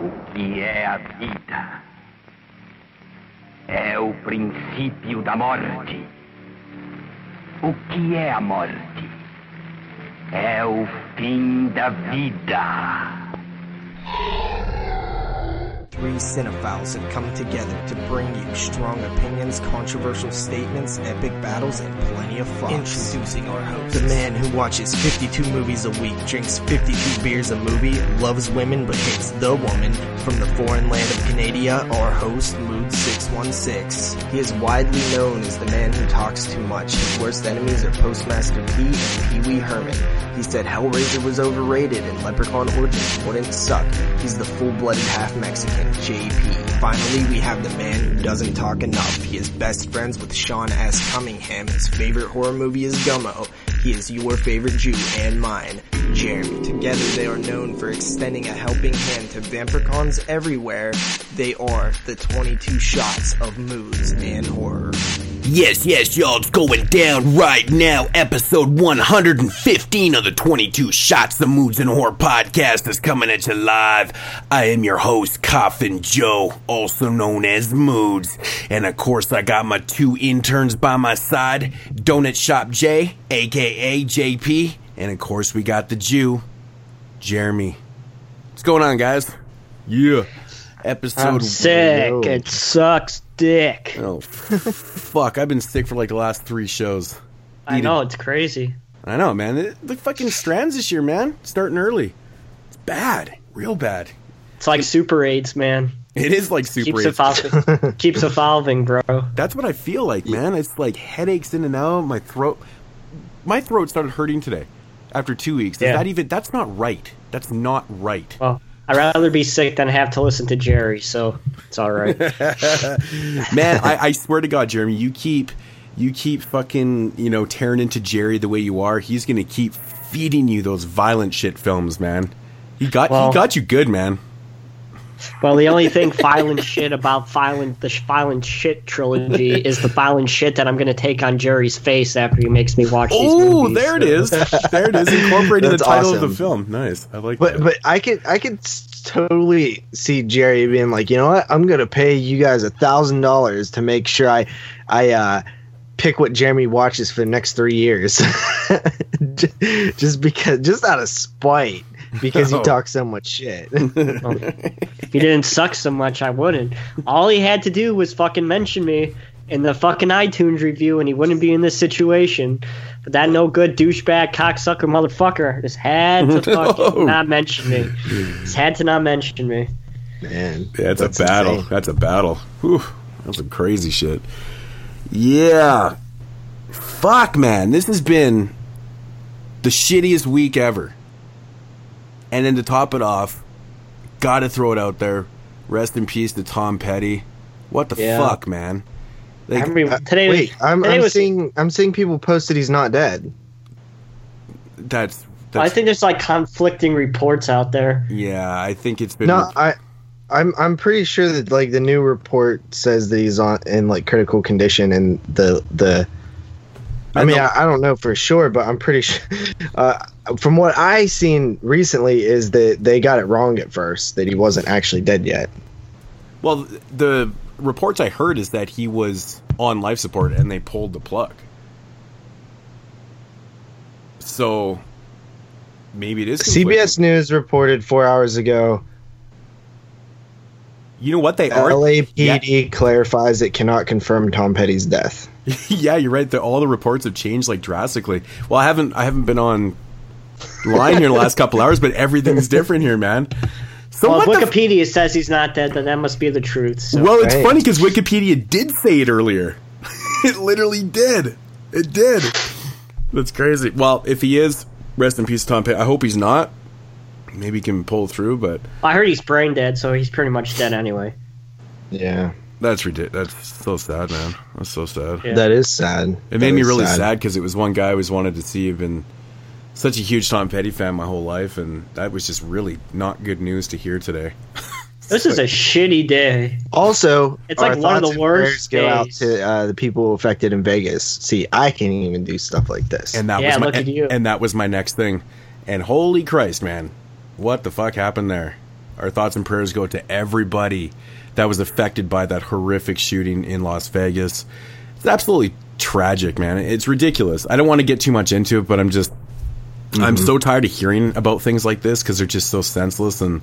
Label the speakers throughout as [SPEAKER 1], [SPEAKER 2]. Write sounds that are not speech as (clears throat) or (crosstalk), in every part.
[SPEAKER 1] O que é a vida? É o princípio da morte. O que é a morte? É o fim da vida.
[SPEAKER 2] Three cinephiles have come together to bring you strong opinions, controversial statements, epic battles, and plenty of fun. Introducing our host, the man who watches 52 movies a week, drinks 52 beers a movie, loves women but hates the woman. From the foreign land of Canada, our host, Mood 616. He is widely known as the man who talks too much. His worst enemies are Postmaster P and Pee Wee Herman. He said Hellraiser was overrated and Leprechaun Origins wouldn't suck. He's the full-blooded half-Mexican, JP. Finally, we have the man who doesn't talk enough. He is best friends with Sean S. Cunningham. His favorite horror movie is Gummo. He is your favorite Jew and mine, Together they are known for extending a helping hand to vampircons everywhere. They are the 22 shots of moods and horror.
[SPEAKER 3] Yes, yes, y'all, it's going down right now. Episode 115 of the 22 Shots, the Moods and Horror podcast is coming at you live. I am your host, Coffin Joe, also known as Moods. And of course, I got my two interns by my side, Donut Shop J, aka JP. And of course, we got the Jew, Jeremy. What's going on, guys? Yeah. Episode
[SPEAKER 4] I'm sick. It sucks dick.
[SPEAKER 3] Oh, fuck. I've been sick for like the last three shows.
[SPEAKER 4] I know, it's crazy.
[SPEAKER 3] I know, man. The, the fucking strands this year, man. Starting early. It's bad. Real bad.
[SPEAKER 4] It's like super AIDS, man.
[SPEAKER 3] It is like super
[SPEAKER 4] Keeps
[SPEAKER 3] AIDS.
[SPEAKER 4] evolving, (laughs) keeps evolving, bro.
[SPEAKER 3] That's what I feel like, man. It's like headaches in and out. My throat. My throat started hurting today after two weeks. Is
[SPEAKER 4] Yeah.
[SPEAKER 3] that even. That's not right. That's not right.
[SPEAKER 4] Well, I'd rather be sick than have to listen to Jerry, so it's all right. (laughs)
[SPEAKER 3] Man, I, I swear to God, Jeremy, you keep. You keep fucking, you know, tearing into Jerry the way you are. He's gonna keep feeding you those violent shit films, man. He got
[SPEAKER 4] Well-
[SPEAKER 3] he got you good, man.
[SPEAKER 4] Well, the only thing violent shit about filing the violent shit trilogy is the violent shit that I'm going to take on Jerry's face after he makes me watch these
[SPEAKER 3] Oh,
[SPEAKER 4] movies.
[SPEAKER 3] there it is. There it is. Incorporating the
[SPEAKER 5] That's
[SPEAKER 3] title of the film. Nice. I like
[SPEAKER 5] But
[SPEAKER 3] that.
[SPEAKER 5] but I could I could totally see Jerry being like, you know what? I'm gonna pay you guys a thousand dollars to make sure I I uh, pick what Jeremy watches for the next three years, (laughs) just because just out of spite (laughs) because
[SPEAKER 3] No.
[SPEAKER 5] you talk so much shit. (laughs)
[SPEAKER 4] If he didn't suck so much, I wouldn't. All he had to do was fucking mention me in the fucking iTunes review, and he wouldn't be in this situation. But that no good douchebag cocksucker motherfucker just had to (laughs) fucking not mention me. Just had to not mention me.
[SPEAKER 5] Man,
[SPEAKER 3] Yeah, it's
[SPEAKER 5] that's
[SPEAKER 3] a battle.
[SPEAKER 5] insane.
[SPEAKER 3] That's a battle. Whew, that's some crazy shit. Yeah. Fuck, man. This has been the shittiest week ever. And then to top it off, gotta throw it out there. Rest in peace to Tom Petty. What the
[SPEAKER 4] Yeah.
[SPEAKER 3] fuck, man? Like,
[SPEAKER 4] I mean, uh, today
[SPEAKER 5] Wait, I'm,
[SPEAKER 4] today
[SPEAKER 5] I'm
[SPEAKER 4] was,
[SPEAKER 5] seeing I'm seeing people post that he's not dead.
[SPEAKER 3] that's, that's
[SPEAKER 4] I think there's like conflicting reports out there.
[SPEAKER 3] yeah, I think it's been
[SPEAKER 5] No, I. I'm I'm pretty sure that like the new report says that he's on in like critical condition and the the I mean I, I don't know for sure but I'm pretty sure (laughs) uh, from what I seen recently is that they got it wrong at first that he wasn't actually dead yet.
[SPEAKER 3] Well, the reports I heard is that he was on life support and they pulled the plug. So maybe it is.
[SPEAKER 5] CBS News reported 4 hours ago
[SPEAKER 3] You know what they are?
[SPEAKER 5] LAPD clarifies it cannot confirm Tom Petty's death. (laughs)
[SPEAKER 3] yeah, you're right. The, all the reports have changed like drastically. Well, I haven't I haven't been on line here the last (laughs) couple hours, but everything's different here, man. So
[SPEAKER 4] Well, if
[SPEAKER 3] what the f-
[SPEAKER 4] Wikipedia says he's not dead, then that must be the truth. So.
[SPEAKER 3] Well, it's
[SPEAKER 5] Right.
[SPEAKER 3] funny because Wikipedia did say it earlier. (laughs) it literally did. It did. That's crazy. Well, if he is, rest in peace, Tom Petty. I hope he's not. Maybe he can pull through, but
[SPEAKER 4] I heard he's brain dead, so he's pretty much dead anyway.
[SPEAKER 5] Yeah.
[SPEAKER 3] That's ridiculous. That's so sad, man. That's so sad.
[SPEAKER 4] Yeah.
[SPEAKER 5] That is sad.
[SPEAKER 3] It made me really sad because it was one guy I always wanted to see. I've been such a huge Tom Petty fan my whole life, and that was just really not good news to hear today. (laughs)
[SPEAKER 4] This is a shitty day.
[SPEAKER 5] Also,
[SPEAKER 4] It's like one of
[SPEAKER 5] thoughts
[SPEAKER 4] the
[SPEAKER 5] and
[SPEAKER 4] worst
[SPEAKER 5] prayers go out to uh, the people affected in Vegas. See, I can't even do stuff like this.
[SPEAKER 3] And that
[SPEAKER 4] Yeah,
[SPEAKER 3] was my
[SPEAKER 4] look at
[SPEAKER 3] and,
[SPEAKER 4] you.
[SPEAKER 3] and that was my next thing. And holy Christ, man, what the fuck happened there? our thoughts and prayers go to everybody that was affected by that horrific shooting in Las Vegas. It's absolutely tragic, man. It's ridiculous. I don't want to get too much into it, but I'm just I'm mm-hmm. so tired of hearing about things like this because they're just so senseless and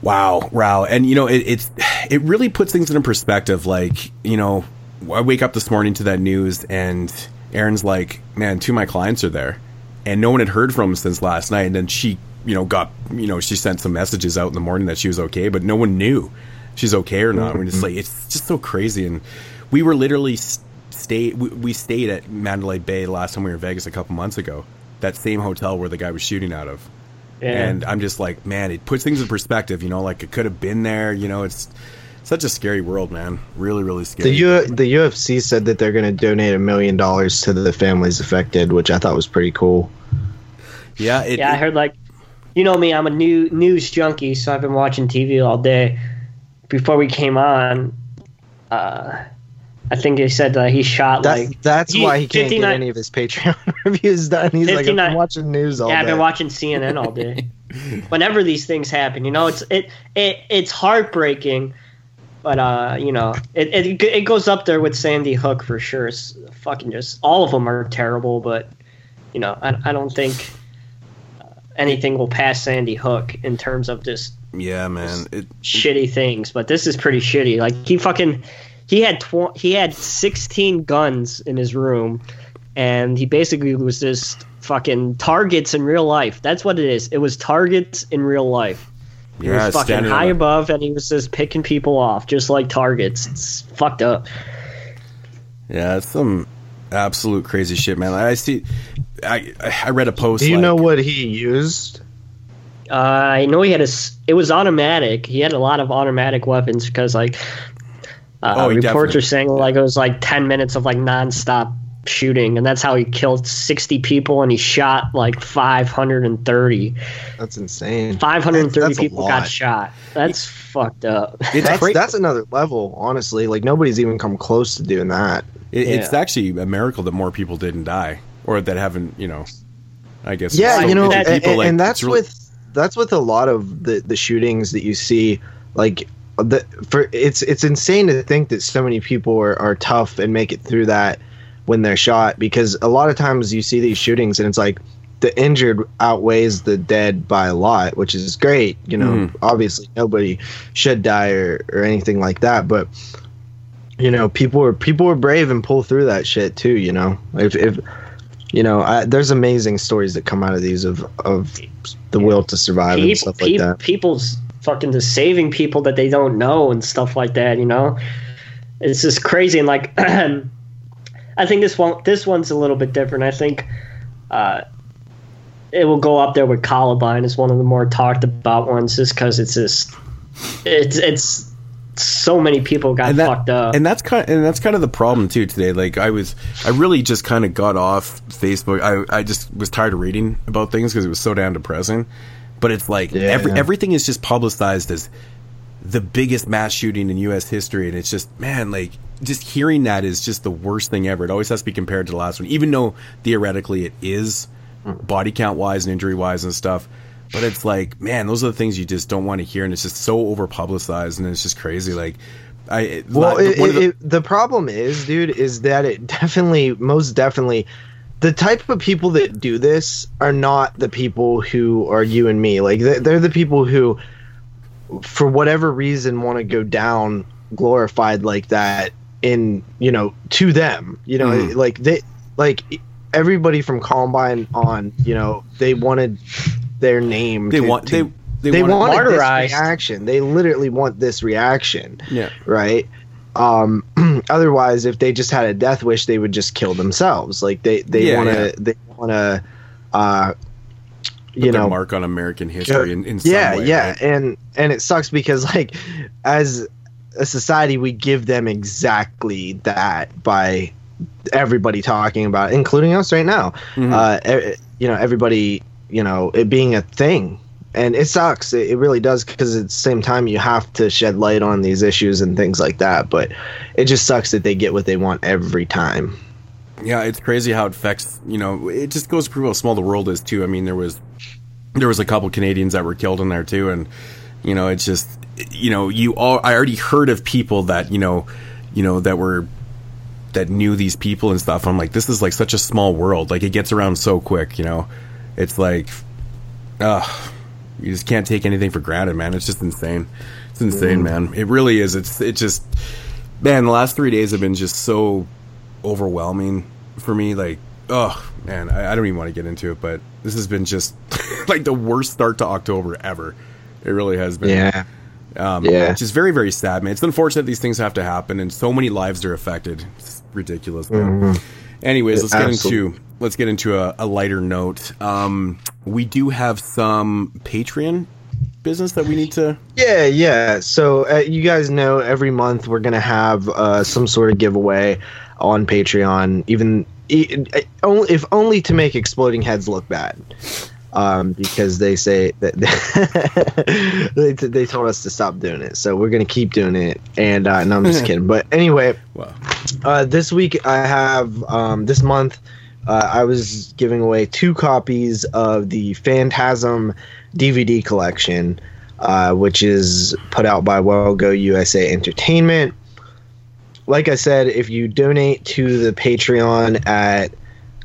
[SPEAKER 3] wow, wow. And you know, it, it's it really puts things into perspective. Like you know, I wake up this morning to that news, and Aaron's like, "Man, two of my clients are there," and no one had heard from him since last night. And then she, you know, got you know, she sent some messages out in the morning that she was okay, but no one knew she's okay or not. We're just mm-hmm. like, it's just so crazy. And we were literally stay we, we stayed at Mandalay Bay the last time we were in Vegas a couple months ago. That same hotel where the guy was shooting out of.
[SPEAKER 4] Yeah.
[SPEAKER 3] And I'm just like, man, it puts things in perspective. You know, like it could have been there. You know, it's such a scary world, man. Really, really scary.
[SPEAKER 2] The U- the UFC said that they're going to donate a million dollars to the families affected, which I thought was pretty cool.
[SPEAKER 3] yeah, it,
[SPEAKER 4] yeah, I heard like, you know me, I'm a new news junkie, so I've been watching TV all day. Before we came on, uh, I think they said that he shot
[SPEAKER 2] That,
[SPEAKER 4] like.
[SPEAKER 2] that's
[SPEAKER 4] he-
[SPEAKER 2] why he can't
[SPEAKER 4] 59
[SPEAKER 2] get any of his Patreon (laughs) reviews done. He's like, been watching news all
[SPEAKER 4] yeah, I've been watching CNN all day. Whenever these things happen, you know, it's it it it's heartbreaking, but uh, you know, it it it goes up there with Sandy Hook for sure. It's fucking just all of them are terrible, but you know, I I don't think anything will pass Sandy Hook in terms of just
[SPEAKER 3] yeah, man. It,
[SPEAKER 4] shitty things. But this is pretty shitty. Like he fucking he had tw- he had 16 guns in his room, and he basically was just fucking targets in real life. That's what it is. It was targets in real life. He
[SPEAKER 3] yeah,
[SPEAKER 4] was fucking high
[SPEAKER 3] on a-
[SPEAKER 4] above, and he was just picking people off, just like targets. It's fucked up.
[SPEAKER 3] Yeah, it's some absolute crazy shit, man. I see. I I read a post.
[SPEAKER 2] Do you
[SPEAKER 3] like-
[SPEAKER 2] know what he used?
[SPEAKER 4] Uh, I know he had a. It was automatic. He had a lot of automatic weapons because like. Uh,
[SPEAKER 3] Oh,
[SPEAKER 4] reports
[SPEAKER 3] definitely-
[SPEAKER 4] are saying like it was like ten minutes of like nonstop shooting, and that's how he killed sixty people, and he shot like five hundred and thirty.
[SPEAKER 2] That's insane.
[SPEAKER 4] Five hundred and thirty people got shot. That's fucked up.
[SPEAKER 3] It's
[SPEAKER 2] That's,
[SPEAKER 3] cra-
[SPEAKER 2] that's another level, honestly. Like nobody's even come close to doing that.
[SPEAKER 3] It, It's actually a miracle that more people didn't die, or that haven't. You know, I guess.
[SPEAKER 2] Yeah,
[SPEAKER 3] so
[SPEAKER 2] you know,
[SPEAKER 3] many
[SPEAKER 2] and,
[SPEAKER 3] people, like,
[SPEAKER 2] and that's
[SPEAKER 3] really-
[SPEAKER 2] with that's with a lot of the the shootings that you see. Like the for it's it's insane to think that so many people are, are tough and make it through that when they're shot because a lot of times you see these shootings and it's like the injured outweighs the dead by a lot, which is great. You know,
[SPEAKER 3] Mhm.
[SPEAKER 2] obviously nobody should die or, or anything like that, but you know, people are people are brave and pull through that shit too. You know, if if you know, I, there's amazing stories that come out of these of of the will to survive and
[SPEAKER 4] People,
[SPEAKER 2] stuff like that.
[SPEAKER 4] people's fucking just saving people that they don't know and stuff like that. You know, it's just crazy. And like, (clears throat) I think this one this one's a little bit different. I think uh, it will go up there with Columbine as one of the more talked about ones, just because it's just it's it's so many people got
[SPEAKER 3] and that,
[SPEAKER 4] fucked up.
[SPEAKER 3] and that's kind and that's kind of the problem too today. Like I was, I really just kind of got off Facebook. I I just was tired of reading about things because it was so damn depressing. But it's like
[SPEAKER 2] Yeah,
[SPEAKER 3] every
[SPEAKER 2] yeah.
[SPEAKER 3] everything is just publicized as the biggest mass shooting in U.S. history, and it's just man, like just hearing that is just the worst thing ever. It always has to be compared to the last one, even though theoretically it is hmm. body count wise and injury wise and stuff. But it's like, man, those are the things you just don't want to hear, and it's just so over publicized, and it's just crazy. Like, I
[SPEAKER 2] Well, it,
[SPEAKER 3] the-
[SPEAKER 2] it, the problem is, dude, is that it (laughs) definitely, most definitely, the type of people that do this are not the people who are you and me. Like they're, they're the people who, for whatever reason, want to go down glorified like that in you know to them. You know,
[SPEAKER 3] Mhm.
[SPEAKER 2] like they like everybody from Columbine on. You know, they wanted their name.
[SPEAKER 3] they
[SPEAKER 2] to-
[SPEAKER 3] want
[SPEAKER 2] to-
[SPEAKER 3] they they,
[SPEAKER 2] they
[SPEAKER 3] want,
[SPEAKER 2] this reaction. They literally want this reaction
[SPEAKER 3] yeah
[SPEAKER 2] right? Um, (clears throat) otherwise, if they just had a death wish, they would just kill themselves. Like they they
[SPEAKER 3] Yeah,
[SPEAKER 2] want to
[SPEAKER 3] yeah.
[SPEAKER 2] they want to, uh,
[SPEAKER 3] put
[SPEAKER 2] you know,
[SPEAKER 3] mark on American history in, in some
[SPEAKER 2] yeah,
[SPEAKER 3] way,
[SPEAKER 2] yeah,
[SPEAKER 3] right?
[SPEAKER 2] and and it sucks because like as a society, we give them exactly that by everybody talking about, it, including us right now.
[SPEAKER 3] Mhm.
[SPEAKER 2] Uh, you know, everybody, you know, it being a thing. And it sucks. It, it really does because at the same time you have to shed light on these issues and things like that. But it just sucks that they get what they want every time.
[SPEAKER 3] Yeah, it's crazy how it affects. You know, it just goes to how small the world is too. I mean, there was there was a couple Canadians that were killed in there too, and You know, it's just you know you all. I already heard of people that you know, you know that were that knew these people and stuff. I'm like, this is like such a small world. Like it gets around so quick. You know, it's like, ugh, you just can't take anything for granted, man. It's just insane. It's insane, man. It really is. It's it just man. The last three days have been just so overwhelming for me. Like, oh man, I, I don't even want to get into it, but this has been just (laughs) like the worst start to October ever. It really has been.
[SPEAKER 2] Yeah.
[SPEAKER 3] Um,
[SPEAKER 2] Yeah.
[SPEAKER 3] Which is very, very sad, man. It's unfortunate these things have to happen, and so many lives are affected. It's ridiculous, man. Anyways, let's get
[SPEAKER 2] Absolutely.
[SPEAKER 3] into let's get into a, a lighter note. Um, we do have some Patreon business that we need to.
[SPEAKER 2] Yeah, yeah. So uh, you guys know every month we're gonna have uh, some sort of giveaway on Patreon, even only if only to make exploding heads look bad. Um, because they say that (laughs) they, they told us to stop doing it, so we're gonna keep doing it. And uh, no, I'm just (laughs) kidding. But anyway,
[SPEAKER 3] Well,
[SPEAKER 2] uh, this week I have um, this month uh, I was giving away two copies of the Phantasm DVD collection, uh, which is put out by Well Go USA Entertainment. Like I said, if you donate to the Patreon at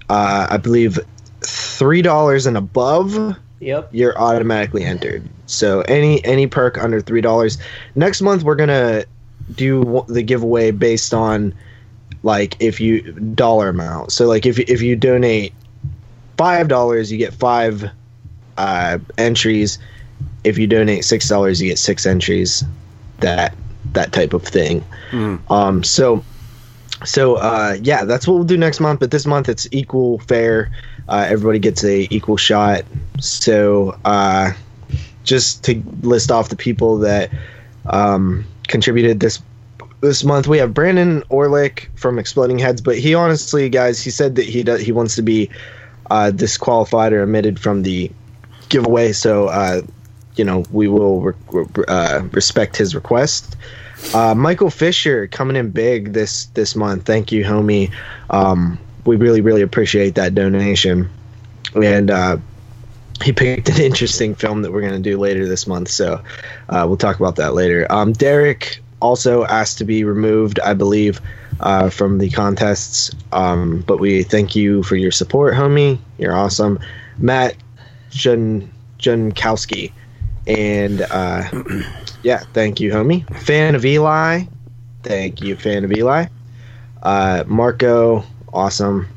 [SPEAKER 2] uh, I believe three dollars and above,
[SPEAKER 4] Yep.
[SPEAKER 2] you're automatically entered. So any any perk under three dollars. Next month we're gonna do the giveaway based on like if you dollar amount. So like if if you donate five dollars, you get five uh, entries. If you donate six dollars, you get six entries. That that type of thing. Um. So so uh, yeah, that's what we'll do next month. But this month it's equal, fair. Uh, everybody gets a equal shot. So uh, just to list off the people that um, contributed this this month, we have Brandon Orlick from Exploding Heads. But he honestly, guys, he said that he does, he wants to be uh, disqualified or omitted from the giveaway. So uh, you know we will re- uh, respect his request. Uh, Michael Fisher coming in big this this month. Thank you, homie. Um, we really really appreciate that donation, and uh, he picked an interesting film that we're going to do later this month. So uh, we'll talk about that later. Um, Derek also asked to be removed, I believe, uh, from the contests. Um, but we thank you for your support, homie. You're awesome, Matt Jun Junkowski, and. Uh, (clears throat) yeah, thank you, homie. Fan of Eli. Thank you, fan of Eli. Uh, Marco, awesome.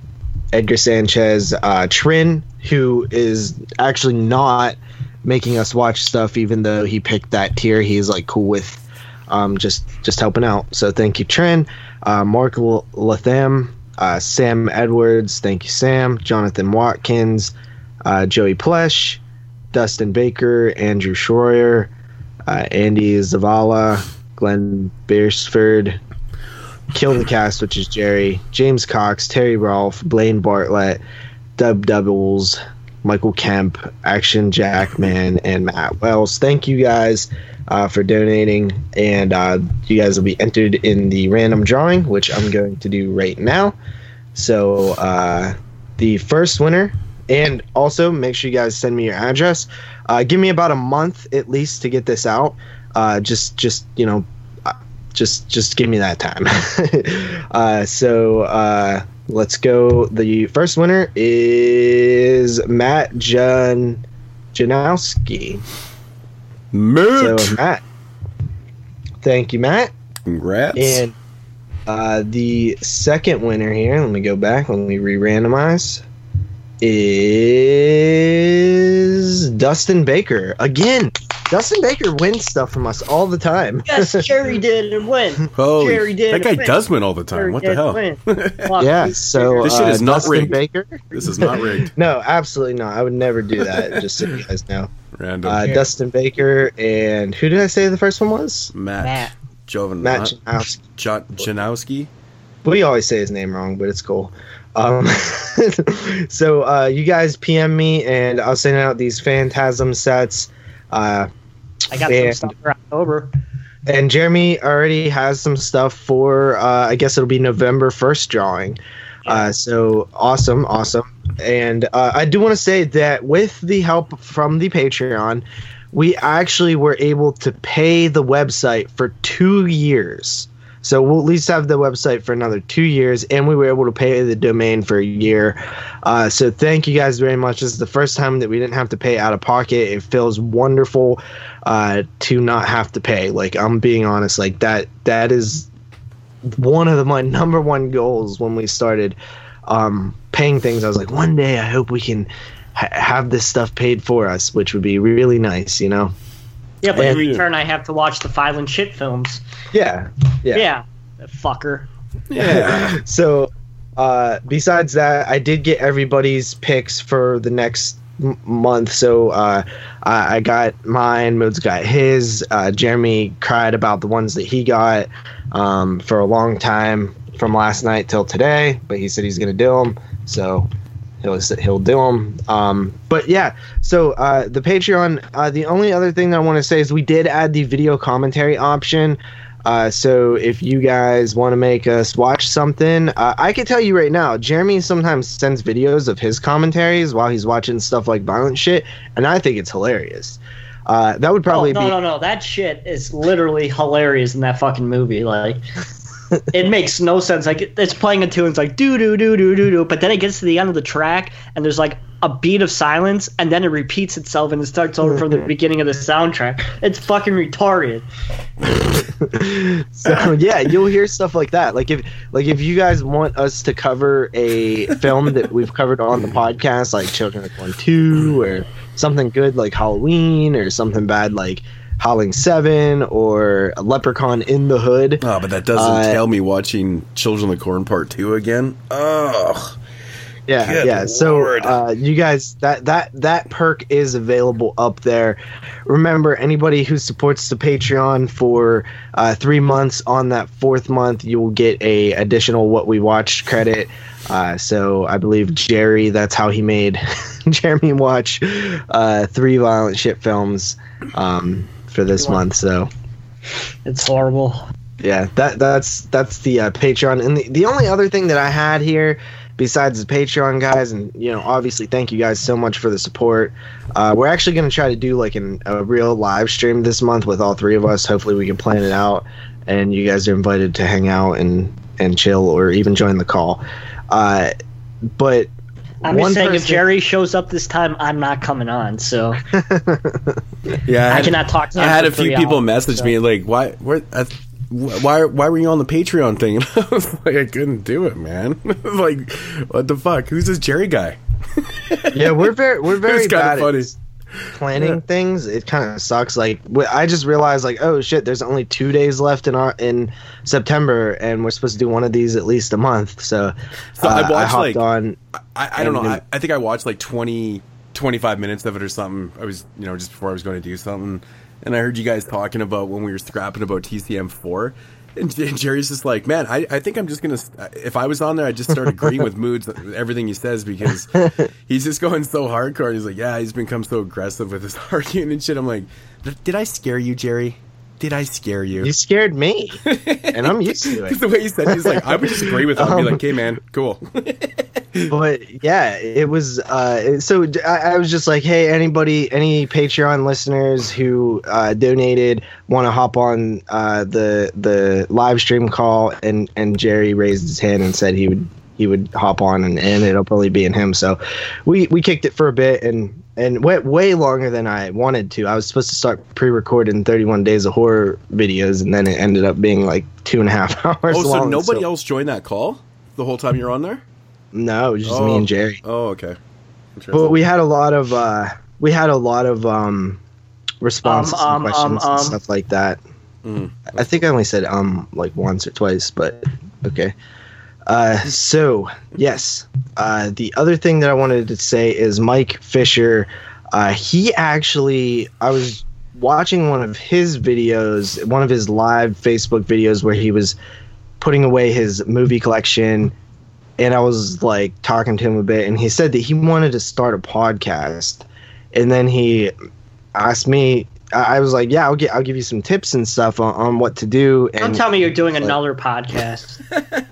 [SPEAKER 2] Edgar Sanchez, uh, Trin, who is actually not making us watch stuff, even though he picked that tier. He's like cool with um, just just helping out. So thank you, Trin. Uh, Mark Latham, uh, Sam Edwards, thank you, Sam. Jonathan Watkins, uh, Joey Plesh, Dustin Baker, Andrew Schroyer, uh, Andy Zavala, Glenn Beersford, Kill the Cast, which is Jerry, James Cox, Terry Rolfe, Blaine Bartlett, Dub Doubles, Michael Kemp, Action Jackman, and Matt Wells. Thank you guys uh, for donating, and uh, you guys will be entered in the random drawing, which I'm going to do right now. So uh, the first winner, and also make sure you guys send me your address. Uh, give me about a month at least to get this out. Uh, just, just you know, uh, just, just give me that time. (laughs) so let's go. The first winner is Matt Jan Janowski. So Matt, thank you, Matt.
[SPEAKER 3] congrats.
[SPEAKER 2] And uh, the second winner here, let me go back, let me re randomize, is Dustin Baker. Again, Dustin Baker wins stuff from us all the time.
[SPEAKER 4] Yes, (laughs) Jerry did and win.
[SPEAKER 3] Holy,
[SPEAKER 4] Jerry did
[SPEAKER 3] that guy
[SPEAKER 4] win.
[SPEAKER 3] does win all the time.
[SPEAKER 4] Jerry
[SPEAKER 3] What the hell? (laughs)
[SPEAKER 2] yeah,
[SPEAKER 4] he's
[SPEAKER 2] so
[SPEAKER 3] This shit
[SPEAKER 2] uh,
[SPEAKER 3] is not
[SPEAKER 2] Dustin
[SPEAKER 3] rigged.
[SPEAKER 2] Baker.
[SPEAKER 3] This is not rigged. (laughs)
[SPEAKER 2] No, absolutely not. I would never do that, just so you guys know.
[SPEAKER 3] Random.
[SPEAKER 2] Uh, Dustin Baker, and who did I say the first one was?
[SPEAKER 3] Matt,
[SPEAKER 4] Matt.
[SPEAKER 3] Jovan,
[SPEAKER 2] Matt
[SPEAKER 3] Matt
[SPEAKER 2] Janowski.
[SPEAKER 3] Jan- Janowski.
[SPEAKER 2] we always say his name wrong, but it's cool. Um, (laughs) so uh, you guys PM me, and I'll send out these Phantasm sets. Uh,
[SPEAKER 4] I got
[SPEAKER 2] And-
[SPEAKER 4] some stuff for October.
[SPEAKER 2] and Jeremy already has some stuff for. Uh, I guess it'll be November first drawing. Uh, so awesome, awesome. And uh, I do want to say that with the help from the Patreon, we actually were able to pay the website for two years. So we'll at least have the website for another two years, and we were able to pay the domain for a year. Uh, so thank you guys very much. This is the first time that we didn't have to pay out of pocket. It feels wonderful uh, to not have to pay. Like I'm being honest, like that. That is one of the, my (laughs) number one goals when we started um, paying things. I was like, one day I hope we can ha- have this stuff paid for us, which would be really nice, you know.
[SPEAKER 4] Yeah, but
[SPEAKER 2] And-
[SPEAKER 4] in return, I have to watch the violent shit films.
[SPEAKER 2] Yeah, yeah.
[SPEAKER 4] Yeah, fucker.
[SPEAKER 3] Yeah. (laughs)
[SPEAKER 2] So, uh, besides that, I did get everybody's picks for the next m- month. So, uh, I, I got mine. Moods got his. Uh, Jeremy cried about the ones that he got um, for a long time from last night till today, but he said he's going to do them. So. He'll, he'll do them. Um, but yeah, so uh, the Patreon, uh, the only other thing that I want to say is we did add the video commentary option. Uh, so if you guys want to make us watch something, uh, I can tell you right now, Jeremy sometimes sends videos of his commentaries while he's watching stuff like violent shit, and I think it's hilarious. Uh, that would probably
[SPEAKER 4] oh, no,
[SPEAKER 2] be
[SPEAKER 4] no, no. That shit is literally hilarious in that fucking movie. Like, it makes no sense. Like, it's playing a tune, it's like doo doo doo doo doo doo, but then it gets to the end of the track, and there's like a beat of silence, and then it repeats itself, and it starts over from the mhm. beginning of the soundtrack. It's fucking retarded. (laughs)
[SPEAKER 2] so yeah, you'll hear stuff like that. Like if like if you guys want us to cover a film that we've covered on the podcast, like Children of Corn Two, or something good like Halloween, or something bad like Howling Seven, or a Leprechaun in the Hood.
[SPEAKER 3] Oh, but that doesn't
[SPEAKER 2] Uh,
[SPEAKER 3] tell me watching Children of the Corn Part 2 again. Ugh.
[SPEAKER 2] Yeah,
[SPEAKER 3] Good
[SPEAKER 2] yeah. So uh, you guys, that that that perk is available up there. Remember, anybody who supports the Patreon for uh, three months, on that fourth month, you will get a additional what we watched credit. Uh, so I believe Jerry, that's how he made (laughs) Jeremy watch uh, three violent shit films um, for this month. So
[SPEAKER 4] It's horrible.
[SPEAKER 2] yeah that that's that's the uh, patreon and the, the only other thing that i had here besides the patreon guys and you know obviously thank you guys so much for the support uh, we're actually going to try to do like an, a real live stream this month with all three of us hopefully we can plan it out and you guys are invited to hang out and and chill or even join the call uh, but
[SPEAKER 4] I'm
[SPEAKER 2] one
[SPEAKER 4] just saying, if Jerry shows up this time, I'm not coming on. So (laughs)
[SPEAKER 3] Yeah,
[SPEAKER 4] I
[SPEAKER 3] had-
[SPEAKER 4] cannot talk to
[SPEAKER 3] I had
[SPEAKER 4] for
[SPEAKER 3] a few people
[SPEAKER 4] hours,
[SPEAKER 3] message
[SPEAKER 4] so.
[SPEAKER 3] me like, "Why? Where? I, why? Why were you on the Patreon thing?" And (laughs) I was like, "I couldn't do it, man. (laughs) like, what the fuck? Who's this Jerry guy?"
[SPEAKER 2] yeah we're very we're very
[SPEAKER 3] kinda
[SPEAKER 2] bad
[SPEAKER 3] funny.
[SPEAKER 2] at planning things it kind of sucks like i just realized like oh shit there's only two days left in our in september and we're supposed to do one of these at least a month so,
[SPEAKER 3] So
[SPEAKER 2] uh,
[SPEAKER 3] I
[SPEAKER 2] I,
[SPEAKER 3] watched,
[SPEAKER 2] hopped
[SPEAKER 3] like-
[SPEAKER 2] on
[SPEAKER 3] I, I don't know. I, I think I watched like 20, 25 minutes of it or something. I was, you know, just before I was going to do something, and I heard you guys talking about when we were scrapping about TCM four. And Jerry's just like, man, I, I think I'm just gonna. If I was on there, I'd just start agreeing with moods, everything he says because (laughs) he's just going so hardcore. He's like, yeah, he's become so aggressive with his (laughs) arguing and shit. I'm like, did I scare you, Jerry? Did I scare you?
[SPEAKER 2] you scared me (laughs) and i'm used to
[SPEAKER 3] Because
[SPEAKER 2] it
[SPEAKER 3] the way he said, it, he's like, I would just agree with him. and be
[SPEAKER 2] Um,
[SPEAKER 3] like, okay, man, cool. (laughs)
[SPEAKER 2] but yeah it was uh so I was just like hey anybody any patreon listeners who uh donated want to hop on uh the the live stream call and and jerry raised his hand and said he would he would hop on and, and it'll probably be in him so we we kicked it for a bit and and went way longer than i wanted to i was supposed to start pre-recording 31 days of horror videos and then it ended up being like two and a half (laughs) hours
[SPEAKER 3] oh, so
[SPEAKER 2] long,
[SPEAKER 3] nobody else joined that call the whole time you're on there?
[SPEAKER 2] no it was just me
[SPEAKER 3] Oh.
[SPEAKER 2] and jerry
[SPEAKER 3] Oh, okay. Interesting.
[SPEAKER 2] But we had a lot of uh, we had a lot of um, responses
[SPEAKER 4] Um, um,
[SPEAKER 2] and questions
[SPEAKER 4] um,
[SPEAKER 2] and stuff like that.
[SPEAKER 3] Mm.
[SPEAKER 2] I think I only said um like once or twice, but okay. Uh, so yes, uh, the other thing that I wanted to say is Mike Fisher. Uh, he actually, I was watching one of his videos, one of his live Facebook videos where he was putting away his movie collection and I was like talking to him a bit, and he said that he wanted to start a podcast, and then he asked me. I I was like, "Yeah, I'll get, I'll give you some tips and stuff on, on what to do." And, Don't
[SPEAKER 4] tell me you're doing
[SPEAKER 2] like-
[SPEAKER 4] another podcast.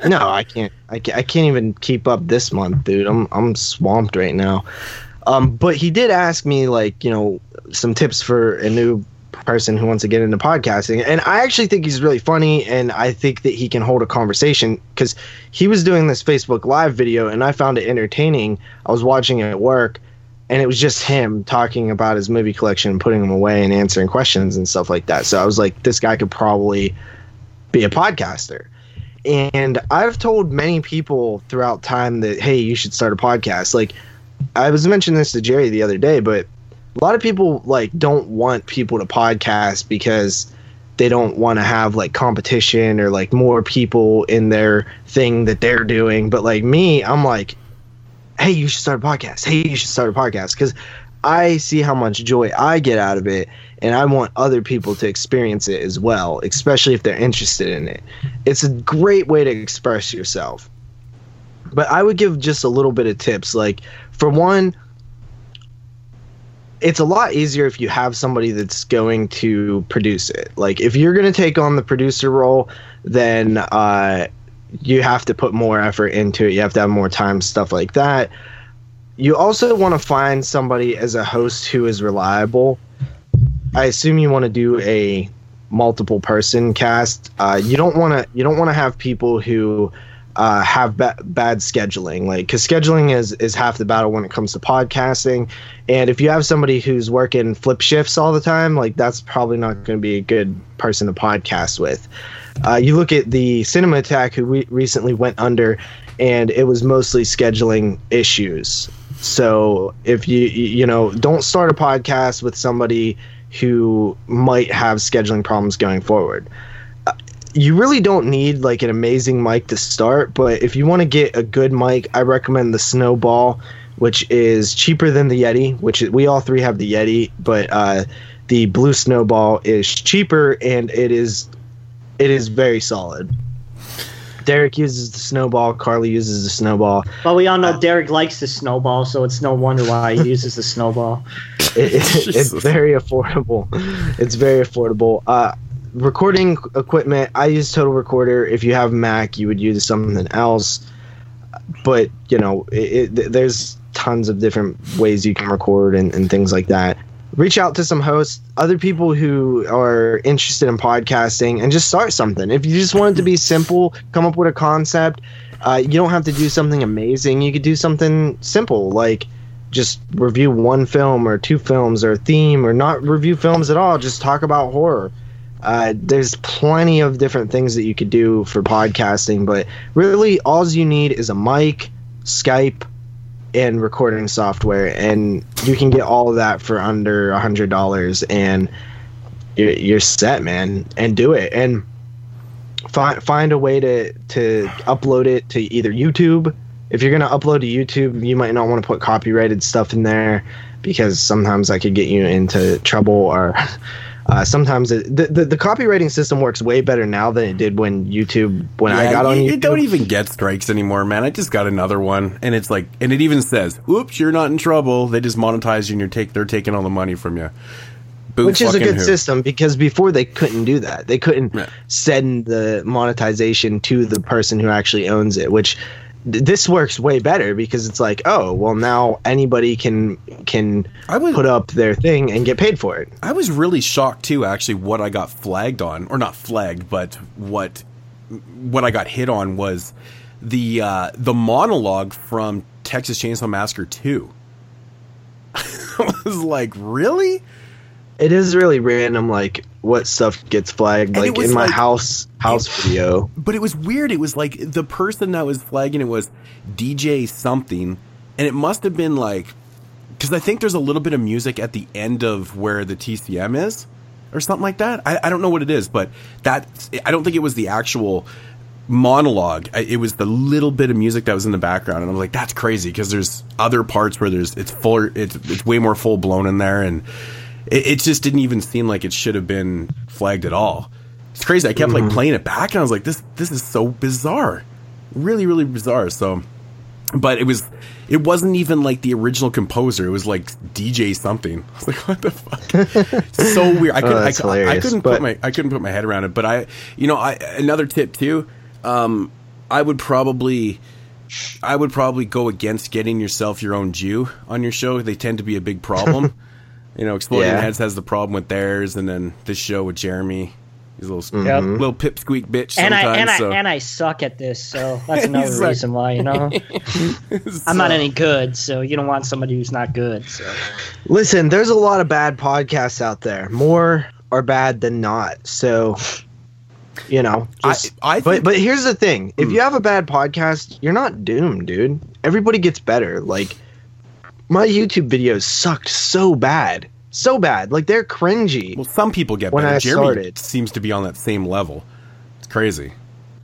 [SPEAKER 4] (laughs)
[SPEAKER 2] no, I can't, I can't, I can't even keep up this month, dude. I'm, I'm swamped right now. Um, but he did ask me like you know some tips for a new person who wants to get into podcasting and i actually think he's really funny and i think that he can hold a conversation because he was doing this facebook live video and i found it entertaining i was watching it at work and it was just him talking about his movie collection and putting them away and answering questions and stuff like that. So i was like this guy could probably be a podcaster. And i've told many people throughout time that hey you should start a podcast. Like i was mentioning this to jerry the other day but a lot of people like don't want people to podcast because they don't want to have like competition or like more people in their thing that they're doing. But like me i'm like hey you should start a podcast. Hey you should start a podcast. Because i see how much joy i get out of it and i want other people to experience it as well especially if they're interested in it. It's a great way to express yourself. But i would give just a little bit of tips. Like for one it's a lot easier if you have somebody that's going to produce it. Like if you're going to take on the producer role, then uh, you have to put more effort into it. You have to have more time, stuff like that. You also want to find somebody as a host who is reliable. I assume you want to do a multiple person cast. Uh, you don't want to. You don't want to have people who uh, have ba- bad scheduling like because scheduling is is half the battle when it comes to podcasting and if you have somebody who's working flip shifts all the time like that's probably not going to be a good person to podcast with uh, you look at the cinema attack who re- recently went under and it was mostly scheduling issues so if you you know don't start a podcast with somebody who might have scheduling problems going forward you really don't need like an amazing mic to start, but if you want to get a good mic, I recommend the Snowball, which is cheaper than the Yeti. Which we all three have the Yeti, but uh, the Blue Snowball is cheaper and it is it is very solid. Derek uses the snowball. Carly uses the snowball.
[SPEAKER 4] Well, we all know Derek likes the snowball, so it's no wonder why he uses the snowball. (laughs)
[SPEAKER 2] It, it, it's very affordable. It's very affordable. Uh, recording equipment, I use Total Recorder. If you have Mac, you would use something else. But you know, it, it, there's tons of different ways you can record and, and things like that. Reach out to some hosts, other people who are interested in podcasting, and just start something. If you just want it to be (laughs) simple, come up with a concept. Uh, you don't have to do something amazing. You could do something simple, like just review one film or two films or a theme, or not review films at all. Just talk about horror uh, there's plenty of different things that you could do for podcasting, but really, all you need is a mic, Skype, and recording software, and you can get all of that for under a hundred dollars, and you're, you're set, man. And do it, and find find a way to to upload it to either YouTube. If you're gonna upload to YouTube, you might not want to put copyrighted stuff in there because sometimes that could get you into trouble or (laughs) uh, sometimes it, the, the, the copywriting system works way better now than it did when YouTube when yeah, I got on
[SPEAKER 3] you,
[SPEAKER 2] YouTube.
[SPEAKER 3] Don't even get strikes anymore, man. I just got another one, and it's like, and it even says, "Oops, you're not in trouble." They just monetize you, and you're take they're taking all the money from you.
[SPEAKER 2] Which is a good who. system because before they couldn't do that. They couldn't yeah. send the monetization to the person who actually owns it, which this works way better because it's like, oh, well, now anybody can can I was, put up their thing and get paid for it.
[SPEAKER 3] I was really shocked too, actually, what I got flagged on, or not flagged, but what what I got hit on was the uh, the monologue from Texas Chainsaw Massacre Two. (laughs) I was like, really?
[SPEAKER 2] It is really random, like what stuff gets flagged, and like in my like, house house it, video.
[SPEAKER 3] But it was weird. It was like the person that was flagging it was DJ something, and it must have been like because I think there's a little bit of music at the end of where the TCM is, or something like that. I, I don't know what it is, but that I don't think it was the actual monologue. It was the little bit of music that was in the background, and I was like, "That's crazy," because there's other parts where there's it's full, it's it's way more full blown in there, and it, it, just didn't even seem like it should have been flagged at all. It's crazy. I kept mm-hmm. like playing it back, and I was like, "This this is so bizarre, really really bizarre." So, but it was it wasn't even like the original composer. It was like DJ something. (laughs) I was like, "What the fuck?" so weird. I, could, (laughs) oh, I, I, couldn't but... put my I couldn't put my head around it. But I, you know, I another tip too. Um, I would probably I would probably go against getting yourself your own Jew on your show. They tend to be a big problem. (laughs) you know, Exploding
[SPEAKER 2] Yeah.
[SPEAKER 3] Heads has the problem with theirs, and then this show with Jeremy, he's a little
[SPEAKER 4] Yep.
[SPEAKER 3] little pipsqueak bitch
[SPEAKER 4] And
[SPEAKER 3] sometimes.
[SPEAKER 4] I and I and I suck at this, so that's (laughs) another
[SPEAKER 3] like-
[SPEAKER 4] reason why you know (laughs) I'm not any good. So you don't want somebody who's not good. So
[SPEAKER 2] Listen, there's a lot of bad podcasts out there. More are bad than not. So, you know,
[SPEAKER 3] I-
[SPEAKER 2] just,
[SPEAKER 3] I
[SPEAKER 2] but
[SPEAKER 3] think-
[SPEAKER 2] but here's the thing: if
[SPEAKER 3] Hmm.
[SPEAKER 2] you have a bad podcast, you're not doomed, dude. Everybody gets better. Like my YouTube videos sucked so bad, so bad. Like they're cringy.
[SPEAKER 3] well, some people get
[SPEAKER 2] When
[SPEAKER 3] better.
[SPEAKER 2] I
[SPEAKER 3] Jeremy
[SPEAKER 2] started.
[SPEAKER 3] seems to be on that same level. It's crazy.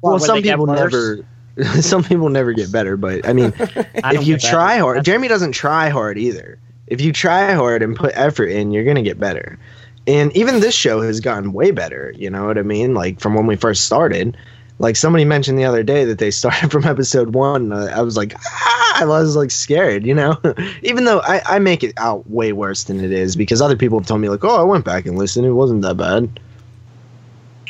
[SPEAKER 2] well,
[SPEAKER 4] What, would
[SPEAKER 2] some people never. (laughs) some people never get better, but I mean, (laughs)
[SPEAKER 4] I
[SPEAKER 2] if you
[SPEAKER 4] get that.
[SPEAKER 2] try hard, Jeremy doesn't try hard either. If you try hard and put effort in, you're gonna get better. And even this show has gotten way better. You know what I mean? Like from when we first started. Like somebody mentioned the other day that they (laughs) started from episode one. I was like, ah, I was like scared. You know, (laughs) even though I, I make it out way worse than it is because other people have told me like, oh, I went back and listened. It wasn't that bad.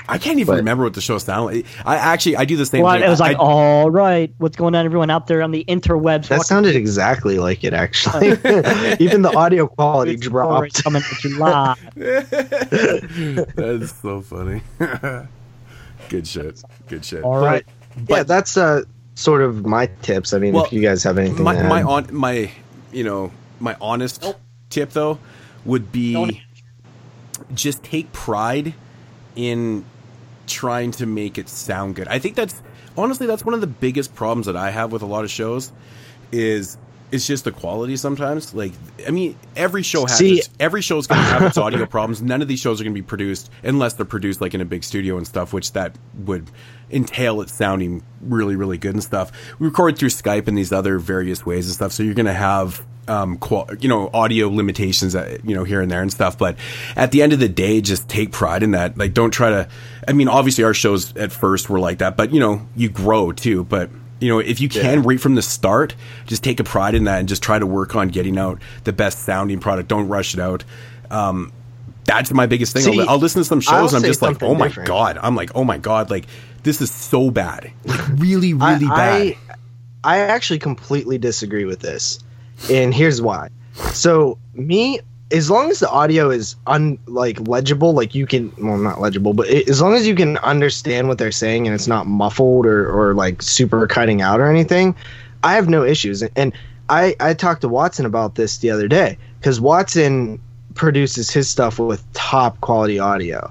[SPEAKER 3] I can't even
[SPEAKER 2] But-
[SPEAKER 3] remember what the show sounded like. I actually I do the same
[SPEAKER 4] Well,
[SPEAKER 3] thing.
[SPEAKER 4] it was like,
[SPEAKER 3] I,
[SPEAKER 4] all right, what's going on, everyone out there on the interwebs?
[SPEAKER 2] That sounded exactly like it actually. (laughs) even the audio quality
[SPEAKER 4] It's
[SPEAKER 2] dropped.
[SPEAKER 4] coming at you.
[SPEAKER 3] That's so funny. Good shit. Good shit.
[SPEAKER 4] All right.
[SPEAKER 2] yeah, that's uh sort of my tips. I mean,
[SPEAKER 3] Well,
[SPEAKER 2] if you guys have anything
[SPEAKER 3] my
[SPEAKER 2] to add.
[SPEAKER 3] my on my you know my honest tip though would be
[SPEAKER 4] Don't-
[SPEAKER 3] just take pride in trying to make it sound good. I think that's honestly that's one of the biggest problems that I have with a lot of shows is it's just the quality sometimes. Like I mean, every show has
[SPEAKER 2] See-
[SPEAKER 3] every show's going to have its audio problems. None of these shows are going to be produced unless they're produced like in a big studio and stuff, which that would entail it sounding really really good and stuff. We record through Skype and these other various ways and stuff, so you're going to have um qual- you know audio limitations that you know here and there and stuff but at the end of the day just take pride in that like don't try to i mean obviously our shows at first were like that but you know you grow too but you know if you can right from the start just take a pride in that and just try to work on getting out the best sounding product. Don't rush it out. Um that's my biggest thing.
[SPEAKER 2] See,
[SPEAKER 3] I'll, I'll listen to some shows
[SPEAKER 2] I'll
[SPEAKER 3] and i'm just like oh my
[SPEAKER 2] different.
[SPEAKER 3] god. I'm like oh my god. Like this is so bad. Like really
[SPEAKER 2] I-
[SPEAKER 3] really bad.
[SPEAKER 2] I, I actually completely disagree with this, and here's why. So me, as long as the audio is un like legible, like you can well not legible, but it, as long as you can understand what they're saying and it's not muffled or or like super cutting out or anything, I have no issues. And I I talked to Watson about this the other day because Watson produces his stuff with top quality audio,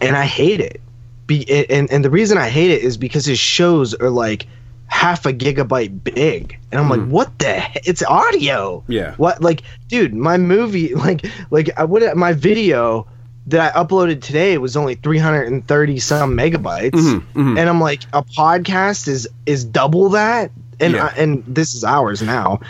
[SPEAKER 2] and I hate it. Be, and and the reason I hate it is because his shows are like half a gigabyte big, and I'm like, what the? He- it's audio.
[SPEAKER 3] Yeah.
[SPEAKER 2] What like, dude? My movie, (laughs) like, like I would my video that I uploaded today was only 330 some megabytes,
[SPEAKER 3] Mhm, mhm.
[SPEAKER 2] and I'm like, a podcast is is double that, and
[SPEAKER 3] Yeah.
[SPEAKER 2] I, and this is ours now.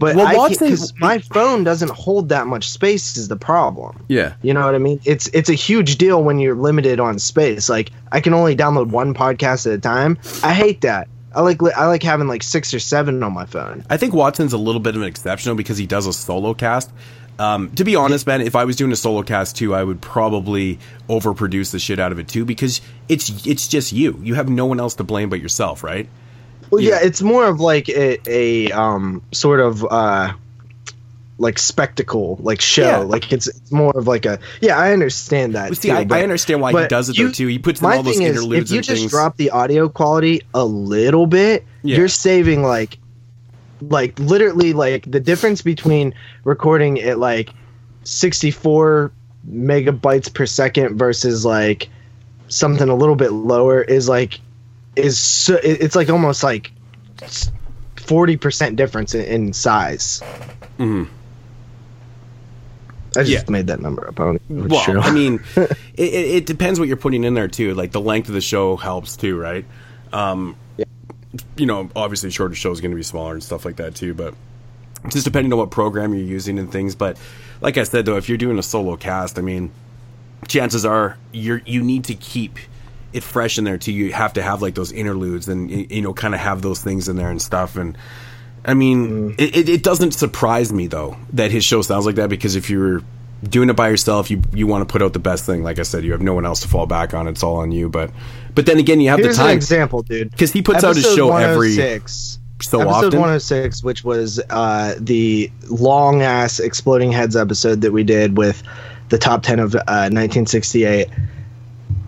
[SPEAKER 2] But
[SPEAKER 3] Well,
[SPEAKER 2] I because my phone doesn't hold that much space is the problem.
[SPEAKER 3] yeah
[SPEAKER 2] You know what I mean? It's it's a huge deal when you're limited on space. Like I can only download one podcast at a time. I hate that. I like I like having like six or seven on my phone.
[SPEAKER 3] I think Watson's a little bit of an exception because he does a solo cast. Um, to be honest, man, if I was doing a solo cast too, I would probably overproduce the shit out of it too because it's it's just you. You have no one else to blame but yourself, right?
[SPEAKER 2] Well, yeah,
[SPEAKER 3] Yeah.
[SPEAKER 2] it's more of like a, a um sort of uh like spectacle, like show.
[SPEAKER 3] Yeah.
[SPEAKER 2] Like it's, it's more of like a yeah. I understand that.
[SPEAKER 3] See,
[SPEAKER 2] too,
[SPEAKER 3] I,
[SPEAKER 2] but-
[SPEAKER 3] I understand why he does it
[SPEAKER 2] you-
[SPEAKER 3] though too. He puts
[SPEAKER 2] my
[SPEAKER 3] all those
[SPEAKER 2] thing is,
[SPEAKER 3] interludes
[SPEAKER 2] if you just
[SPEAKER 3] things.
[SPEAKER 2] drop the audio quality a little bit,
[SPEAKER 3] Yeah.
[SPEAKER 2] you're saving like, like literally like the difference between recording at like 64 megabytes per second versus like something a little bit lower is like is so, it's like almost like 40% difference in, in size.
[SPEAKER 3] Mhm.
[SPEAKER 2] I just
[SPEAKER 3] Yeah.
[SPEAKER 2] made that number up. I don't know
[SPEAKER 3] Well,
[SPEAKER 2] true.
[SPEAKER 3] I mean, (laughs) it, it, depends what you're putting in there too. Like the length of the show helps too, right? Um, You know, obviously, shorter show is going to be smaller and stuff like that too. But just depending on what program you're using and things. But like I said, though, if you're doing a solo cast, I mean, chances are you're you need to keep it fresh in there too. You have to have like those interludes and you know, kind of have those things in there and stuff. And I mean, it, it, it doesn't surprise me though that his show sounds like that because if you're doing it by yourself, you you want to put out the best thing. Like I said, you have no one else to fall back on. It's all on you. But but then again, you have
[SPEAKER 2] Here's
[SPEAKER 3] the
[SPEAKER 2] an
[SPEAKER 3] time
[SPEAKER 2] example, dude.
[SPEAKER 3] 'Cause he puts out his show every-
[SPEAKER 2] six.
[SPEAKER 3] so
[SPEAKER 2] episode
[SPEAKER 3] often.
[SPEAKER 2] 106, which was uh, the long ass exploding heads episode that we did with the top 10 of uh, 1968.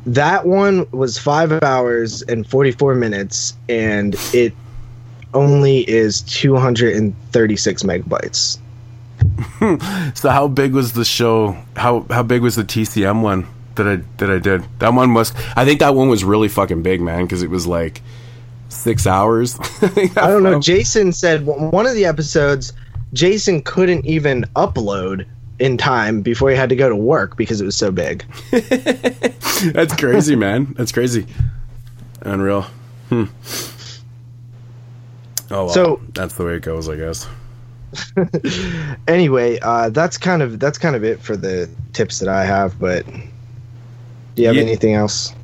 [SPEAKER 2] That one was five hours and 44 minutes, and it only is 236 megabytes. (laughs)
[SPEAKER 3] So how big was the show? How how big was the TCM one that I that I did? That one was. I think that one was really fucking big, man, because it was like six hours. (laughs)
[SPEAKER 2] I don't know. Jason said one of the episodes, Jason couldn't even upload in time before he had to go to work because it was so big. (laughs)
[SPEAKER 3] That's crazy, man. That's crazy. Unreal. Hmm. Oh, well,
[SPEAKER 2] So-
[SPEAKER 3] that's the way it goes, I guess. (laughs)
[SPEAKER 2] anyway, uh, that's kind of that's kind of it for the tips that I have. But do you have
[SPEAKER 3] Yeah.
[SPEAKER 2] anything else?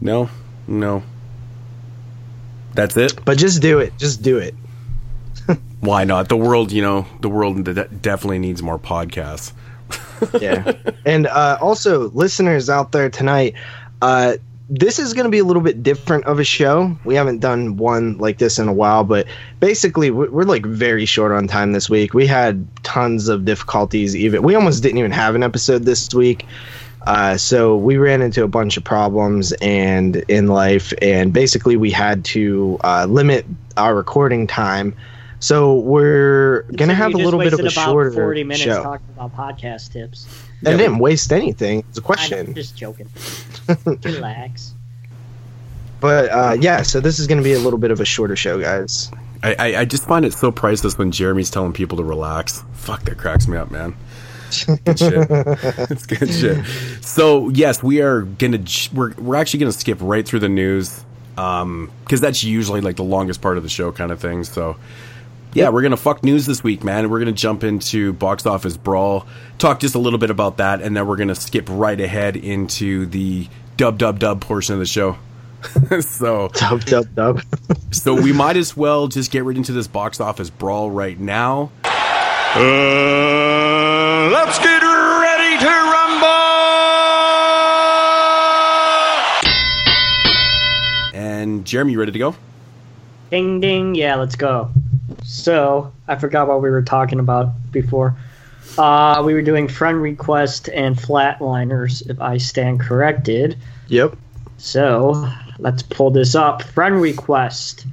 [SPEAKER 3] No, no. That's it.
[SPEAKER 2] But just do it. Just do it. (laughs)
[SPEAKER 3] Why not? The world, you know, the world de- definitely needs more podcasts.
[SPEAKER 2] Yeah. and uh, also, listeners out there tonight, uh, this is going to be a little bit different of a show. We haven't done one like this in a while, but basically, we're, we're like very short on time this week. We had tons of difficulties. Even we almost didn't even have an episode this week. Uh, so we ran into a bunch of problems and in life, and basically we had to uh, limit our recording time. So we're gonna have a little bit of a
[SPEAKER 4] about
[SPEAKER 2] shorter
[SPEAKER 4] 40 minutes
[SPEAKER 2] show.
[SPEAKER 4] talking about podcast tips.
[SPEAKER 2] I didn't waste anything. It's a
[SPEAKER 4] I'm
[SPEAKER 2] question.
[SPEAKER 4] just joking. (laughs) Relax.
[SPEAKER 2] But uh, yeah, so this is going to be a little bit of a shorter show, guys.
[SPEAKER 3] I, I, I just find it so priceless when Jeremy's telling people to relax. Fuck, that cracks me up, man. Good shit. (laughs) It's good shit. So yes, we are gonna we're we're actually gonna skip right through the news, um, because that's usually like the longest part of the show, kind of thing. So. Yeah, we're gonna fuck news this week, man. We're gonna jump into box office brawl, talk just a little bit about that, and then we're gonna skip right ahead into the dub dub dub portion of the show. (laughs) so
[SPEAKER 2] Dub, dub, dub. (laughs)
[SPEAKER 3] so we might as well just get right into this box office brawl right now.
[SPEAKER 6] Uh, let's get ready to rumble!
[SPEAKER 3] And Jeremy, you ready to go?
[SPEAKER 4] Ding ding. Yeah, let's go. So, I forgot what we were talking about before. Uh, we were doing friend request and flatliners, if I stand corrected.
[SPEAKER 2] Yep.
[SPEAKER 4] So, let's pull this up. Friend request.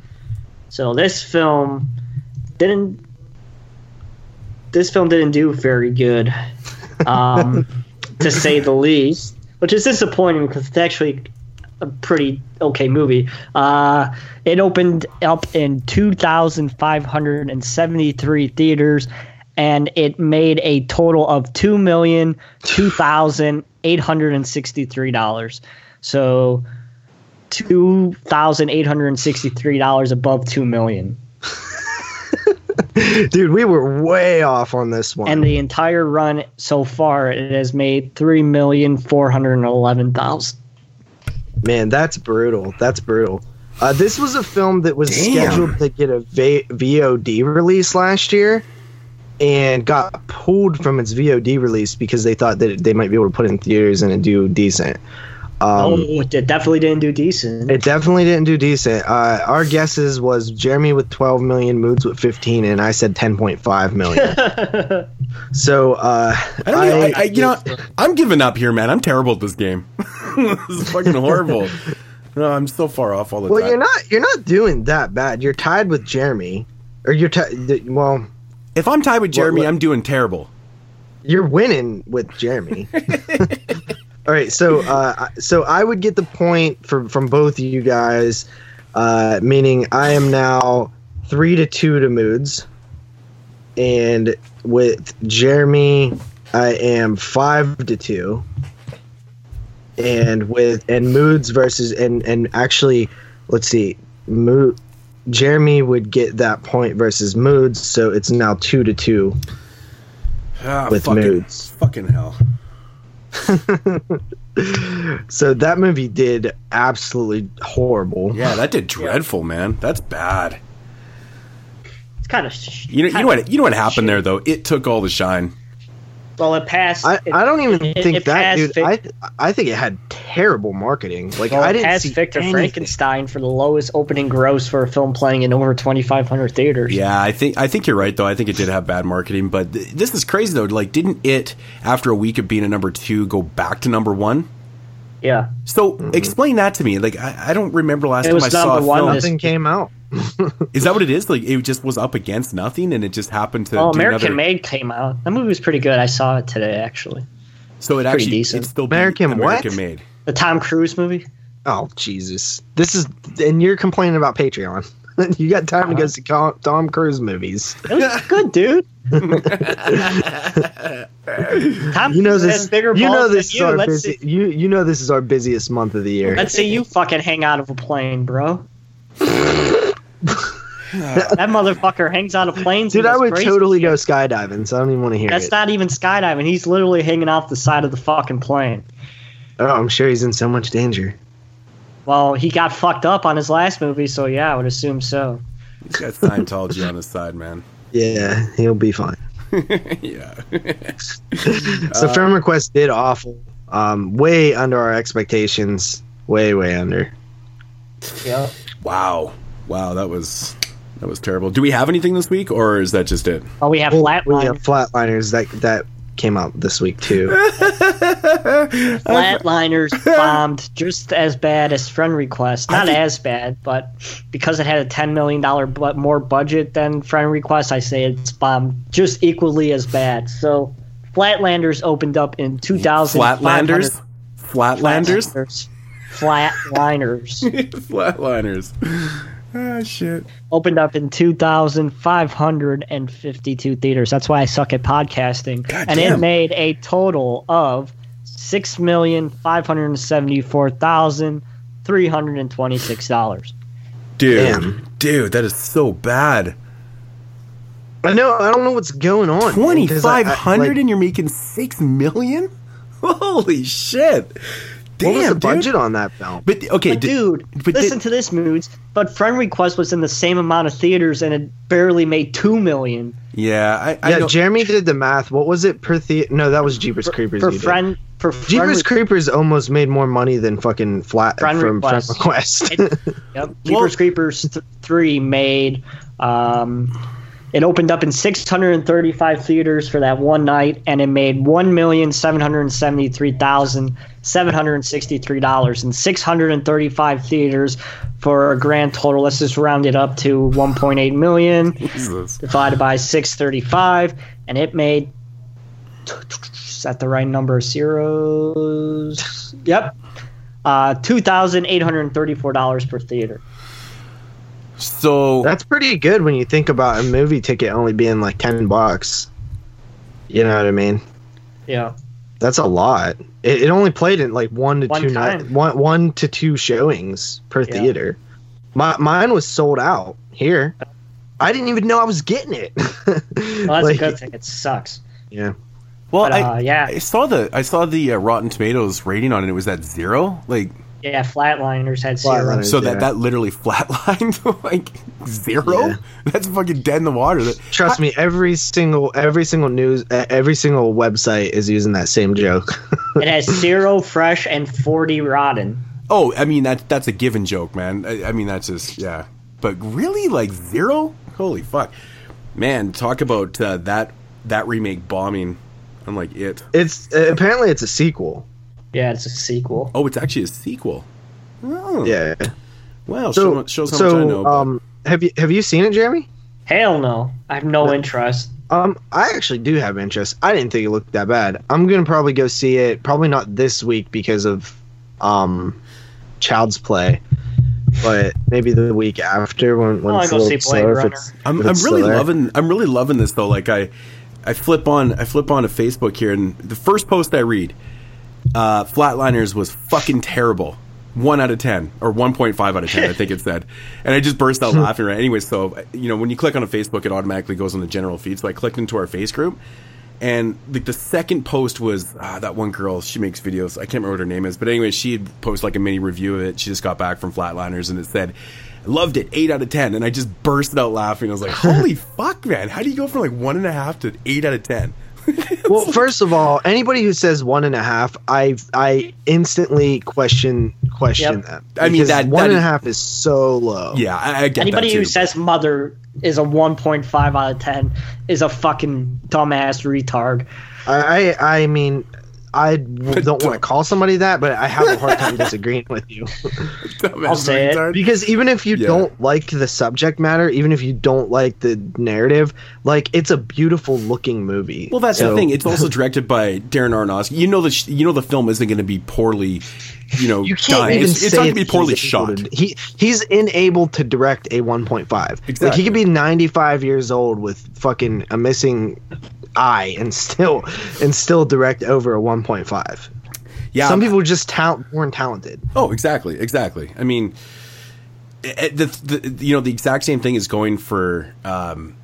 [SPEAKER 4] So, this film didn't. This film didn't do very good, (laughs) um, to say the least, which is disappointing because it's actually a pretty okay movie. Uh, it opened up in 2,573 theaters, and it made a total of two million two thousand eight hundred and sixty-three dollars. So, two thousand eight hundred and sixty-three dollars above two million, (laughs)
[SPEAKER 2] Dude, we were way off on this one.
[SPEAKER 4] and the entire run so far it has made three million four hundred eleven thousand.
[SPEAKER 2] Man, that's brutal. That's brutal. Uh, this was a film that was
[SPEAKER 3] Damn.
[SPEAKER 2] scheduled to get a v- VOD release last year and got pulled from its VOD release because they thought that they might be able to put it in theaters and it'd do decent. Um,
[SPEAKER 4] oh, it definitely didn't do decent.
[SPEAKER 2] It definitely didn't do decent. Uh, our guesses was Jeremy with 12 million, Moods with 15, and I said 10.5 million. (laughs) so uh,
[SPEAKER 3] I don't know. I, I, you know, I'm giving up here, man. I'm terrible at this game. (laughs) (laughs) this is fucking horrible. No, I'm so far off all the
[SPEAKER 2] well,
[SPEAKER 3] time.
[SPEAKER 2] Well, you're not you're not doing that bad. You're tied with Jeremy, or you're tied. Well,
[SPEAKER 3] if I'm tied with Jeremy,
[SPEAKER 2] what-
[SPEAKER 3] I'm doing terrible.
[SPEAKER 2] you're winning with Jeremy. (laughs) (laughs) All right, so uh, so I would get the point for from both of you guys, uh, meaning I am now three to two to Moods, and with Jeremy, I am five to two, and with and Moods versus and and actually, let's see, Mood. Jeremy would get that point versus Moods, so it's now two to two.
[SPEAKER 3] Ah,
[SPEAKER 2] With
[SPEAKER 3] fucking,
[SPEAKER 2] moods.
[SPEAKER 3] Fucking hell. (laughs)
[SPEAKER 2] So that movie did absolutely horrible.
[SPEAKER 3] Yeah, that did dreadful, man. That's bad.
[SPEAKER 4] It's kind of sh-
[SPEAKER 3] You know, you know what? You know what happened there, though. It took all the shine.
[SPEAKER 4] Well, it passed.
[SPEAKER 2] I,
[SPEAKER 4] it,
[SPEAKER 2] I don't even
[SPEAKER 4] it-
[SPEAKER 2] think
[SPEAKER 4] it
[SPEAKER 2] that,
[SPEAKER 4] passed
[SPEAKER 2] dude.
[SPEAKER 4] Vic-
[SPEAKER 2] I I think it had terrible marketing. Like
[SPEAKER 4] well,
[SPEAKER 2] I
[SPEAKER 4] it
[SPEAKER 2] didn't
[SPEAKER 4] passed
[SPEAKER 2] see
[SPEAKER 4] Victor
[SPEAKER 2] anything.
[SPEAKER 4] Frankenstein for the lowest opening gross for a film playing in over 2,500 theaters.
[SPEAKER 3] Yeah, I think I think you're right though. I think it did have bad marketing, but th- this is crazy though. Like, didn't it after a week of being a number two go back to number one?
[SPEAKER 4] Yeah.
[SPEAKER 3] So mm-hmm. explain that to me. Like, I, I don't remember last
[SPEAKER 4] It
[SPEAKER 3] time
[SPEAKER 4] was
[SPEAKER 3] I saw a film.
[SPEAKER 2] Nothing came out. (laughs)
[SPEAKER 3] Is that what it is? Like, it just was up against nothing, and it just happened to.
[SPEAKER 4] Oh,
[SPEAKER 3] do
[SPEAKER 4] American
[SPEAKER 3] another-
[SPEAKER 4] Made came out. That movie was pretty good. I saw it today, actually.
[SPEAKER 3] So it
[SPEAKER 4] pretty
[SPEAKER 3] actually
[SPEAKER 4] decent.
[SPEAKER 3] it's still beat
[SPEAKER 2] American what?
[SPEAKER 3] American made.
[SPEAKER 4] The Tom Cruise movie.
[SPEAKER 2] Oh Jesus! This is and you're complaining about Patreon. (laughs) you got time
[SPEAKER 4] Uh-huh.
[SPEAKER 2] to go see Tom, Tom Cruise movies.
[SPEAKER 4] It was (laughs) good, dude. Tom
[SPEAKER 2] You know this.
[SPEAKER 4] bigger
[SPEAKER 2] You know this is
[SPEAKER 4] you.
[SPEAKER 2] our
[SPEAKER 4] Let's
[SPEAKER 2] busy.
[SPEAKER 4] see,
[SPEAKER 2] You you know this is our busiest month of the year.
[SPEAKER 4] let's see you fucking hang out of a plane, bro. (laughs) that motherfucker hangs out of planes.
[SPEAKER 2] Dude, I would totally
[SPEAKER 4] shit.
[SPEAKER 2] go skydiving, so I don't even want to hear
[SPEAKER 4] That's
[SPEAKER 2] it.
[SPEAKER 4] not even skydiving. He's literally hanging off the side of the fucking plane.
[SPEAKER 2] oh, I'm sure he's in so much danger.
[SPEAKER 4] Well, he got fucked up on his last movie, so yeah, I would assume so.
[SPEAKER 3] He's got Scientology on his side, man. (laughs)
[SPEAKER 2] Yeah, he'll be fine. (laughs)
[SPEAKER 3] yeah.
[SPEAKER 2] So
[SPEAKER 3] Uh,
[SPEAKER 2] Film Request did awful. Um, way under our expectations. Way way under.
[SPEAKER 4] Yeah.
[SPEAKER 3] Wow. Wow. That was that was terrible. Do we have anything this week, or is that just it?
[SPEAKER 4] Oh, we have
[SPEAKER 2] Well,
[SPEAKER 4] Flatline.
[SPEAKER 2] we have Flatliners that that came out this week too. (laughs)
[SPEAKER 4] Flatliners (laughs) bombed just as bad as Friend Request. Not as bad, but because it had a ten million dollar but more budget than Friend Request, I say it's bombed just equally as bad. So, Flatlanders opened up in two thousand.
[SPEAKER 3] Flatlanders. Flatlanders.
[SPEAKER 4] Flatliners (laughs)
[SPEAKER 3] Flatliners. Ah, shit.
[SPEAKER 4] opened up in 2,552 theaters. That's why I suck at podcasting.
[SPEAKER 3] God
[SPEAKER 4] and
[SPEAKER 3] damn.
[SPEAKER 4] it made a total of 6,574,326 dollars.
[SPEAKER 3] Dude.
[SPEAKER 2] Damn.
[SPEAKER 3] Dude, that is so bad.
[SPEAKER 2] I know. I don't know what's going on. man,
[SPEAKER 3] Twenty
[SPEAKER 2] 'cause I- I-
[SPEAKER 3] five hundred,
[SPEAKER 2] like,
[SPEAKER 3] and you're making six million. (laughs) Holy shit! Damn,
[SPEAKER 2] what was the
[SPEAKER 3] dude.
[SPEAKER 2] budget on that film?
[SPEAKER 3] But okay,
[SPEAKER 4] But
[SPEAKER 3] did-
[SPEAKER 4] dude,
[SPEAKER 3] but
[SPEAKER 4] listen
[SPEAKER 3] did-
[SPEAKER 4] to this, Moods. But Friend Request was in the same amount of theaters and it barely made two million
[SPEAKER 3] yeah, I, I
[SPEAKER 2] yeah,
[SPEAKER 3] know.
[SPEAKER 2] Jeremy did the math. What was it per theater? No, that was Jeepers Creepers.
[SPEAKER 4] for
[SPEAKER 2] you did.
[SPEAKER 4] Friend for Friend
[SPEAKER 2] Jeepers
[SPEAKER 4] Re-
[SPEAKER 2] Creepers almost made more money than fucking flat
[SPEAKER 4] Friend
[SPEAKER 2] from
[SPEAKER 4] Request.
[SPEAKER 2] Friend Request.
[SPEAKER 4] Yep. (laughs) Jeepers Creepers th- three made. Um, it opened up in 635 theaters for that one night, and it made one million seven hundred seventy-three thousand seven hundred sixty-three dollars in 635 theaters for a grand total. Let's just round it up to 1.8 million
[SPEAKER 3] Jesus.
[SPEAKER 4] divided by 635, and it made. Is that the right number of zeros? Yep. Uh, two thousand eight hundred thirty-four dollars per theater.
[SPEAKER 3] So
[SPEAKER 2] That's pretty good when you think about a movie ticket only being like ten bucks. You know what I mean?
[SPEAKER 4] Yeah.
[SPEAKER 2] That's a lot. It, it only played in like one to
[SPEAKER 4] One
[SPEAKER 2] two
[SPEAKER 4] time.
[SPEAKER 2] night, one one to two showings per
[SPEAKER 4] Yeah.
[SPEAKER 2] theater. My mine was sold out here. I didn't even know I was getting it. (laughs)
[SPEAKER 4] Well, that's
[SPEAKER 2] Like,
[SPEAKER 4] a good thing. It sucks.
[SPEAKER 2] Yeah.
[SPEAKER 3] well,
[SPEAKER 4] But, uh,
[SPEAKER 3] I,
[SPEAKER 4] yeah.
[SPEAKER 3] I saw the I saw the uh, Rotten Tomatoes rating on it. It was at zero. Like
[SPEAKER 4] Yeah, Flatliners had zero.
[SPEAKER 2] Flatliners.
[SPEAKER 3] so that
[SPEAKER 2] Yeah.
[SPEAKER 3] that literally (laughs) flatlined (laughs) like zero.
[SPEAKER 2] Yeah.
[SPEAKER 3] That's fucking dead in the water. That,
[SPEAKER 2] Trust me, every single every single news uh, every single website is using that same joke. (laughs)
[SPEAKER 4] It has zero fresh and 40 rotten.
[SPEAKER 3] oh, I mean that that's a given joke, man. I, I mean that's just yeah. But really, like zero? Holy fuck, man! Talk about uh, that that remake bombing. I'm like it.
[SPEAKER 2] it's uh, apparently it's a sequel.
[SPEAKER 4] Yeah, it's a sequel.
[SPEAKER 3] Oh, it's actually a sequel. Oh,
[SPEAKER 2] Yeah.
[SPEAKER 3] Wow.
[SPEAKER 2] So
[SPEAKER 3] show, shows how much I know.
[SPEAKER 2] so um have you have you seen it, Jeremy?
[SPEAKER 4] Hell no. I have no interest.
[SPEAKER 2] Um, I actually do have interest. I didn't think it looked that bad. I'm gonna probably go see it. Probably not this week because of um, Child's Play, but maybe the week after when when it's
[SPEAKER 4] I
[SPEAKER 2] a
[SPEAKER 4] go
[SPEAKER 2] little
[SPEAKER 4] see Blade
[SPEAKER 2] slower. If it's,
[SPEAKER 3] I'm,
[SPEAKER 2] if
[SPEAKER 3] I'm
[SPEAKER 2] it's
[SPEAKER 3] really
[SPEAKER 2] there.
[SPEAKER 3] loving I'm really loving this though. Like I I flip on I flip on to Facebook here and the first post I read, uh, Flatliners was fucking terrible. One out of ten or one point five out of ten, I think it said, and I just burst out laughing. Right, anyway, so you know when you click on a Facebook, it automatically goes on the general feed. So I clicked into our face group, and like the second post was ah, that one girl. She makes videos. I can't remember what her name is, but anyway, she had posted like a mini review of it. She just got back from Flatliners, and it said, "Loved it, eight out of 10. And I just bursted out laughing. I was like, (laughs) "Holy fuck, man! How do you go from like one and a half to eight out of ten? (laughs)
[SPEAKER 2] well, first of all, anybody who says one and a half, I I instantly question question
[SPEAKER 4] Yep.
[SPEAKER 2] them.
[SPEAKER 3] I mean, that-
[SPEAKER 2] one
[SPEAKER 3] that
[SPEAKER 2] and a
[SPEAKER 3] is-
[SPEAKER 2] half is so low.
[SPEAKER 3] Yeah, I, I get
[SPEAKER 4] Anybody
[SPEAKER 3] that
[SPEAKER 4] who says mother is a 1.5 out of 10 is a fucking dumbass retard.
[SPEAKER 2] I I, I mean. I (laughs) w- don't want to call somebody that, but I have a hard time (laughs) disagreeing with you.
[SPEAKER 4] I'll say it.
[SPEAKER 3] retard.
[SPEAKER 2] Because even if you
[SPEAKER 3] Yeah.
[SPEAKER 2] don't like the subject matter, even if you don't like the narrative, like it's a beautiful looking movie.
[SPEAKER 3] Well, that's the thing. It's also (laughs) directed by Darren Aronofsky. You know the sh- you know the film isn't going to be poorly, you know,
[SPEAKER 2] You can't
[SPEAKER 3] done.
[SPEAKER 2] even
[SPEAKER 3] It's, it's not going to be poorly shot.
[SPEAKER 2] to- he he's unable to direct a 1.5. Like
[SPEAKER 3] Exactly.
[SPEAKER 2] he could be 95 years old with fucking a missing eye and still and still direct over a 1.5.
[SPEAKER 3] Yeah,
[SPEAKER 2] Some people just talent born talented.
[SPEAKER 3] Oh, exactly, exactly. I mean, eh, the, the you know the exact same thing is going for um,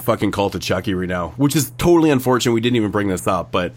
[SPEAKER 3] fucking Cult of Chucky right now, which is totally unfortunate. We didn't even bring this up, but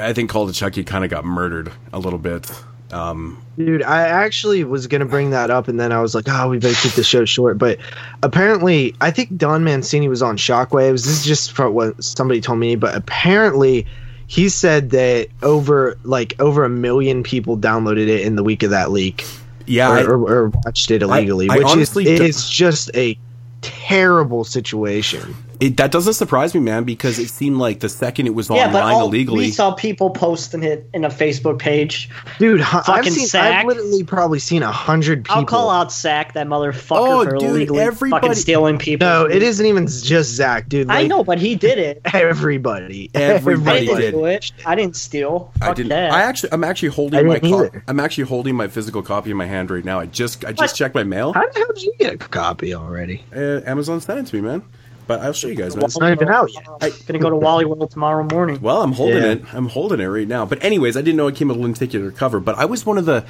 [SPEAKER 3] I think Cult of Chucky kind of got murdered a little bit. Um,
[SPEAKER 2] Dude, I actually was gonna bring that up, and then I was like, "Oh, we better keep the show short." But apparently, I think Don Mancini was on Shockwaves. This is just for what somebody told me, but apparently, he said that over like over a million people downloaded it in the week of that leak,
[SPEAKER 3] yeah,
[SPEAKER 2] or,
[SPEAKER 3] I-
[SPEAKER 2] or, or watched it illegally,
[SPEAKER 3] I
[SPEAKER 2] which
[SPEAKER 3] honestly
[SPEAKER 2] is it's just a terrible situation.
[SPEAKER 3] It, that doesn't surprise me, man, because it seemed like the second it was
[SPEAKER 4] Yeah, but
[SPEAKER 3] online
[SPEAKER 4] all,
[SPEAKER 3] illegally.
[SPEAKER 4] we saw people posting it in a Facebook page.
[SPEAKER 2] Dude, hu- I've
[SPEAKER 4] Fucking
[SPEAKER 2] seen,
[SPEAKER 4] sack.
[SPEAKER 2] I've literally probably seen a hundred people.
[SPEAKER 4] I'll call out Zach, that motherfucker,
[SPEAKER 3] Oh,
[SPEAKER 4] for
[SPEAKER 3] dude,
[SPEAKER 4] illegally
[SPEAKER 3] everybody-
[SPEAKER 4] fucking stealing people.
[SPEAKER 2] No, it isn't even just Zach, dude.
[SPEAKER 4] I know, but he did it. (laughs)
[SPEAKER 2] everybody.
[SPEAKER 4] I
[SPEAKER 3] Everybody
[SPEAKER 4] didn't
[SPEAKER 3] did.
[SPEAKER 4] do it. I didn't steal. Fuck
[SPEAKER 3] I didn't.
[SPEAKER 4] that.
[SPEAKER 3] I actually, I'm actually holding my.
[SPEAKER 2] didn't
[SPEAKER 3] Co-
[SPEAKER 2] either.
[SPEAKER 3] I'm actually holding my physical copy in my hand right now. I just, I just
[SPEAKER 4] What?
[SPEAKER 3] checked my mail.
[SPEAKER 2] How the hell did you get a copy already?
[SPEAKER 3] Uh, Amazon sent it to me, man. But I'll show you guys, man.
[SPEAKER 2] It's not even out yet.
[SPEAKER 4] I'm gonna go to Wally World tomorrow morning.
[SPEAKER 3] Well, I'm holding
[SPEAKER 2] Yeah.
[SPEAKER 3] it. I'm holding it right now. But anyways, I didn't know it came with a lenticular cover. But I was one of the,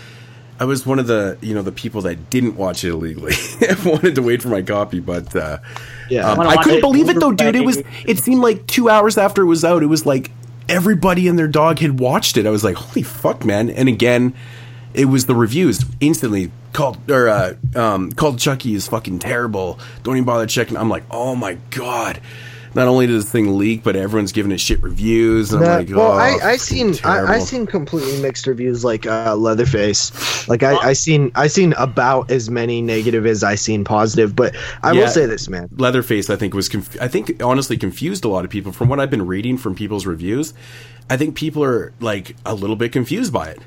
[SPEAKER 3] I was one of the, you know, the people that didn't watch it illegally. (laughs) I wanted to wait for my copy, but uh,
[SPEAKER 2] Yeah.
[SPEAKER 3] um,
[SPEAKER 4] wanna
[SPEAKER 3] I couldn't
[SPEAKER 4] it
[SPEAKER 3] believe it though, dude. It was. It seemed like two hours after it was out, it was like everybody and their dog had watched it. I was like, holy fuck, man! And again, it was the reviews instantly called or uh, um, called Chucky is fucking terrible. Don't even bother checking. I'm like, oh my god. Not only does this thing leak, but everyone's giving it shit reviews. And
[SPEAKER 2] Nah,
[SPEAKER 3] I'm like,
[SPEAKER 2] well,
[SPEAKER 3] oh,
[SPEAKER 2] I, I seen I, I seen completely mixed reviews like uh, Leatherface. Like I, I seen I seen about as many negative as I seen positive. But I
[SPEAKER 3] Yeah.
[SPEAKER 2] will say this, man.
[SPEAKER 3] Leatherface, I think was conf- I think honestly confused a lot of people from what I've been reading from people's reviews. I think people are like a little bit confused by it.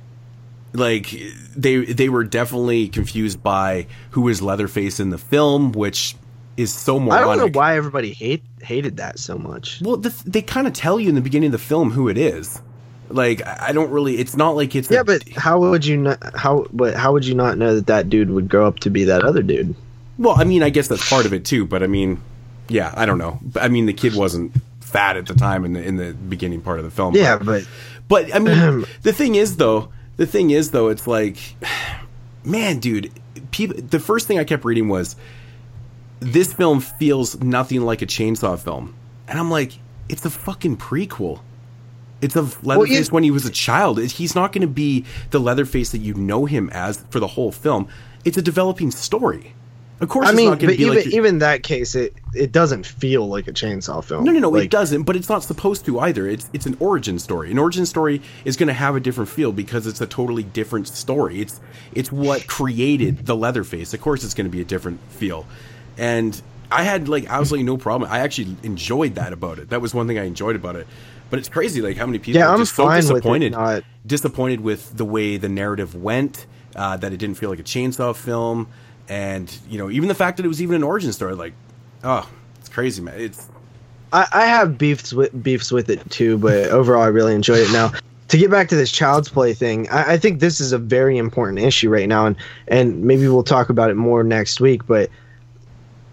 [SPEAKER 3] Like they they were definitely confused by who is Leatherface in the film, which is so
[SPEAKER 2] more
[SPEAKER 3] I
[SPEAKER 2] don't know why everybody hate hated that so much.
[SPEAKER 3] Well, the, they kind of tell you in the beginning of the film who it is. Like I don't really. It's not like it's a-
[SPEAKER 2] Yeah, but how would you not how but how would you not know that that dude would grow up to be that other dude?
[SPEAKER 3] Well, I mean, I guess that's part of it too. But I mean, yeah, I don't know. But, I mean, the kid wasn't fat at the time in the in the beginning part of the film.
[SPEAKER 2] Yeah, but
[SPEAKER 3] But I mean, (clears throat) the thing is though, the thing is though, it's like, (sighs) man, dude, people. The first thing I kept reading was this film feels nothing like a chainsaw film, and I'm like, it's a fucking prequel. It's of Leatherface
[SPEAKER 2] you-
[SPEAKER 3] when he was a child. He's not going to be the Leatherface that you know him as for the whole film. It's a developing story. Of course,
[SPEAKER 2] I
[SPEAKER 3] it's
[SPEAKER 2] mean,
[SPEAKER 3] not going
[SPEAKER 2] but
[SPEAKER 3] to be
[SPEAKER 2] even
[SPEAKER 3] like your-
[SPEAKER 2] even that case, it it doesn't feel like a chainsaw film.
[SPEAKER 3] no, no, no,
[SPEAKER 2] Like,
[SPEAKER 3] it doesn't. But it's not supposed to either. It's it's an origin story. An origin story is going to have a different feel because it's a totally different story. It's it's what created the Leatherface. Of course, it's going to be a different feel. And I had like absolutely no problem. I actually enjoyed that about it. That was one thing I enjoyed about it. But it's crazy like how many people
[SPEAKER 2] Yeah,
[SPEAKER 3] are
[SPEAKER 2] I'm
[SPEAKER 3] just so
[SPEAKER 2] fine with
[SPEAKER 3] disappointed,
[SPEAKER 2] not-
[SPEAKER 3] disappointed with the way the narrative went. Uh, that it didn't feel like a chainsaw film, and you know even the fact that it was even an origin story. Like, oh, it's crazy, man. It's
[SPEAKER 2] I, I have beefs with beefs with it too, but (laughs) overall, I really enjoy it. Now, to get back to this child's play thing, I, I think this is a very important issue right now, and and maybe we'll talk about it more next week. But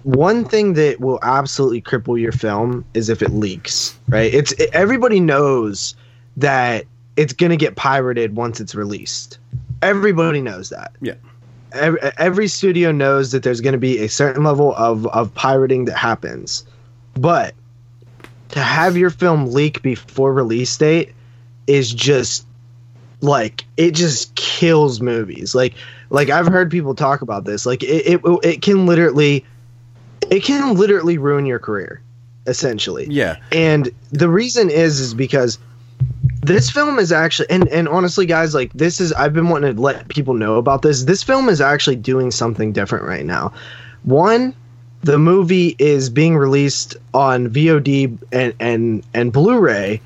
[SPEAKER 2] one thing that will absolutely cripple your film is if it leaks. Right? It's it, everybody knows that it's gonna get pirated once it's released. Everybody knows that
[SPEAKER 3] yeah.
[SPEAKER 2] Every, every studio knows that there's going to be a certain level of, of pirating that happens. But to have your film leak before release date is just like it just kills movies. Like like I've heard people talk about this. Like it it, it can literally it can literally ruin your career. essentially.
[SPEAKER 3] Yeah.
[SPEAKER 2] And the reason is is because this film is actually and and honestly guys like this is I've been wanting to let people know about this. This film is actually doing something different right now. One, the movie is being released on VOD and and and Blu-ray,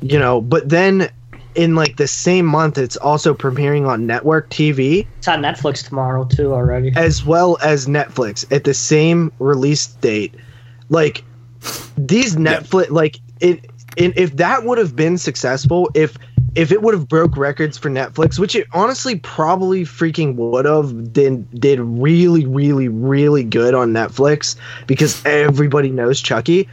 [SPEAKER 2] you know, but then in like the same month it's also premiering on network TV
[SPEAKER 4] It's on Netflix tomorrow too already.
[SPEAKER 2] as well as Netflix at the same release date. Like these Netflix, like it, it, if that would have been successful, if if it would have broke records for Netflix, which it honestly probably freaking would have, did did really, really, really good on Netflix because everybody knows Chucky.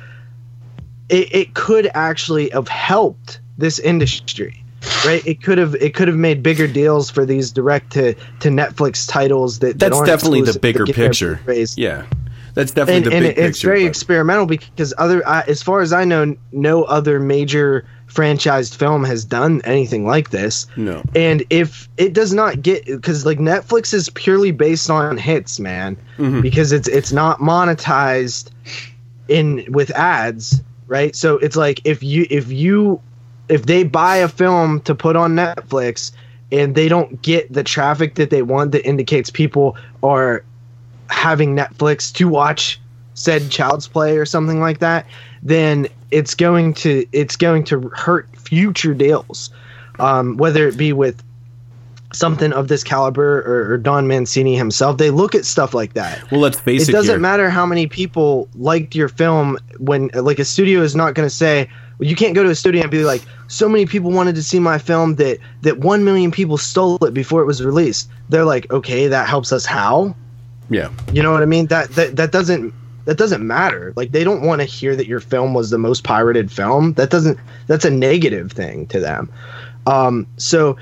[SPEAKER 2] It, it could actually have helped this industry right it could have it could have made bigger deals for these direct to to netflix titles that, that
[SPEAKER 3] That's definitely the bigger
[SPEAKER 2] that get their
[SPEAKER 3] picture. Yeah. That's definitely
[SPEAKER 2] and,
[SPEAKER 3] the
[SPEAKER 2] and
[SPEAKER 3] big
[SPEAKER 2] it's
[SPEAKER 3] picture.
[SPEAKER 2] very
[SPEAKER 3] but-
[SPEAKER 2] experimental because other uh, as far as i know no other major franchised film has done anything like this
[SPEAKER 3] No.
[SPEAKER 2] and if it does not get because like netflix is purely based on hits man
[SPEAKER 3] Mm-hmm.
[SPEAKER 2] because it's it's not monetized in with ads right so it's like if you if you if they buy a film to put on netflix and they don't get the traffic that they want that indicates people are having netflix to watch said child's play or something like that then it's going to it's going to hurt future deals um, whether it be with something of this caliber or, or Don Mancini himself. They look at stuff like that.
[SPEAKER 3] Well, let's face
[SPEAKER 2] It
[SPEAKER 3] it.
[SPEAKER 2] doesn't
[SPEAKER 3] here.
[SPEAKER 2] matter how many people liked your film when like a studio is not going to say you can't go to a studio and be like so many people wanted to see my film that that 1 million people stole it before it was released. They're like, "Okay, that helps us how?"
[SPEAKER 3] Yeah.
[SPEAKER 2] You know what I mean? That that that doesn't that doesn't matter. Like they don't want to hear that your film was the most pirated film. That doesn't that's a negative thing to them. Um so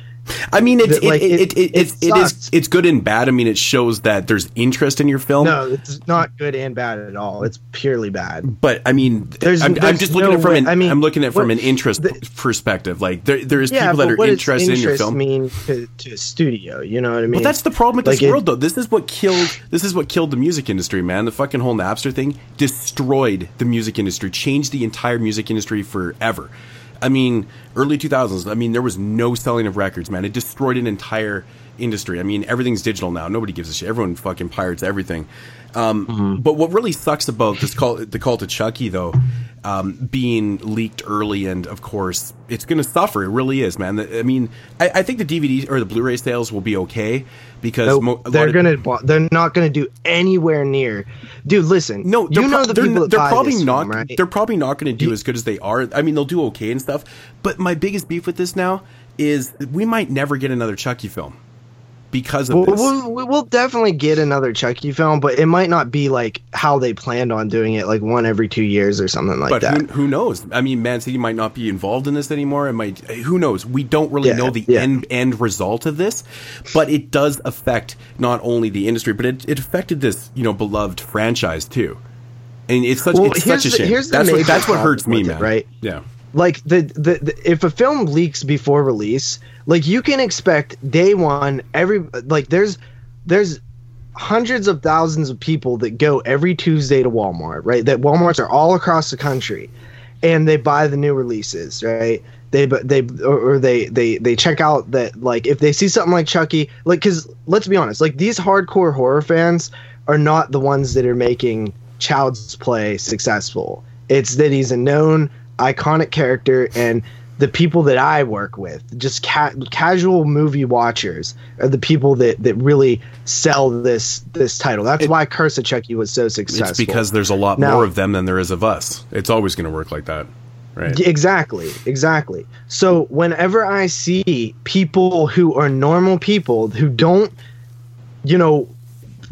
[SPEAKER 3] I mean, it's
[SPEAKER 2] That, like,
[SPEAKER 3] it,
[SPEAKER 2] it-
[SPEAKER 3] it, it, it's
[SPEAKER 2] it
[SPEAKER 3] it is it's good and bad. I mean, it shows that there's interest in your film.
[SPEAKER 2] no, it's not good and bad at all. It's purely bad.
[SPEAKER 3] But I mean,
[SPEAKER 2] There's-
[SPEAKER 3] I'm, I'm just looking
[SPEAKER 2] no
[SPEAKER 3] at it from
[SPEAKER 2] way-
[SPEAKER 3] an
[SPEAKER 2] I mean,
[SPEAKER 3] I'm looking at it from
[SPEAKER 2] what-
[SPEAKER 3] an interest
[SPEAKER 2] the-
[SPEAKER 3] perspective. Like there there's
[SPEAKER 2] Yeah,
[SPEAKER 3] people that are interested in your film.
[SPEAKER 2] mean to, to a studio? You know what I mean?
[SPEAKER 3] Well, that's the problem with this
[SPEAKER 2] Like, it-
[SPEAKER 3] world, though. This is what killed. This is what killed the music industry, man. The fucking whole Napster thing destroyed the music industry, changed the entire music industry forever. I mean, early 2000s. I mean, there was no selling of records, man. It destroyed an entire industry. I mean, everything's digital now. Nobody gives a shit. Everyone fucking pirates everything. Um,
[SPEAKER 2] Mm-hmm.
[SPEAKER 3] But what really sucks about this call, the Cult of Chucky, though, um, being leaked early, and of course, it's going to suffer. It really is, man. I mean, I, I think the DVD or the Blu-ray sales will be okay because mo-
[SPEAKER 2] they're gonna bu- they're not gonna do anywhere near. Dude, listen.
[SPEAKER 3] No, they're
[SPEAKER 2] you know
[SPEAKER 3] pro-
[SPEAKER 2] the
[SPEAKER 3] they're,
[SPEAKER 2] people
[SPEAKER 3] they're probably not.
[SPEAKER 2] film, right?
[SPEAKER 3] They're probably not going to do as good as they are. I mean, they'll do okay and stuff. But my biggest beef with this now is we might never get another Chucky film because of
[SPEAKER 2] We'll,
[SPEAKER 3] this.
[SPEAKER 2] we'll, we'll definitely get another Chucky film, but it might not be like how they planned on doing it, like one every two years or something like
[SPEAKER 3] but
[SPEAKER 2] that.
[SPEAKER 3] who, who knows? I mean, Mancini might not be involved in this anymore. It might. Who knows? We don't really
[SPEAKER 2] Yeah,
[SPEAKER 3] know the
[SPEAKER 2] yeah.
[SPEAKER 3] end end result of this, but it does affect not only the industry, but it, it affected this you know beloved franchise too. And it's such
[SPEAKER 2] Well,
[SPEAKER 3] it's such a shame.
[SPEAKER 2] the
[SPEAKER 3] that's what that's what hurts me,
[SPEAKER 2] it,
[SPEAKER 3] man.
[SPEAKER 2] right?
[SPEAKER 3] Yeah.
[SPEAKER 2] like the, the the if a film leaks before release like you can expect day one every like there's there's hundreds of thousands of people that go every tuesday to walmart right? That walmarts are all across the country and they buy the new releases right? They but they or, they they they check out that like if they see something like chucky like because let's be honest like these hardcore horror fans are not the ones that are making child's play successful. It's that he's a known iconic character and the people that I work with, just ca- casual movie watchers, are the people that, that really sell this this title. That's
[SPEAKER 3] It-
[SPEAKER 2] why Curse of Chucky was so successful.
[SPEAKER 3] It's because there's a lot
[SPEAKER 2] Now-
[SPEAKER 3] more of them than there is of us. It's always going to work like that, right?
[SPEAKER 2] Exactly, exactly. So whenever I see people who are normal people who don't, you know,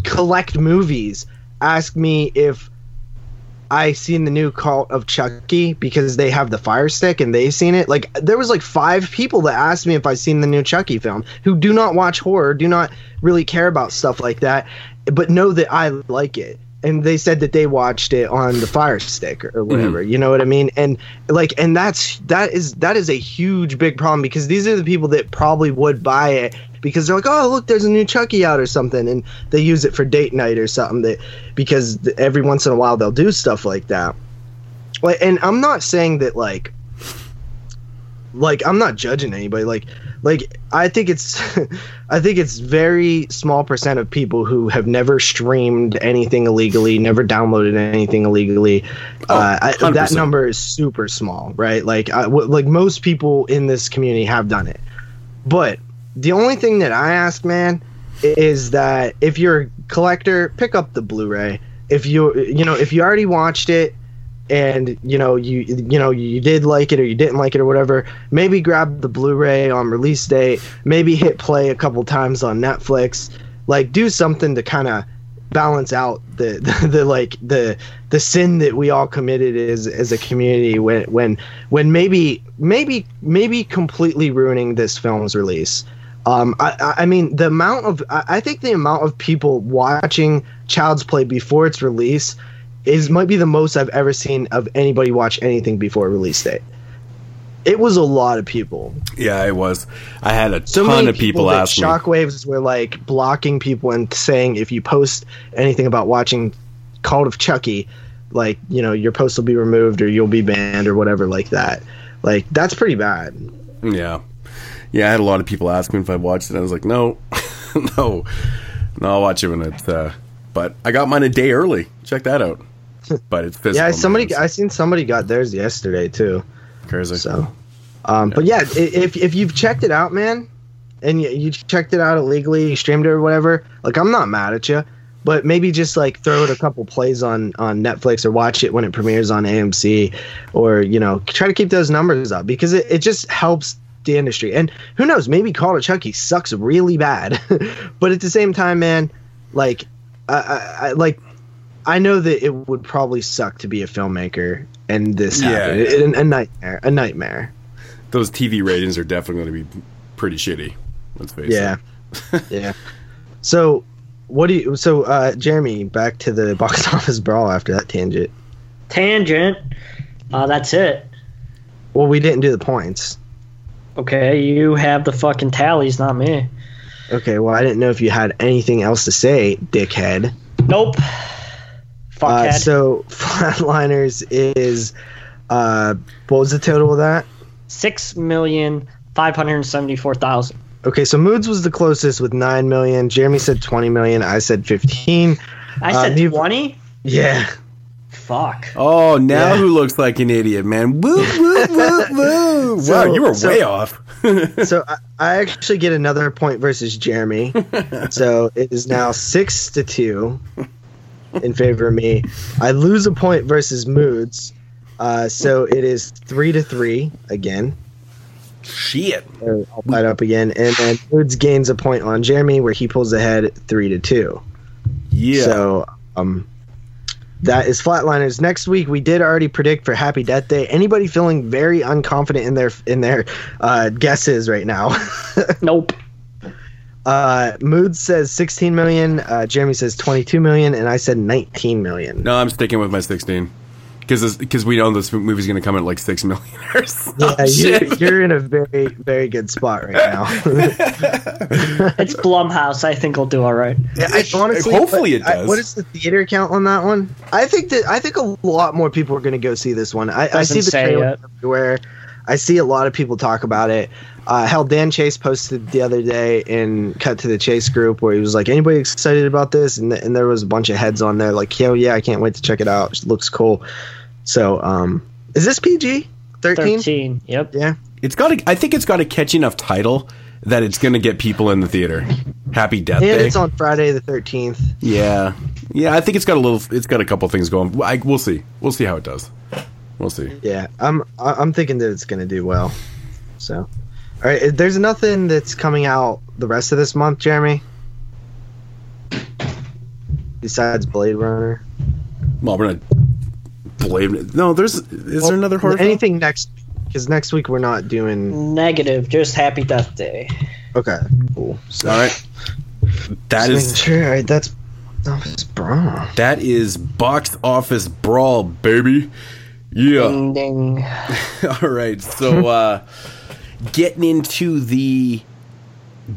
[SPEAKER 2] collect movies, ask me if I seen the new Cult of Chucky because they have the Fire Stick and they seen it. Like there was like five people that asked me if I seen the new Chucky film who do not watch horror, do not really care about stuff like that, but know that I like it. And they said that they watched it on the Fire Stick or mm-hmm. whatever. You know what I mean? And like, and that's that is that is a huge big problem because these are the people that probably would buy it because they're like, oh look, there's a new Chucky out or something, and they use it for date night or something. That because every once in a while they'll do stuff like that. Like, and I'm not saying that like, like I'm not judging anybody. Like, like I think it's, (laughs) I think it's very small percent of people who have never streamed anything illegally, never downloaded anything illegally.
[SPEAKER 3] Oh,
[SPEAKER 2] uh, I, that number is super small, right? Like, I, w- like most people in this community have done it, but the only thing that I ask, man, is that if you're a collector, pick up the Blu-ray. If you you know if you already watched it and you know you you know you did like it or you didn't like it or whatever, maybe grab the Blu-ray on release date. Maybe hit play a couple times on Netflix. Like do something to kind of balance out the, (laughs) the the like the the sin that we all committed as as a community when when when maybe maybe maybe completely ruining this film's release. Um, I, I- mean, the amount of I think the amount of people watching Child's Play before its release is might be the most I've ever seen of anybody watch anything before release date. It was a lot of people.
[SPEAKER 3] Yeah, it was. I had a
[SPEAKER 2] So
[SPEAKER 3] ton of people
[SPEAKER 2] that
[SPEAKER 3] ask me.
[SPEAKER 2] Shockwaves were like blocking people and saying if you post anything about watching Cult of Chucky, like you know your post will be removed or you'll be banned or whatever like that. Like that's pretty bad.
[SPEAKER 3] Yeah. Yeah, I had a lot of people ask me if I watched it. I was like, no, (laughs) no, no, I'll watch it when it's, uh, but I got mine a day early. Check that out. (laughs) But it's physical.
[SPEAKER 2] Yeah, somebody
[SPEAKER 3] man.
[SPEAKER 2] I seen somebody got theirs yesterday too.
[SPEAKER 3] Crazy.
[SPEAKER 2] So, um, but yeah, if if you've checked it out, man, and you, you checked it out illegally, you streamed it or whatever, like I'm not mad at you, but maybe just like throw it a couple plays on on Netflix or watch it when it premieres on AMC, or you know try to keep those numbers up because it, it just helps the industry. And who knows, maybe Cult of Chucky sucks really bad, (laughs) but at the same time, man, like I, I, I like. I know that it would probably suck to be a filmmaker and this
[SPEAKER 3] Yeah,
[SPEAKER 2] happened.
[SPEAKER 3] yeah.
[SPEAKER 2] It- a nightmare, a nightmare.
[SPEAKER 3] Those TV ratings are definitely going to be pretty shitty. Let's face
[SPEAKER 2] Yeah,
[SPEAKER 3] it. Yeah. (laughs)
[SPEAKER 2] yeah. So, what do you? So, uh, Jeremy, back to the (laughs) box office brawl after that tangent.
[SPEAKER 4] Tangent. Uh, that's it.
[SPEAKER 2] Well, we didn't do the points.
[SPEAKER 4] Okay, you have the fucking tallies, not me.
[SPEAKER 2] Okay, well, I didn't know if you had anything else to say, dickhead.
[SPEAKER 4] Nope.
[SPEAKER 2] Uh,
[SPEAKER 4] Fuckhead.
[SPEAKER 2] so, (laughs) Flatliners is uh, what was the total of that?
[SPEAKER 4] Six million five hundred seventy-four thousand.
[SPEAKER 2] Okay, so Moods was the closest with nine million. Jeremy said twenty million. I said fifteen.
[SPEAKER 4] I
[SPEAKER 2] Uh,
[SPEAKER 4] said
[SPEAKER 2] you-
[SPEAKER 4] twenty.
[SPEAKER 2] Yeah.
[SPEAKER 4] Fuck.
[SPEAKER 3] Oh, now
[SPEAKER 2] Yeah.
[SPEAKER 3] who looks like an idiot, man? Woo, woo, woo, (laughs) woo.
[SPEAKER 2] So-
[SPEAKER 3] wow, you were
[SPEAKER 2] so-
[SPEAKER 3] way off. (laughs)
[SPEAKER 2] so I, I actually get another point versus Jeremy. (laughs) so it is now six to two in favor of me. I lose a point versus Moods. Uh, so it is three to three again.
[SPEAKER 3] Shit.
[SPEAKER 2] I'll tied up again, and then Moods gains a point on Jeremy where he pulls ahead three to two.
[SPEAKER 3] Yeah.
[SPEAKER 2] So um, that is Flatliners. Next week we did already predict for Happy Death Day. Anybody feeling very unconfident in their in their uh, guesses right now? (laughs)
[SPEAKER 4] Nope.
[SPEAKER 2] Uh, Mood says 16 million. Uh, Jeremy says 22 million, and I said 19 million.
[SPEAKER 3] no, I'm sticking with my 16. Because because we know this movie's going to come at like 6 million (laughs) or some
[SPEAKER 2] Yeah, you're, you're in a very very good spot right now. (laughs)
[SPEAKER 4] It's Blumhouse. I think will do all right.
[SPEAKER 2] Yeah, I, honestly,
[SPEAKER 3] hopefully it
[SPEAKER 2] I-
[SPEAKER 3] does.
[SPEAKER 2] what is the theater count on that one? I think that I think a lot more people are going to go see this one. I, I see the trailer everywhere. I see a lot of people talk about it. Uh, hell, Dan Chase posted the other day in Cut to the Chase group where he was like, "Anybody excited about this?" And, th- and there was a bunch of heads on there like, "Yo, yeah, I can't wait to check it out. It looks cool." So, um, is this PG thirteen?
[SPEAKER 4] Thirteen. Yep.
[SPEAKER 2] Yeah.
[SPEAKER 3] It's got. A, I think it's got a catchy enough title that it's going to get people in the theater. Happy Death
[SPEAKER 2] And
[SPEAKER 3] Day.
[SPEAKER 2] it's on Friday the thirteenth.
[SPEAKER 3] yeah, yeah. I think it's got a little. It's got a couple things going. I, we'll see. We'll see how it does. We'll see.
[SPEAKER 2] Yeah, I'm I- I'm thinking that it's gonna do well. So, all right, uh, there's nothing that's coming out the rest of this month, Jeremy. Besides Blade Runner,
[SPEAKER 3] Well, we're not. Blame it. No, there's. Is there another horror? film?
[SPEAKER 2] anything next? Because next week we're not doing.
[SPEAKER 4] Negative. Just Happy Death Day.
[SPEAKER 2] Okay, cool. So,
[SPEAKER 3] All right. That
[SPEAKER 2] just making
[SPEAKER 3] is
[SPEAKER 2] sure. All right, that's Office Brawl.
[SPEAKER 3] that is box office brawl, baby. Yeah.
[SPEAKER 4] Ding ding. (laughs)
[SPEAKER 3] All right. So, uh, getting into the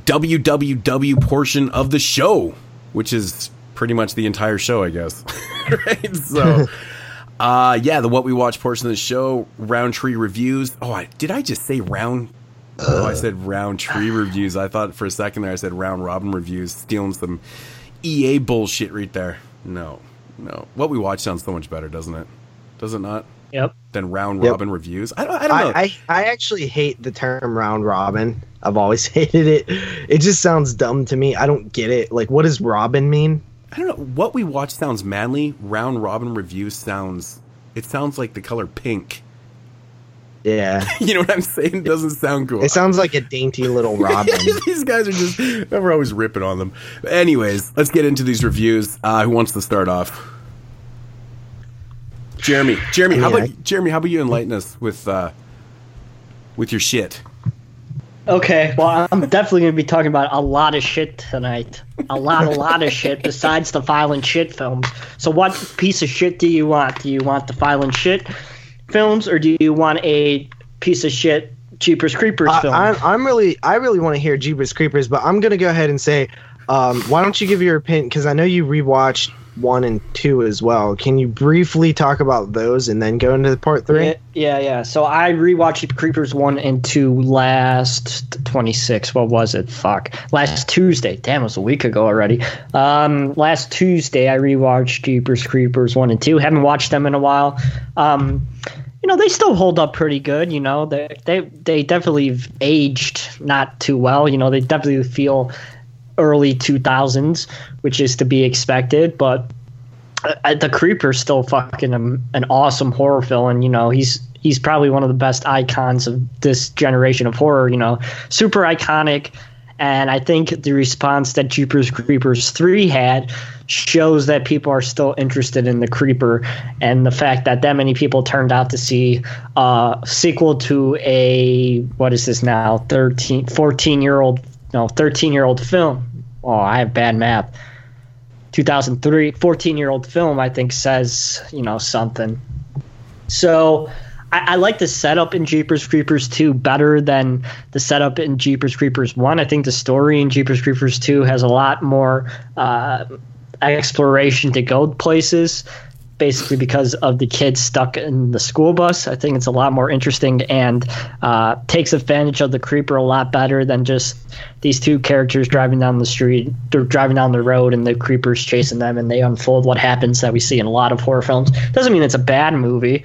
[SPEAKER 3] WWW portion of the show, which is pretty much the entire show, I guess. (laughs) right. So, (laughs) Uh yeah, the what we watch portion of the show, Roundtree reviews. Oh, I, did I just say round? oh, I said Roundtree reviews. I thought for a second there I said round robin reviews, stealing some EA bullshit right there. No, no. What we watch sounds so much better, doesn't it? Does it not?
[SPEAKER 4] Yep.
[SPEAKER 3] Than round
[SPEAKER 2] Yep.
[SPEAKER 3] robin reviews. I don't. I don't know.
[SPEAKER 2] I, I, I actually hate the term round robin. I've always (laughs) hated it. It just sounds dumb to me. I don't get it. Like, what does robin mean?
[SPEAKER 3] I don't know. What we watch sounds manly. Round robin reviews sounds. It sounds like the color pink.
[SPEAKER 2] Yeah. (laughs)
[SPEAKER 3] You know what I'm saying? It doesn't sound cool.
[SPEAKER 2] It sounds like a dainty little (laughs) robin.
[SPEAKER 3] these guys are just we're always ripping on them. Anyways, let's get into these reviews. Uh, who wants to start off? Jeremy. Jeremy, how
[SPEAKER 2] I mean,
[SPEAKER 3] about Jeremy? How about you enlighten us with uh, with your shit?
[SPEAKER 4] Okay, well, I'm definitely going to be talking about a lot of shit tonight. A lot, a lot of shit besides the violent shit films. So, what piece of shit do you want? Do you want the violent shit films, or do you want a piece of shit Jeepers Creepers
[SPEAKER 2] I,
[SPEAKER 4] film?
[SPEAKER 2] I'm, I'm really, I really want to hear Jeepers Creepers, but I'm gonna go ahead and say, um, why don't you give your opinion? Because I know you rewatched one and two as well. Can you briefly talk about those and then go into part three?
[SPEAKER 4] Yeah, yeah, yeah. So I rewatched Creepers one and two last twenty six. What was it? Fuck. Last Tuesday. Damn, it was a week ago already. Um, last Tuesday I rewatched Jeepers Creepers one and two. Haven't watched them in a while. Um, you know they still hold up pretty good. You know they they they definitely aged not too well. You know they definitely feel early 2000s, which is to be expected, but uh, the creeper's still fucking um, an awesome horror film you know? He's he's probably one of the best icons of this generation of horror you know? Super iconic and i think the response that jeepers creepers 3 had shows that people are still interested in the creeper and the fact that that many people turned out to see a sequel to a what is this now 13 14 year old no 13 year old film oh i have bad math. 2003 14 year old film i think says you know something. So I, I like the setup in jeepers creepers 2 better than the setup in jeepers creepers 1 i think the story in jeepers creepers 2 has a lot more uh, exploration to go places basically because of the kids stuck in the school bus. I think it's a lot more interesting and uh, takes advantage of the creeper a lot better than just these two characters driving down the street. They're driving down the road and the creepers chasing them and they unfold what happens that we see in a lot of horror films. Doesn't mean it's a bad movie,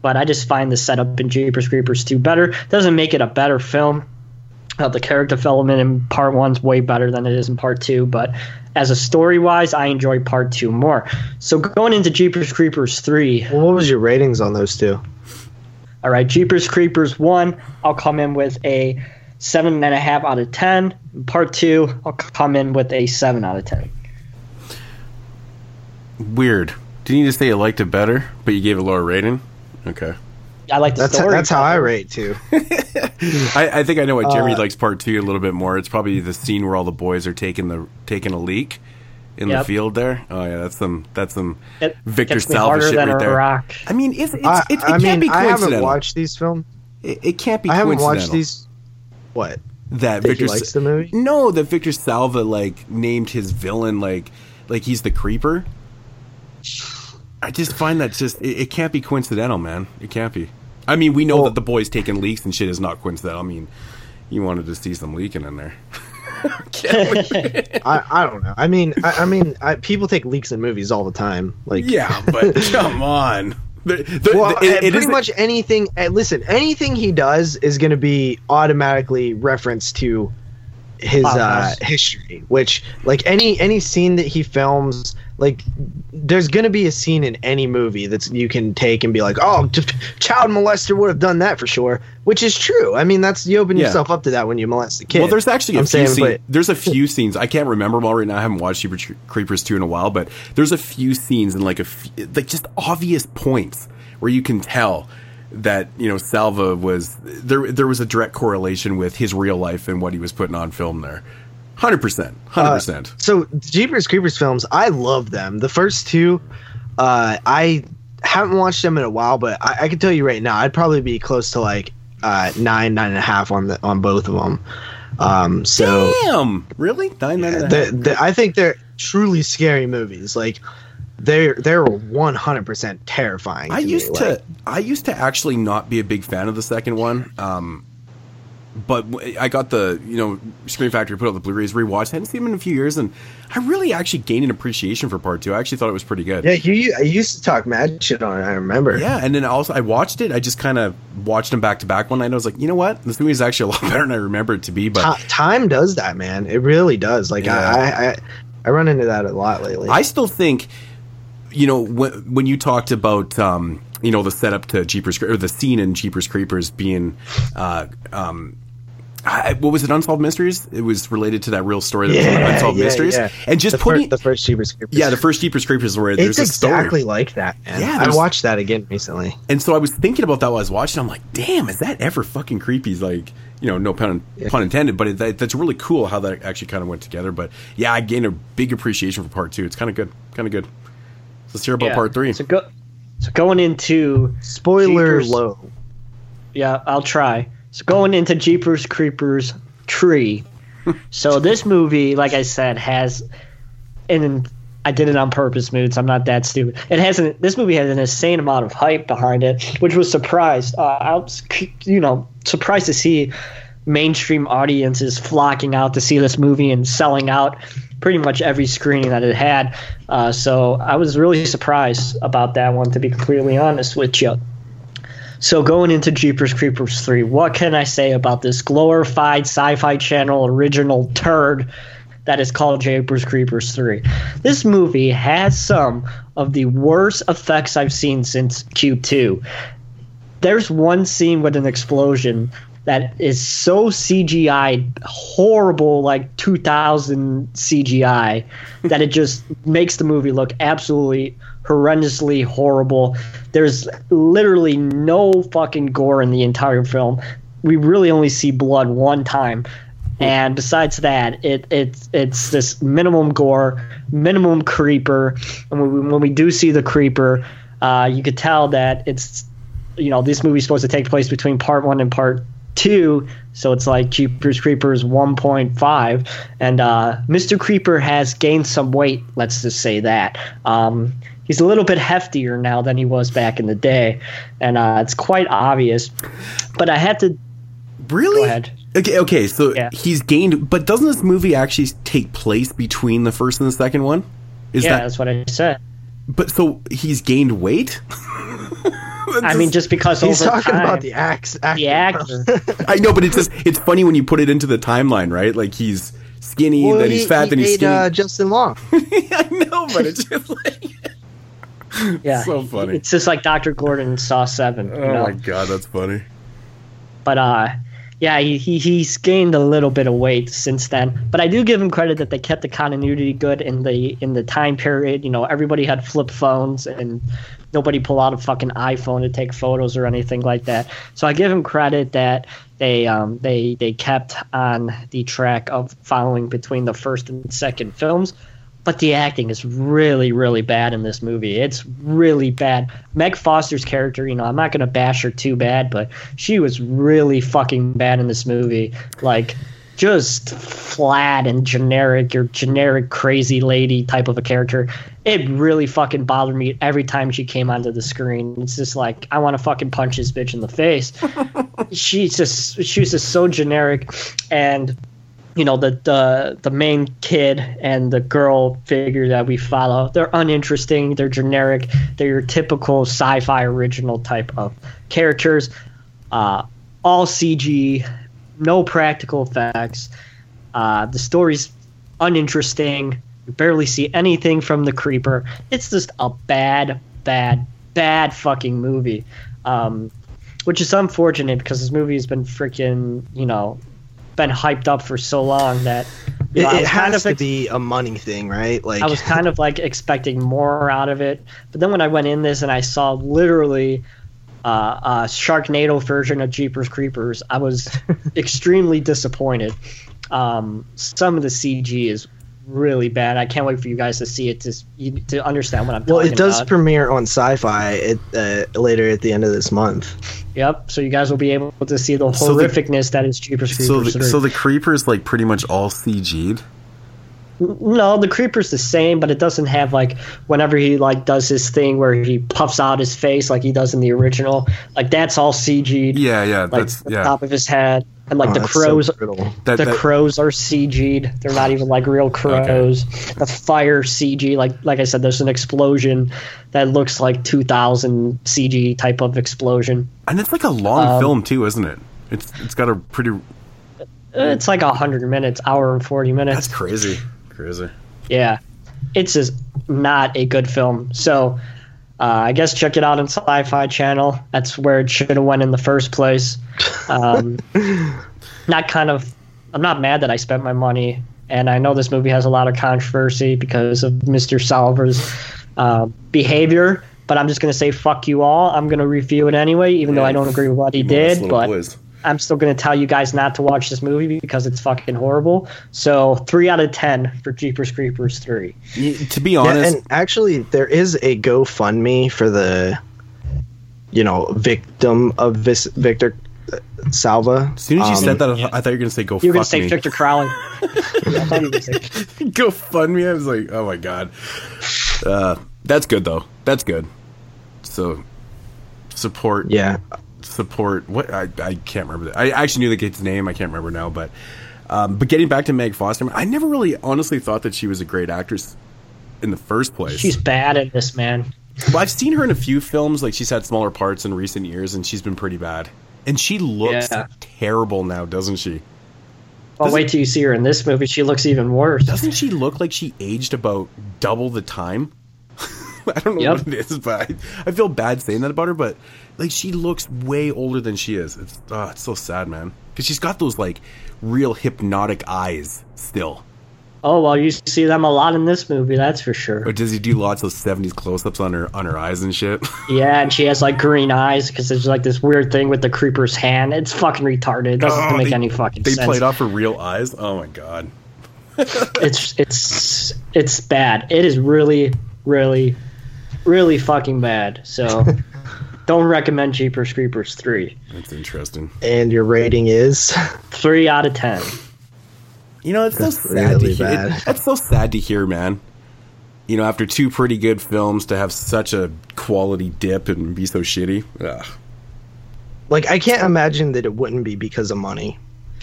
[SPEAKER 4] but I just find the setup in Jeepers Creepers 2 better. Doesn't make it a better film. Uh, the character development in part one's way better than it is in part two, but as a story wise, I enjoy part two more. So going into Jeepers Creepers three,
[SPEAKER 2] Well, what was your ratings on those two?
[SPEAKER 4] all right, Jeepers Creepers one, I'll come in with a seven and a half out of ten. Part two, I'll come in with a seven out of ten.
[SPEAKER 3] Weird. Didn't you just say you liked it better, but you gave it a lower rating? Okay.
[SPEAKER 4] I like the
[SPEAKER 2] That's
[SPEAKER 4] story.
[SPEAKER 2] that's how I rate too. (laughs)
[SPEAKER 3] I, I think I know what Jeremy
[SPEAKER 2] Uh,
[SPEAKER 3] likes part two a little bit more. It's probably the scene where all the boys are taking the taking a leak in the field there. Oh yeah, that's some that's some
[SPEAKER 4] It
[SPEAKER 3] Victor Salva
[SPEAKER 4] harder
[SPEAKER 3] shit
[SPEAKER 4] than
[SPEAKER 3] right
[SPEAKER 4] a
[SPEAKER 3] there.
[SPEAKER 4] rock.
[SPEAKER 3] I mean, it's, it's,
[SPEAKER 2] I,
[SPEAKER 3] it, it
[SPEAKER 2] I
[SPEAKER 3] can't
[SPEAKER 2] mean,
[SPEAKER 3] be
[SPEAKER 2] I haven't
[SPEAKER 3] coincidental.
[SPEAKER 2] watched these films.
[SPEAKER 3] it, it can't be.
[SPEAKER 2] I haven't watched these. What?
[SPEAKER 3] That
[SPEAKER 2] That
[SPEAKER 3] Victor
[SPEAKER 2] he likes the movie?
[SPEAKER 3] No, that Victor Salva like named his villain like like he's the creeper. (laughs) I just find that just it, it can't be coincidental, man. It can't be. I mean, we know
[SPEAKER 2] Well-
[SPEAKER 3] that the boys taking leaks and shit is not coincidental. I mean, you wanted to see some leaking in there. (laughs) (laughs)
[SPEAKER 2] I, I don't know. I mean, I, I mean, I, people take leaks in movies all the time. Like,
[SPEAKER 3] yeah, but (laughs) come on. There- there-
[SPEAKER 2] Well,
[SPEAKER 3] it- it
[SPEAKER 2] pretty
[SPEAKER 3] isn't-
[SPEAKER 2] much anything. Uh, listen, anything he does is going to be automatically referenced to his uh, history. Which, like any any scene that he films, like there's going to be a scene in any movie that you can take and be like, oh, child molester would have done that for sure. Which is true. I mean, that's you open
[SPEAKER 3] Yeah.
[SPEAKER 2] yourself up to that when you molest a kid.
[SPEAKER 3] Well, there's actually a
[SPEAKER 2] I'm
[SPEAKER 3] few
[SPEAKER 2] saying,
[SPEAKER 3] scenes. There's a (laughs) few scenes. I can't remember them all right now. I haven't watched Jeepers Creepers two in a while, but there's a few scenes and like a f- like just obvious points where you can tell that you know Salva was there. There was a direct correlation with his real life and what he was putting on film there. Hundred percent, hundred
[SPEAKER 2] Uh,
[SPEAKER 3] percent.
[SPEAKER 2] So Jeepers Creepers films, I love them. The first two, uh, I haven't watched them in a while, but I, I can tell you right now, I'd probably be close to like uh, nine, nine and a half on the on both of them. Um, so
[SPEAKER 3] Damn, really? Nine nine and a half?
[SPEAKER 2] the, the, I think they're truly scary movies. Like they're they're 100% terrifying.
[SPEAKER 3] I
[SPEAKER 2] to me,
[SPEAKER 3] used
[SPEAKER 2] like-
[SPEAKER 3] to I used to actually not be a big fan of the second one. Um, but I got the you know Scream Factory put out the Blu-rays rewatched. I hadn't seen them in a few years, and I really actually gained an appreciation for part two. I actually thought it was pretty good.
[SPEAKER 2] Yeah, you, I used to talk mad shit on it. I remember.
[SPEAKER 3] Yeah, and then also I watched it. I just kind of watched them back to back one night. and I was like, you know what, this movie is actually a lot (laughs) better than I remember it to be. But
[SPEAKER 2] Ti- time does that, man. It really does. Like
[SPEAKER 3] Yeah.
[SPEAKER 2] I, I, I run into that a lot lately.
[SPEAKER 3] I still think, you know, when, when you talked about, um, you know, the setup to Jeepers or the scene in Jeepers Creepers being, uh, um, I, what was it? Unsolved Mysteries. It was related to that real story that was on
[SPEAKER 2] yeah,
[SPEAKER 3] Unsolved
[SPEAKER 2] yeah,
[SPEAKER 3] Mysteries,
[SPEAKER 2] yeah.
[SPEAKER 3] and just
[SPEAKER 2] the, fir-
[SPEAKER 3] putting,
[SPEAKER 2] the first Jeepers Creepers.
[SPEAKER 3] yeah, the first Jeepers Creepers where there's
[SPEAKER 2] it's
[SPEAKER 3] a story.
[SPEAKER 2] exactly like that, man.
[SPEAKER 3] Yeah,
[SPEAKER 2] I watched that again recently.
[SPEAKER 3] And so I was thinking about that while I was watching. I'm like, damn, is that ever fucking creepy? Like, you know, no pun, pun intended, but it, that, that's really cool how that actually kind of went together. But yeah, I gained a big appreciation for part two. It's kind of good, kind of good. So let's hear about
[SPEAKER 4] Yeah.
[SPEAKER 3] part three.
[SPEAKER 4] So go. So going into
[SPEAKER 2] Spoiler
[SPEAKER 4] Jeepers-
[SPEAKER 2] low.
[SPEAKER 4] Yeah, I'll try. So going into Jeepers Creepers Tree. (laughs) so this movie, like I said, has and I did it on purpose, moods. I'm not that stupid. It has an this movie has an insane amount of hype behind it, which was surprised. Uh, I was, you know, surprised to see mainstream audiences flocking out to see this movie and selling out pretty much every screening that it had. Uh, so I was really surprised about that one, to be completely honest with you. So going into Jeepers Creepers 3, what can I say about this glorified Sci-Fi Channel original turd that is called Jeepers Creepers 3? This movie has some of the worst effects I've seen since Q2. There's one scene with an explosion that is so CGI, horrible, like 2000 CGI, (laughs) that it just makes the movie look absolutely horrendously horrible. There's literally no fucking gore in the entire film. We really only see blood one time. And besides that, it it's it's this minimum gore, minimum creeper. And when we, when we do see the creeper, uh, you could tell that it's you know this movie's supposed to take place between part one and part two so it's like Jeepers Creepers 1.5 and uh, Mr. Creeper has gained some weight let's just say that um, he's a little bit heftier now than he was back in the day and uh, it's quite obvious but I had to
[SPEAKER 3] Really?
[SPEAKER 4] Go ahead.
[SPEAKER 3] Okay, okay. So
[SPEAKER 4] Yeah.
[SPEAKER 3] he's gained, but doesn't this movie actually take place between the first and the second one? Is
[SPEAKER 4] yeah
[SPEAKER 3] that?
[SPEAKER 4] that's what I said
[SPEAKER 3] But so he's gained weight. (laughs)
[SPEAKER 4] I mean just because
[SPEAKER 2] He's
[SPEAKER 4] over
[SPEAKER 2] talking
[SPEAKER 4] time,
[SPEAKER 2] about the axe.
[SPEAKER 4] the actor (laughs)
[SPEAKER 3] I know, but it's just it's funny when you put it into the timeline, right? Like he's skinny,
[SPEAKER 2] Well,
[SPEAKER 3] then he's
[SPEAKER 2] he-
[SPEAKER 3] fat,
[SPEAKER 2] he
[SPEAKER 3] then he's
[SPEAKER 2] ate,
[SPEAKER 3] skinny.
[SPEAKER 2] Uh, Justin Long. (laughs)
[SPEAKER 3] I know, but it's just (laughs) like
[SPEAKER 4] yeah
[SPEAKER 3] so funny.
[SPEAKER 4] it's just like Dr. Gordon saw 7 you
[SPEAKER 3] oh
[SPEAKER 4] know?
[SPEAKER 3] my god, that's funny.
[SPEAKER 4] but uh yeah he, he he's gained a little bit of weight since then but i do give him credit that they kept the continuity good in the in the time period you know everybody had flip phones and nobody pull out a fucking iphone to take photos or anything like that so i give him credit that they um they they kept on the track of following between the first and second films but the acting is really, really bad in this movie. It's really bad. Meg Foster's character, you know, I'm not going to bash her too bad, but she was really fucking bad in this movie. Like, just flat and generic, your generic crazy lady type of a character. It really fucking bothered me every time she came onto the screen. It's just like, I want to fucking punch this bitch in the face. (laughs) she's just, she was just so generic. And you know the the the main kid and the girl figure that we follow they're uninteresting they're generic they're your typical sci-fi original type of characters uh, all cg no practical effects. Uh, the story's uninteresting. You barely see anything from the creeper. It's just a bad bad bad fucking movie. Um, which is unfortunate because this movie has been freaking you know been hyped up for so long that you
[SPEAKER 2] It,
[SPEAKER 4] know,
[SPEAKER 2] it
[SPEAKER 4] kind
[SPEAKER 2] has to be a money thing, right? Like
[SPEAKER 4] I was kind of like (laughs) expecting more out of it, but then when I went in this and I saw literally uh, a Sharknado version of Jeepers Creepers, I was (laughs) extremely disappointed. Um, some of the CG is really bad. I can't wait for you guys to see it to to understand what I'm doing.
[SPEAKER 2] well,
[SPEAKER 4] talking
[SPEAKER 2] it does
[SPEAKER 4] about.
[SPEAKER 2] premiere on Sci-Fi at, uh, later at the end of this month.
[SPEAKER 4] yep. So you guys will be able to see the
[SPEAKER 3] So the-
[SPEAKER 4] horrificness that is Jeepers
[SPEAKER 3] So
[SPEAKER 4] Creepers.
[SPEAKER 3] the, so the creeper's like pretty much all CG'd.
[SPEAKER 4] No, the creeper's the same, but it doesn't have like whenever he like does his thing where he puffs out his face like he does in the original. Like that's all CG'd.
[SPEAKER 3] Yeah, yeah,
[SPEAKER 4] like
[SPEAKER 3] that's
[SPEAKER 4] the
[SPEAKER 3] yeah.
[SPEAKER 4] top of his head, and like
[SPEAKER 2] Oh,
[SPEAKER 4] the
[SPEAKER 2] so
[SPEAKER 4] crows.
[SPEAKER 3] That,
[SPEAKER 4] the
[SPEAKER 3] that-
[SPEAKER 4] crows are CG'd. They're not even like real crows. The fire CG, like like I said, there's an explosion that looks like 2000 CG type of explosion.
[SPEAKER 3] and it's like a long
[SPEAKER 4] um,
[SPEAKER 3] film too, isn't it? It's it's got a pretty.
[SPEAKER 4] It's like hundred minutes, hour and forty minutes.
[SPEAKER 3] That's crazy, crazy.
[SPEAKER 4] Yeah, it's just not a good film. So uh, I guess check it out on Sci-Fi Channel. That's where it should have went in the first place. Um, (laughs) not kind of. I'm not mad that I spent my money, and I know this movie has a lot of controversy because of Mr. Salva's uh, behavior. But I'm just gonna say fuck you all. I'm gonna review it anyway, even though I don't agree with what he did. But
[SPEAKER 3] boys.
[SPEAKER 4] I'm still going to tell you guys not to watch this movie because it's fucking horrible. So, 3 out of 10 for Jeepers Creepers 3.
[SPEAKER 3] Y- to be
[SPEAKER 2] Yeah,
[SPEAKER 3] honest,
[SPEAKER 2] and actually, there is a GoFundMe for the, you know, victim of this Victor uh, Salva.
[SPEAKER 3] as soon as you
[SPEAKER 2] Um,
[SPEAKER 3] said that, I, th- I thought you were gonna say go
[SPEAKER 4] You were going to say. Victor Crowley. Yeah, I thought you were gonna say-
[SPEAKER 3] go fund me. I was like, oh my god. Uh, that's good though. That's good. So support.
[SPEAKER 2] yeah,
[SPEAKER 3] support what I, I can't remember that. I actually knew the kid's name. I can't remember now, but um, but getting back to Meg Foster, I never really honestly thought that she was a great actress in the first place.
[SPEAKER 4] She's bad at this, man.
[SPEAKER 3] well, I've seen her in a few films. Like she's had smaller parts in recent years, and she's been pretty bad. And she looks
[SPEAKER 4] Yeah.
[SPEAKER 3] terrible now, doesn't she?
[SPEAKER 4] Well,
[SPEAKER 3] Doesn't-
[SPEAKER 4] wait till you see her in this movie. She looks even worse.
[SPEAKER 3] Doesn't she look like she aged about double the time? (laughs) I don't know
[SPEAKER 4] Yep.
[SPEAKER 3] what it is, but I, I feel bad saying that about her. But like, she looks way older than she is. It's oh, it's so sad, man. Because she's got those like real hypnotic eyes still.
[SPEAKER 4] Oh, well, you see them a lot in this movie, that's for sure.
[SPEAKER 3] Or does he do lots of '70s close-ups on her on her eyes and shit? (laughs)
[SPEAKER 4] Yeah, and she has like green eyes because there's like this weird thing with the creeper's hand. It's fucking retarded. It doesn't
[SPEAKER 3] Oh,
[SPEAKER 4] make
[SPEAKER 3] they-
[SPEAKER 4] any fucking
[SPEAKER 3] they
[SPEAKER 4] sense.
[SPEAKER 3] played off her real eyes. Oh my god. (laughs)
[SPEAKER 4] it's it's it's bad. It is really, really, really fucking bad. So (laughs) don't recommend Jeepers Creepers three.
[SPEAKER 3] That's interesting.
[SPEAKER 2] and your rating is
[SPEAKER 4] Three out of ten.
[SPEAKER 3] You know, it's so
[SPEAKER 2] That's
[SPEAKER 3] sad
[SPEAKER 2] really
[SPEAKER 3] to hear.
[SPEAKER 2] bad.
[SPEAKER 3] It, that's so sad to hear, man. You know, after two pretty good films, to have such a quality dip and be so shitty. Ugh.
[SPEAKER 2] like I can't imagine that it wouldn't be because of money.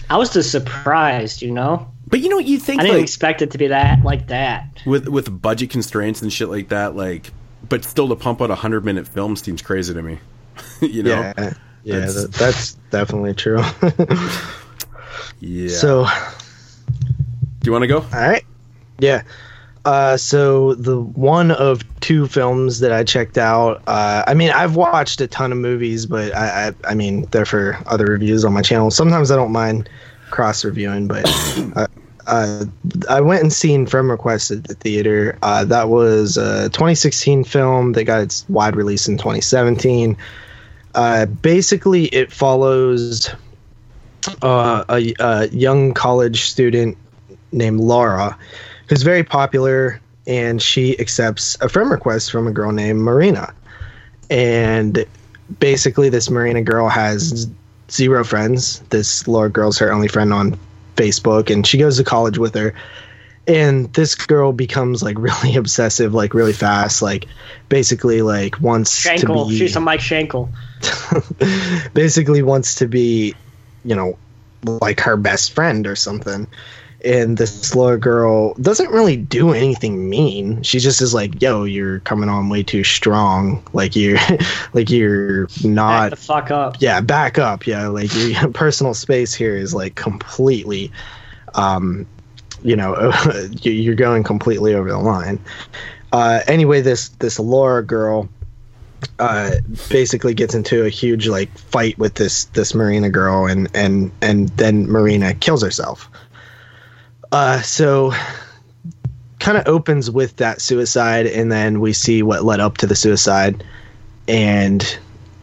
[SPEAKER 4] I was just surprised, you know.
[SPEAKER 3] But you know, what you think
[SPEAKER 4] I didn't
[SPEAKER 3] like
[SPEAKER 4] expect it to be that like that.
[SPEAKER 3] with with budget constraints and shit like that, like, but still to pump out a hundred minute film seems crazy to me. (laughs) you know,
[SPEAKER 2] Yeah, yeah,
[SPEAKER 3] That's-
[SPEAKER 2] that, that's definitely true. (laughs)
[SPEAKER 3] yeah.
[SPEAKER 2] so,
[SPEAKER 3] do you want to go?
[SPEAKER 2] all right, yeah. Uh, so the one of two films that I checked out. Uh, I mean, I've watched a ton of movies, but I, I, I mean, they're for other reviews on my channel. Sometimes I don't mind cross reviewing, but uh, uh, I went and seen Friend Request at the theater. Uh, that was a 2016 film that got its wide release in 2017. Uh, basically, it follows uh, a, a young college student named Laura, who's very popular, and she accepts a friend request from a girl named Marina. And basically, this Marina girl has zero friends. This Laura girl's her only friend on Facebook, and she goes to college with her. And this girl becomes like (laughs) really obsessive, like really fast, like basically like wants
[SPEAKER 4] Shankle.
[SPEAKER 2] to be
[SPEAKER 4] She's a Mike Shankle. (laughs)
[SPEAKER 2] basically wants to be, you know, like her best friend or something. And this little girl doesn't really do anything mean. She just is like, "Yo, you're coming on way too strong. Like you're, (laughs) like you're not Back
[SPEAKER 4] the fuck up.
[SPEAKER 2] yeah back up yeah like your personal space here is like completely um you know (laughs) you- you're going completely over the line uh anyway this this laura girl uh basically gets into a huge like fight with this this marina girl and and and then marina kills herself uh so kind of opens with that suicide and then we see what led up to the suicide and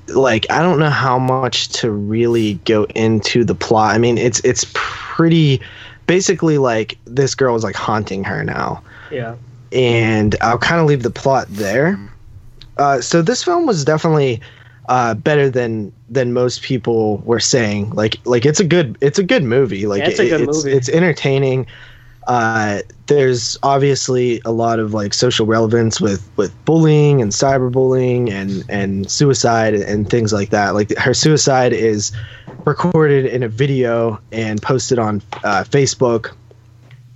[SPEAKER 2] like I don't know how much to really go into the plot. I mean, it's it's pretty basically like this girl is like haunting her now,
[SPEAKER 4] Yeah.
[SPEAKER 2] and I'll kind of leave the plot there. Uh, so this film was definitely uh, better than than most people were saying. Like like it's a good it's a good movie. Like
[SPEAKER 4] Yeah, it's a good
[SPEAKER 2] it's,
[SPEAKER 4] movie.
[SPEAKER 2] It's entertaining. uh, there's obviously a lot of like social relevance with with bullying and cyberbullying and and suicide and things like that. Like her suicide is recorded in a video and posted on uh, Facebook.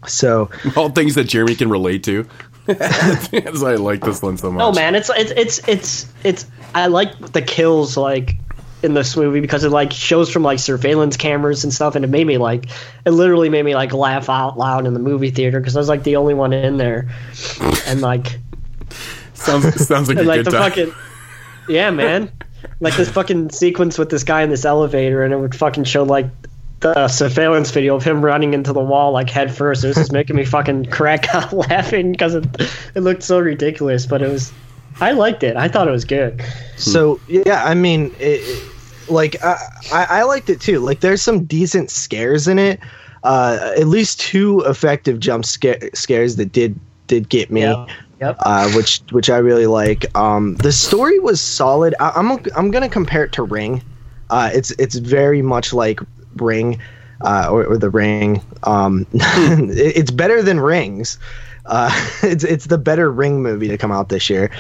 [SPEAKER 2] So (laughs)
[SPEAKER 3] All things that Jeremy can relate to. (laughs) That's why I like this one so much.
[SPEAKER 4] No, man, it's it's it's it's it's. I like the kills like in this movie because it like shows from like surveillance cameras and stuff, and it made me like it literally made me like laugh out loud in the movie theater because I was like the only one in there, and like
[SPEAKER 3] Sounds sounds like a
[SPEAKER 4] and (laughs) like
[SPEAKER 3] good
[SPEAKER 4] the
[SPEAKER 3] time.
[SPEAKER 4] fucking yeah, man, like this fucking sequence with this guy in this elevator, and it would fucking show like the surveillance video of him running into the wall like head first. It was just making me fucking crack (laughs) out laughing because it it looked so ridiculous, but it was. I liked it. I thought it was good.
[SPEAKER 2] So yeah, I mean, it, like I, I liked it too. Like there's some decent scares in it. Uh, at least two effective jump scare, scares that did did get me.
[SPEAKER 4] Yep. Yep.
[SPEAKER 2] Uh, which which I really like. Um, the story was solid. I, I'm I'm gonna compare it to Ring. Uh, it's it's very much like Ring, uh, or, or the Ring. Um, (laughs) it- it's better than Rings. Uh, (laughs) it's it's the better Ring movie to come out this year.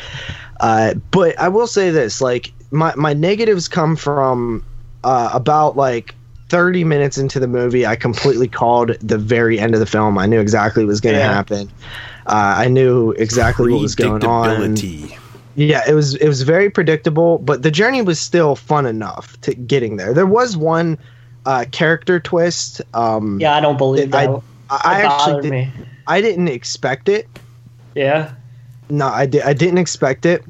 [SPEAKER 2] Uh, but I will say this: like my my negatives come from uh, about like 30 minutes into the movie. I completely called the very end of the film. I knew exactly what was going to
[SPEAKER 4] Yeah.
[SPEAKER 2] happen. Uh, I knew exactly what was going on.
[SPEAKER 3] Predictability.
[SPEAKER 2] Yeah, it was it was very predictable, but the journey was still fun enough to getting there. There was one uh, character twist. Um,
[SPEAKER 4] Yeah, I don't believe that.
[SPEAKER 2] I,
[SPEAKER 4] It
[SPEAKER 2] actually did,
[SPEAKER 4] me. I
[SPEAKER 2] I didn't expect it.
[SPEAKER 4] Yeah.
[SPEAKER 2] No, I did. I didn't expect it.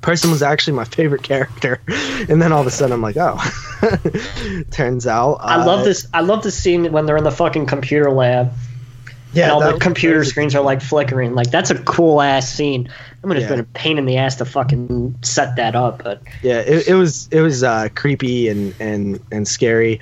[SPEAKER 2] Person was actually my favorite character, (laughs) and then all of a sudden I'm like, oh. (laughs) Turns out
[SPEAKER 4] I love
[SPEAKER 2] uh,
[SPEAKER 4] this. I love the scene when they're in the fucking computer lab
[SPEAKER 2] Yeah,
[SPEAKER 4] and all the computer
[SPEAKER 2] crazy.
[SPEAKER 4] screens are like flickering. Like that's a cool ass scene. I'm gonna
[SPEAKER 2] Yeah.
[SPEAKER 4] been a pain in the ass to fucking set that up, but
[SPEAKER 2] yeah it, it was it was uh, creepy and and and scary.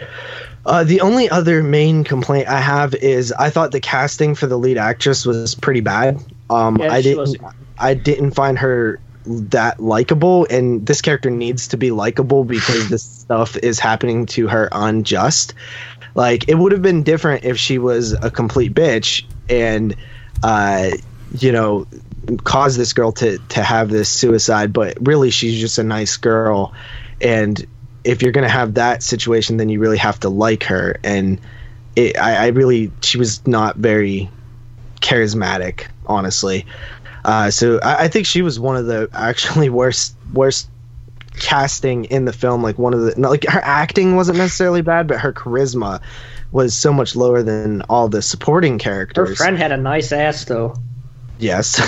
[SPEAKER 2] Uh, the only other main complaint i have is i thought the casting for the lead actress was pretty bad. Um
[SPEAKER 4] Yeah,
[SPEAKER 2] i didn't
[SPEAKER 4] was-
[SPEAKER 2] i didn't find her that likable and this character needs to be likable because this stuff is happening to her unjust. Like it would have been different if she was a complete bitch and uh you know caused this girl to to have this suicide but really she's just a nice girl and if you're gonna have that situation then you really have to like her and it, I, I really she was not very charismatic honestly uh, so I, I think she was one of the (laughs) actually worst worst casting in the film like one of the not, like her acting wasn't necessarily bad but her charisma was so much lower than all the supporting characters.
[SPEAKER 4] her friend had a nice ass though.
[SPEAKER 2] Yes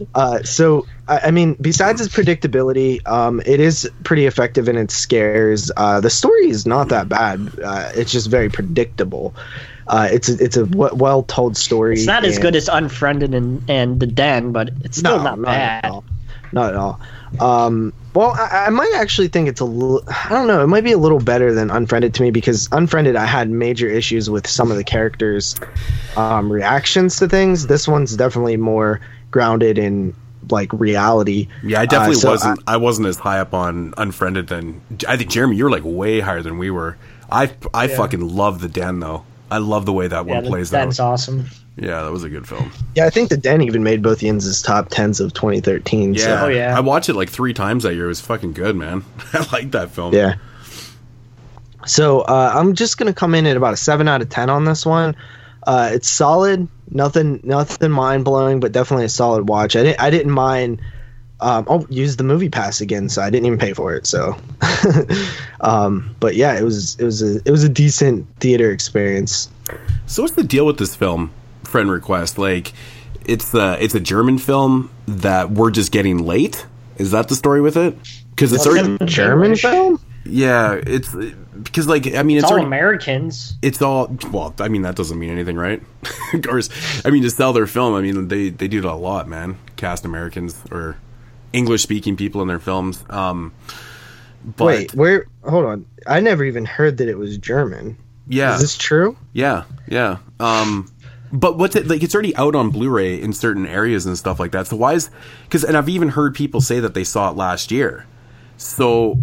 [SPEAKER 2] (laughs) (laughs) uh, so I, I mean besides its predictability um, it is pretty effective in its scares uh, the story is not that bad uh, it's just very predictable uh, it's a, it's a w- well told story
[SPEAKER 4] It's not as good as Unfriended and, and The Den, but it's still not, bad.
[SPEAKER 2] At all. Not at all. Um, well, I, I might actually think it's a little. I don't know. It might be a little better than Unfriended to me because Unfriended, I had major issues with some of the characters' um, reactions to things. This one's definitely more grounded in like reality.
[SPEAKER 3] Yeah, I definitely
[SPEAKER 2] Uh, so
[SPEAKER 3] wasn't. I, wasn't as high up on Unfriended than I think Jeremy. You're like way higher than we were. I I fucking love the Den though. I love the way that
[SPEAKER 4] Yeah,
[SPEAKER 3] one
[SPEAKER 4] The
[SPEAKER 3] plays
[SPEAKER 4] Den's
[SPEAKER 3] out.
[SPEAKER 4] awesome.
[SPEAKER 3] Yeah, that was a good film.
[SPEAKER 2] Yeah, I think the Den even made both Yins' top tens of 2013.
[SPEAKER 3] Yeah,
[SPEAKER 2] So,
[SPEAKER 4] Oh, yeah.
[SPEAKER 3] I watched it like three times that year. It was fucking good, man. (laughs) I like that film.
[SPEAKER 2] yeah. So uh, I'm just gonna come in at about a seven out of ten on this one. Uh, it's solid, nothing, nothing mind blowing, but definitely a solid watch. I didn't, I didn't mind. Um, I'll use the movie pass again, so I didn't even pay for it. So, (laughs) um, but yeah, it was, it was a, it was a decent theater experience.
[SPEAKER 3] So what's the deal with this film? Friend request. Like, it's the it's a German film that we're just getting late. Is that the story with it? Because it's already
[SPEAKER 2] German film?
[SPEAKER 3] yeah. It's because like I mean it's,
[SPEAKER 4] It's all
[SPEAKER 3] already
[SPEAKER 4] Americans.
[SPEAKER 3] it's all well. I mean that doesn't mean anything, right? (laughs) of course. I mean to sell their film. I mean they they do it a lot, man. Cast Americans or English speaking people in their films. Um, but
[SPEAKER 2] Wait, where? Hold on. I never even heard that it was German.
[SPEAKER 3] yeah,
[SPEAKER 2] Is this true?
[SPEAKER 3] Yeah, yeah. Um, but what's it like? It's already out on Blu-ray in certain areas and stuff like that. So why is because and I've even heard people say that they saw it last year. So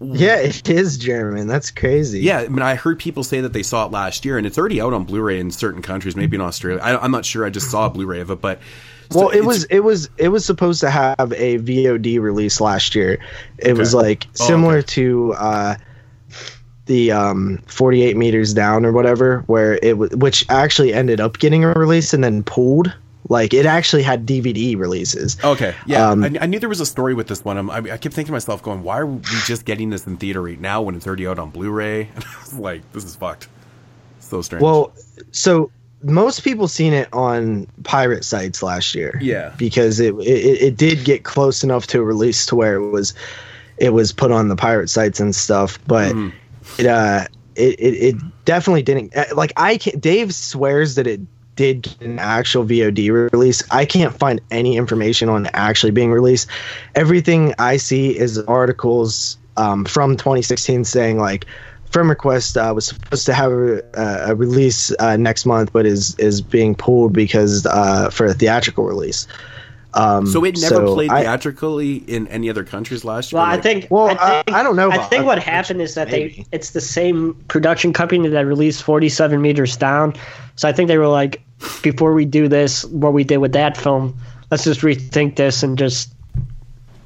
[SPEAKER 2] Yeah, it is German. That's crazy.
[SPEAKER 3] Yeah, I mean, I heard people say that they saw it last year, and it's already out on Blu-ray in certain countries, maybe in Australia. I, I'm not sure. I just saw a Blu-ray of it, but so
[SPEAKER 2] Well, it was it was it was supposed to have a VOD release last year. It was
[SPEAKER 3] Okay.
[SPEAKER 2] like
[SPEAKER 3] Oh,
[SPEAKER 2] similar
[SPEAKER 3] okay.
[SPEAKER 2] to uh, the um, 48 meters down or whatever, where it was, which actually ended up getting a release and then pulled. Like it actually had DVD releases.
[SPEAKER 3] Okay, yeah,
[SPEAKER 2] Um,
[SPEAKER 3] I, I knew there was a story with this one. I'm, I, I kept thinking to myself, going, "Why are we just getting this in theater right now when it's already out on Blu-ray?" (laughs) And I was like, "This is fucked." So strange.
[SPEAKER 2] Well, so most people seen it on pirate sites last year.
[SPEAKER 3] Yeah.
[SPEAKER 2] because it, it it did get close enough to a release to where it was it was put on the pirate sites and stuff, but
[SPEAKER 3] Mm-hmm.
[SPEAKER 2] It uh it, it it definitely didn't uh, like I can Dave swears that it did get an actual VOD release. I can't find any information on actually being released. Everything I see is articles um, from 2016 saying like Friend Request uh, was supposed to have a, a release uh, next month, but is is being pulled because uh, for a theatrical release. Um,
[SPEAKER 3] so it never
[SPEAKER 2] so
[SPEAKER 3] played
[SPEAKER 2] I-
[SPEAKER 3] theatrically in any other countries last year.
[SPEAKER 4] Well, I think.
[SPEAKER 2] Well,
[SPEAKER 4] I, think,
[SPEAKER 2] I- I don't know
[SPEAKER 4] I
[SPEAKER 2] about
[SPEAKER 4] think
[SPEAKER 2] other
[SPEAKER 4] what
[SPEAKER 2] countries,
[SPEAKER 4] happened is that
[SPEAKER 2] maybe.
[SPEAKER 4] they it's the same production company that released 47 meters down. So I think they were like, before we do this, what we did with that film, let's just rethink this and just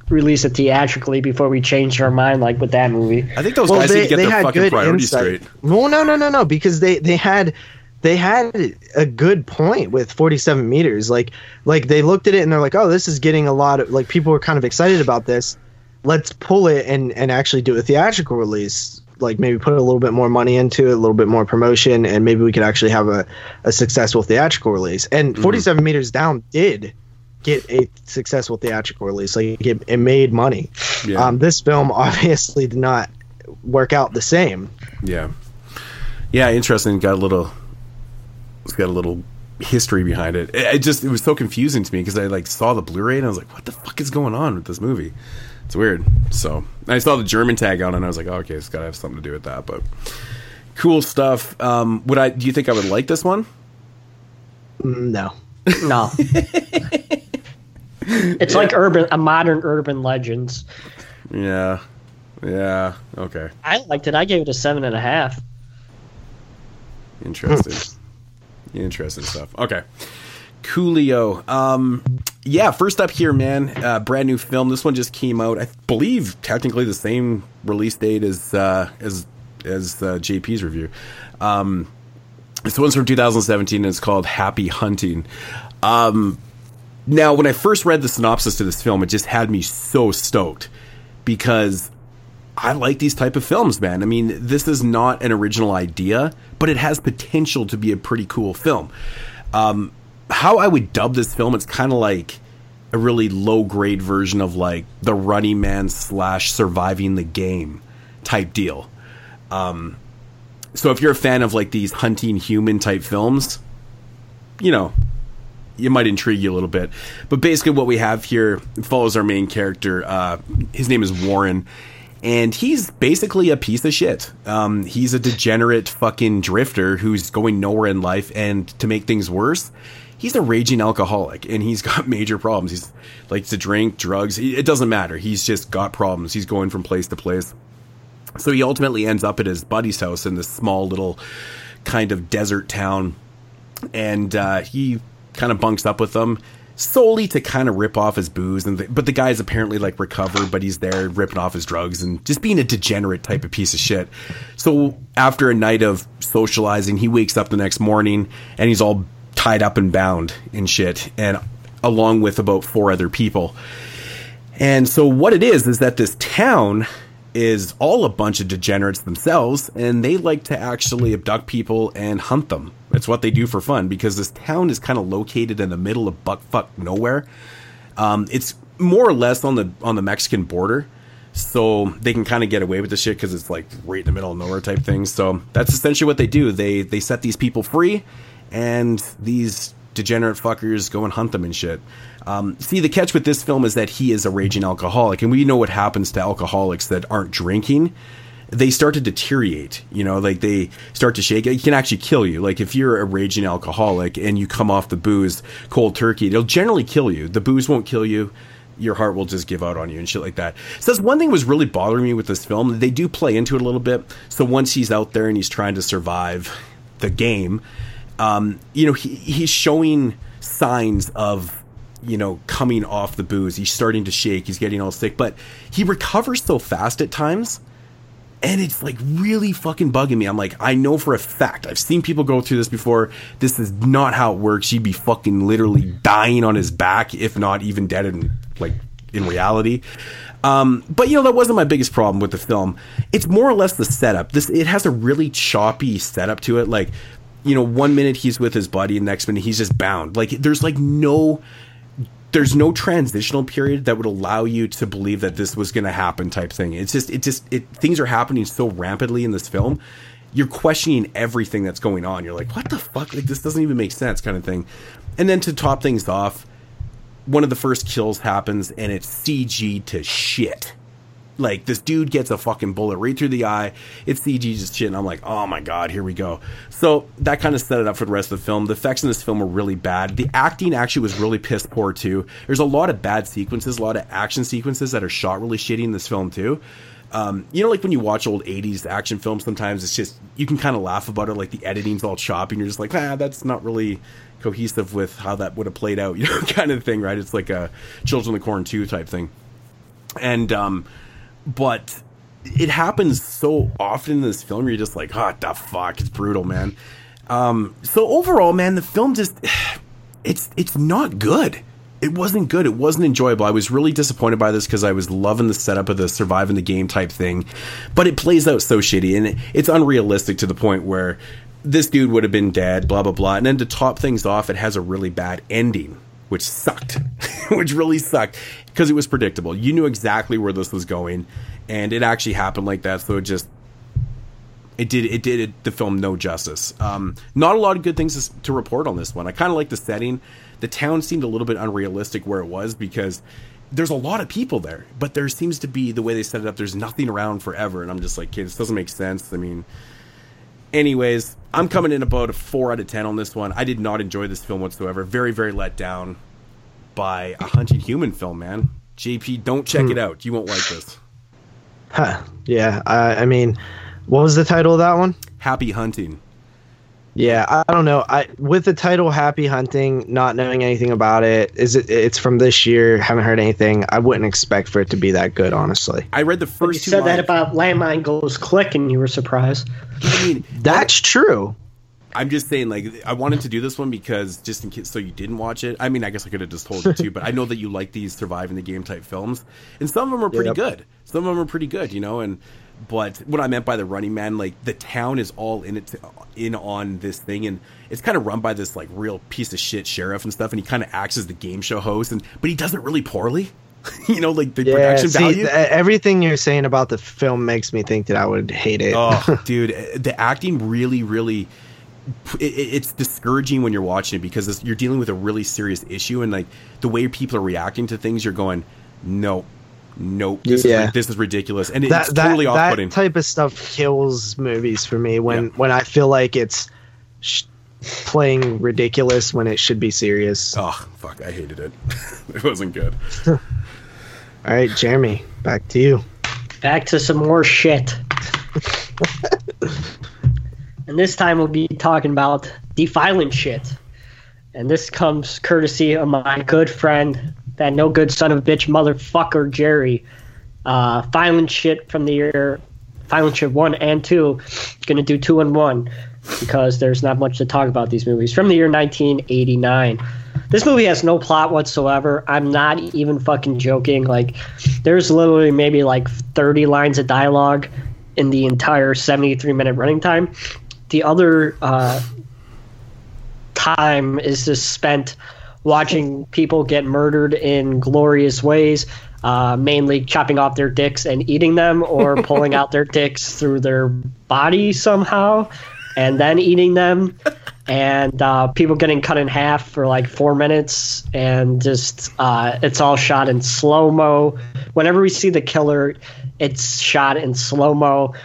[SPEAKER 4] release it theatrically before we change our mind, like with that movie.
[SPEAKER 3] I think those guys need to get their fucking
[SPEAKER 2] good
[SPEAKER 3] priorities
[SPEAKER 2] insight.
[SPEAKER 3] straight.
[SPEAKER 2] Well, no, no, no, no, because they they had they had a good point with 47 meters. Like like they looked at it and they're like, oh, this is getting a lot of like people were kind of excited about this. Let's pull it and and actually do a theatrical release. Like maybe put a little bit more money into it, a little bit more promotion, and maybe we could actually have a, a successful theatrical release. And 47 meters down did get a successful theatrical release. Like it, it made money.
[SPEAKER 3] Yeah.
[SPEAKER 2] Um, this film (laughs) obviously did not work out the same.
[SPEAKER 3] Yeah, yeah, interesting. Got a little, it's got a little history behind it. It, it just it was so confusing to me because I like saw the Blu-ray and I was like, what the fuck is going on with this movie? It's weird. So I saw the German tag on it and I was like, oh, okay, it's got to have something to do with that. But cool stuff. Um, would I? Do you think I would like this one?
[SPEAKER 2] Mm, No.
[SPEAKER 4] No. (laughs) it's like urban, a modern urban legends.
[SPEAKER 3] Yeah, yeah. Okay,
[SPEAKER 4] I liked it. I gave it a seven and a half.
[SPEAKER 3] interesting. Interesting stuff. Okay. Coolio. Um, yeah, first up here, man. Uh, brand new film. This one just came out. I believe technically the same release date as uh, as as uh, JP's review. Um, this one's from 2017 and it's called Happy Hunting. Um, now, when I first read the synopsis to this film, it just had me so stoked because I like these type of films, man. I mean, this is not an original idea, but it has potential to be a pretty cool film. Um, how I would dub this film, it's kind of like a really low grade version of like the Running Man slash Surviving the Game type deal. Um, so if you're a fan of like these hunting human type films, you know, it might intrigue you a little bit. But basically, what we have here follows our main character. Uh, his name is Warren, and he's basically a piece of shit. Um, he's a degenerate fucking drifter who's going nowhere in life, and to make things worse, he's a raging alcoholic, and he's (laughs) got major problems. He's likes to drink, drugs. It doesn't matter. He's just got problems. He's going from place to place. So he ultimately ends up at his buddy's house in this small little kind of desert town, and uh, he kind of bunks up with them solely to kind of rip off his booze. And th- but the guy's apparently like recovered, but he's there ripping off his drugs and just being a degenerate type of piece of shit. So after a night of socializing, he wakes up the next morning and he's all tied up and bound and shit, and along with about four other people. And so what it is is that this town is all a bunch of degenerates themselves, and they like to actually abduct people and hunt them. It's what they do for fun because this town is kind of located in the middle of buckfuck nowhere. Um, it's more or less on the on the Mexican border, so they can kind of get away with this shit because it's like right in the middle of nowhere type thing. So that's essentially what they do. They they set these people free, and these degenerate fuckers go and hunt them and shit. Um, see, the catch with this film is that he is a raging alcoholic, and we know what happens to alcoholics that aren't drinking. They start to deteriorate, you know, like they start to shake. It can actually kill you. Like if you're a raging alcoholic and you come off the booze cold turkey, it'll generally kill you. The booze won't kill you. your heart will just give out on you and shit like that. So that's one thing was really bothering me with this film. They do play into it a little bit. So once he's out there and he's trying to survive the game, um, you know, he, he's showing signs of, you know, coming off the booze. He's starting to shake. He's getting all sick, but he recovers so fast at times. And it's like really fucking bugging me. I'm like, I know for a fact, I've seen people go through this before. This is not how it works. You'd be fucking literally dying on his back, if not even dead in like in reality. Um, but you know that wasn't my biggest problem with the film. It's more or less the setup. This it has a really choppy setup to it. Like, you know, one minute he's with his buddy, and next minute he's just bound. Like, there's like no there's no transitional period that would allow you to believe that this was going to happen type thing. It's just it just it things are happening so rapidly in this film. You're questioning everything that's going on. You're like, what the fuck? Like this doesn't even make sense, kind of thing. And then to top things off, one of the first kills happens and it's CG to shit. Like this dude gets a fucking bullet right through the eye. It's CG just shit, and I'm like, oh my god, here we go. So that kind of set it up for the rest of the film. The effects in this film were really bad. The acting actually was really piss poor too. There's a lot of bad sequences, a lot of action sequences that are shot really shitty in this film too. Um, you know, like when you watch old '80s action films, sometimes it's just you can kind of laugh about it, like the editing's all choppy, and you're just like, ah, that's not really cohesive with how that would have played out, (laughs) you know, kind of thing, right? It's like a Children of the Corn 2 type thing. And um, but it happens so often in this film. You're just like, what the fuck? It's brutal, man. Um, so overall, man, the film just (sighs) it's it's not good. It wasn't good. It wasn't enjoyable. I was really disappointed by this because I was loving the setup of the surviving the game type thing, but it plays out so shitty and it, it's unrealistic to the point where this dude would have been dead. Blah blah blah. And then to top things off, it has a really bad ending which sucked, (laughs) which really sucked because it was predictable. You knew exactly where this was going, and it actually happened like that. So it just it did it did the film no justice. Um, not a lot of good things to, to report on this one. I kind of like the setting. The town seemed a little bit unrealistic where it was because there's a lot of people there, but there seems to be the way they set it up. There's nothing around forever, and I'm just like, kids, this doesn't make sense. I mean, anyways, I'm coming in about a four out of ten on this one. I did not enjoy this film whatsoever. Very, very let down by a hunted human film, man. JP, don't check hmm. it out. You won't like this.
[SPEAKER 2] Huh. Yeah. I, I mean, what was the title of that one?
[SPEAKER 3] Happy Hunting.
[SPEAKER 2] Yeah, I don't know. I with the title "Happy Hunting," not knowing anything about it, is it? It's from this year. Haven't heard anything. I wouldn't expect for it to be that good, honestly.
[SPEAKER 3] I read the first. But you
[SPEAKER 4] said lines. that about Landmine Goes Click, and you were surprised.
[SPEAKER 2] I mean, that's true.
[SPEAKER 3] I'm just saying, like, I wanted to do this one because just in case, so you didn't watch it. I mean, I guess I could have just told you too, but I know that you like these surviving the game type films, and some of them are pretty yep. good. Some of them are pretty good, you know, and but what I meant by the running man, like the town is all in it, to, in on this thing, and it's kind of run by this like real piece of shit sheriff and stuff, and he kind of acts as the game show host, and but he does it really poorly. (laughs) you know, like the yeah, production see, value.
[SPEAKER 2] everything you're saying about the film makes me think that I would hate it.
[SPEAKER 3] oh, (laughs) dude, the acting really, really. It, it's discouraging when you're watching it because you're dealing with a really serious issue, and like the way people are reacting to things, you're going, no, nope, this, yeah. is, this is ridiculous, and that, it's totally that, off-putting.
[SPEAKER 2] That type of stuff kills movies for me when yeah. when I feel like it's sh- playing ridiculous when it should be serious.
[SPEAKER 3] Oh fuck, I hated it. (laughs) it wasn't good. (laughs)
[SPEAKER 2] All right, Jeremy, back to you.
[SPEAKER 4] Back to some more shit. (laughs) and this time we'll be talking about defiling shit. And this comes courtesy of my good friend that no good son of a bitch motherfucker Jerry. Uh, violent shit from the year, violent shit one and two. Gonna do two and one because there's not much to talk about these movies from the year 1989. This movie has no plot whatsoever. I'm not even fucking joking. Like, there's literally maybe like 30 lines of dialogue in the entire 73 minute running time. The other uh, time is just spent watching people get murdered in glorious ways, uh, mainly chopping off their dicks and eating them, or (laughs) pulling out their dicks through their body somehow, and then eating them. And uh, people getting cut in half for like four minutes, and just uh, it's all shot in slow mo. Whenever we see the killer, it's shot in slow mo,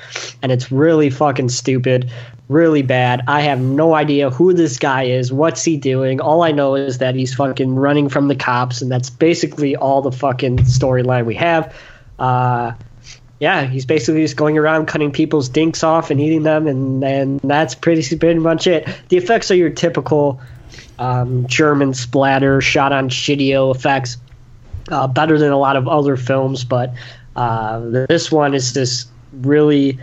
[SPEAKER 4] and it's really fucking stupid. Really bad. I have no idea who this guy is, what's he doing. All I know is that he's fucking running from the cops, and that's basically all the fucking storyline we have. Uh, yeah, he's basically just going around cutting people's dinks off and eating them, and, and that's pretty, pretty much it. The effects are your typical um, German splatter, shot on shitty effects. Uh, better than a lot of other films, but uh, this one is just really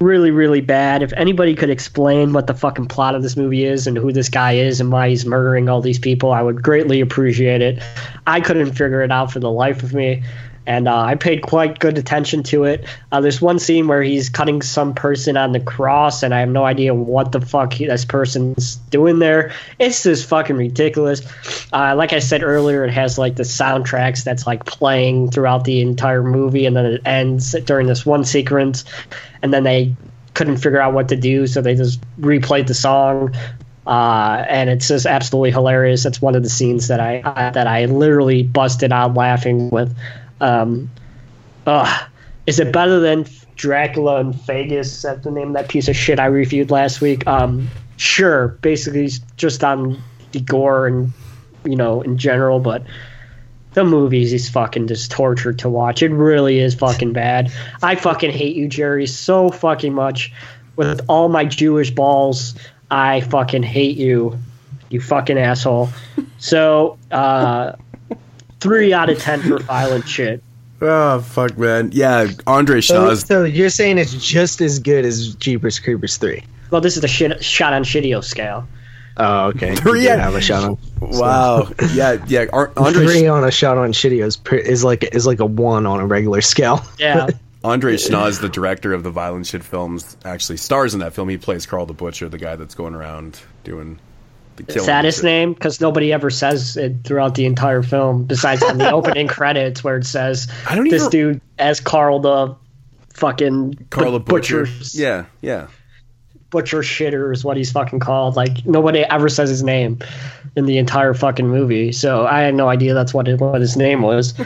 [SPEAKER 4] really, really bad. If anybody could explain what the fucking plot of this movie is and who this guy is and why he's murdering all these people, I would greatly appreciate it. I couldn't figure it out for the life of me. And uh, I paid quite good attention to it. Uh, there's one scene where he's cutting some person on the cross, and I have no idea what the fuck he, this person's doing there. It's just fucking ridiculous. Uh, like I said earlier, it has like the soundtracks that's like playing throughout the entire movie, and then it ends during this one sequence and then they couldn't figure out what to do, so they just replayed the song. Uh, and it's just absolutely hilarious. It's one of the scenes that I, I that I literally busted out laughing with. Um, uh, is it better than Dracula in Vegas? That's the name of that piece of shit I reviewed last week. Um, sure, basically just on the gore and you know in general, but the movies is fucking just torture to watch. It really is fucking bad. I fucking hate you, Jerry, so fucking much. With all my Jewish balls, I fucking hate you. You fucking asshole. So, uh, three out of ten for violent shit. (laughs)
[SPEAKER 3] Oh fuck, man! Yeah, Andre
[SPEAKER 2] So, so you're saying it's just as good as Jeepers Creepers three?
[SPEAKER 4] Well, this is the shit shot on shitio scale.
[SPEAKER 2] Oh, okay. (laughs)
[SPEAKER 3] Three
[SPEAKER 2] You have a shot on. (laughs)
[SPEAKER 3] Wow. Yeah, yeah. Ar- Andre
[SPEAKER 2] Three on a shot on shitty is, pre- is like is like a one on a regular scale.
[SPEAKER 4] Yeah.
[SPEAKER 3] Andre Schnaas, the director of the violent shit films, actually stars in that film. He plays Carl the Butcher, the guy that's going around doing the killing.
[SPEAKER 4] Is that his
[SPEAKER 3] shit.
[SPEAKER 4] name? Because nobody ever says it throughout the entire film, besides on the (laughs) opening credits where it says
[SPEAKER 3] I don't
[SPEAKER 4] this
[SPEAKER 3] even-
[SPEAKER 4] dude as Carl the fucking
[SPEAKER 3] Carl the Butcher.
[SPEAKER 4] butcher
[SPEAKER 3] Yeah, yeah.
[SPEAKER 4] butcher shitter is what he's fucking called. Like nobody ever says his name in the entire fucking movie. So I had no idea that's what it, what his name was. (laughs)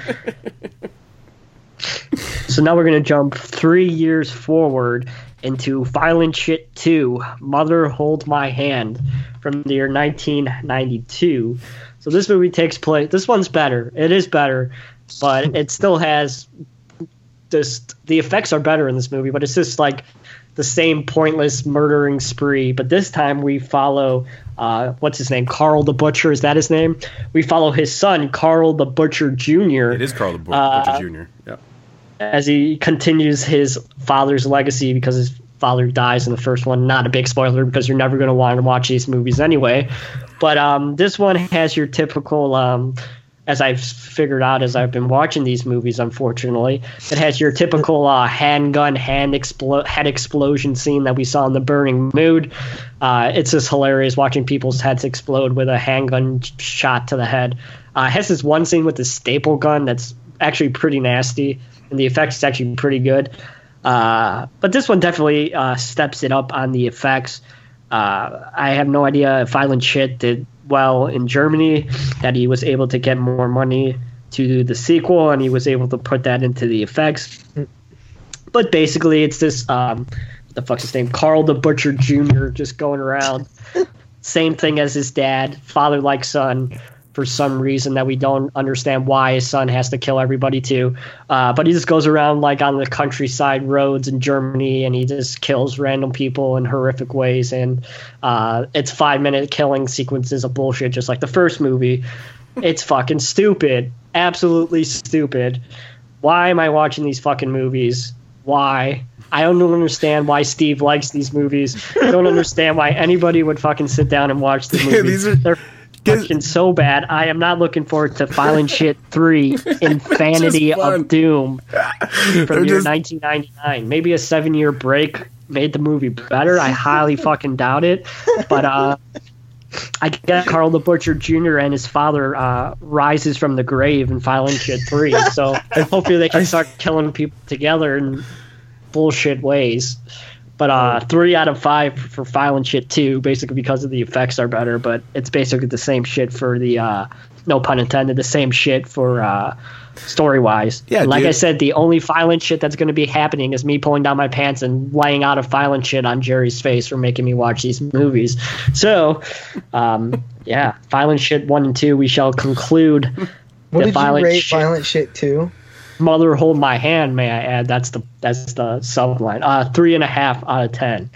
[SPEAKER 4] so now we're gonna jump three years forward into Violent Shit 2, Mother Hold My Hand, from the year 1992. So this movie takes place. This one's better. It is better, but it still has this. The effects are better in this movie, but it's just like the same pointless murdering spree. But this time we follow. Uh, what's his name? Carl the Butcher. Is that his name? We follow his son, Carl the Butcher Jr.
[SPEAKER 3] It is Carl the Bu-
[SPEAKER 4] Uh,
[SPEAKER 3] Butcher Jr. Yeah.
[SPEAKER 4] As he continues his father's legacy because his father dies in the first one. Not a big spoiler because you're never going to want to watch these movies anyway. But um, this one has your typical, um, as I've figured out as I've been watching these movies, unfortunately, it has your typical uh, handgun hand explo- head explosion scene that we saw in The Burning Moon. Uh, it's just hilarious watching people's heads explode with a handgun shot to the head. Uh, has this one scene with the staple gun that's actually pretty nasty, and the effects is actually pretty good. Uh, but this one definitely uh, steps it up on the effects. Uh, I have no idea if Violent Shit did well in Germany, that he was able to get more money to do the sequel, and he was able to put that into the effects. But basically, it's this um, the fuck's his name? Carl the Butcher Jr. just going around. (laughs) Same thing as his dad, father like son, for some reason that we don't understand why his son has to kill everybody too. Uh, but he just goes around like on the countryside roads in Germany and he just kills random people in horrific ways. And uh, it's five minute killing sequences of bullshit, just like the first movie. It's fucking stupid. Absolutely stupid. Why am I watching these fucking movies? Why? I don't understand why Steve likes these movies. I don't understand why anybody would fucking sit down and watch the (laughs) movies.
[SPEAKER 3] these are-
[SPEAKER 4] They're so bad. I am not looking forward to Violent (laughs) Shit 3 Infantry
[SPEAKER 3] Just fun.
[SPEAKER 4] of Doom (laughs) from
[SPEAKER 3] They're
[SPEAKER 4] year
[SPEAKER 3] just-
[SPEAKER 4] 1999. Maybe a seven year break made the movie better. I highly (laughs) fucking doubt it. But uh, I guess Carl the Butcher Jr. and his father uh, rises from the grave in Violent Shit 3. So hopefully they can start killing people together in bullshit ways. But uh, three out of five for Violent Shit too, basically because of the effects are better, but it's basically the same shit for the uh, no pun intended, the same shit for uh, story wise.
[SPEAKER 3] Yeah,
[SPEAKER 4] like
[SPEAKER 3] dude.
[SPEAKER 4] I said, the only violent shit that's going to be happening is me pulling down my pants and laying out a violent shit on Jerry's face for making me watch these movies. So, um, (laughs) yeah, violent shit one and two. We shall conclude.
[SPEAKER 2] What
[SPEAKER 4] the
[SPEAKER 2] did you
[SPEAKER 4] violent
[SPEAKER 2] rate
[SPEAKER 4] shit.
[SPEAKER 2] violent shit too?
[SPEAKER 4] Mother hold my hand, may I add? That's the that's the subline. Uh, three and a half out of ten.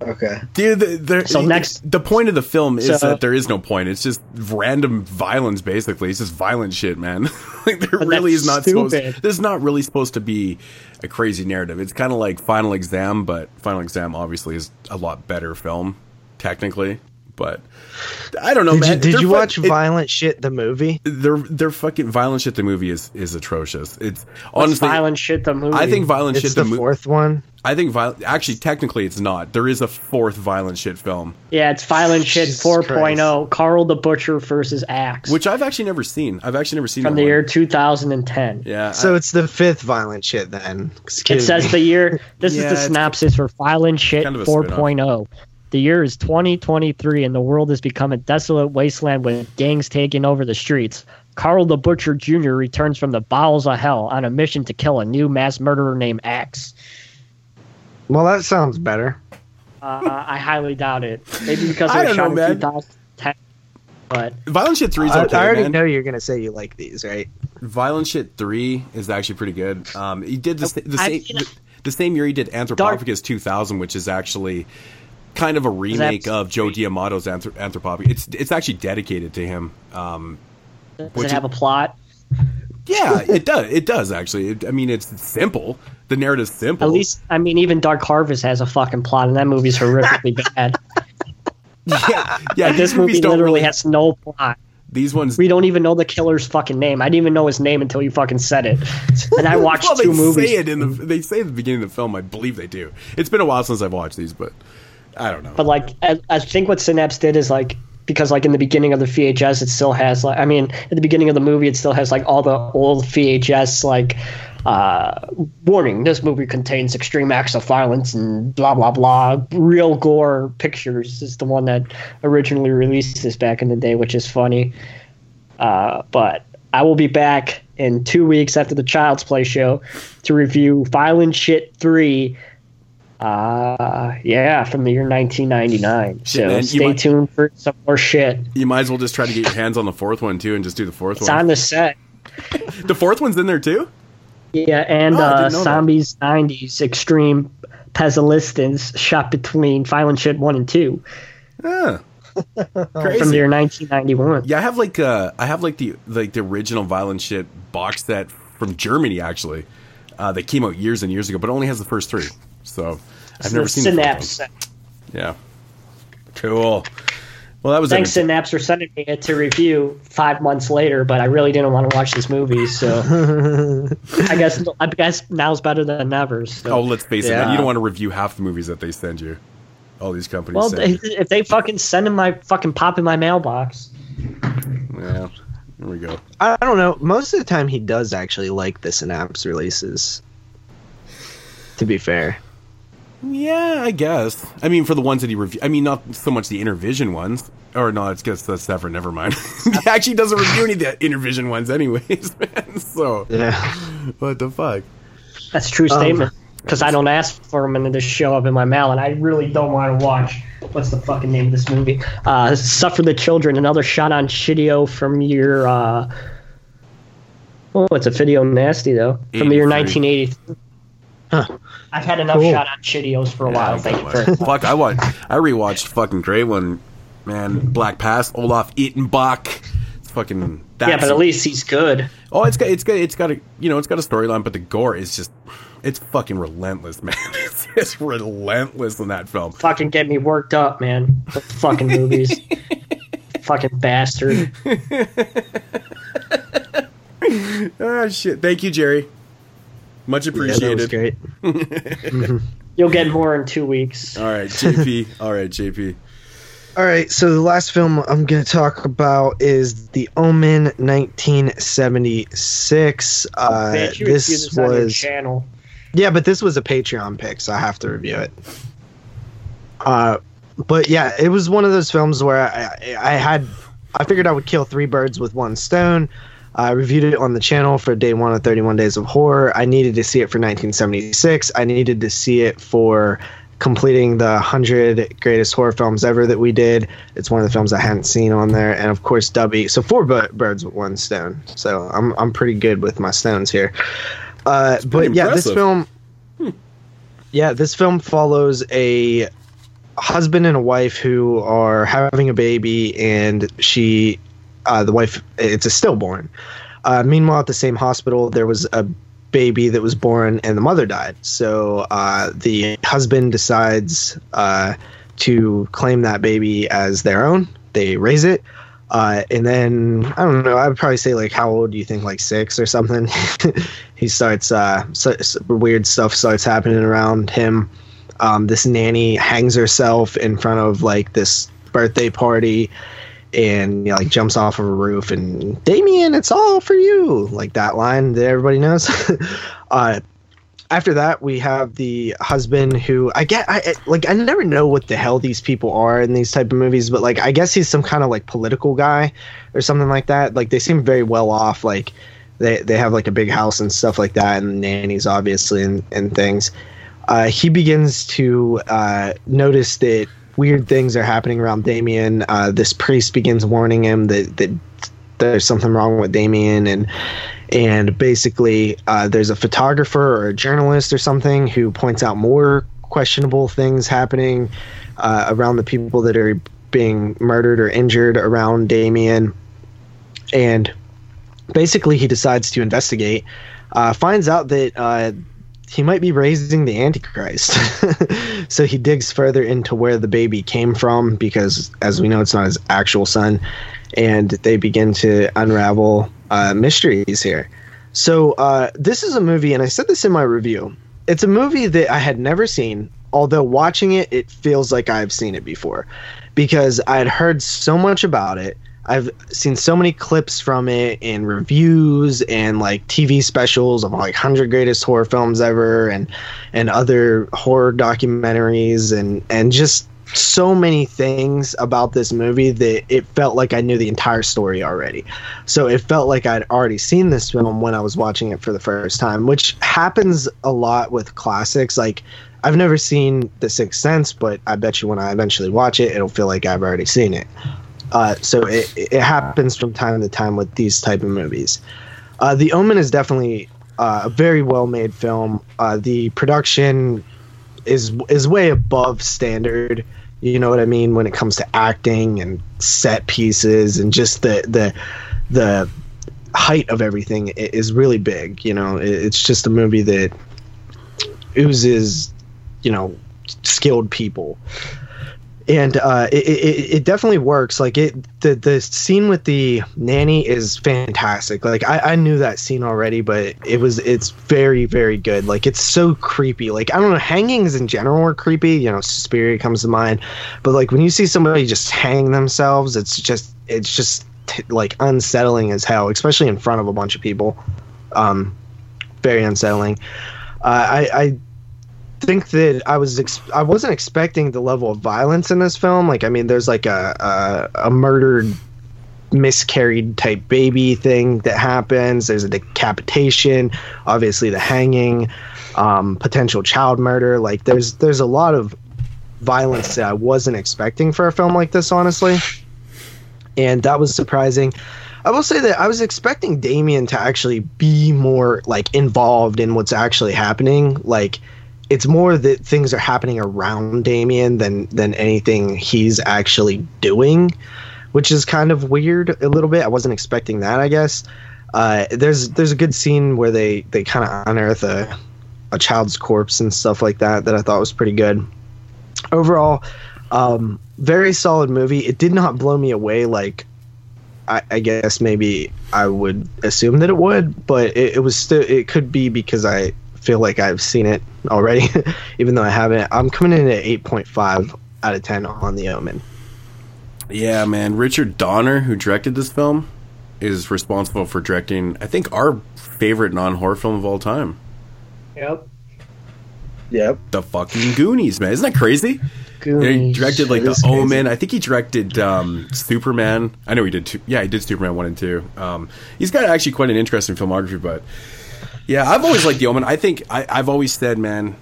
[SPEAKER 2] Okay.
[SPEAKER 3] Dude, the, there,
[SPEAKER 4] So next-
[SPEAKER 3] the point of the film is
[SPEAKER 4] So-
[SPEAKER 3] that there is no point. It's just random violence, basically. It's just violent shit, man. (laughs) like there really is not supposed.
[SPEAKER 4] stupid.
[SPEAKER 3] There's not really supposed to be a crazy narrative. It's kind of like Final Exam, but Final Exam obviously is a lot better film, technically. But I don't know,
[SPEAKER 2] Did
[SPEAKER 3] man.
[SPEAKER 2] you, did
[SPEAKER 3] They're
[SPEAKER 2] you
[SPEAKER 3] fu-
[SPEAKER 2] watch
[SPEAKER 3] it-
[SPEAKER 2] Violent Shit the movie?
[SPEAKER 3] Their their fucking violent shit. The movie is is atrocious. It's
[SPEAKER 4] What's
[SPEAKER 3] honestly.
[SPEAKER 4] violent shit. The movie.
[SPEAKER 3] I think violent
[SPEAKER 2] It's
[SPEAKER 3] shit.
[SPEAKER 2] the
[SPEAKER 3] The, mo-
[SPEAKER 2] fourth one.
[SPEAKER 3] I think violent. Actually, technically, it's not. There is a fourth violent shit film.
[SPEAKER 4] Yeah, it's violent shit
[SPEAKER 2] Jesus
[SPEAKER 4] 4.0. Carl the Butcher versus Axe.
[SPEAKER 3] which I've actually never seen. I've actually never seen it.
[SPEAKER 4] from
[SPEAKER 3] that
[SPEAKER 4] the
[SPEAKER 3] one.
[SPEAKER 4] year 2010.
[SPEAKER 3] Yeah.
[SPEAKER 2] So
[SPEAKER 3] I-
[SPEAKER 2] it's the fifth violent shit then.
[SPEAKER 4] It
[SPEAKER 2] Excuse
[SPEAKER 4] says the year. This
[SPEAKER 3] Yeah,
[SPEAKER 4] is the synopsis for Violent Shit
[SPEAKER 3] Kind of a
[SPEAKER 4] 4.0. The year is 2023, and the world has become a desolate wasteland with gangs taking over the streets. Karl the Butcher Jr. returns from the bowels of hell on a mission to kill a new mass murderer named Axe.
[SPEAKER 2] Well, that sounds better.
[SPEAKER 4] Uh, I highly doubt it. Maybe because
[SPEAKER 3] I
[SPEAKER 4] it was
[SPEAKER 3] don't know,
[SPEAKER 4] shot in
[SPEAKER 3] man.
[SPEAKER 4] 2010. But
[SPEAKER 3] Violent Shit Three is
[SPEAKER 2] I,
[SPEAKER 3] okay,
[SPEAKER 2] I already
[SPEAKER 3] man.
[SPEAKER 2] know you're gonna say you like these, right?
[SPEAKER 3] Violent Shit Three is actually pretty good. Um, he did the, sa- the same
[SPEAKER 4] you
[SPEAKER 3] the, the same year he did Anthropophagus 2000, which is actually kind of a remake of Joe D'Amato's Anthrop- Anthropophagus. It's it's actually dedicated to him. Um,
[SPEAKER 4] does it have a plot?
[SPEAKER 3] yeah, it does. It does actually. It, I mean, it's simple. The narrative's simple.
[SPEAKER 4] At least, I mean, even Dark Harvest has a fucking plot, and that movie's horrifically (laughs) bad.
[SPEAKER 3] yeah, yeah.
[SPEAKER 4] Like, this movie literally
[SPEAKER 3] really-
[SPEAKER 4] has no plot.
[SPEAKER 3] These ones
[SPEAKER 4] We don't even know the killer's fucking name. I didn't even know his name until you fucking said it. And I (laughs) watched
[SPEAKER 3] well,
[SPEAKER 4] two movies.
[SPEAKER 3] say it in the they say at the beginning of the film. I believe they do. It's been a while since I've watched these, but I don't know.
[SPEAKER 4] But like, I, I think what Synapse did is like because like in the beginning of the VHS, it still has like I mean, at the beginning of the movie, it still has like all the old VHS like uh warning this movie contains extreme acts of violence and blah blah blah real gore pictures is the one that originally released this back in the day which is funny uh but i will be back in two weeks after the child's play show to review violent shit 3 uh, yeah, from the year 1999. so stay
[SPEAKER 3] might-
[SPEAKER 4] tuned for some more shit.
[SPEAKER 3] You might as well just try to get your hands on the fourth one too, and just do the fourth
[SPEAKER 4] It's
[SPEAKER 3] one.
[SPEAKER 4] on the set. (laughs)
[SPEAKER 3] the fourth one's in there too.
[SPEAKER 4] Yeah, and
[SPEAKER 3] Oh,
[SPEAKER 4] uh,
[SPEAKER 3] didn't that.
[SPEAKER 4] Zombies 90s Extreme Pestilence shot between Violent Shit 1 and 2
[SPEAKER 3] Ah, (laughs)
[SPEAKER 4] from the year 1991.
[SPEAKER 3] Yeah, I have like uh, I have like the like the original violent shit box set from Germany actually. Uh, that came out years and years ago, but only has the first three. So I've
[SPEAKER 4] It's
[SPEAKER 3] never seen
[SPEAKER 4] Synapse.
[SPEAKER 3] Yeah, cool. Well, that was
[SPEAKER 4] Thanks,
[SPEAKER 3] entertaining.
[SPEAKER 4] Synapse, for sending me it to review five months later, but I really didn't want to watch this movie, so (laughs) I guess I guess now's better than never. So.
[SPEAKER 3] Oh, let's face it, man, you don't want to review half the movies that they send you. All these companies.
[SPEAKER 4] Well,
[SPEAKER 3] send you.
[SPEAKER 4] if, if they fucking send them my fucking pop in my mailbox.
[SPEAKER 3] Yeah, there we go.
[SPEAKER 2] I don't know. Most of the time, he does actually like the Synapse releases. To be fair,
[SPEAKER 3] Yeah, I guess. I mean, for the ones that he review, I mean, not so much the Intervision ones, or no, it's just that's separate. Never mind. (laughs) he actually doesn't review any of the Intervision ones, anyways, (laughs) man. So
[SPEAKER 2] yeah.
[SPEAKER 3] what the fuck?
[SPEAKER 4] That's a true
[SPEAKER 2] Um,
[SPEAKER 4] statement. Because I don't ask for them and they just show up in my mail, and I really don't want to watch. What's the fucking name of this movie? Uh, Suffer the Children, another shot on Shidio from your. Uh, oh, it's a video nasty though. From the year 1980.
[SPEAKER 2] Huh.
[SPEAKER 4] I've had enough
[SPEAKER 2] Cool.
[SPEAKER 4] shot on Shidios for a while. Thank you very much.
[SPEAKER 3] Fuck, I watched. I rewatched fucking great one, man. Black Past, Olaf Ittenbach. It's fucking. That's,
[SPEAKER 4] Yeah, but at least he's good.
[SPEAKER 3] Oh, it's got it's got it's got a you know it's got a storyline, but the gore is just it's fucking relentless, (laughs) man. It's just relentless in that film.
[SPEAKER 4] Fucking get me worked up, man. The fucking movies. (laughs) fucking bastard. (laughs)
[SPEAKER 3] Ah, shit. Thank you, Jerry. Much
[SPEAKER 2] Yeah, that was
[SPEAKER 3] appreciated.
[SPEAKER 2] great. (laughs)
[SPEAKER 4] You'll get more in two weeks.
[SPEAKER 3] All right, JP. All right, JP.
[SPEAKER 2] All right, so the last film I'm going to talk about is The Omen 1976. Uh,
[SPEAKER 4] Bitch,
[SPEAKER 2] this
[SPEAKER 4] this
[SPEAKER 2] was
[SPEAKER 4] channel.
[SPEAKER 2] yeah, but this was a Patreon pick, so I have to review it. Uh, but yeah, it was one of those films where I, I, I had I figured I would kill three birds with one stone. I reviewed it on the channel for day one of 31 Days of Horror. I needed to see it for 1976. I needed to see it for completing the 100 greatest horror films ever that we did. It's one of the films I hadn't seen on there. And of course, Dubby. So four bu- birds with one stone. So I'm, I'm pretty good with my stones here. Uh, but yeah, this
[SPEAKER 3] impressive.
[SPEAKER 2] film. Yeah, this film follows a husband and a wife who are having a baby, and she, uh, the wife, it's a stillborn. Uh, meanwhile, at the same hospital, there was a baby that was born, and the mother died. So uh, the husband decides uh, to claim that baby as their own. They raise it. Uh, and then I don't know. I would probably say like how old do you think? Like six or something. (laughs) he starts uh, so, so weird stuff starts happening around him. Um, this nanny hangs herself in front of like this birthday party, and you know, like jumps off of a roof. And Damien, it's all for you. Like that line that everybody knows. (laughs) uh, after that, we have the husband who I get. I I- like. I never know what the hell these people are in these type of movies, but like, I guess he's some kind of like political guy or something like that. Like, they seem very well off. Like, they they have like a big house and stuff like that, and nannies obviously and and things. Uh, he begins to uh, notice that weird things are happening around Damien. Uh, this priest begins warning him that that there's something wrong with Damien and and basically uh, there's a photographer or a journalist or something who points out more questionable things happening uh, around the people that are being murdered or injured around Damien and basically he decides to investigate uh, finds out that uh, he might be raising the antichrist. (laughs) So he digs further into where the baby came from because as we know it's not his actual son. And they begin to unravel uh, mysteries here. So uh, this is a movie and i said this in my review. It's a movie that i had never seen although watching it it feels like i've seen it before. Because i had heard so much about it I've seen so many clips from it in reviews and like TV specials of like 100 greatest horror films ever and and other horror documentaries and and just so many things about this movie that it felt like I knew the entire story already. So it felt like I'd already seen this film when I was watching it for the first time, which happens a lot with classics like I've never seen The Sixth Sense, but I bet you when I eventually watch it, it'll feel like I've already seen it. Uh, so it, it happens from time to time with these type of movies. Uh, the Omen is definitely uh, a very well made film. Uh, the production is is way above standard. You know what I mean when it comes to acting and set pieces and just the the the height of everything is really big. You know, it's just a movie that oozes, you know, skilled people and uh, it, it, it definitely works. Like it, the the scene with the nanny is fantastic. Like I, I knew that scene already, but it was it's very very good. Like it's so creepy. Like I don't know, hangings in general are creepy. You know, Suspiria comes to mind, but like when you see somebody just hang themselves, it's just it's just t- like unsettling as hell, especially in front of a bunch of people. Um, very unsettling. Uh, I, I think that I was ex- I wasn't expecting the level of violence in this film. Like, I mean, there's like a a, a murdered, miscarried type baby thing that happens. There's a decapitation, obviously the hanging, um, potential child murder. Like, there's there's a lot of violence that I wasn't expecting for a film like this, honestly, and that was surprising. I will say that I was expecting Damien to actually be more like involved in what's actually happening. Like it's more that things are happening around Damien than than anything he's actually doing, which is kind of weird a little bit. I wasn't expecting that, I guess. Uh, there's there's a good scene where they they kind of unearth a a child's corpse and stuff like that that I thought was pretty good. Overall, um, very solid movie. It did not blow me away like I, I guess maybe I would assume that it would, but it, it was still it could be because I feel like I've seen it already, (laughs) even though I haven't. I'm coming in at eight point five out of ten on The Omen.
[SPEAKER 3] Yeah, man. Richard Donner, who directed this film, is responsible for directing, I think, our favorite non horror film of all time.
[SPEAKER 4] Yep.
[SPEAKER 2] Yep.
[SPEAKER 3] The fucking Goonies, man. Isn't that crazy? Yeah, he
[SPEAKER 4] Goonies.
[SPEAKER 3] directed like
[SPEAKER 2] It
[SPEAKER 3] the
[SPEAKER 2] is crazy.
[SPEAKER 3] Omen. I think he directed um, Superman. I know he did. Two, yeah, he did Superman one and two. Um, he's got actually quite an interesting filmography. But yeah, I've always liked the Omen. I think I, I've always said, man,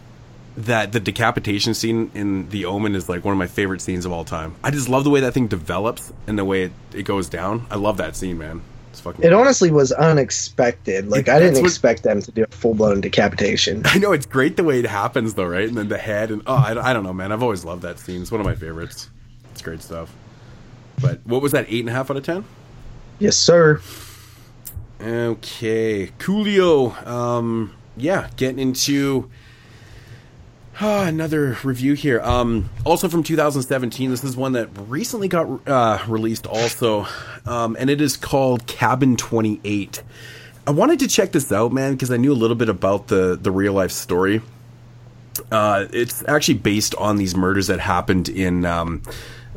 [SPEAKER 3] that the decapitation scene in the Omen is like one of my favorite scenes of all time. I just love the way that thing develops and the way it, it goes down. I love that scene, man. It's fucking.
[SPEAKER 2] It honestly was unexpected. Like I didn't
[SPEAKER 3] what-
[SPEAKER 2] expect them to do a full blown decapitation. (laughs)
[SPEAKER 3] I know it's great the way it happens, though, right? And then the head and oh, I, I don't know, man. I've always loved that scene. It's one of my favorites. It's great stuff. But what was that? Eight and a half out of ten.
[SPEAKER 2] Yes, sir.
[SPEAKER 3] Okay, Coolio. Um, yeah, getting into ah, another review here. Um, also from 2017. This is one that recently got uh, released, also, um, and it is called Cabin 28. I wanted to check this out, man, because I knew a little bit about the the real life story. Uh, it's actually based on these murders that happened in um,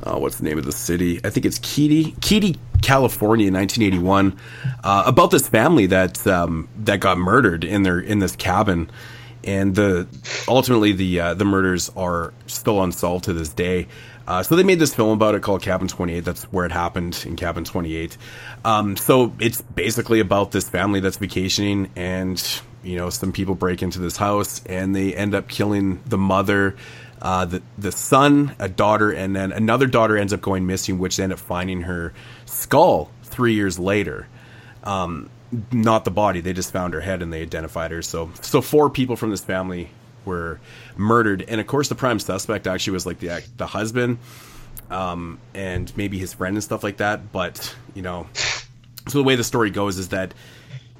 [SPEAKER 3] uh, what's the name of the city? I think it's Keddie, Keddie, California, in 1981. Uh, about this family that um, that got murdered in their in this cabin, and the ultimately the uh, the murders are still unsolved to this day. Uh, so they made this film about it called Cabin 28. That's where it happened in Cabin 28. Um, so it's basically about this family that's vacationing, and you know some people break into this house and they end up killing the mother, uh, the the son, a daughter, and then another daughter ends up going missing, which they end up finding her skull three years later. Um, not the body; they just found her head and they identified her. So so four people from this family were murdered, and of course the prime suspect actually was like the the husband, um, and maybe his friend and stuff like that. But you know, so the way the story goes is that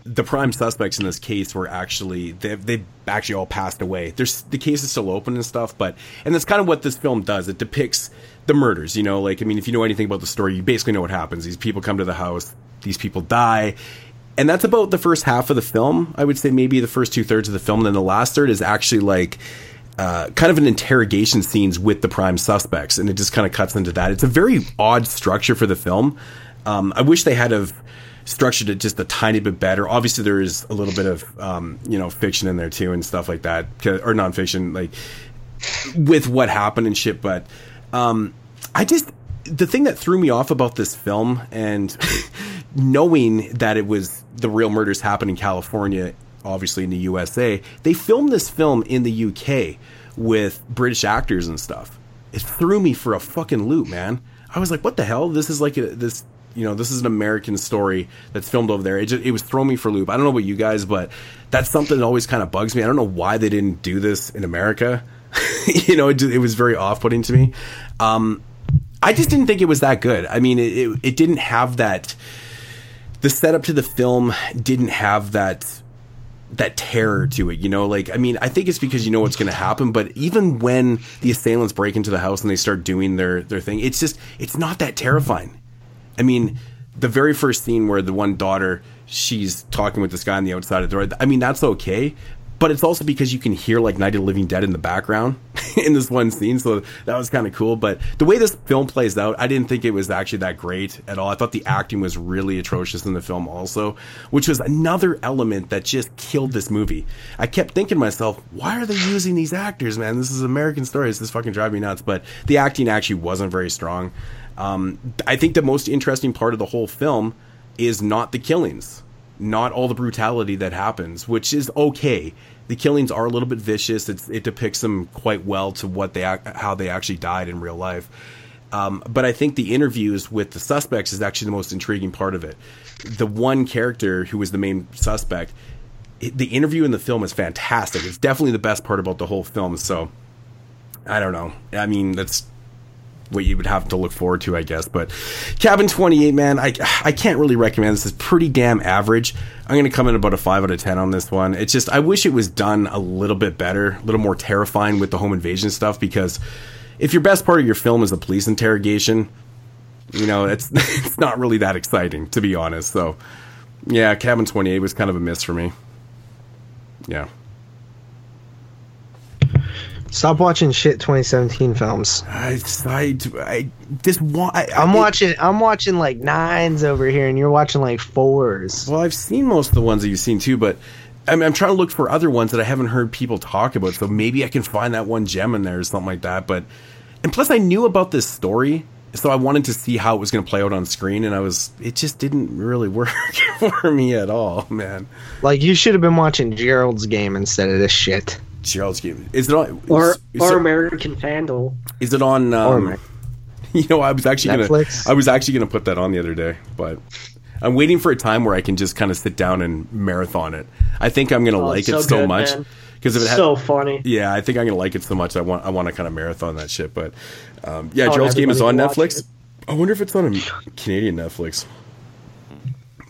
[SPEAKER 3] the prime suspects in this case were actually they they actually all passed away. There's the case is still open and stuff, but and that's kind of what this film does. It depicts the murders. You know, like I mean, if you know anything about the story, you basically know what happens. These people come to the house, these people die. And that's about the first half of the film. I would say maybe the first two thirds of the film. Then the last third is actually like uh, kind of an interrogation scenes with the prime suspects, and it just kind of cuts into that. It's a very odd structure for the film. Um, I wish they had have structured it just a tiny bit better. Obviously, there is a little bit of um, you know fiction in there too and stuff like that, or nonfiction, like with what happened and shit. But um, I just the thing that threw me off about this film and (laughs) knowing that it was the real murders happened in California, obviously in the USA, they filmed this film in the UK with British actors and stuff. It threw me for a fucking loop, man. I was like, what the hell? This is like a, this, you know, this is an American story that's filmed over there. It just, it was throwing me for loop. I don't know about you guys, but that's something that always kind of bugs me. I don't know why they didn't do this in America. (laughs) you know, it, it was very off-putting to me. Um, I just didn't think it was that good. I mean, it, it, it didn't have that. The setup to the film didn't have that that terror to it. You know, like I mean, I think it's because you know what's going to happen. But even when the assailants break into the house and they start doing their their thing, it's just it's not that terrifying. I mean, the very first scene where the one daughter she's talking with this guy on the outside of the door. I mean, that's okay. But it's also because you can hear like Night of the Living Dead in the background (laughs) in this one scene, so that was kind of cool. But the way this film plays out, I didn't think it was actually that great at all. I thought the acting was really atrocious in the film, also, which was another element that just killed this movie. I kept thinking to myself, why are they using these actors, man? This is American stories. This fucking drive me nuts. But the acting actually wasn't very strong. Um, I think the most interesting part of the whole film is not the killings, not all the brutality that happens, which is okay. The killings are a little bit vicious. It's, it depicts them quite well to what they how they actually died in real life. Um, but I think the interviews with the suspects is actually the most intriguing part of it. The one character who was the main suspect, the interview in the film is fantastic. It's definitely the best part about the whole film. So I don't know. I mean, that's what you would have to look forward to, I guess. But Cabin 28, man, I I can't really recommend this. It's pretty damn average. I'm going to come in about a 5 out of 10 on this one. It's just, I wish it was done a little bit better, a little more terrifying with the home invasion stuff, because if your best part of your film is the police interrogation, you know, it's, (laughs) it's not really that exciting, to be honest. So, yeah, Cabin 28 was kind of a miss for me. Yeah.
[SPEAKER 2] Stop watching shit 2017 films.
[SPEAKER 3] I, I, I just want. I,
[SPEAKER 2] I'm
[SPEAKER 3] it-
[SPEAKER 2] watching. I'm watching like nines over here, and you're watching like fours.
[SPEAKER 3] Well, I've seen most of the ones that you've seen too, but I mean, I'm trying to look for other ones that I haven't heard people talk about. So maybe I can find that one gem in there or something like that. But and plus I knew about this story, so I wanted to see how it was going to play out on screen, and I was it just didn't really (laughs) work for me at all, man.
[SPEAKER 2] Like you should have been watching Gerald's game instead of this shit.
[SPEAKER 3] Gerald's game is it on
[SPEAKER 4] Or
[SPEAKER 3] is, is
[SPEAKER 4] or
[SPEAKER 3] it,
[SPEAKER 4] American Vandal.
[SPEAKER 3] is it on? Um,
[SPEAKER 2] Amer- (laughs)
[SPEAKER 3] you know, I was actually
[SPEAKER 2] Netflix?
[SPEAKER 3] gonna I was actually gonna put that on the other day, but. I'm waiting for a time where I can just kind of sit down and marathon it. I think I'm gonna
[SPEAKER 4] Oh,
[SPEAKER 3] like
[SPEAKER 4] it's
[SPEAKER 3] it
[SPEAKER 4] so
[SPEAKER 3] so
[SPEAKER 4] good,
[SPEAKER 3] much because if it had,
[SPEAKER 4] so funny.
[SPEAKER 3] Yeah, I think I'm gonna like it so much. I want I want to kind of marathon that shit. But um, yeah,
[SPEAKER 4] Oh,
[SPEAKER 3] Gerald's game is on Netflix.
[SPEAKER 4] it.
[SPEAKER 3] I wonder if it's on a Canadian Netflix.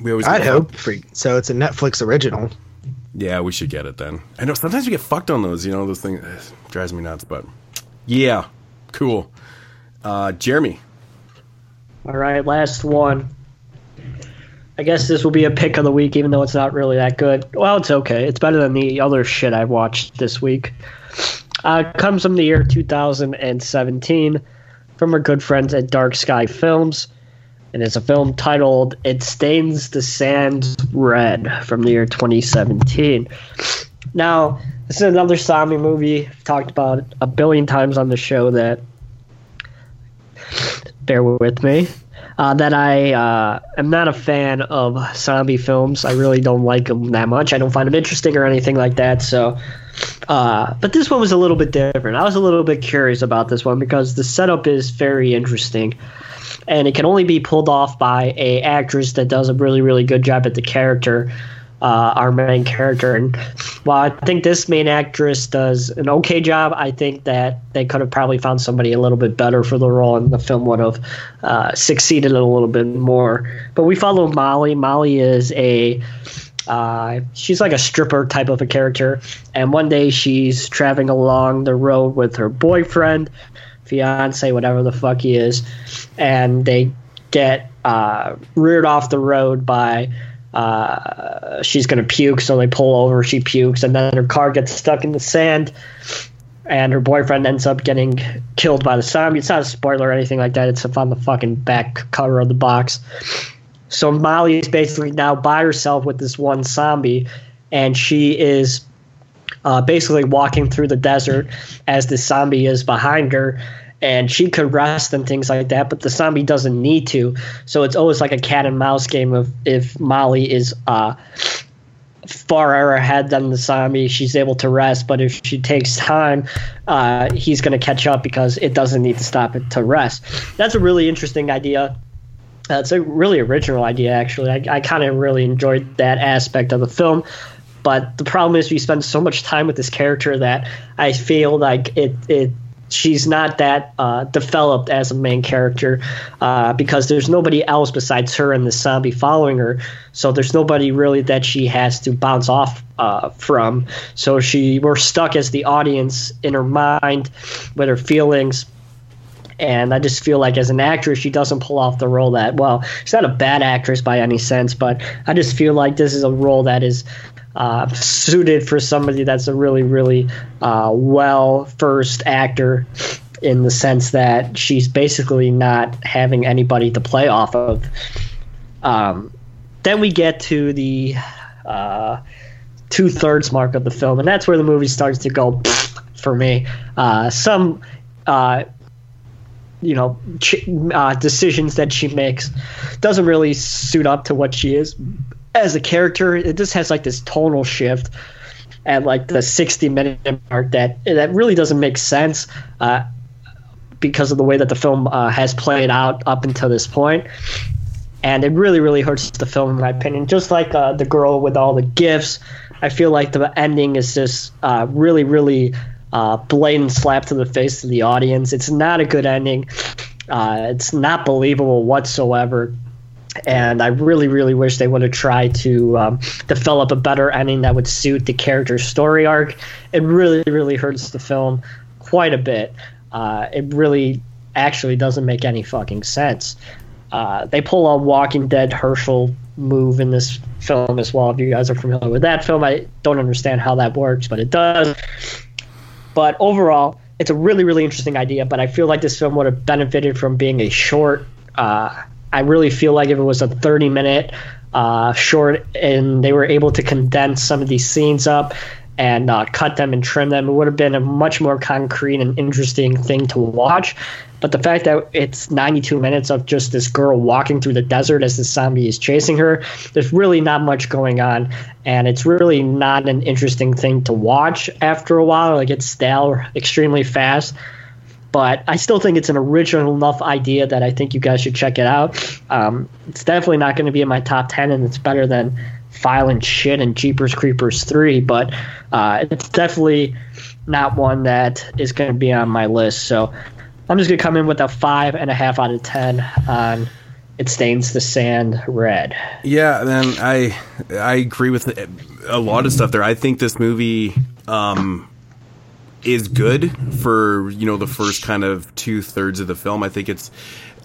[SPEAKER 3] We always
[SPEAKER 2] I'd hope.
[SPEAKER 3] fucked-
[SPEAKER 2] For, so it's a Netflix original.
[SPEAKER 3] Yeah, we should get it then. I know sometimes we get fucked on those. You know, those things ugh, drives me nuts. But yeah, cool. Uh, Jeremy,
[SPEAKER 4] All right, last one. I guess this will be a pick of the week, even though it's not really that good. Well, it's okay. It's better than the other shit I've watched this week. Uh, comes from the year 2017 from our good friends at Dark Sky Films. And it's a film titled It Stains the Sands Red from the year 2017. Now, this is another zombie movie. I've talked about a billion times on the show that bear with me. Uh, that I uh, am not a fan of zombie films. I really don't like them that much. I don't find them interesting or anything like that. So, uh, but this one was a little bit different. I was a little bit curious about this one because the setup is very interesting, and it can only be pulled off by a actress that does a really really good job at the character. Uh, our main character. And while I think this main actress does an okay job, I think that they could have probably found somebody a little bit better for the role, and the film would have uh, succeeded a little bit more. But we follow Molly. Molly is a uh, she's like a stripper type of a character, and one day she's traveling along the road with her boyfriend, fiance, whatever the fuck he is, and they get uh, reared off the road by uh, she's gonna puke, so they pull over. She pukes, and then her car gets stuck in the sand, and her boyfriend ends up getting killed by the zombie. It's not a spoiler or anything like that. It's on the fucking back cover of the box. So Molly is basically now by herself with this one zombie, and she is uh, basically walking through the desert as the zombie is behind her. And she could rest and things like that, but the zombie doesn't need to. So it's always like a cat and mouse game of if Molly is uh, far ahead than the zombie, she's able to rest. But if she takes time, uh, he's going to catch up because it doesn't need to stop it to rest. That's a really interesting idea. Uh, it's a really original idea, actually. I, I kind of really enjoyed that aspect of the film. But the problem is, we spend so much time with this character that I feel like it it she's not that uh, developed as a main character uh, because there's nobody else besides her and the zombie following her. So there's nobody really that she has to bounce off uh, from. So she we're stuck as the audience in her mind with her feelings. And I just feel like as an actress, she doesn't pull off the role that well. She's not a bad actress by any sense, but I just feel like this is a role that is uh, suited for somebody that's a really, really uh, well first actor in the sense that she's basically not having anybody to play off of. Um, then we get to the uh, two thirds mark of the film, and that's where the movie starts to go (sniffs) for me. Uh, some. Uh, you know, uh, decisions that she makes doesn't really suit up to what she is as a character. It just has like this tonal shift at like the 60 minute mark that that really doesn't make sense uh, because of the way that the film uh, has played out up until this point. And it really, really hurts the film, in my opinion. Just like uh, the girl with all the gifts, I feel like the ending is just uh, really, really uh, blatant slap to the face of the audience. It's not a good ending. Uh, it's not believable whatsoever and I really, really wish they would have tried to um, develop a better ending that would suit the character's story arc. It really, really hurts the film quite a bit. Uh, it really actually doesn't make any fucking sense. Uh, they pull a Walking Dead Hershel move in this film as well. If you guys are familiar with that film, I don't understand how that works, but it does. But overall, it's a really, really interesting idea. But I feel like this film would have benefited from being a short. Uh, I really feel like if it was a 30 minute uh, short and they were able to condense some of these scenes up and uh, cut them and trim them, it would have been a much more concrete and interesting thing to watch. But the fact that it's 92 minutes of just this girl walking through the desert as the zombie is chasing her, there's really not much going on. And it's really not an interesting thing to watch after a while. Like it's stale extremely fast. But I still think it's an original enough idea that I think you guys should check it out. Um, it's definitely not going to be in my top 10, and it's better than Violent Shit and Jeepers Creepers 3, but uh, it's definitely not one that is going to be on my list. So I'm just gonna come in with a five and a half out of ten on it stains the sand red.
[SPEAKER 3] Yeah, man, I I agree with a lot of stuff there. I think this movie um, is good for you know the first kind of two thirds of the film. I think it's.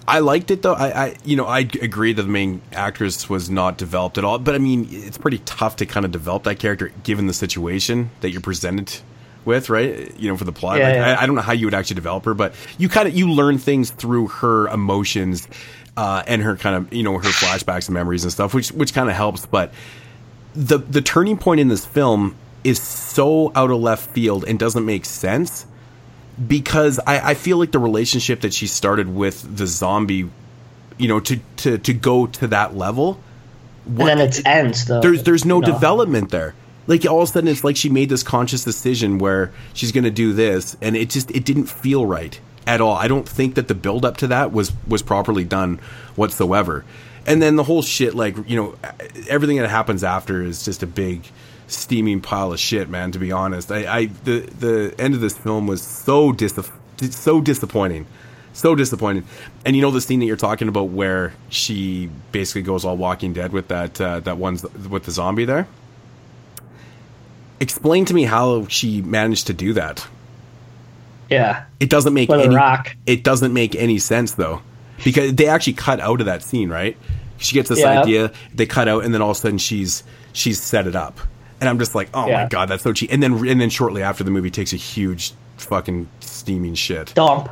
[SPEAKER 3] I liked it though. I, I, you know, I agree that the main actress was not developed at all. But I mean, it's pretty tough to kind of develop that character given the situation that you're presented with, right? You know, for the plot.
[SPEAKER 4] Yeah,
[SPEAKER 3] Like,
[SPEAKER 4] yeah.
[SPEAKER 3] I, I don't know how you would actually develop her, but you kind of you learn things through her emotions uh, and her kind of you know her flashbacks and memories and stuff, which which kind of helps. But the the turning point in this film is so out of left field and doesn't make sense because I, I feel like the relationship that she started with the zombie, you know, to to to go to that level.
[SPEAKER 4] And then it ends though.
[SPEAKER 3] There's there's no
[SPEAKER 4] know?
[SPEAKER 3] development there. Like all of a sudden, it's like she made this conscious decision where she's going to do this, and it just it didn't feel right at all. I don't think that the build up to that was was properly done whatsoever. And then the whole shit, like you know, everything that happens after is just a big steaming pile of shit, man. To be honest, I, I the the end of this film was so dis so disappointing so disappointing. And you know the scene that you're talking about where she basically goes all Walking Dead with that uh, that one's with the zombie there. Explain to me how she managed to do that.
[SPEAKER 4] Yeah.
[SPEAKER 3] It doesn't make
[SPEAKER 4] With
[SPEAKER 3] any
[SPEAKER 4] rock.
[SPEAKER 3] It doesn't make any sense though, because they actually cut out of that scene, right? She gets this
[SPEAKER 4] Yeah.
[SPEAKER 3] idea, they cut out, and then all of a sudden she's she's set it up, and I'm just like, oh my god, that's so cheap. And then and then shortly after the movie takes a huge fucking steaming shit.
[SPEAKER 4] Dump.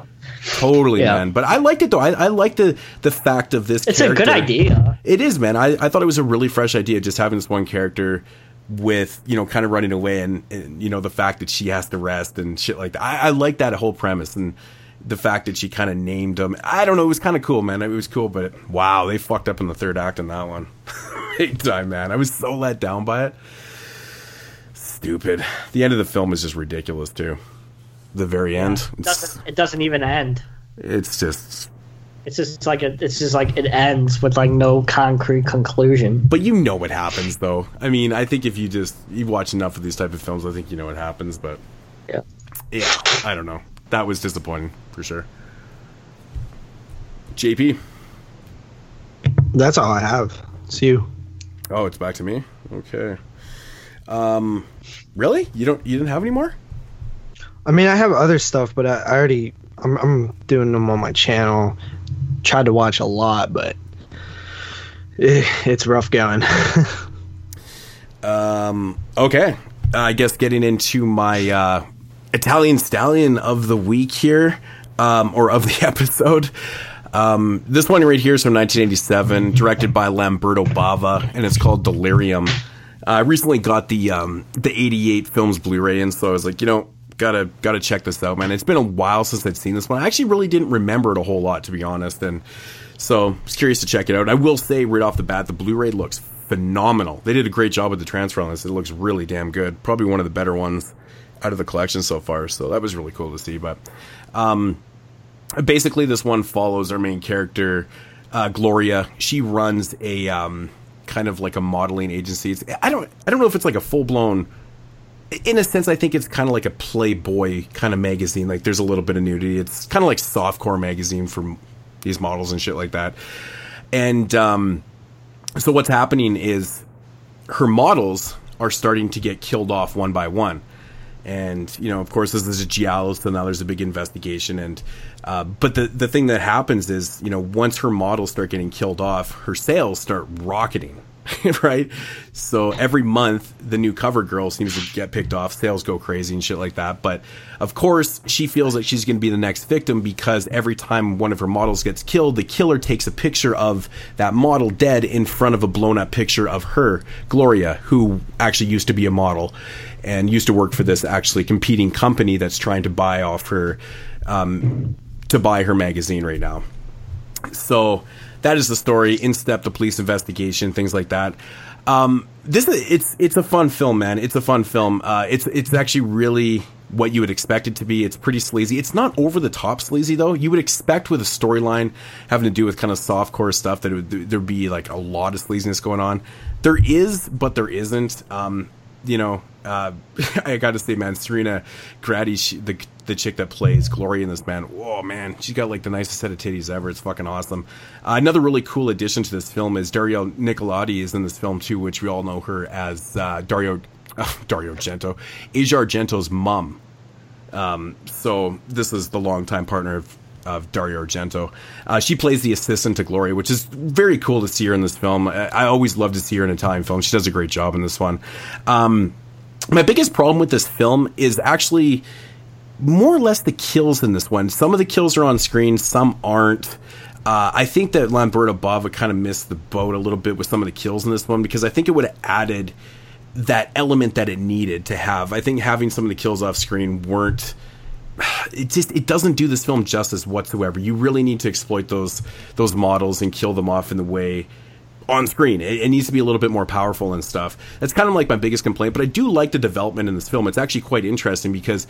[SPEAKER 3] Totally,
[SPEAKER 4] Yeah.
[SPEAKER 3] man. But I liked it though. I, I like the the fact of this.
[SPEAKER 4] It's a good idea.
[SPEAKER 3] It is, man. I, I thought it was a really fresh idea, just having this one character with you know kind of running away and, and you know the fact that she has to rest and shit like that. I, I like that whole premise and the fact that she kind of named him. I don't know. It was kind of cool, man. It was cool, but wow, they fucked up in the third act in that one. (laughs) Big time, man. I was so let down by it. Stupid. The end of the film is just ridiculous too. The very end.
[SPEAKER 4] It doesn't, it doesn't even end.
[SPEAKER 3] it's just
[SPEAKER 4] It's just like a, it's just like it ends with like no concrete conclusion.
[SPEAKER 3] But you know what happens, though. I mean, I think if you just you watch enough of these type of films, I think you know what happens. But
[SPEAKER 4] Yeah.
[SPEAKER 3] yeah, I don't know. That was disappointing for sure. JP.
[SPEAKER 2] That's all I have. It's you.
[SPEAKER 3] Oh, it's back to me. Okay. Um, really? You don't? You didn't have any more?
[SPEAKER 2] I mean, I have other stuff, but I, I already I'm I'm doing them on my channel. Tried to watch a lot, but eh, it's rough going. (laughs)
[SPEAKER 3] Um, okay. I guess getting into my uh, Italian Stallion of the week here, um, or of the (laughs) episode. Um, this one right here is from 1987, directed by Lamberto Bava, and it's called Delirium. I recently got the um, the 88 films Blu-ray in, so I was like, you know, gotta gotta check this out, man. It's been a while since I'd seen this one. I actually really didn't remember it a whole lot, to be honest, and so I was curious to check it out. I will say right off the bat, the Blu-ray looks phenomenal. They did a great job with the transfer on this. It looks really damn good. Probably one of the better ones out of the collection so far. So that was really cool to see. But um, basically, this one follows our main character, uh, Gloria. She runs a um, kind of like a modeling agency. It's, I don't I don't know if it's like a full blown. In a sense, I think it's kind of like a Playboy kind of magazine. Like there's a little bit of nudity. It's kind of like softcore magazine for these models and shit like that. And um, so what's happening is her models are starting to get killed off one by one. And you know, of course, this is a giallo, so now there's a big investigation. And uh, but the the thing that happens is, you know, once her models start getting killed off, her sales start rocketing (laughs) right? So every month, the new cover girl seems to get picked off. Sales go crazy and shit like that. But of course, she feels like she's going to be the next victim because every time one of her models gets killed, the killer takes a picture of that model dead in front of a blown up picture of her, Gloria, who actually used to be a model and used to work for this actually competing company that's trying to buy off her, um, to buy her magazine right now. So that is the story. In step the police investigation, things like that. Um, this it's it's a fun film, man. It's a fun film. Uh, it's it's actually really what you would expect it to be. It's pretty sleazy. It's not over the top sleazy though. You would expect with a storyline having to do with kind of soft core stuff that would, there'd be like a lot of sleaziness going on. There is, but there isn't. Um, you know, uh, (laughs) I got to say, man, Serena Grandi, she, the the chick that plays Glory in this man, whoa, man, she's got like the nicest set of titties ever. It's fucking awesome. Uh, another really cool addition to this film is Daria Nicolodi is in this film too, which we all know her as uh, Dario uh, (laughs) Dario Argento, Asia Argento's mom. Um, so this is the longtime partner of of Dario Argento. Uh, she plays the assistant to Gloria, which is very cool to see her in this film. I, I, always love to see her in Italian film. She does a great job in this one. Um, my biggest problem with this film is actually more or less the kills in this one. Some of the kills are on screen, some aren't. Uh, I think that Lamberto Bava kind of missed the boat a little bit with some of the kills in this one because I think it would have added that element that it needed to have. I think having some of the kills off screen weren't (sighs) it just it doesn't do this film justice whatsoever. You really need to exploit those those models and kill them off in the way on screen. It, it, needs to be a little bit more powerful and stuff. That's kind of like my biggest complaint. But I do like the development in this film. It's actually quite interesting because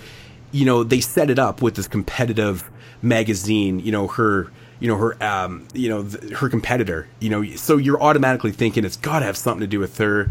[SPEAKER 3] you know they set it up with this competitive magazine. You know her. You know her, um, you know th- her competitor. You know, so you're automatically thinking it's got to have something to do with her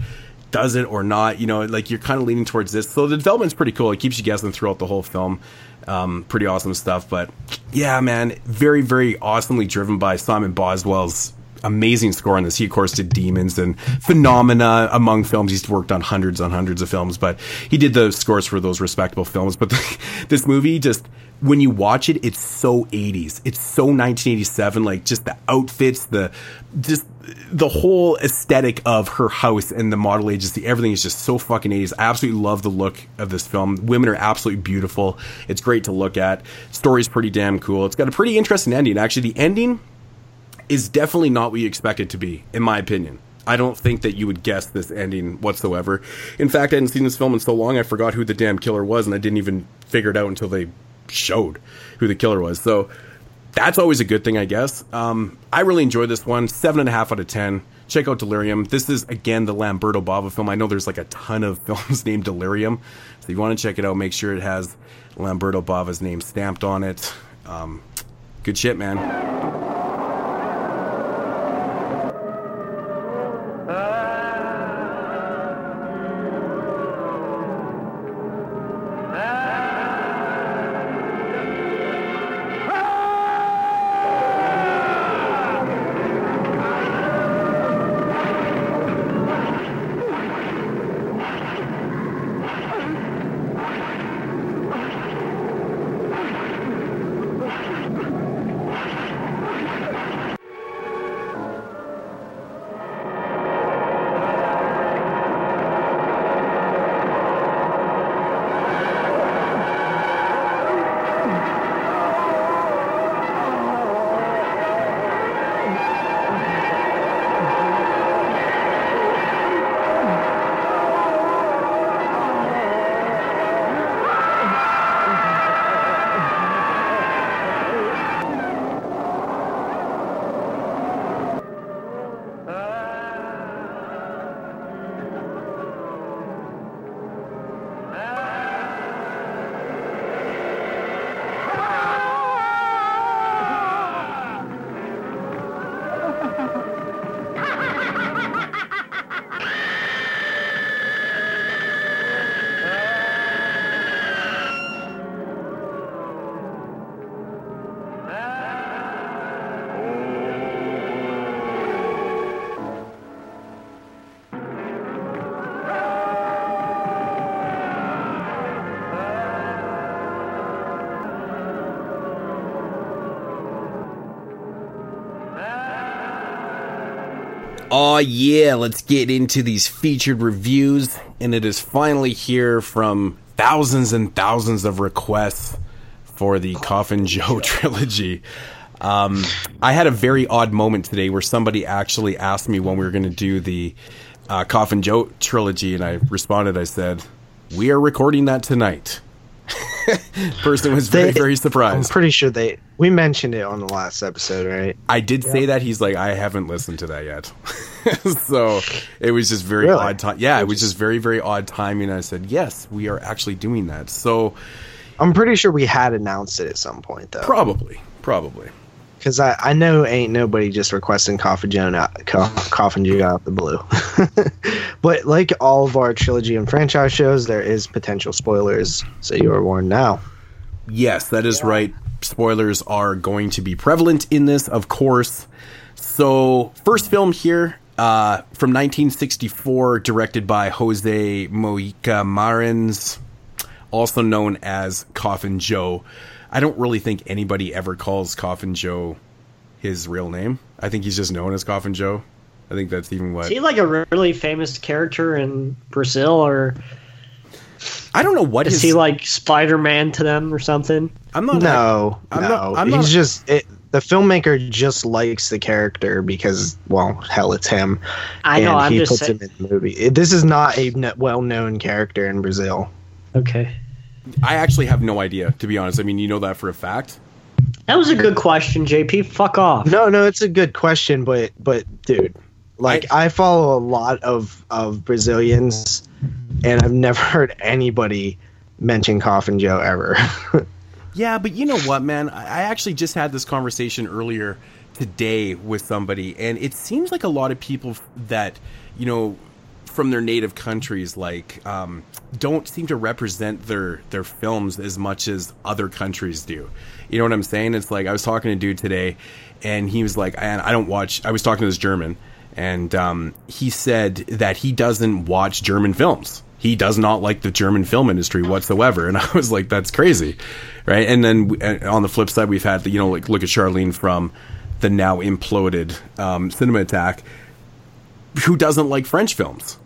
[SPEAKER 3] does it or not. You know, like you're kind of leaning towards this. So the development's pretty cool. It keeps you guessing throughout the whole film. Um, pretty awesome stuff. But yeah, man, very, very awesomely driven by Simon Boswell's amazing score on this. He, of course, did Demons and Phenomena among films. He's worked on hundreds on hundreds of films, but he did the scores for those respectable films. But the, (laughs) this movie just when you watch it, it's so 80s. It's so 1987. Like just the outfits, the just the whole aesthetic of her house and the model agency, everything is just so fucking 80s. I absolutely love the look of this film. Women are absolutely beautiful. It's great to look at. Story's pretty damn cool. It's got a pretty interesting ending. Actually, the ending is definitely not what you expect it to be, in my opinion. I don't think that you would guess this ending whatsoever. In fact, I hadn't seen this film in so long I forgot who the damn killer was, and I didn't even figure it out until they showed who the killer was. So that's always a good thing, I guess. Um, I really enjoyed this one. Seven and a half out of ten. Check out Delirium. This is again the Lamberto Bava film. I know there's like a ton of (laughs) films named Delirium, so if you want to check it out, make sure it has Lamberto Bava's name stamped on it. Um, good shit, man. Yeah, let's get into these featured reviews, and it is finally here from thousands and thousands of requests for the Coffin Joe (laughs) trilogy. Um, I had a very odd moment today where somebody actually asked me when we were going to do the uh, Coffin Joe trilogy, and I responded. I said, "We are recording that tonight." (laughs) Person was very,
[SPEAKER 2] They-
[SPEAKER 3] very surprised.
[SPEAKER 2] I'm pretty sure they we mentioned it on the last episode, right?
[SPEAKER 3] I did say that. He's like, I haven't listened to that yet. (laughs) so it was just very
[SPEAKER 2] Really?
[SPEAKER 3] odd time. Yeah, it was just very, very odd timing. I said, yes, we are actually doing that. So
[SPEAKER 2] I'm pretty sure we had announced it at some point though,
[SPEAKER 3] probably, probably.
[SPEAKER 2] Because I, I know ain't nobody just requesting Coffin Joe out, Co- Coffin Joe out of the blue. (laughs) but like all of our trilogy and franchise shows, there is potential spoilers, so you are warned now.
[SPEAKER 3] Yes, that is right. Spoilers are going to be prevalent in this, of course. So, first film here uh, from 1964, directed by Jose Mojica Marins, also known as Coffin Joe. I don't really think anybody ever calls Coffin Joe his real name. I think he's just known as Coffin Joe. I think that's even what
[SPEAKER 4] Is he like a really famous character in Brazil, or
[SPEAKER 3] I don't know what
[SPEAKER 4] is
[SPEAKER 3] his.
[SPEAKER 4] he like Spider Man to them or something?
[SPEAKER 3] I'm not.
[SPEAKER 2] No,
[SPEAKER 3] I'm
[SPEAKER 2] no,
[SPEAKER 3] not- I'm
[SPEAKER 2] he's
[SPEAKER 3] not-
[SPEAKER 2] just it, the filmmaker just likes the character because, well, hell, it's him.
[SPEAKER 4] I know.
[SPEAKER 2] and
[SPEAKER 4] I'm
[SPEAKER 2] he
[SPEAKER 4] just
[SPEAKER 2] puts
[SPEAKER 4] saying.
[SPEAKER 2] him in the movie. It- this is not a well-known character in Brazil.
[SPEAKER 4] Okay,
[SPEAKER 3] I actually have no idea, to be honest. I mean, you know that for a fact.
[SPEAKER 4] that was a good question, JP. Fuck off.
[SPEAKER 2] No, no, it's a good question, but but dude, like I, follow a lot of of Brazilians, and I've never (laughs) heard anybody mention Coffin Joe ever. (laughs)
[SPEAKER 3] Yeah, but you know what, man? I I actually just had this conversation earlier today with somebody, and it seems like a lot of people that, you know, from their native countries, like, um, don't seem to represent their their films as much as other countries do. You know what I'm saying? It's like I was talking to a dude today, and he was like, "And I don't watch." I was talking to this German, and um, he said that he doesn't watch German films. He does not like the German film industry whatsoever, and (laughs) I was like, "That's crazy." right? And then on the flip side, we've had you know like look at Charlene from the now imploded um, Cinema Attack, who doesn't like French films,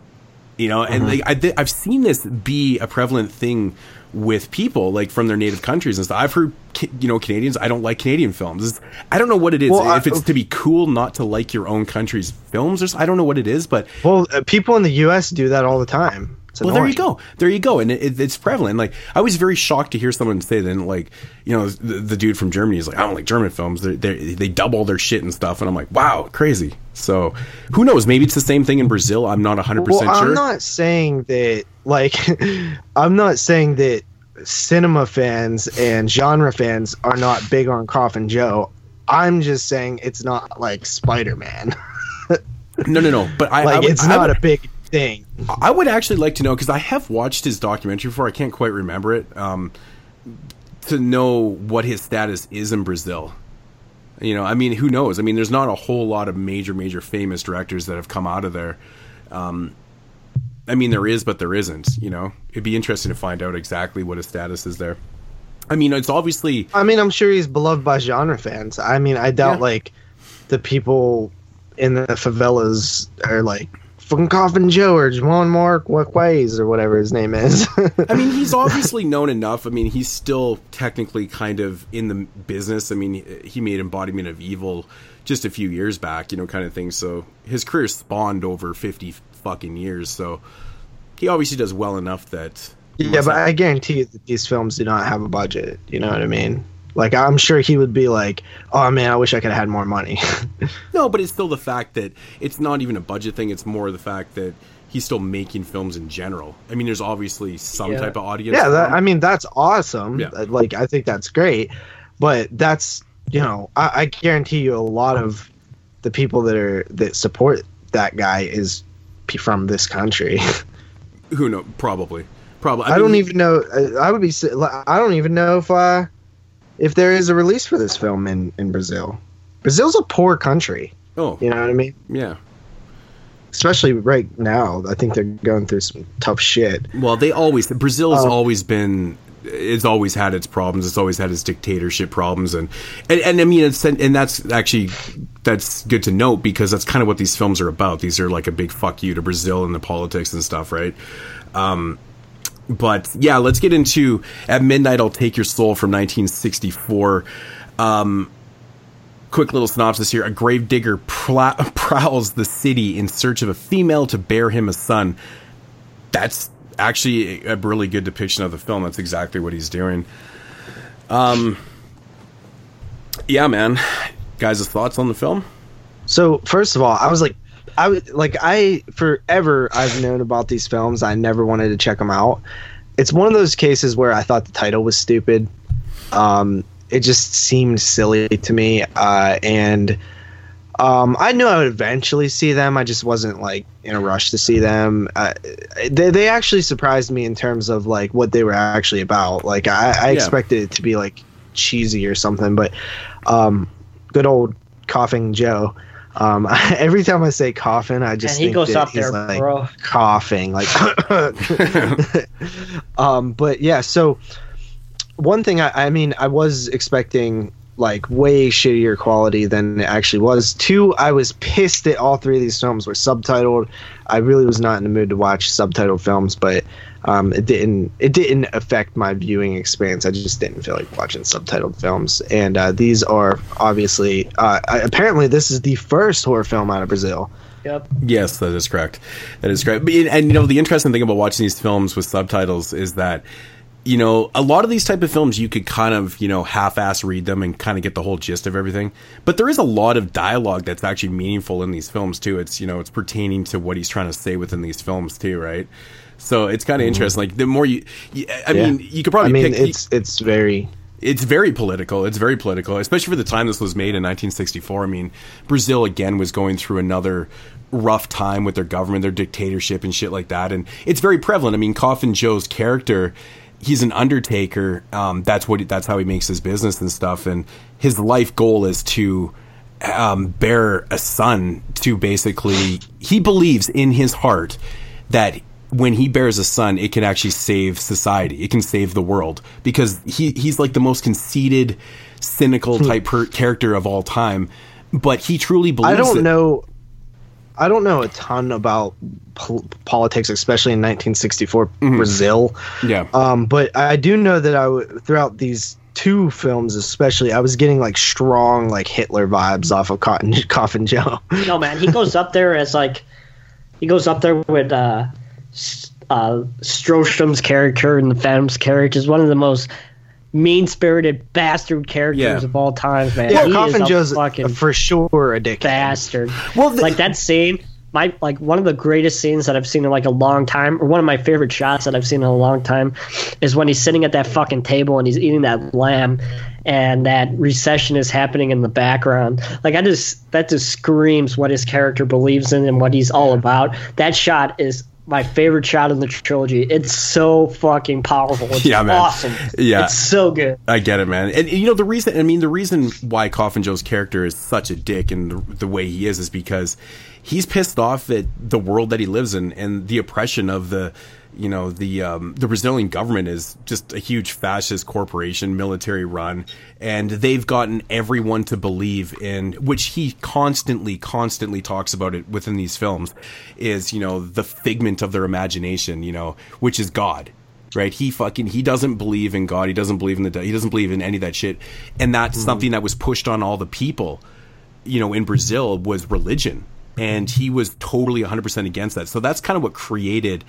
[SPEAKER 3] you know? And like, I th- I've seen this be a prevalent thing with people like from their native countries and stuff. I've heard you know Canadians. I don't like Canadian films. It's- I don't know what it is.
[SPEAKER 2] Well, I-
[SPEAKER 3] if it's to be cool not to like your own country's films, or I don't know what it is, but
[SPEAKER 2] well, uh, people in the U.S. do that all the time. It's
[SPEAKER 3] well, there you go. There you go. And it, it, it's prevalent. Like, I was very shocked to hear someone say that, like, you know, the, the dude from Germany is like, I don't like German films. They're, they're, they double their shit and stuff. And I'm like, wow, crazy. So, who knows? Maybe it's the same thing in Brazil. I'm not 100%
[SPEAKER 2] Well,
[SPEAKER 3] sure.
[SPEAKER 2] I'm not saying that. Like, (laughs) I'm not saying that cinema fans and genre fans are not big on Coffin Joe. I'm just saying it's not like Spider Man. (laughs)
[SPEAKER 3] no, no, no. But I,
[SPEAKER 2] like,
[SPEAKER 3] I would,
[SPEAKER 2] it's
[SPEAKER 3] I
[SPEAKER 2] not
[SPEAKER 3] would,
[SPEAKER 2] a big thing.
[SPEAKER 3] I would actually like to know because I have watched his documentary before. I can't quite remember it. Um, to know what his status is in Brazil. You know, I mean, who knows? I mean, there's not a whole lot of major, major famous directors that have come out of there. Um, I mean, there is, but there isn't. You know, it'd be interesting to find out exactly what his status is there. I mean, it's obviously
[SPEAKER 2] I mean, I'm sure he's beloved by genre fans. I mean, I doubt
[SPEAKER 3] Yeah.
[SPEAKER 2] like the people in the favelas are like fucking Coffin Joe or Juan Mark Waquays or whatever his name is. (laughs)
[SPEAKER 3] I mean, he's obviously known enough. I mean, he's still technically kind of in the business. I mean, he made Embodiment of Evil just a few years back, you know, kind of thing. So his career spawned over 50 fucking years. So he obviously does well enough that.
[SPEAKER 2] yeah, but
[SPEAKER 3] have-
[SPEAKER 2] I guarantee you that these films do not have a budget. You know what I mean? Like, I'm sure he would be like, "Oh man, I wish I could have had more money." (laughs)
[SPEAKER 3] no, but it's still the fact that it's not even a budget thing. It's more the fact that he's still making films in general. I mean, there's obviously some
[SPEAKER 4] Yeah.
[SPEAKER 3] type of audience.
[SPEAKER 2] yeah, that. I mean that's awesome.
[SPEAKER 3] Yeah.
[SPEAKER 2] Like, I think that's great, but that's you know, I, I guarantee you a lot of the people that are that support that guy is from this country.
[SPEAKER 3] who know? Probably, probably.
[SPEAKER 2] I, don't even know. I I would be. I don't even know if uh, if there is a release for this film in in Brazil. Brazil's a poor country.
[SPEAKER 3] Oh,
[SPEAKER 2] You know what I mean?
[SPEAKER 3] yeah.
[SPEAKER 2] Especially right now. I think they're going through some tough shit.
[SPEAKER 3] Well, they always Brazil has
[SPEAKER 2] Um,
[SPEAKER 3] always been it's always had its problems. It's always had its dictatorship problems, and and, and I mean, it's and that's actually that's good to note because that's kind of what these films are about. These are like a big fuck you to Brazil and the politics and stuff, right? Um, but yeah, let's get into At Midnight I'll Take Your Soul from 1964. Um, quick little synopsis here. A gravedigger pl- (laughs) prowls the city in search of a female to bear him a son. That's actually a really good depiction of the film. That's exactly what he's doing. Um, yeah, man. Guys' thoughts on the film?
[SPEAKER 2] So first of all, I was like, I like, I forever I've known about these films. I never wanted to check them out. It's one of those cases where I thought the title was stupid. Um, it just seemed silly to me, uh, and um, I knew I would eventually see them. I just wasn't like in a rush to see them. Uh, they they actually surprised me in terms of like what they were actually about. Like I, I
[SPEAKER 3] Yeah.
[SPEAKER 2] expected it to be like cheesy or something, but um, good old coughing Joe. Um, (laughs) every time I say coughing, I just
[SPEAKER 4] And he
[SPEAKER 2] think
[SPEAKER 4] goes
[SPEAKER 2] that
[SPEAKER 4] up
[SPEAKER 2] he's
[SPEAKER 4] there,
[SPEAKER 2] like
[SPEAKER 4] bro.
[SPEAKER 2] coughing, like. (laughs) (laughs) um, but yeah, so one thing I, I mean, I was expecting like way shittier quality than it actually was. Two, I was pissed that all three of these films were subtitled. I really was not in the mood to watch subtitled films, but um, it didn't it didn't affect my viewing experience. I just didn't feel like watching subtitled films, and uh, these are obviously uh, I- apparently this is the first horror film out of Brazil.
[SPEAKER 4] Yep.
[SPEAKER 3] Yes, that is correct. That is correct. But, and you know, the interesting thing about watching these films with subtitles is that you know a lot of these type of films you could kind of you know half-ass read them and kind of get the whole gist of everything. But there is a lot of dialogue that's actually meaningful in these films too. It's you know it's pertaining to what he's trying to say within these films too, right? So it's kind of interesting. Like the more you, you I
[SPEAKER 2] Mm-hmm. Yeah.
[SPEAKER 3] mean, you could probably
[SPEAKER 2] I mean,
[SPEAKER 3] pick.
[SPEAKER 2] it's it's very
[SPEAKER 3] it's very political. It's very political, especially for the time this was made in 1964. I mean, Brazil again was going through another rough time with their government, their dictatorship, and shit like that. And it's very prevalent. I mean, Coffin Joe's character, he's an undertaker. Um, that's what that's how he makes his business and stuff. And his life goal is to um, bear a son to basically. He believes in his heart that when he bears a son, it can actually save society. It can save the world because he he's like the most conceited, cynical type per- character of all time. But he truly believes.
[SPEAKER 2] I don't
[SPEAKER 3] that-
[SPEAKER 2] know. I don't know a ton about pol- politics, especially in 1964 Brazil.
[SPEAKER 3] Yeah.
[SPEAKER 2] Um, but I do know that I w- throughout these two films, especially, I was getting like strong like Hitler vibes off of Cotton (laughs) Coffin Joe.
[SPEAKER 4] No, man, he goes up there as like he goes up there with uh, S- uh, Strostrom's character and the Phantom's character is one of the most mean-spirited bastard characters
[SPEAKER 3] Yeah.
[SPEAKER 4] of all time, man.
[SPEAKER 2] yeah,
[SPEAKER 4] he
[SPEAKER 2] Coffin
[SPEAKER 4] is a
[SPEAKER 2] Joe's
[SPEAKER 4] fucking
[SPEAKER 2] for sure a dick.
[SPEAKER 4] bastard.
[SPEAKER 3] Well, the-
[SPEAKER 4] like that scene, my like one of the greatest scenes that I've seen in like a long time, or one of my favorite shots that I've seen in a long time, is when he's sitting at that fucking table and he's eating that lamb, and that recession is happening in the background. Like I just that just screams what his character believes in and what he's all about. That shot is. My favorite shot in the trilogy. It's so fucking powerful. It's
[SPEAKER 3] Yeah, man.
[SPEAKER 4] awesome.
[SPEAKER 3] Yeah.
[SPEAKER 4] It's so good.
[SPEAKER 3] I get it, man. And you know the reason. I mean, the reason why Coffin Joe's character is such a dick and the, the way he is is because he's pissed off at the world that he lives in and the oppression of the, you know, the um, the Brazilian government is just a huge fascist corporation, military run, and they've gotten everyone to believe in which he constantly, constantly talks about it within these films, is you know the figment of their imagination, you know, which is God right? He fucking he doesn't believe in God. He doesn't believe in the he doesn't believe in any of that shit. And that's something that was pushed on all the people, you know, in Brazil was religion. And he was totally 100% against that. So that's kind of what created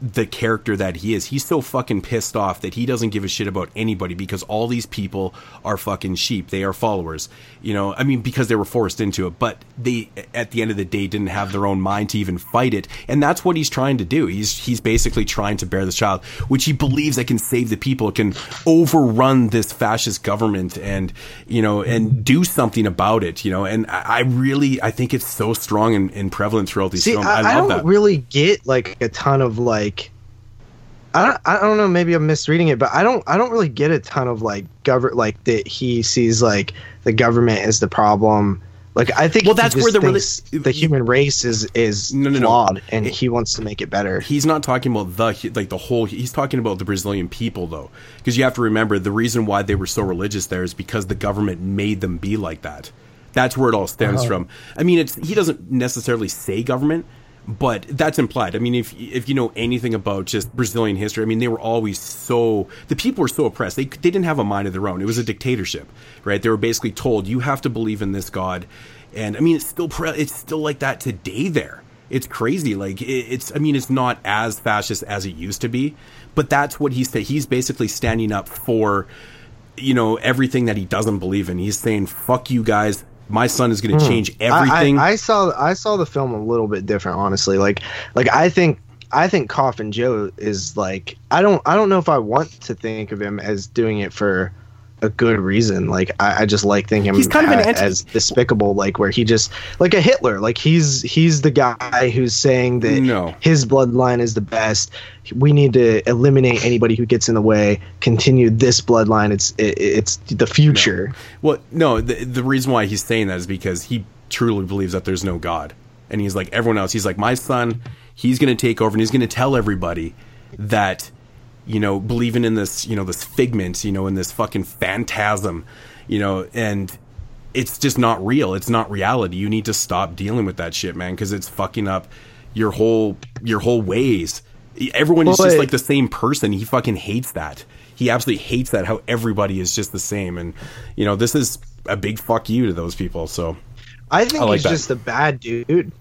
[SPEAKER 3] the character that he is. He's so fucking pissed off that he doesn't give a shit about anybody because all these people are fucking sheep. They are followers. You know, I mean, because they were forced into it, but they, at the end of the day, didn't have their own mind to even fight it. And that's what he's trying to do. He's, he's basically trying to bear this child, which he believes that can save the people, can overrun this fascist government and, you know, and do something about it, you know. And I, I really, I think it's so strong and, and prevalent throughout these
[SPEAKER 2] See,
[SPEAKER 3] films.
[SPEAKER 2] I,
[SPEAKER 3] I
[SPEAKER 2] I don't
[SPEAKER 3] that.
[SPEAKER 2] really get like a ton of like. I don't, I don't know. Maybe I'm misreading it, but I don't. I don't really get a ton of like govern like that. He sees like the government as the problem. Like I think.
[SPEAKER 3] Well, that's where the rela-
[SPEAKER 2] the human race is is
[SPEAKER 3] No, no, no.
[SPEAKER 2] flawed, and he wants to make it better.
[SPEAKER 3] he's not talking about the like the whole he's talking about the brazilian people though because you have to remember the reason why they were so religious there is because the government made them be like that That's where it all stems uh-huh. from. I mean, it's he doesn't necessarily say government, but that's implied. I mean, if if you know anything about just Brazilian history, I mean, they were always so the people were so oppressed. They they didn't have a mind of their own. It was a dictatorship, right? They were basically told you have to believe in this god, and I mean, it's still pre- it's still like that today. There, it's crazy. Like it, it's I mean, it's not as fascist as it used to be, but that's what he's he's basically standing up for. You know everything that he doesn't believe in. He's saying, "Fuck you guys." My son is going to change
[SPEAKER 2] Hmm. I-
[SPEAKER 3] everything.
[SPEAKER 2] I, I saw I saw the film a little bit different, honestly. Like like I think I think Coffin Joe is like I don't I don't know if I want to think of him as doing it for a good reason. Like I, I just like thinking
[SPEAKER 3] He's kind of an anti-
[SPEAKER 2] as despicable, like where he just like a Hitler. Like he's he's the guy who's saying that
[SPEAKER 3] No.
[SPEAKER 2] his bloodline is the best. We need to eliminate anybody who gets in the way. Continue this bloodline. It's it, it's the future.
[SPEAKER 3] Well, no, the, the reason why he's saying that is because he truly believes that there's no God. And he's like everyone else. He's like, my son, he's going to take over and he's going to tell everybody that, you know, believing in this, you know, this figment, you know, in this fucking phantasm, you know, and it's just not real. It's not reality. You need to stop dealing with that shit, man, because it's fucking up your whole your whole ways. Everyone is just like the same person. He fucking hates that. He absolutely hates that how everybody is just the same. And you know, this is a big fuck you to those people. So
[SPEAKER 2] I think
[SPEAKER 3] I like
[SPEAKER 2] he's
[SPEAKER 3] that.
[SPEAKER 2] just a bad dude.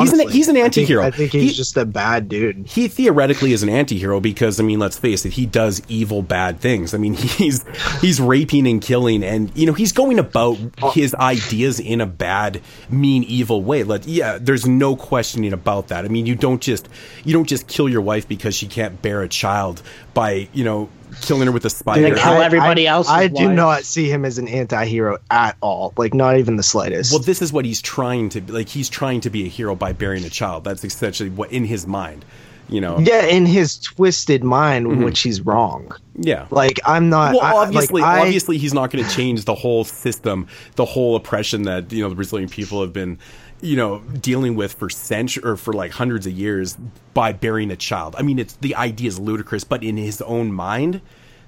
[SPEAKER 3] He's an-
[SPEAKER 2] honestly.
[SPEAKER 3] he's an
[SPEAKER 2] I think-
[SPEAKER 3] anti-hero.
[SPEAKER 2] I think, he's
[SPEAKER 3] He-
[SPEAKER 2] just a bad dude.
[SPEAKER 3] he theoretically is an anti-hero because I mean, let's face it, he does evil bad things. I mean, (laughs) he's he's raping and killing and you know, he's going about his ideas in a bad, mean, evil way. Like yeah, there's no questioning about that. I mean, you don't just you don't just kill your wife because she can't bear a child by, you know, killing her with a spider.
[SPEAKER 4] They kill everybody
[SPEAKER 2] I,
[SPEAKER 4] else's
[SPEAKER 2] I do not see him as an anti-hero at all. Like not even the slightest.
[SPEAKER 3] Well, this is what he's trying to like. He's trying to be a hero by burying a child. That's essentially what in his mind, you know.
[SPEAKER 2] yeah, in his twisted mind, mm-hmm. which he's wrong.
[SPEAKER 3] Yeah.
[SPEAKER 2] Like I'm not.
[SPEAKER 3] Well,
[SPEAKER 2] I-
[SPEAKER 3] obviously,
[SPEAKER 2] like, I-
[SPEAKER 3] obviously, he's not going to change the whole system, the whole oppression that you know the Brazilian people have been, you know, dealing with for centuries or for like hundreds of years by burying a child. I mean, it's the idea is ludicrous, but in his own mind,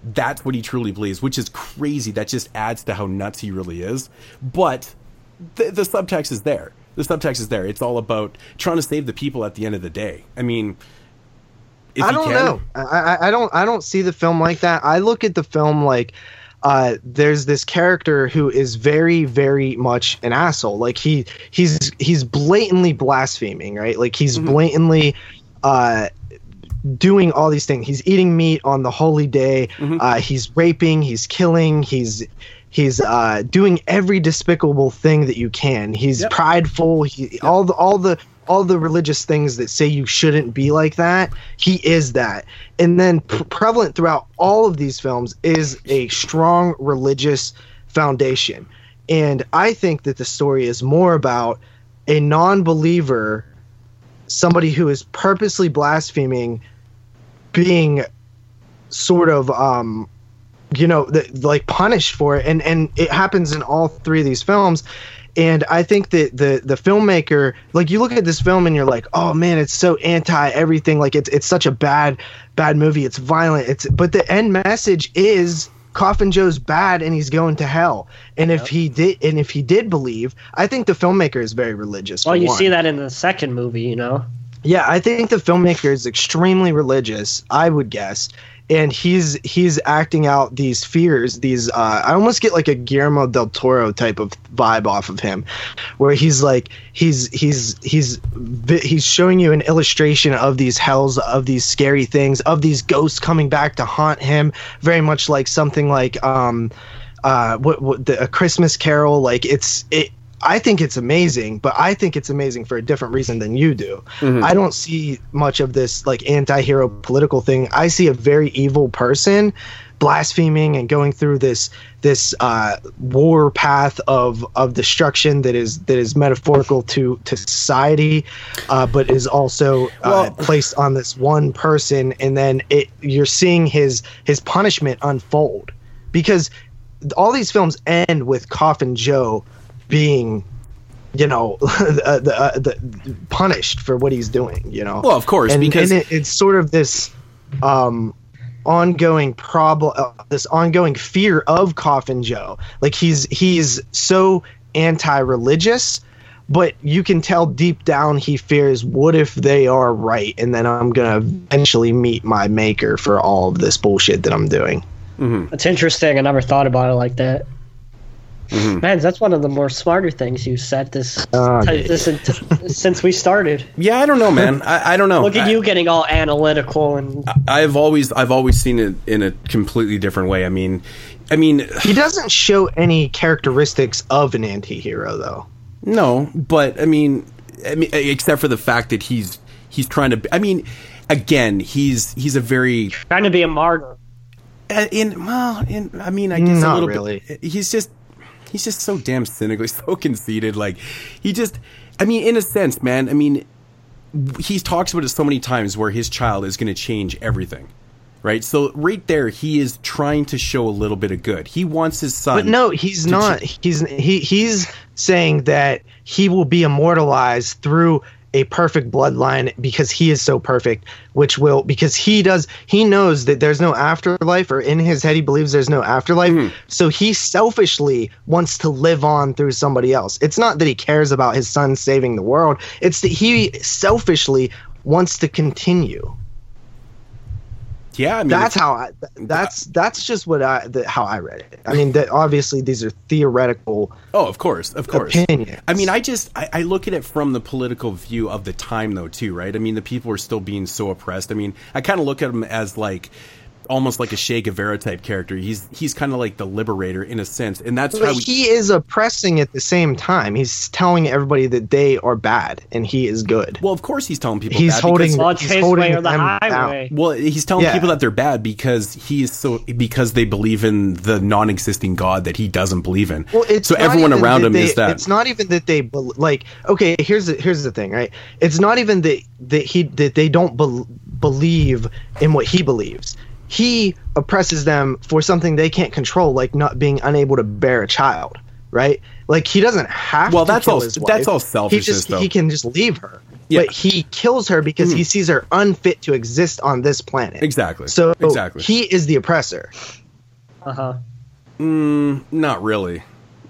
[SPEAKER 3] that's what he truly believes, which is crazy. That just adds to how nuts he really is. But the, the subtext is there. The subtext is there. It's all about trying to save the people at the end of the day. I mean, if
[SPEAKER 2] I don't
[SPEAKER 3] can-
[SPEAKER 2] know. I, I I don't I don't see the film like that. I look at the film like uh, there's this character who is very very much an asshole. Like he he's he's blatantly blaspheming, right? Like he's blatantly uh, doing all these things. He's eating meat on the holy day. Uh, he's raping. He's killing. He's he's uh, doing every despicable thing that you can. He's prideful. He, All the all the all the religious things that say you shouldn't be like that. He is that. And then pre- prevalent throughout all of these films is a strong religious foundation. And I think that the story is more about a non-believer somebody who is purposely blaspheming being sort of um you know th- like punished for it and and it happens in all three of these films and i think that the the filmmaker like you look at this film and you're like oh man it's so anti everything like it's it's such a bad bad movie it's violent it's but the end message is coffin joe's bad and he's going to hell and if he did and if he did believe i think the filmmaker is very religious
[SPEAKER 4] Well, you
[SPEAKER 2] one.
[SPEAKER 4] see that in the second movie, you know.
[SPEAKER 2] Yeah, I think the filmmaker is extremely religious, I would guess. And he's he's acting out these fears, these uh, I almost get like a Guillermo del Toro type of vibe off of him, where he's like he's he's he's he's showing you an illustration of these hells, of these scary things, of these ghosts coming back to haunt him, very much like something like um uh what, what the, a Christmas Carol. Like it's it. I think it's amazing, but I think it's amazing for a different reason than you do. I don't see much of this like anti-hero political thing. I see a very evil person blaspheming and going through this this uh, war path of of destruction that is that is metaphorical to to society, uh, but is also uh, placed on this one person, and then it you're seeing his his punishment unfold because all these films end with Coffin Joe being you know the, (laughs) the, uh, the punished for what he's doing you know
[SPEAKER 3] Well, of course,
[SPEAKER 2] and,
[SPEAKER 3] because-
[SPEAKER 2] and it, it's sort of this um ongoing problem uh, this ongoing fear of coffin joe like he's he's so anti-religious, but you can tell deep down he fears what if they are right and then I'm going to eventually meet my maker for all of this bullshit that I'm doing.
[SPEAKER 4] That's interesting. I never thought about it like that. Man, that's one of the more smarter things you said this,
[SPEAKER 2] Oh,
[SPEAKER 4] this since we started. (laughs)
[SPEAKER 3] Yeah, I don't know, man. I, I don't know.
[SPEAKER 4] Look at
[SPEAKER 3] I-
[SPEAKER 4] you getting all analytical and
[SPEAKER 3] I've always I've always seen it in a completely different way. I mean, I mean,
[SPEAKER 2] He doesn't show any characteristics of an anti-hero though.
[SPEAKER 3] no, but I mean, I mean, except for the fact that he's he's trying to. I mean, again, he's he's a very
[SPEAKER 4] trying to be a martyr.
[SPEAKER 3] uh, in well, in I mean, I guess a
[SPEAKER 2] Not
[SPEAKER 3] little
[SPEAKER 2] really.
[SPEAKER 3] bit. He's just he's just so damn cynical, (laughs) He's so conceited. Like he just, I mean, in a sense, man. I mean, he talks about it so many times where his child is going to change everything. Right, so right there, he is trying to show a little bit of good. He wants his son.
[SPEAKER 2] But no, he's not.
[SPEAKER 3] ch-
[SPEAKER 2] He's he he's saying that he will be immortalized through a perfect bloodline because he is so perfect, which will because he does he knows that there's no afterlife, or in his head he believes there's no afterlife.
[SPEAKER 3] Hmm.
[SPEAKER 2] So he selfishly wants to live on through somebody else. It's not that he cares about his son saving the world. It's that he selfishly wants to continue.
[SPEAKER 3] Yeah, I mean,
[SPEAKER 2] That's how I. That's that's just what I. The, how I read it. I mean, that obviously these are theoretical.
[SPEAKER 3] Oh, of course, of course.
[SPEAKER 2] opinions.
[SPEAKER 3] I mean, I just I, I look at it from the political view of the time, though, too, right? I mean, the people are still being so oppressed. I mean, I kind of look at them as like almost like a Che Guevara type character. He's he's kind of like the liberator in a sense, and that's how we,
[SPEAKER 2] he is oppressing at the same time. He's telling everybody that they are bad and he is good.
[SPEAKER 3] Well, of course, he's telling people
[SPEAKER 2] He's
[SPEAKER 3] that
[SPEAKER 2] holding-
[SPEAKER 3] because-
[SPEAKER 4] Well,
[SPEAKER 2] He's holding
[SPEAKER 4] way or the
[SPEAKER 2] them down.
[SPEAKER 4] highway.
[SPEAKER 3] Well, he's telling
[SPEAKER 2] Yeah.
[SPEAKER 3] people that they're bad because he is so because they believe in the non-existing God that he doesn't believe in.
[SPEAKER 2] Well, it's
[SPEAKER 3] so
[SPEAKER 2] not
[SPEAKER 3] everyone
[SPEAKER 2] even
[SPEAKER 3] around
[SPEAKER 2] that
[SPEAKER 3] him
[SPEAKER 2] they,
[SPEAKER 3] is that.
[SPEAKER 2] It's not even that they bel like. Okay, here's the, here's the thing, right? It's not even that that he that they don't bel believe in what he believes. He oppresses them for something they can't control, like not being unable to bear a child, right? Like he doesn't have.
[SPEAKER 3] Well,
[SPEAKER 2] to
[SPEAKER 3] that's
[SPEAKER 2] kill
[SPEAKER 3] all-
[SPEAKER 2] his
[SPEAKER 3] that's
[SPEAKER 2] wife.
[SPEAKER 3] all
[SPEAKER 2] He just
[SPEAKER 3] though.
[SPEAKER 2] he can just leave her.
[SPEAKER 3] Yeah.
[SPEAKER 2] But he kills her because he sees her unfit to exist on this planet.
[SPEAKER 3] Exactly.
[SPEAKER 2] So
[SPEAKER 3] Exactly.
[SPEAKER 2] he is the oppressor.
[SPEAKER 4] Uh huh.
[SPEAKER 3] Mm, not really.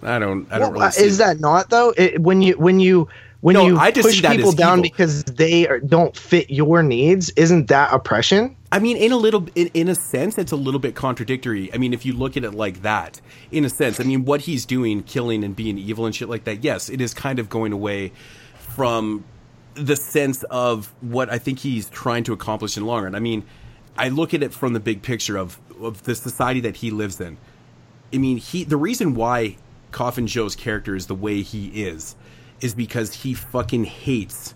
[SPEAKER 3] I don't. I don't
[SPEAKER 2] Well,
[SPEAKER 3] really.
[SPEAKER 2] uh,
[SPEAKER 3] see
[SPEAKER 2] is
[SPEAKER 3] it.
[SPEAKER 2] that not though? It, when you when you when
[SPEAKER 3] No,
[SPEAKER 2] you
[SPEAKER 3] I just
[SPEAKER 2] push
[SPEAKER 3] see that
[SPEAKER 2] people down
[SPEAKER 3] evil.
[SPEAKER 2] because they are, don't fit your needs, isn't that oppression?
[SPEAKER 3] I mean, in a little, in, in a sense, it's a little bit contradictory. I mean, if you look at it like that, in a sense, I mean, what he's doing, killing and being evil and shit like that, yes, it is kind of going away from the sense of what I think he's trying to accomplish in the long run. I mean, I look at it from the big picture of of the society that he lives in. I mean, he the reason why Coffin Joe's character is the way he is is because he fucking hates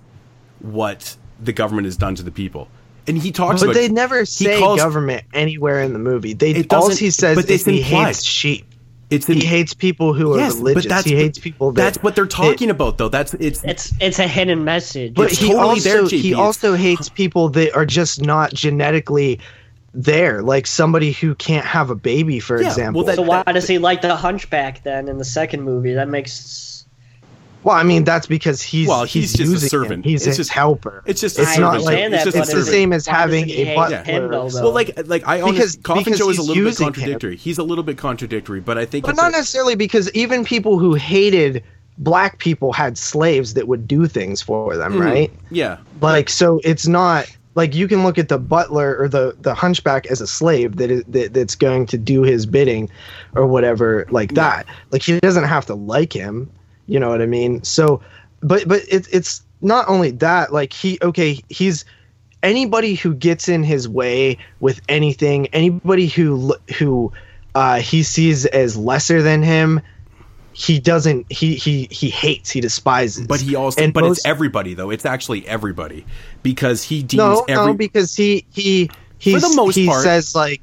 [SPEAKER 3] what the government has done to the people. And he talks
[SPEAKER 2] But
[SPEAKER 3] about
[SPEAKER 2] they never
[SPEAKER 3] he
[SPEAKER 2] say
[SPEAKER 3] calls-
[SPEAKER 2] government anywhere in the movie. They
[SPEAKER 3] It
[SPEAKER 2] all
[SPEAKER 3] doesn't-
[SPEAKER 2] he says
[SPEAKER 3] but
[SPEAKER 2] is
[SPEAKER 3] it's
[SPEAKER 2] he hates sheep.
[SPEAKER 3] It's in,
[SPEAKER 2] He hates people who are
[SPEAKER 3] yes,
[SPEAKER 2] religious.
[SPEAKER 3] but that's
[SPEAKER 2] he hates people. That,
[SPEAKER 3] that's what they're talking
[SPEAKER 2] that-
[SPEAKER 3] about, though. That's it's
[SPEAKER 4] It's it's a hidden message.
[SPEAKER 2] But
[SPEAKER 3] It's
[SPEAKER 2] he
[SPEAKER 3] totally
[SPEAKER 2] also
[SPEAKER 3] there,
[SPEAKER 2] he also hates people that are just not genetically there, like somebody who can't have a baby, for
[SPEAKER 3] Yeah,
[SPEAKER 2] example.
[SPEAKER 3] well, that-
[SPEAKER 4] so why does he like the Hunchback then in the second movie? That makes
[SPEAKER 2] Well, I mean that's because he's
[SPEAKER 3] Well, he's just a servant.
[SPEAKER 2] Him. He's
[SPEAKER 3] It's
[SPEAKER 2] his
[SPEAKER 3] just-
[SPEAKER 2] helper.
[SPEAKER 3] it's just a
[SPEAKER 2] it's
[SPEAKER 3] servant.
[SPEAKER 2] not like
[SPEAKER 4] understand
[SPEAKER 3] it's just a
[SPEAKER 2] it's the same as having a
[SPEAKER 4] hate
[SPEAKER 2] butler.
[SPEAKER 4] him, though, though?
[SPEAKER 3] well, like like I honestly,
[SPEAKER 2] Because-
[SPEAKER 3] Coffin
[SPEAKER 2] because
[SPEAKER 3] Joe is a little bit
[SPEAKER 2] using him.
[SPEAKER 3] contradictory. He's a little bit contradictory, but I think
[SPEAKER 2] but not
[SPEAKER 3] a-
[SPEAKER 2] necessarily because even people who hated black people had slaves that would do things for them,
[SPEAKER 3] Mm-hmm.
[SPEAKER 2] right?
[SPEAKER 3] yeah.
[SPEAKER 2] Like so, it's not like you can look at the butler or the the hunchback as a slave that is that, that's going to do his bidding or whatever like that. Like he doesn't have to like him. You know what I mean? So, but but it's it's not only that. Like he okay, he's anybody who gets in his way with anything, anybody who who uh, he sees as lesser than him. He doesn't. He he he hates. He despises.
[SPEAKER 3] But he also,
[SPEAKER 2] And
[SPEAKER 3] but
[SPEAKER 2] most-
[SPEAKER 3] it's everybody though. It's actually everybody because he deems
[SPEAKER 2] no,
[SPEAKER 3] every.
[SPEAKER 2] no, because he he he
[SPEAKER 3] For the most
[SPEAKER 2] he
[SPEAKER 3] part-
[SPEAKER 2] says like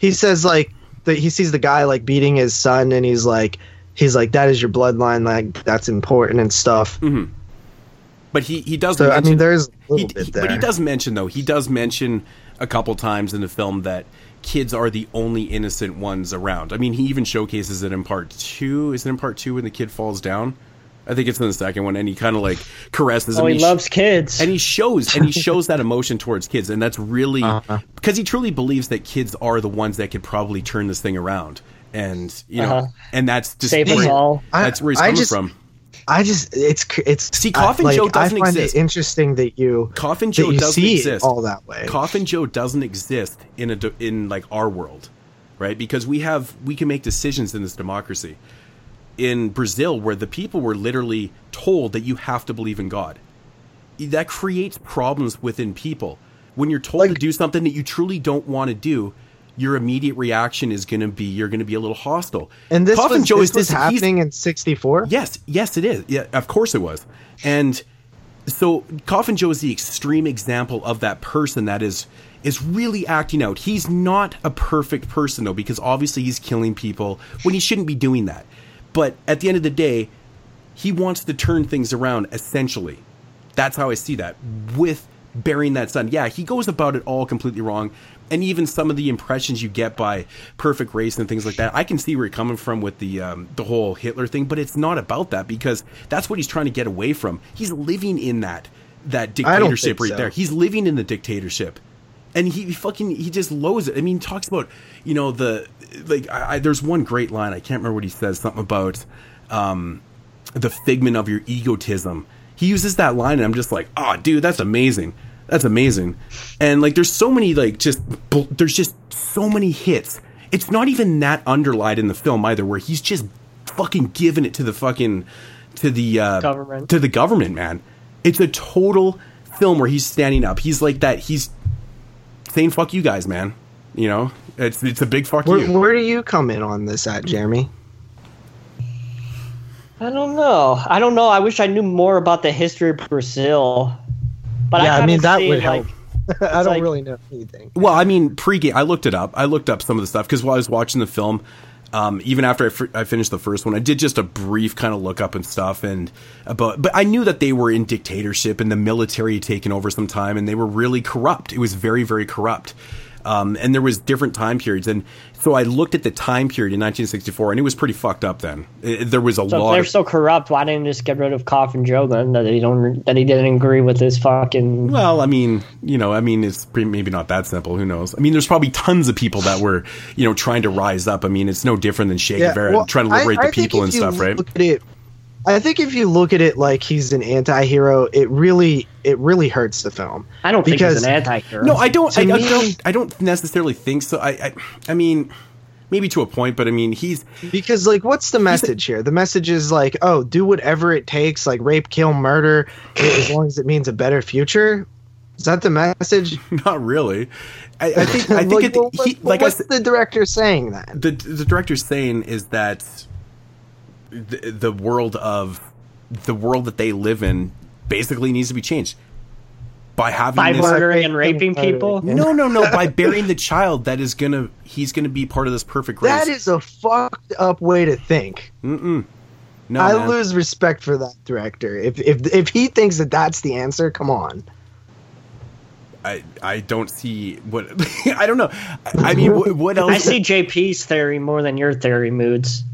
[SPEAKER 2] he says like that he sees the guy like beating his son and he's like he's like that is your bloodline like that's important and stuff.
[SPEAKER 3] but he he does.
[SPEAKER 2] So I
[SPEAKER 3] mention,
[SPEAKER 2] mean, there's a
[SPEAKER 3] he,
[SPEAKER 2] little bit
[SPEAKER 3] he-
[SPEAKER 2] there.
[SPEAKER 3] but he does mention though. He does mention a couple times in the film that kids are the only innocent ones around. I mean, he even showcases it in part two. Is it in part two when the kid falls down? I think it's in the second one, and he kind of like caresses him.
[SPEAKER 4] oh, he
[SPEAKER 3] and sh-
[SPEAKER 4] loves kids.
[SPEAKER 3] and he shows and he (laughs) shows that emotion towards kids and that's really
[SPEAKER 2] Uh-huh.
[SPEAKER 3] because he truly believes that kids are the ones that could probably turn this thing around and you know,
[SPEAKER 4] Uh-huh.
[SPEAKER 3] and that's just
[SPEAKER 4] Save us
[SPEAKER 3] where,
[SPEAKER 4] all.
[SPEAKER 3] That's where he's
[SPEAKER 2] I
[SPEAKER 3] coming
[SPEAKER 2] just-
[SPEAKER 3] from.
[SPEAKER 2] I just it's it's
[SPEAKER 3] See, Coffin
[SPEAKER 2] I, like,
[SPEAKER 3] Joe doesn't
[SPEAKER 2] I find
[SPEAKER 3] exist.
[SPEAKER 2] it interesting that you
[SPEAKER 3] Coffin Joe
[SPEAKER 2] you
[SPEAKER 3] doesn't
[SPEAKER 2] see
[SPEAKER 3] exist
[SPEAKER 2] all that way.
[SPEAKER 3] Coffin Joe doesn't exist in a in like our world, right? Because we have we can make decisions in this democracy. In Brazil, where the people were literally told that you have to believe in God, that creates problems within people. When you're told to do something that you truly don't want to do, your immediate reaction is going to be you're going to be a little hostile.
[SPEAKER 2] and this
[SPEAKER 3] Coffin
[SPEAKER 2] was,
[SPEAKER 3] Joe
[SPEAKER 2] this
[SPEAKER 3] is
[SPEAKER 2] was happening in '64.
[SPEAKER 3] Yes, yes, it is. Yeah, of course it was. And so Coffin Joe is the extreme example of that person that is is really acting out. He's not a perfect person though, because obviously he's killing people when he shouldn't be doing that. But at the end of the day, he wants to turn things around essentially. That's how I see that with burying that son. Yeah, he goes about it all completely wrong. And even some of the impressions you get by Perfect Race and things like that, I can see where you're coming from with the um, the whole Hitler thing. But it's not about that because that's what he's trying to get away from. He's living in that that dictatorship right
[SPEAKER 2] so.
[SPEAKER 3] there. He's living in the dictatorship and he fucking he just loathes it. I mean, he talks about you know the like I, I, there's one great line I can't remember what he says something about um, the figment of your egotism. He uses that line, and I'm just like, oh, dude, that's amazing. That's amazing. And like, there's so many like just bl- there's just so many hits. It's not even that underlined in the film either, where he's just fucking giving it to the fucking to the uh,
[SPEAKER 4] Government.
[SPEAKER 3] to the government, man. It's a total film where he's standing up. He's like that. He's saying "fuck you guys," man. You know, it's it's a big fuck
[SPEAKER 2] Where,
[SPEAKER 3] you.
[SPEAKER 2] where do you come in on this at, Jeremy?
[SPEAKER 4] I don't know. I don't know. I wish I knew more about the history of Brazil. But
[SPEAKER 2] yeah, I,
[SPEAKER 4] kinda
[SPEAKER 2] mean that
[SPEAKER 4] see,
[SPEAKER 2] would
[SPEAKER 4] like,
[SPEAKER 2] help. I don't
[SPEAKER 4] like-
[SPEAKER 2] really know anything.
[SPEAKER 3] Well, I mean, pre-game, I looked it up. I looked up some of the stuff because while I was watching the film, um, even after I, fr- I finished the first one, I did just a brief kind of look up and stuff, and about. But I knew that they were in dictatorship and the military had taken over some time, and they were really corrupt. It was very, very corrupt. Um, and there was different time periods, and so I looked at the time period in 1964, and it was pretty fucked up. Then It- there was a
[SPEAKER 4] So if they're
[SPEAKER 3] Of,
[SPEAKER 4] so corrupt, why didn't they just get rid of Coffin Joe then? That he don't that he didn't agree with his fucking
[SPEAKER 3] Well, I mean, you know, I mean, it's pre- maybe not that simple. Who knows? I mean, there's probably tons of people that were, you know, trying to rise up. I mean, it's no different than Che Guevara
[SPEAKER 2] well,
[SPEAKER 3] trying to liberate
[SPEAKER 2] I
[SPEAKER 3] the people and stuff, right?
[SPEAKER 2] Look at it. I think if you look at it like he's an anti-hero, it really it really hurts the film.
[SPEAKER 4] I don't think he's an anti-hero.
[SPEAKER 3] No, I don't.
[SPEAKER 2] To
[SPEAKER 3] I, I
[SPEAKER 2] me-
[SPEAKER 3] don't. I don't necessarily think so. I, I, I mean, maybe to a point, but I mean, he's
[SPEAKER 2] because like what's the message here? The message is like, oh, do whatever it takes, like rape, kill, murder, as long as it means a better future. Is that the message? (laughs)
[SPEAKER 3] not really. I, I think. I (laughs) think.
[SPEAKER 2] like,
[SPEAKER 3] it,
[SPEAKER 2] well,
[SPEAKER 3] he,
[SPEAKER 2] what-
[SPEAKER 3] like
[SPEAKER 2] what's
[SPEAKER 3] said,
[SPEAKER 2] the director saying that?
[SPEAKER 3] the the director's saying is that the, the world of the world that they live in basically needs to be changed by having
[SPEAKER 4] by
[SPEAKER 3] this.
[SPEAKER 4] murdering and raping people.
[SPEAKER 3] No, no, no. By burying the child, that is gonna he's gonna be part of this perfect race.
[SPEAKER 2] That is a fucked up way to think. Mm-mm.
[SPEAKER 3] no.
[SPEAKER 2] I
[SPEAKER 3] man.
[SPEAKER 2] lose respect for that director. If if if he thinks that that's the answer, come on.
[SPEAKER 3] I I don't see what (laughs) I don't know. I, I mean, what, what else?
[SPEAKER 4] I see JP's theory more than your theory moods.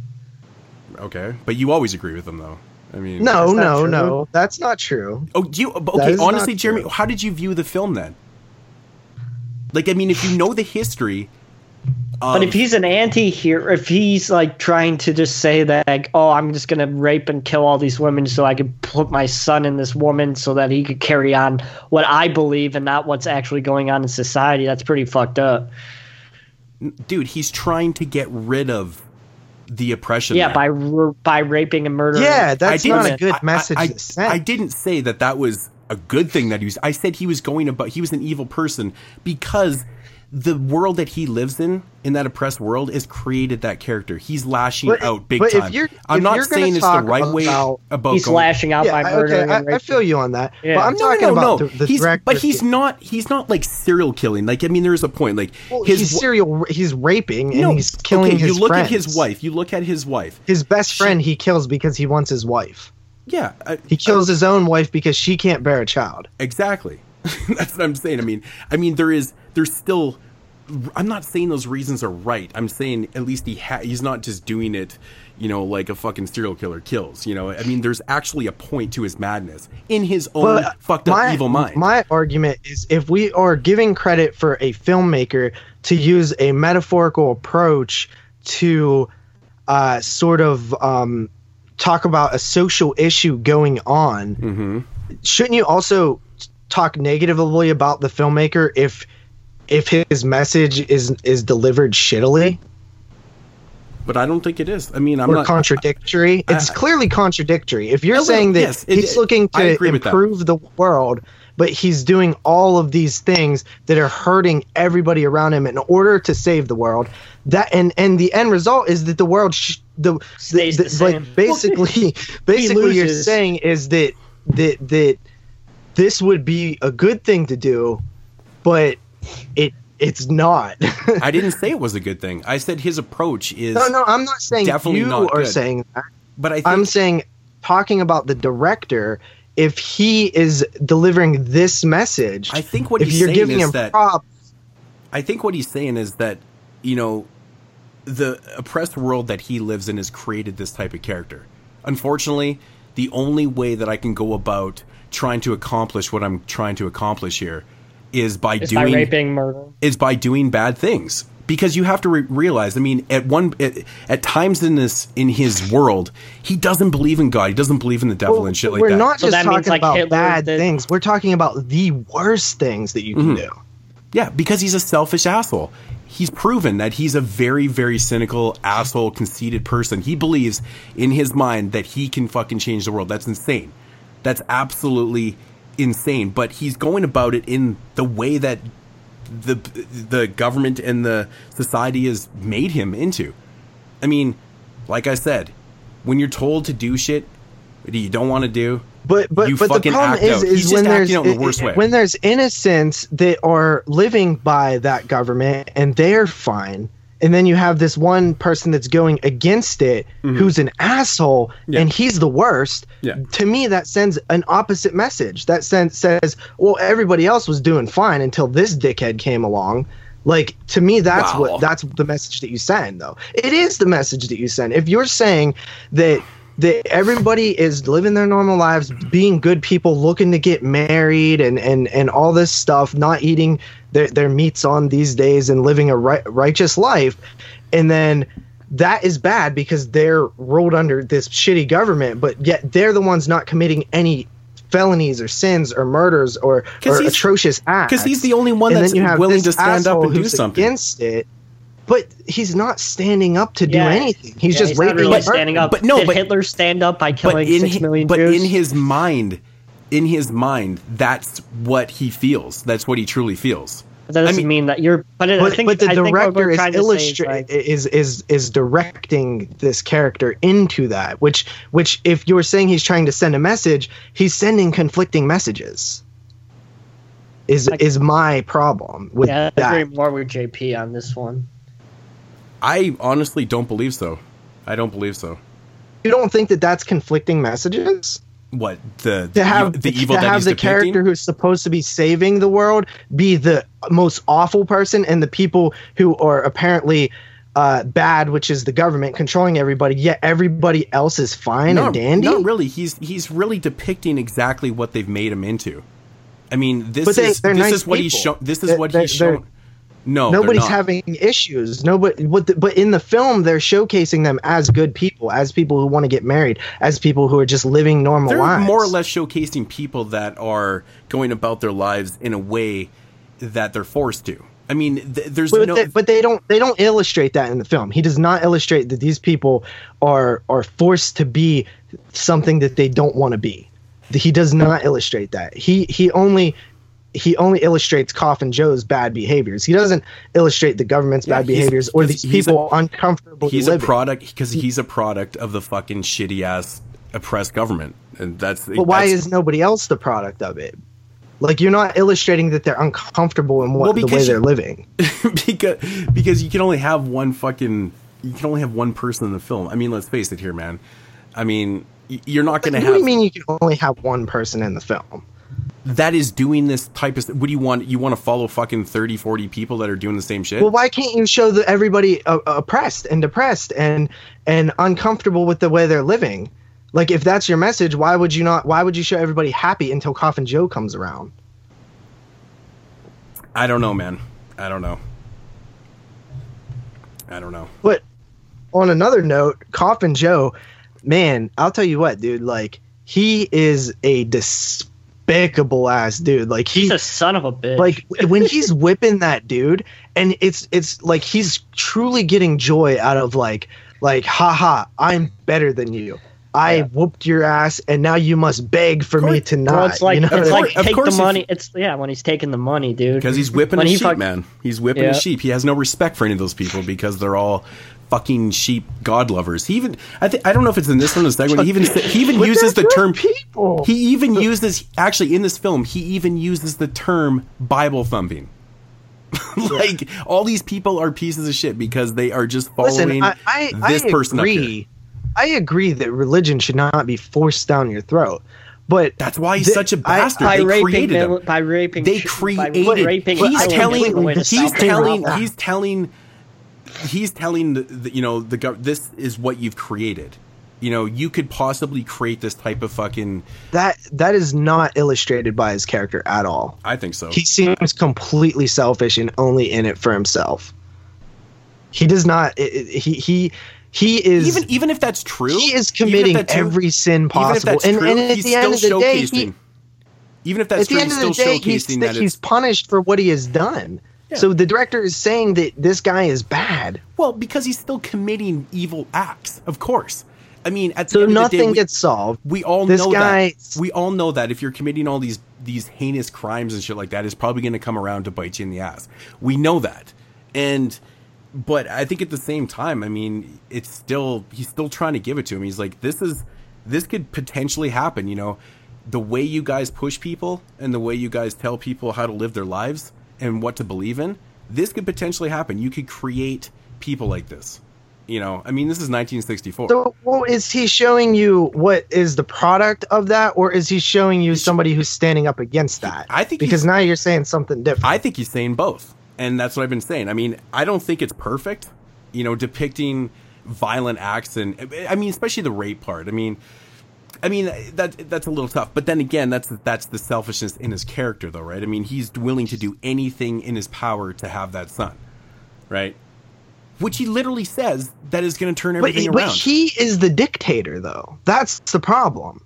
[SPEAKER 3] Okay, but you always agree with them, though. I mean,
[SPEAKER 2] No, no,
[SPEAKER 4] true?
[SPEAKER 2] no. That's not true.
[SPEAKER 3] Oh, do you? Okay, honestly, Jeremy,
[SPEAKER 2] true.
[SPEAKER 3] how did you view the film then? Like, I mean, if you know the history, of,
[SPEAKER 4] But if he's an anti-hero, if he's like trying to just say that, like, oh, I'm just gonna rape and kill all these women so I can put my son in this woman so that he could carry on what I believe and not what's actually going on in society, that's pretty fucked up.
[SPEAKER 3] dude, he's trying to get rid of the oppression.
[SPEAKER 4] Yeah,
[SPEAKER 3] there.
[SPEAKER 4] by r- by raping and murdering.
[SPEAKER 2] Yeah, that's
[SPEAKER 3] didn't-
[SPEAKER 2] a good
[SPEAKER 3] I-
[SPEAKER 2] message
[SPEAKER 3] I,
[SPEAKER 2] to
[SPEAKER 3] I,
[SPEAKER 2] send.
[SPEAKER 3] I didn't say that that was a good thing that he was. I said he was going about. He was an evil person because the world that he lives in, in that oppressed world, has created that character. He's lashing
[SPEAKER 2] But-
[SPEAKER 3] out big
[SPEAKER 2] but if
[SPEAKER 3] time.
[SPEAKER 2] you're-
[SPEAKER 3] I'm
[SPEAKER 2] if
[SPEAKER 3] not
[SPEAKER 2] you're
[SPEAKER 3] saying it's the
[SPEAKER 2] talk
[SPEAKER 3] right way
[SPEAKER 2] about-
[SPEAKER 3] about.
[SPEAKER 4] He's
[SPEAKER 3] going-
[SPEAKER 4] lashing out
[SPEAKER 2] yeah,
[SPEAKER 4] by
[SPEAKER 2] I-
[SPEAKER 4] murdering
[SPEAKER 2] okay, I, I feel you on that.
[SPEAKER 4] Yeah.
[SPEAKER 2] But I'm
[SPEAKER 3] No,
[SPEAKER 2] talking
[SPEAKER 3] no,
[SPEAKER 2] about
[SPEAKER 3] no.
[SPEAKER 2] the, the
[SPEAKER 3] he's,
[SPEAKER 2] director.
[SPEAKER 3] but he's not. He's not like serial killing. Like I mean, there's a point. Like
[SPEAKER 2] Well,
[SPEAKER 3] his
[SPEAKER 2] he's serial. He's raping and
[SPEAKER 3] No,
[SPEAKER 2] he's killing
[SPEAKER 3] okay,
[SPEAKER 2] his
[SPEAKER 3] You look
[SPEAKER 2] friends.
[SPEAKER 3] at his wife. You look at his wife.
[SPEAKER 2] His best friend he kills because he wants his wife.
[SPEAKER 3] Yeah, I,
[SPEAKER 2] He kills his own wife because she can't bear a child.
[SPEAKER 3] Exactly. (laughs) That's what I'm saying. I mean, I mean, there is, there's still. I'm not saying those reasons are right. I'm saying at least he ha- he's not just doing it, you know, like a fucking serial killer kills. You know, I mean, there's actually a point to his madness in his own fucked up
[SPEAKER 2] my,
[SPEAKER 3] evil mind.
[SPEAKER 2] My argument is if we are giving credit for a filmmaker to use a metaphorical approach to uh, sort of um, talk about a social issue going on,
[SPEAKER 3] Mm-hmm.
[SPEAKER 2] shouldn't you also talk negatively about the filmmaker if if his message is is delivered shittily
[SPEAKER 3] But I don't think it is. I mean, I'm
[SPEAKER 2] or
[SPEAKER 3] not
[SPEAKER 2] contradictory?
[SPEAKER 3] I-
[SPEAKER 2] it's clearly contradictory. If you're
[SPEAKER 3] little-
[SPEAKER 2] saying that
[SPEAKER 3] yes, it-
[SPEAKER 2] he's looking to
[SPEAKER 3] agree with that.
[SPEAKER 2] improve the world, but he's doing all of these things that are hurting everybody around him in order to save the world, that and and the end result is that the world sh- the,
[SPEAKER 4] Stays
[SPEAKER 2] the,
[SPEAKER 4] the
[SPEAKER 2] like (laughs) basically basically you're saying is that that that this would be a good thing to do, but it it's not. (laughs)
[SPEAKER 3] I didn't say it was a good thing. I said his approach is
[SPEAKER 2] no, no, I'm not saying
[SPEAKER 3] Definitely
[SPEAKER 2] you
[SPEAKER 3] not
[SPEAKER 2] are
[SPEAKER 3] good.
[SPEAKER 2] saying that.
[SPEAKER 3] But I think
[SPEAKER 2] I'm saying, talking about the director, if he is delivering this message,
[SPEAKER 3] I think what
[SPEAKER 2] if
[SPEAKER 3] he's
[SPEAKER 2] you're
[SPEAKER 3] saying
[SPEAKER 2] giving
[SPEAKER 3] is
[SPEAKER 2] him
[SPEAKER 3] that
[SPEAKER 2] props,
[SPEAKER 3] I think what he's saying is that you know the oppressed world that he lives in has created this type of character. Unfortunately, the only way that I can go about trying to accomplish what I'm trying to accomplish here is by
[SPEAKER 4] It's by
[SPEAKER 3] doing
[SPEAKER 4] raping, murder.
[SPEAKER 3] is by doing bad things because you have to re- realize i mean at one at, at times in this in his world he doesn't believe in god he doesn't believe in the devil
[SPEAKER 2] well,
[SPEAKER 3] and shit like
[SPEAKER 2] we're
[SPEAKER 3] that
[SPEAKER 2] not
[SPEAKER 4] So
[SPEAKER 2] just
[SPEAKER 4] that means,
[SPEAKER 2] talking
[SPEAKER 4] like,
[SPEAKER 2] about
[SPEAKER 4] Hitler
[SPEAKER 2] bad
[SPEAKER 4] did-
[SPEAKER 2] things. We're talking about the worst things that you
[SPEAKER 3] Mm-hmm.
[SPEAKER 2] can do.
[SPEAKER 3] Yeah, because he's a selfish asshole. He's proven that he's a very, very cynical, asshole, conceited person. He believes in his mind that he can fucking change the world. That's insane. That's absolutely insane. But he's going about it in the way that the the government and the society has made him into. I mean, like I said, when you're told to do shit that you don't want to do,
[SPEAKER 2] But but
[SPEAKER 3] You
[SPEAKER 2] but the problem is
[SPEAKER 3] out.
[SPEAKER 2] is
[SPEAKER 3] He's
[SPEAKER 2] when there's
[SPEAKER 3] acting out the worst way.
[SPEAKER 2] when there's innocents that are living by that government and they're fine. And then you have this one person that's going against it, who's an asshole,
[SPEAKER 3] Mm-hmm. Yeah.
[SPEAKER 2] and he's the worst.
[SPEAKER 3] Yeah.
[SPEAKER 2] To me, that sends an opposite message. That sends says, well, everybody else was doing fine until this dickhead came along. Like to me, that's
[SPEAKER 3] Wow.
[SPEAKER 2] what that's the message that you send, though. It is the message that you send. If you're saying that that everybody is living their normal lives, being good people, looking to get married, and and and all this stuff, not eating their their meats on these days, and living a ri- righteous life, and then that is bad because they're ruled under this shitty government, but yet they're the ones not committing any felonies or sins or murders or,
[SPEAKER 3] 'Cause
[SPEAKER 2] or
[SPEAKER 3] he's-
[SPEAKER 2] atrocious acts.
[SPEAKER 3] 'cause he's the only one
[SPEAKER 2] And
[SPEAKER 3] that's
[SPEAKER 2] you have
[SPEAKER 3] willing to stand up and do something.
[SPEAKER 2] against it. But he's not standing up to do anything. He's
[SPEAKER 4] Yeah,
[SPEAKER 2] just
[SPEAKER 4] he's not
[SPEAKER 2] raping
[SPEAKER 4] really
[SPEAKER 2] and
[SPEAKER 4] standing up.
[SPEAKER 3] But no,
[SPEAKER 4] Did
[SPEAKER 3] but-
[SPEAKER 4] Hitler stand up by killing
[SPEAKER 3] in
[SPEAKER 4] six
[SPEAKER 3] hi-
[SPEAKER 4] million
[SPEAKER 3] but
[SPEAKER 4] Jews?
[SPEAKER 3] in his mind, in his mind, that's what he feels. That's what he truly feels.
[SPEAKER 4] that doesn't
[SPEAKER 3] I mean-
[SPEAKER 4] mean that you're. But, I think,
[SPEAKER 2] but the
[SPEAKER 4] I what
[SPEAKER 2] director
[SPEAKER 4] we're
[SPEAKER 2] is
[SPEAKER 4] trying to say is, like,
[SPEAKER 2] is is is directing this character into that which which if you're saying he's trying to send a message he's sending conflicting messages is
[SPEAKER 4] Like-
[SPEAKER 2] is my problem with
[SPEAKER 4] yeah, I
[SPEAKER 2] that
[SPEAKER 4] agree more with JP on this one.
[SPEAKER 3] I honestly don't believe so. I don't believe so.
[SPEAKER 2] you don't think that that's conflicting messages
[SPEAKER 3] What the
[SPEAKER 2] to have
[SPEAKER 3] the evil
[SPEAKER 2] to have the
[SPEAKER 3] depicting?
[SPEAKER 2] character who's supposed to be saving the world be the most awful person and the people who are apparently uh, bad, which is the government controlling everybody, yet everybody else is fine
[SPEAKER 3] not,
[SPEAKER 2] and dandy.
[SPEAKER 3] Not really. He's he's really depicting exactly what they've made him into. I mean, this
[SPEAKER 2] they-
[SPEAKER 3] is this
[SPEAKER 2] nice
[SPEAKER 3] is what he's
[SPEAKER 2] people.
[SPEAKER 3] shown. This is
[SPEAKER 2] They're-
[SPEAKER 3] what he's shown. No,
[SPEAKER 2] Nobody's having issues. Nobody, what the, but in the film, they're showcasing them as good people, as people who want to get married, as people who are just living normal
[SPEAKER 3] They're
[SPEAKER 2] lives.
[SPEAKER 3] more or less showcasing people that are going about their lives in a way that they're forced to. I mean, th- there's
[SPEAKER 2] but,
[SPEAKER 3] no.
[SPEAKER 2] they, but they don't they don't illustrate that in the film. He does not illustrate that these people are are forced to be something that they don't want to be. He does not illustrate that. He he only he only illustrates Coffin Joe's bad behaviors. He doesn't illustrate the government's
[SPEAKER 3] Yeah,
[SPEAKER 2] bad behaviors or these people
[SPEAKER 3] a-
[SPEAKER 2] uncomfortable
[SPEAKER 3] he's a product because he's a product of the fucking shitty ass oppressed government, and that's.
[SPEAKER 2] But why
[SPEAKER 3] that's-
[SPEAKER 2] is nobody else the product of it? Like you're not illustrating that they're uncomfortable in what
[SPEAKER 3] Well,
[SPEAKER 2] the way they're living. (laughs)
[SPEAKER 3] because because you can only have one fucking you can only have one person in the film. I mean, let's face it here, man. I mean, you're not going to
[SPEAKER 2] What
[SPEAKER 3] have
[SPEAKER 2] do you mean you can only have one person in the film?
[SPEAKER 3] That is doing this type of. What do you want? You want to follow fucking 30, 40 people that are doing the same shit?
[SPEAKER 2] Well, why can't you show the, everybody uh, oppressed and depressed and and uncomfortable with the way they're living? Like, if that's your message, why would you not? Why would you show everybody happy until Coffin Joe comes around?
[SPEAKER 3] I don't know, man. I don't know. I don't know.
[SPEAKER 2] But on another note, Coffin Joe, man, I'll tell you what, dude. Like he is a despicable ass dude. Like he,
[SPEAKER 4] He's a son of a bitch.
[SPEAKER 2] like (laughs) when he's whipping that dude, and it's it's like he's truly getting joy out of like like haha, I'm better than you. I
[SPEAKER 4] Yeah.
[SPEAKER 2] whooped your ass, and now you must beg for me to not.
[SPEAKER 4] Well, it's like
[SPEAKER 2] you know
[SPEAKER 4] it's
[SPEAKER 2] what
[SPEAKER 4] like take the money. It's yeah, when he's taking the money, dude.
[SPEAKER 3] because he's whipping
[SPEAKER 4] When
[SPEAKER 3] a
[SPEAKER 4] he
[SPEAKER 3] sheep,
[SPEAKER 4] fuck-
[SPEAKER 3] man. He's whipping
[SPEAKER 4] Yeah.
[SPEAKER 3] a sheep. He has no respect for any of those people because they're all fucking sheep god lovers. He even I think I don't know if it's in this one or the second one. He even he even uses the term
[SPEAKER 2] people.
[SPEAKER 3] He even uses actually in this film. He even uses the term Bible thumping. (laughs) like all these people are pieces of shit because they are just following
[SPEAKER 2] Listen, I, I,
[SPEAKER 3] this
[SPEAKER 2] I
[SPEAKER 3] person
[SPEAKER 2] agree. I agree that religion should not be forced down your throat, but
[SPEAKER 3] That's why he's
[SPEAKER 2] Th-
[SPEAKER 3] such a bastard.
[SPEAKER 4] by
[SPEAKER 3] they
[SPEAKER 4] raping,
[SPEAKER 3] created him.
[SPEAKER 4] by raping,
[SPEAKER 3] they created
[SPEAKER 4] by raping,
[SPEAKER 3] he's telling he's telling he's telling he's telling the, the, you know the gov- this is what you've created you know you could possibly create this type of fucking
[SPEAKER 2] that that is not illustrated by his character at all.
[SPEAKER 3] i think so
[SPEAKER 2] He seems completely selfish and only in it for himself. He does not. He he he is
[SPEAKER 3] even even if that's true
[SPEAKER 2] he is committing
[SPEAKER 3] that's true-
[SPEAKER 2] every sin possible, and,
[SPEAKER 3] true,
[SPEAKER 2] and at
[SPEAKER 3] he's
[SPEAKER 2] the end of
[SPEAKER 3] still
[SPEAKER 2] the day,
[SPEAKER 3] showcasing
[SPEAKER 2] he,
[SPEAKER 3] even if that's
[SPEAKER 2] at the end
[SPEAKER 3] he's
[SPEAKER 2] of the
[SPEAKER 3] still
[SPEAKER 2] day, he's,
[SPEAKER 3] showcasing
[SPEAKER 2] that
[SPEAKER 3] that
[SPEAKER 2] he's punished for what he has done.
[SPEAKER 3] Yeah.
[SPEAKER 2] So the director is saying that this guy is bad.
[SPEAKER 3] well because he's still committing evil acts of course i mean at the
[SPEAKER 2] So
[SPEAKER 3] end of the
[SPEAKER 2] nothing
[SPEAKER 3] day, we-
[SPEAKER 2] gets solved.
[SPEAKER 3] We all
[SPEAKER 2] This
[SPEAKER 3] know
[SPEAKER 2] guy-
[SPEAKER 3] that. We all know that if you're committing all these these heinous crimes and shit like that, it's probably going to come around to bite you in the ass. We know that, and but I think at the same time, I mean, it's still he's still trying to give it to him. He's like, this is this could potentially happen. You know, the way you guys push people and the way you guys tell people how to live their lives and what to believe in, this could potentially happen. You could create people like this. You know, I mean, this is 1964.
[SPEAKER 2] So, well, is he showing you what is the product of that, or is he showing you somebody who's standing up against that?
[SPEAKER 3] I think
[SPEAKER 2] because now you're saying something different.
[SPEAKER 3] I think he's saying both, and that's what I've been saying. I mean, I don't think it's perfect, you know, depicting violent acts and I mean, especially the rape part. I mean, I mean that that's a little tough, but then again, that's that's the selfishness in his character, though, right? I mean, he's willing to do anything in his power to have that son, right? Which he literally says that is going to turn
[SPEAKER 2] but,
[SPEAKER 3] everything
[SPEAKER 2] but
[SPEAKER 3] around.
[SPEAKER 2] he is the dictator, though. That's the problem.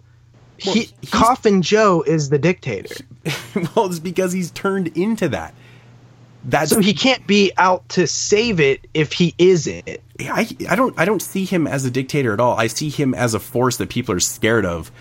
[SPEAKER 3] Well,
[SPEAKER 2] he, Coffin Joe is the dictator, (laughs)
[SPEAKER 3] well, it's because he's turned into that. That's
[SPEAKER 2] so he can't be out to save it if he is it.
[SPEAKER 3] I, I don't I don't see him as a dictator at all. I see him as a force that people are scared of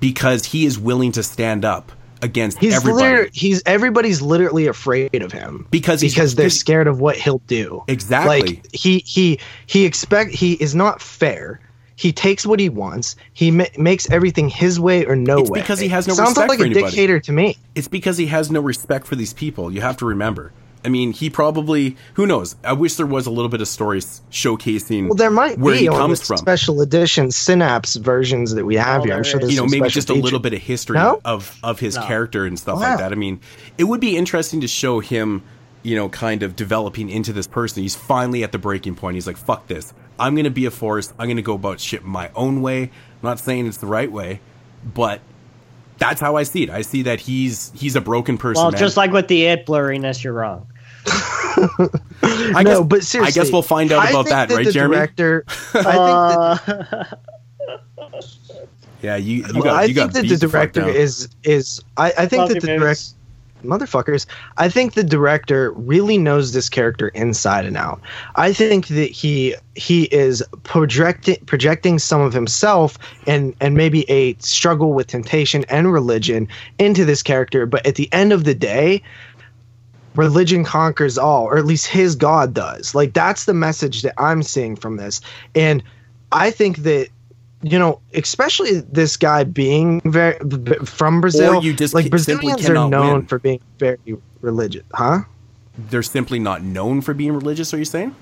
[SPEAKER 3] because he is willing to stand up against
[SPEAKER 2] He's
[SPEAKER 3] everybody.
[SPEAKER 2] he's everybody's literally afraid of him
[SPEAKER 3] Because he's-
[SPEAKER 2] because they're scared of what he'll do.
[SPEAKER 3] Exactly.
[SPEAKER 2] Like he he he expect he is not fair. He takes what he wants. He ma- makes everything his way or no
[SPEAKER 3] It's
[SPEAKER 2] way.
[SPEAKER 3] because he has no
[SPEAKER 2] Sounds
[SPEAKER 3] respect
[SPEAKER 2] like
[SPEAKER 3] for
[SPEAKER 2] a
[SPEAKER 3] anybody.
[SPEAKER 2] dictator to me.
[SPEAKER 3] It's because he has no respect for these people. You have to remember. I mean, he probably who knows. I wish there was a little bit of stories showcasing
[SPEAKER 2] Well, there might
[SPEAKER 3] where
[SPEAKER 2] be
[SPEAKER 3] he
[SPEAKER 2] on
[SPEAKER 3] comes
[SPEAKER 2] the
[SPEAKER 3] from.
[SPEAKER 2] special edition Synapse versions that we have
[SPEAKER 4] Oh,
[SPEAKER 2] here. I'm sure there's
[SPEAKER 3] you know, maybe
[SPEAKER 2] special
[SPEAKER 3] just a little
[SPEAKER 2] features.
[SPEAKER 3] bit of history
[SPEAKER 2] No?
[SPEAKER 3] of of his
[SPEAKER 4] No.
[SPEAKER 3] character and stuff
[SPEAKER 2] Wow.
[SPEAKER 3] like that. I mean, it would be interesting to show him, you know, kind of developing into this person. He's finally at the breaking point. He's like, "Fuck this! I'm going to be a force. I'm going to go about shit my own way. I'm not saying it's the right way, but." That's how I see it. I see that he's he's a broken person.
[SPEAKER 4] Well,
[SPEAKER 3] man.
[SPEAKER 4] just like with the it blurriness, you're wrong. (laughs)
[SPEAKER 3] I
[SPEAKER 2] no,
[SPEAKER 3] guess,
[SPEAKER 2] but seriously,
[SPEAKER 3] I guess we'll find out about
[SPEAKER 2] think
[SPEAKER 3] that, right,
[SPEAKER 2] the
[SPEAKER 3] Jeremy?
[SPEAKER 2] Director, (laughs) I think that,
[SPEAKER 4] Uh,
[SPEAKER 3] Yeah, you you
[SPEAKER 2] well, I
[SPEAKER 3] you got
[SPEAKER 2] think that the
[SPEAKER 3] the
[SPEAKER 2] director is is I, I think that the director motherfuckers i think the director really knows this character inside and out. I think that he he is projecting projecting some of himself and and maybe a struggle with temptation and religion into this character but at the end of the day religion conquers all or at least his god does like that's the message that i'm seeing from this and i think that you know, especially this guy being very from Brazil,
[SPEAKER 3] Or you just
[SPEAKER 2] like Brazilians are known
[SPEAKER 3] win.
[SPEAKER 2] for being very religious, huh?
[SPEAKER 3] They're simply not known for being religious. Are you saying?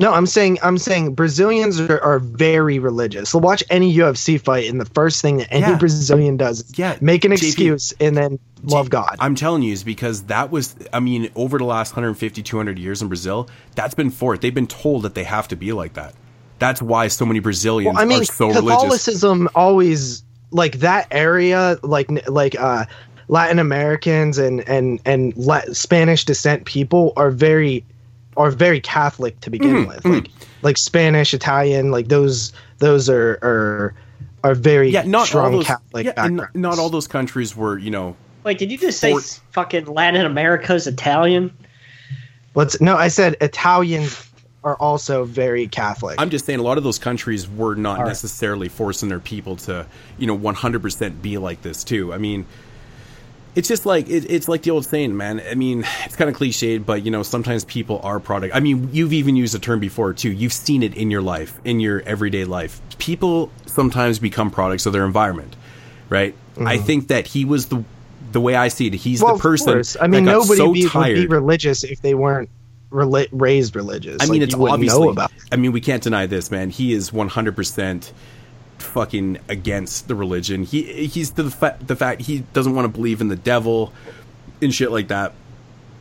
[SPEAKER 2] No, I'm saying I'm saying Brazilians are, are very religious. So watch any UFC fight, and the first thing that any
[SPEAKER 3] Yeah.
[SPEAKER 2] Brazilian does is
[SPEAKER 3] Yeah,
[SPEAKER 2] make an
[SPEAKER 3] JP.
[SPEAKER 2] excuse and then love God.
[SPEAKER 3] I'm telling you, is because that was, I mean, over the last 150, 200 years in Brazil, that's been for it. They've been told that they have to be like that. That's why so many Brazilians
[SPEAKER 2] Well, I mean,
[SPEAKER 3] are so religious.
[SPEAKER 2] Catholicism always like that area, like like uh, Latin Americans and and and Spanish descent people are very are very Catholic to begin mm-hmm. with, like mm. like Spanish, Italian, like those those are are are very
[SPEAKER 3] Yeah, not
[SPEAKER 2] strong
[SPEAKER 3] all those.
[SPEAKER 2] Catholic
[SPEAKER 3] yeah, and
[SPEAKER 2] backgrounds.
[SPEAKER 3] not all those countries were, you know.
[SPEAKER 4] Wait, did you just say
[SPEAKER 3] Or-
[SPEAKER 4] fucking Latin America's Italian?
[SPEAKER 2] What's no? I said Italians are also very Catholic.
[SPEAKER 3] I'm just saying a lot of those countries were not
[SPEAKER 4] All right.
[SPEAKER 3] necessarily forcing their people to, you know, 100% be like this too. I mean, it's just like it, it's like the old saying, man. I mean, it's kind of cliched, but you know, sometimes people are product. I mean, you've even used the term before too. You've seen it in your life, in your everyday life. People sometimes become products of their environment, right? I think that he was the the way I see it. He's
[SPEAKER 2] Mm-hmm. well,
[SPEAKER 3] the person.
[SPEAKER 2] I mean, nobody
[SPEAKER 3] so
[SPEAKER 2] be, would be religious if they weren't rela- raised religious.
[SPEAKER 3] I mean,
[SPEAKER 2] Like,
[SPEAKER 3] it's obviously.
[SPEAKER 2] about.
[SPEAKER 3] I mean, we can't deny this, man. He is one hundred percent fucking against the religion. He he's the fa- the fact he doesn't want to believe in the devil and shit like that.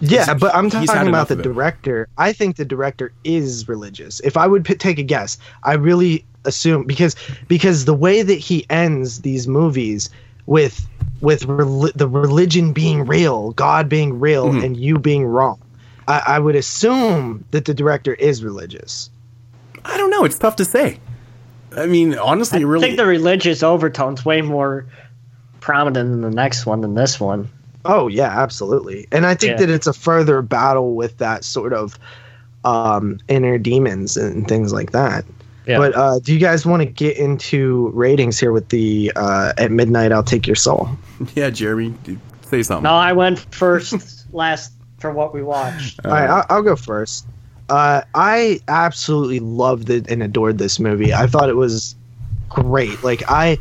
[SPEAKER 2] Yeah,
[SPEAKER 3] He's-
[SPEAKER 2] but I'm talking about the director. I think the director is religious. If I would p- take a guess, I really assume because because the way that he ends these movies with with rel- the religion being real, God being real,
[SPEAKER 3] Mm-hmm.
[SPEAKER 2] and you being wrong, I, I would assume that the director is religious.
[SPEAKER 3] I don't know. It's tough to say. I mean, honestly, really
[SPEAKER 4] I
[SPEAKER 3] really.
[SPEAKER 4] think the religious overtone's way more prominent in the next one than this one.
[SPEAKER 2] Oh yeah, absolutely. And I think
[SPEAKER 4] Yeah.
[SPEAKER 2] that it's a further battle with that sort of um, inner demons and things like that.
[SPEAKER 4] Yeah.
[SPEAKER 2] But uh, do you guys want to get into ratings here with the uh, at midnight? I'll take your soul. (laughs)
[SPEAKER 3] yeah, Jeremy, say something.
[SPEAKER 4] No, I went first (laughs) last for what we watched.
[SPEAKER 2] All right, I'll, I'll go first. Uh, I absolutely loved it and adored this movie. I thought it was great. Like I,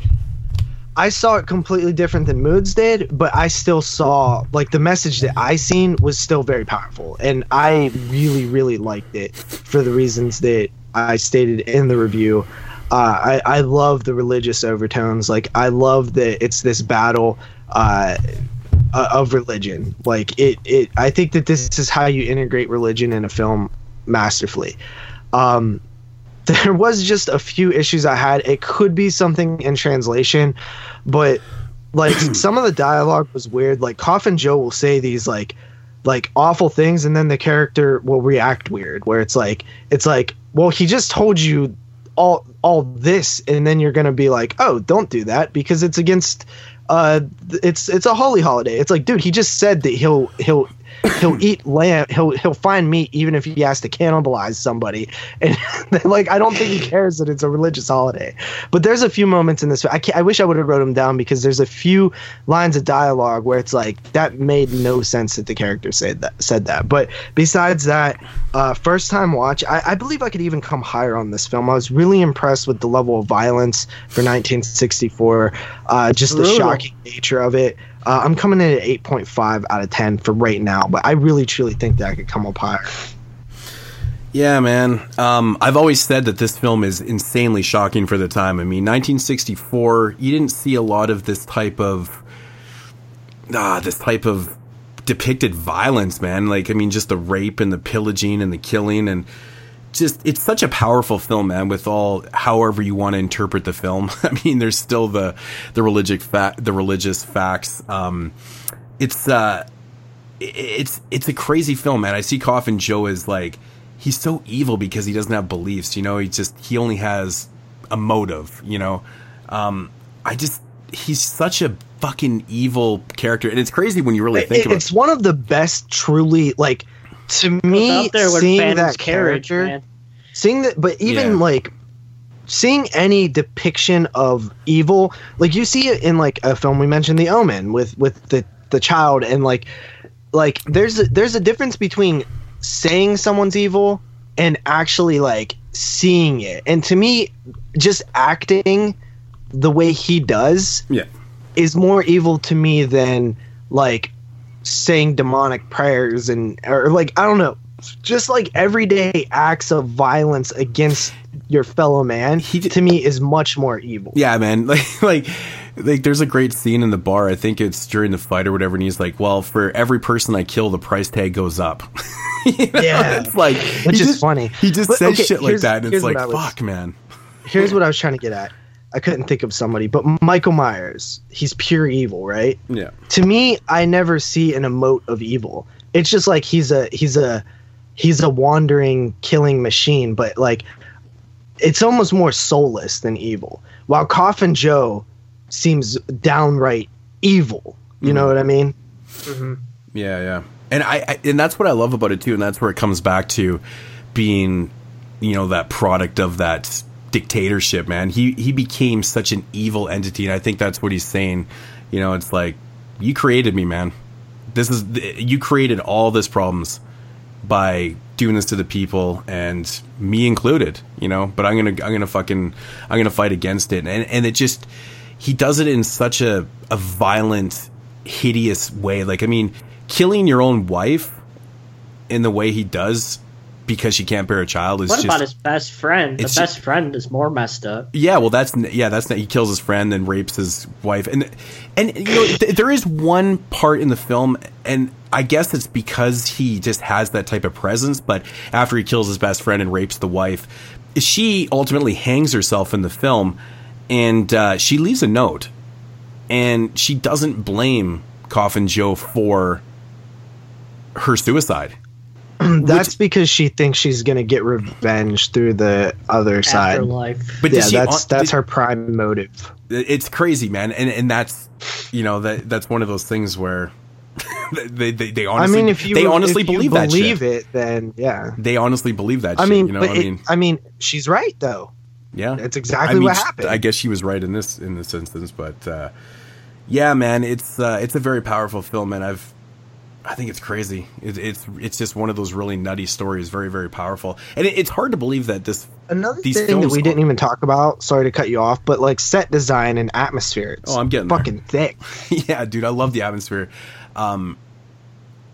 [SPEAKER 2] I saw it completely different than Moods did, but I still saw like the message that I seen was still very powerful, and I really, really liked it for the reasons that I stated in the review. Uh, I, I love the religious overtones. Like I love that it's this battle. Uh, of religion. Like it, it. I think that this is how you integrate religion in a film masterfully. Um, (laughs) there was just a few issues I had. It could be something in translation, but like (clears throat) some of the dialogue was weird. Like Coffin Joe will say these like like awful things, and then the character will react weird. Where it's like it's like, well, he just told you all all this, and then you're gonna be like, oh, don't do that because it's against uh it's it's a holy holiday. It's like, dude, he just said that he'll he'll he'll eat lamb he'll he'll find meat even if he has to cannibalize somebody. (laughs) And like i don't think he cares that it's a religious holiday. But there's a few moments in this i, can't, I wish i would have wrote them down because there's a few lines of dialogue where it's like that made no sense that the character said that said that. But besides that uh, first time watch I, I believe i could even come higher on this film. I was really impressed with the level of violence for 1964 uh, just the shocking nature of it uh, I'm coming in at 8.5 out of 10 for right now, but I really truly think that I could come up higher.
[SPEAKER 3] Yeah, man. Um, I've always said that this film is insanely shocking for the time. I mean, 1964, you didn't see a lot of this type of ah, this type of depicted violence, man. Like, I mean, just the rape and the pillaging and the killing and just it's such a powerful film, man. With all however you want to interpret the film, (laughs) I mean, there's still the the religious fact, the religious facts. Um, it's uh, it's it's a crazy film, man. I see Coffin Joe as like he's so evil because he doesn't have beliefs. You know, he just he only has a motive. You know, um, I just he's such a fucking evil character, and it's crazy when you really think
[SPEAKER 2] It-
[SPEAKER 3] about
[SPEAKER 2] it's
[SPEAKER 3] it.
[SPEAKER 2] one of the best, truly, like, to me,
[SPEAKER 4] there
[SPEAKER 2] seeing
[SPEAKER 4] Phantom's
[SPEAKER 2] that
[SPEAKER 4] carriage,
[SPEAKER 2] character,
[SPEAKER 4] man.
[SPEAKER 2] seeing that, but even
[SPEAKER 3] Yeah.
[SPEAKER 2] like, seeing any depiction of evil, like you see it in like a film we mentioned, The Omen, with with the the child, and like, like there's a, there's a difference between saying someone's evil and actually like seeing it, and to me, just acting the way he does
[SPEAKER 3] Yeah,
[SPEAKER 2] is more evil to me than like saying demonic prayers and or like I don't know, just like everyday acts of violence against your fellow man.
[SPEAKER 3] He
[SPEAKER 2] to me is much more evil.
[SPEAKER 3] yeah, man. (laughs) Like like. Like there's a great scene in the bar. I think it's during the fight or whatever, and he's like, "Well, for every person I kill, the price tag goes up." (laughs) You know?
[SPEAKER 2] Yeah.
[SPEAKER 3] it's like
[SPEAKER 2] Which is
[SPEAKER 3] just-
[SPEAKER 2] funny.
[SPEAKER 3] He just
[SPEAKER 2] But,
[SPEAKER 3] says
[SPEAKER 2] okay,
[SPEAKER 3] shit like that, and it's like,
[SPEAKER 2] was-
[SPEAKER 3] "Fuck, man."
[SPEAKER 2] Here's what I was trying to get at. I couldn't think of somebody, but Michael Myers, he's pure evil, right?
[SPEAKER 3] Yeah,
[SPEAKER 2] to me i never see an emote of evil it's just like he's a he's a he's a wandering killing machine, but like it's almost more soulless than evil. While Coffin Joe seems downright evil. You know mm-hmm. what I mean? Mm-hmm.
[SPEAKER 3] Yeah, yeah. And I, I and that's what I love about it too, and that's where it comes back to being, you know, that product of that dictatorship, man. He he became such an evil entity, and I think that's what he's saying. You know, it's like you created me, man. This is you created all this problems by doing this to the people and me included, you know, but I'm to I'm to fucking I'm to fight against it. And and it just he does it in such a a violent hideous way. Like I mean, killing your own wife in the way he does because she can't bear a child is
[SPEAKER 4] What
[SPEAKER 3] just
[SPEAKER 4] about his best friend? The best friend is more messed up.
[SPEAKER 3] yeah, well, that's yeah, that's he kills his friend and rapes his wife, and and you know th- there is one part in the film, and I guess it's because he just has that type of presence. But after he kills his best friend and rapes the wife, she ultimately hangs herself in the film, and uh, she leaves a note, and she doesn't blame Coffin Joe for her suicide. (clears throat)
[SPEAKER 2] That's because she thinks she's gonna get revenge through the other side.
[SPEAKER 4] Afterlife.
[SPEAKER 3] But
[SPEAKER 2] yeah,
[SPEAKER 3] does she,
[SPEAKER 2] that's that's
[SPEAKER 3] did-
[SPEAKER 2] her prime motive.
[SPEAKER 3] it's crazy, man, and and that's you know that that's one of those things where (laughs) they they, they
[SPEAKER 2] I
[SPEAKER 3] honestly
[SPEAKER 2] mean, if you
[SPEAKER 3] they honestly
[SPEAKER 2] if you
[SPEAKER 3] believe that
[SPEAKER 2] believe
[SPEAKER 3] shit.
[SPEAKER 2] it, then yeah.
[SPEAKER 3] They honestly believe that.
[SPEAKER 2] I
[SPEAKER 3] shit,
[SPEAKER 2] mean,
[SPEAKER 3] you know,
[SPEAKER 2] but
[SPEAKER 3] I
[SPEAKER 2] it-
[SPEAKER 3] mean,
[SPEAKER 2] I mean, she's right though.
[SPEAKER 3] yeah,
[SPEAKER 2] it's exactly
[SPEAKER 3] I mean,
[SPEAKER 2] what happened.
[SPEAKER 3] I guess she was right in this in this instance, but uh, yeah, man, it's uh, it's a very powerful film, and I've. I think it's crazy. It, it's it's just one of those really nutty stories, very very powerful, and it, it's hard to believe that this
[SPEAKER 2] Another thing that we didn't even talk about. Sorry to cut you off, but like set design and atmosphere. It's
[SPEAKER 3] Oh, I'm getting there.
[SPEAKER 2] fucking thick. (laughs)
[SPEAKER 3] yeah, dude, I love the atmosphere. Um,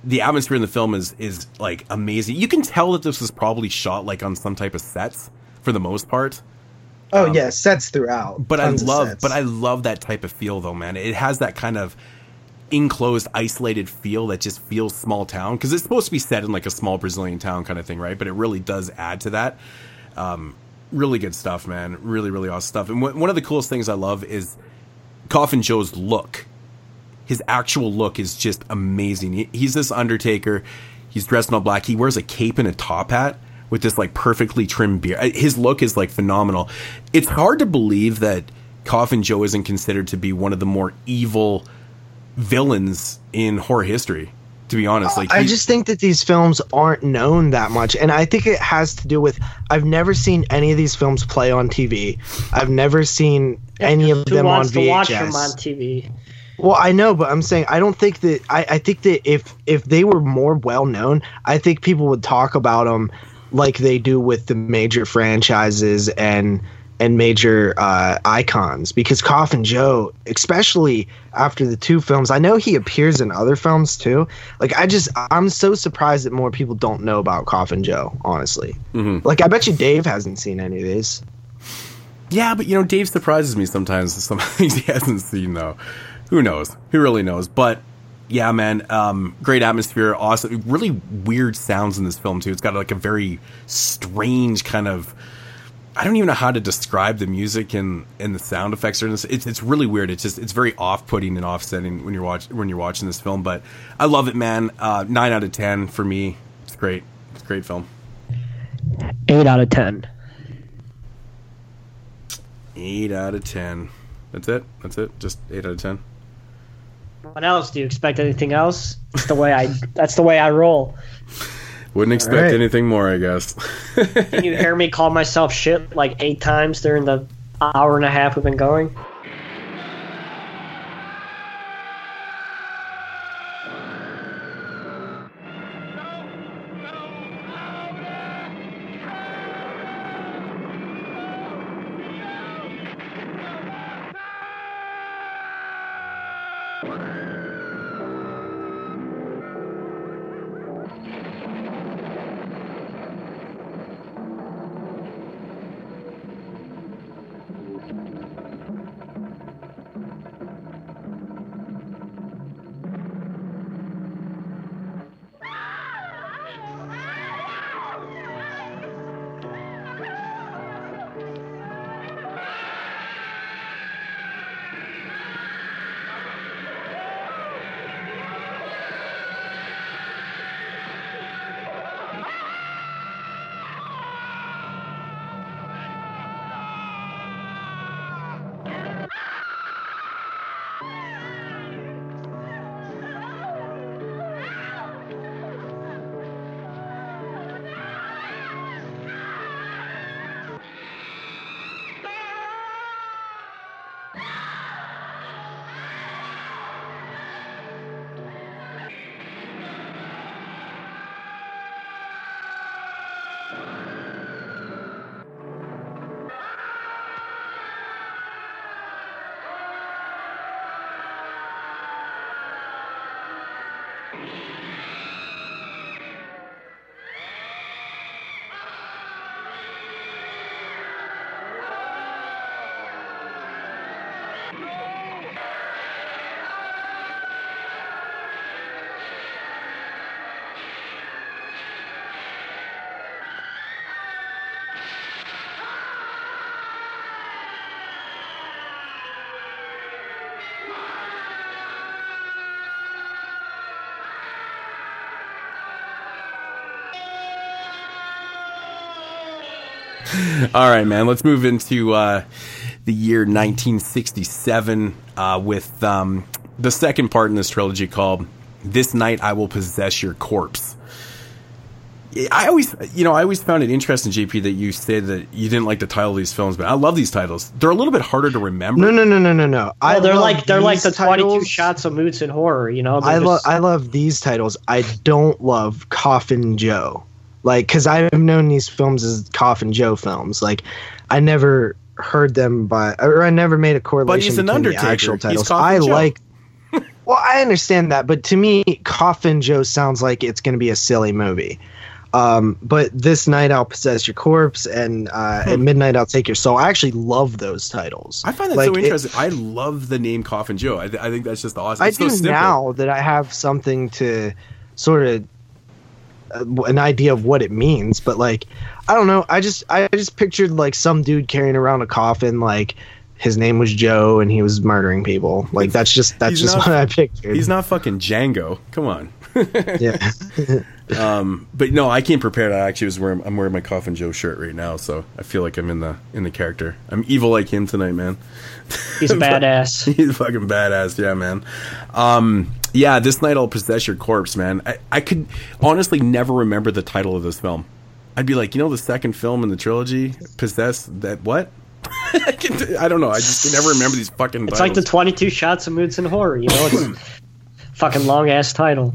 [SPEAKER 3] the atmosphere in the film is is like amazing. You can tell that this was probably shot like on some type of sets for the most part.
[SPEAKER 2] Oh yeah, sets throughout.
[SPEAKER 3] But
[SPEAKER 2] Tons
[SPEAKER 3] I love, but I love that type of feel though, man. It has that kind of enclosed, isolated feel that just feels small town because it's supposed to be set in like a small Brazilian town kind of thing, right? But it really does add to that. Um, really good stuff, man. Really, really awesome stuff. And wh- one of the coolest things I love is Coffin Joe's look. His actual look is just amazing. He, he's this Undertaker. He's dressed in all black. He wears a cape and a top hat with this like perfectly trimmed beard. Uh, His look is like phenomenal. It's hard to believe that Coffin Joe isn't considered to be one of the more evil villains in horror history. To be honest, like
[SPEAKER 2] I just think that these films aren't known that much, and I think it has to do with I've never seen any of these films play on TV. I've never seen any of them on
[SPEAKER 4] wants to watch them on TV?
[SPEAKER 2] Well, I know, but I'm saying I don't think that I, I think that if if they were more well known, I think people would talk about them like they do with the major franchises and and major uh, icons. Because Coffin Joe, especially after the two films, I know he appears in other films too. Like I just I'm so surprised that more people don't know about Coffin Joe. Honestly, like I bet you Dave hasn't seen any of these.
[SPEAKER 3] Yeah, but you know, Dave surprises me sometimes. Some (laughs) things he hasn't seen though. Who knows? Who really knows? But yeah, man, um, great atmosphere, awesome. Really weird sounds in this film too. It's got like a very strange kind of. I don't even know how to describe the music and, and the sound effects. Are in this. It's it's really weird. It's just it's very off putting and offsetting when you're watch when you're watching this film. But I love it, man. Uh, nine out of ten for me. It's great. It's a great film.
[SPEAKER 4] Eight out of ten.
[SPEAKER 3] Eight out of ten. That's it. That's it. Just eight out of ten.
[SPEAKER 4] What else? Do you expect anything else? That's the way I. That's the way I roll. (laughs)
[SPEAKER 3] Wouldn't expect
[SPEAKER 2] right.
[SPEAKER 3] anything more, I guess.
[SPEAKER 4] Can you hear me call myself shit like eight times during the hour and a half we've been going?
[SPEAKER 3] All right, man. Let's move into uh, the year 1967 uh, with um, the second part in this trilogy called "This Night I Will Possess Your Corpse." I always, you know, I always found it interesting, JP, that you said that you didn't like the title of these films, but I love these titles. They're a little bit harder to remember.
[SPEAKER 2] No, no, no, no, no, no.
[SPEAKER 4] Well, they're like they're like the
[SPEAKER 2] these
[SPEAKER 4] twenty two
[SPEAKER 2] titles.
[SPEAKER 4] shots of moods and horror. You know,
[SPEAKER 2] I
[SPEAKER 4] They're
[SPEAKER 2] love
[SPEAKER 4] just-
[SPEAKER 2] I love these titles. I don't love Coffin Joe. Like cuz I've known these films as Coffin Joe films. Like I never heard them by or I never made a correlation
[SPEAKER 3] he's an Undertaker.
[SPEAKER 2] actual titles. I
[SPEAKER 3] Joe.
[SPEAKER 2] like (laughs) Well, I understand that, but to me Coffin Joe sounds like it's going to be a silly movie. Um, but this night I'll possess your corpse, and uh, at midnight I'll take your soul. I actually love those titles.
[SPEAKER 3] Hmm. I find that
[SPEAKER 2] Like,
[SPEAKER 3] so
[SPEAKER 2] it-
[SPEAKER 3] interesting. I love the name Coffin Joe. I, th- I think that's just awesome.
[SPEAKER 2] I
[SPEAKER 3] so
[SPEAKER 2] do
[SPEAKER 3] simple.
[SPEAKER 2] now that I have something to sort of an idea of what it means, but like I don't know. I just I just pictured like some dude carrying around a coffin, like his name was Joe and he was murdering people. Like that's just that's
[SPEAKER 3] He's
[SPEAKER 2] just
[SPEAKER 3] not-
[SPEAKER 2] what I pictured.
[SPEAKER 3] He's not fucking Django. Come on.
[SPEAKER 2] yeah. (laughs) (laughs)
[SPEAKER 3] Um, but no, I came prepared. I actually was wearing I'm wearing my Coffin Joe shirt right now, so I feel like I'm in the in the character. I'm evil like him tonight, man.
[SPEAKER 4] he's a (laughs) badass.
[SPEAKER 3] He's fucking badass, yeah, man. Um, yeah, this night I'll possess your corpse, man. I, I could honestly never remember the title of this film. I'd be like, you know, the second film in the trilogy, possess that what? (laughs) I can- I don't know. I just can never remember these fucking.
[SPEAKER 4] It's like the twenty two shots of moods and horror. You know, it's (clears throat) fucking long ass title.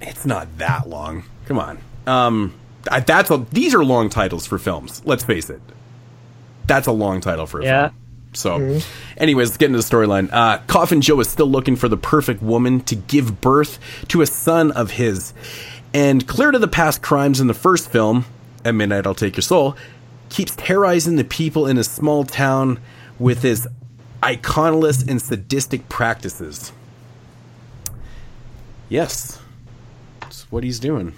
[SPEAKER 3] It's not that long. Come on. Um, I, that's a, these are long titles for films. Let's face it. That's a long title for a
[SPEAKER 4] Yeah.
[SPEAKER 3] film. So, anyways, let's get into the storyline. Uh, Coffin Joe is still looking for the perfect woman to give birth to a son of his. And clear to the past crimes in the first film, At Midnight I'll Take Your Soul, keeps terrorizing the people in a small town with his iconoless and sadistic practices. Yes. That's what he's doing.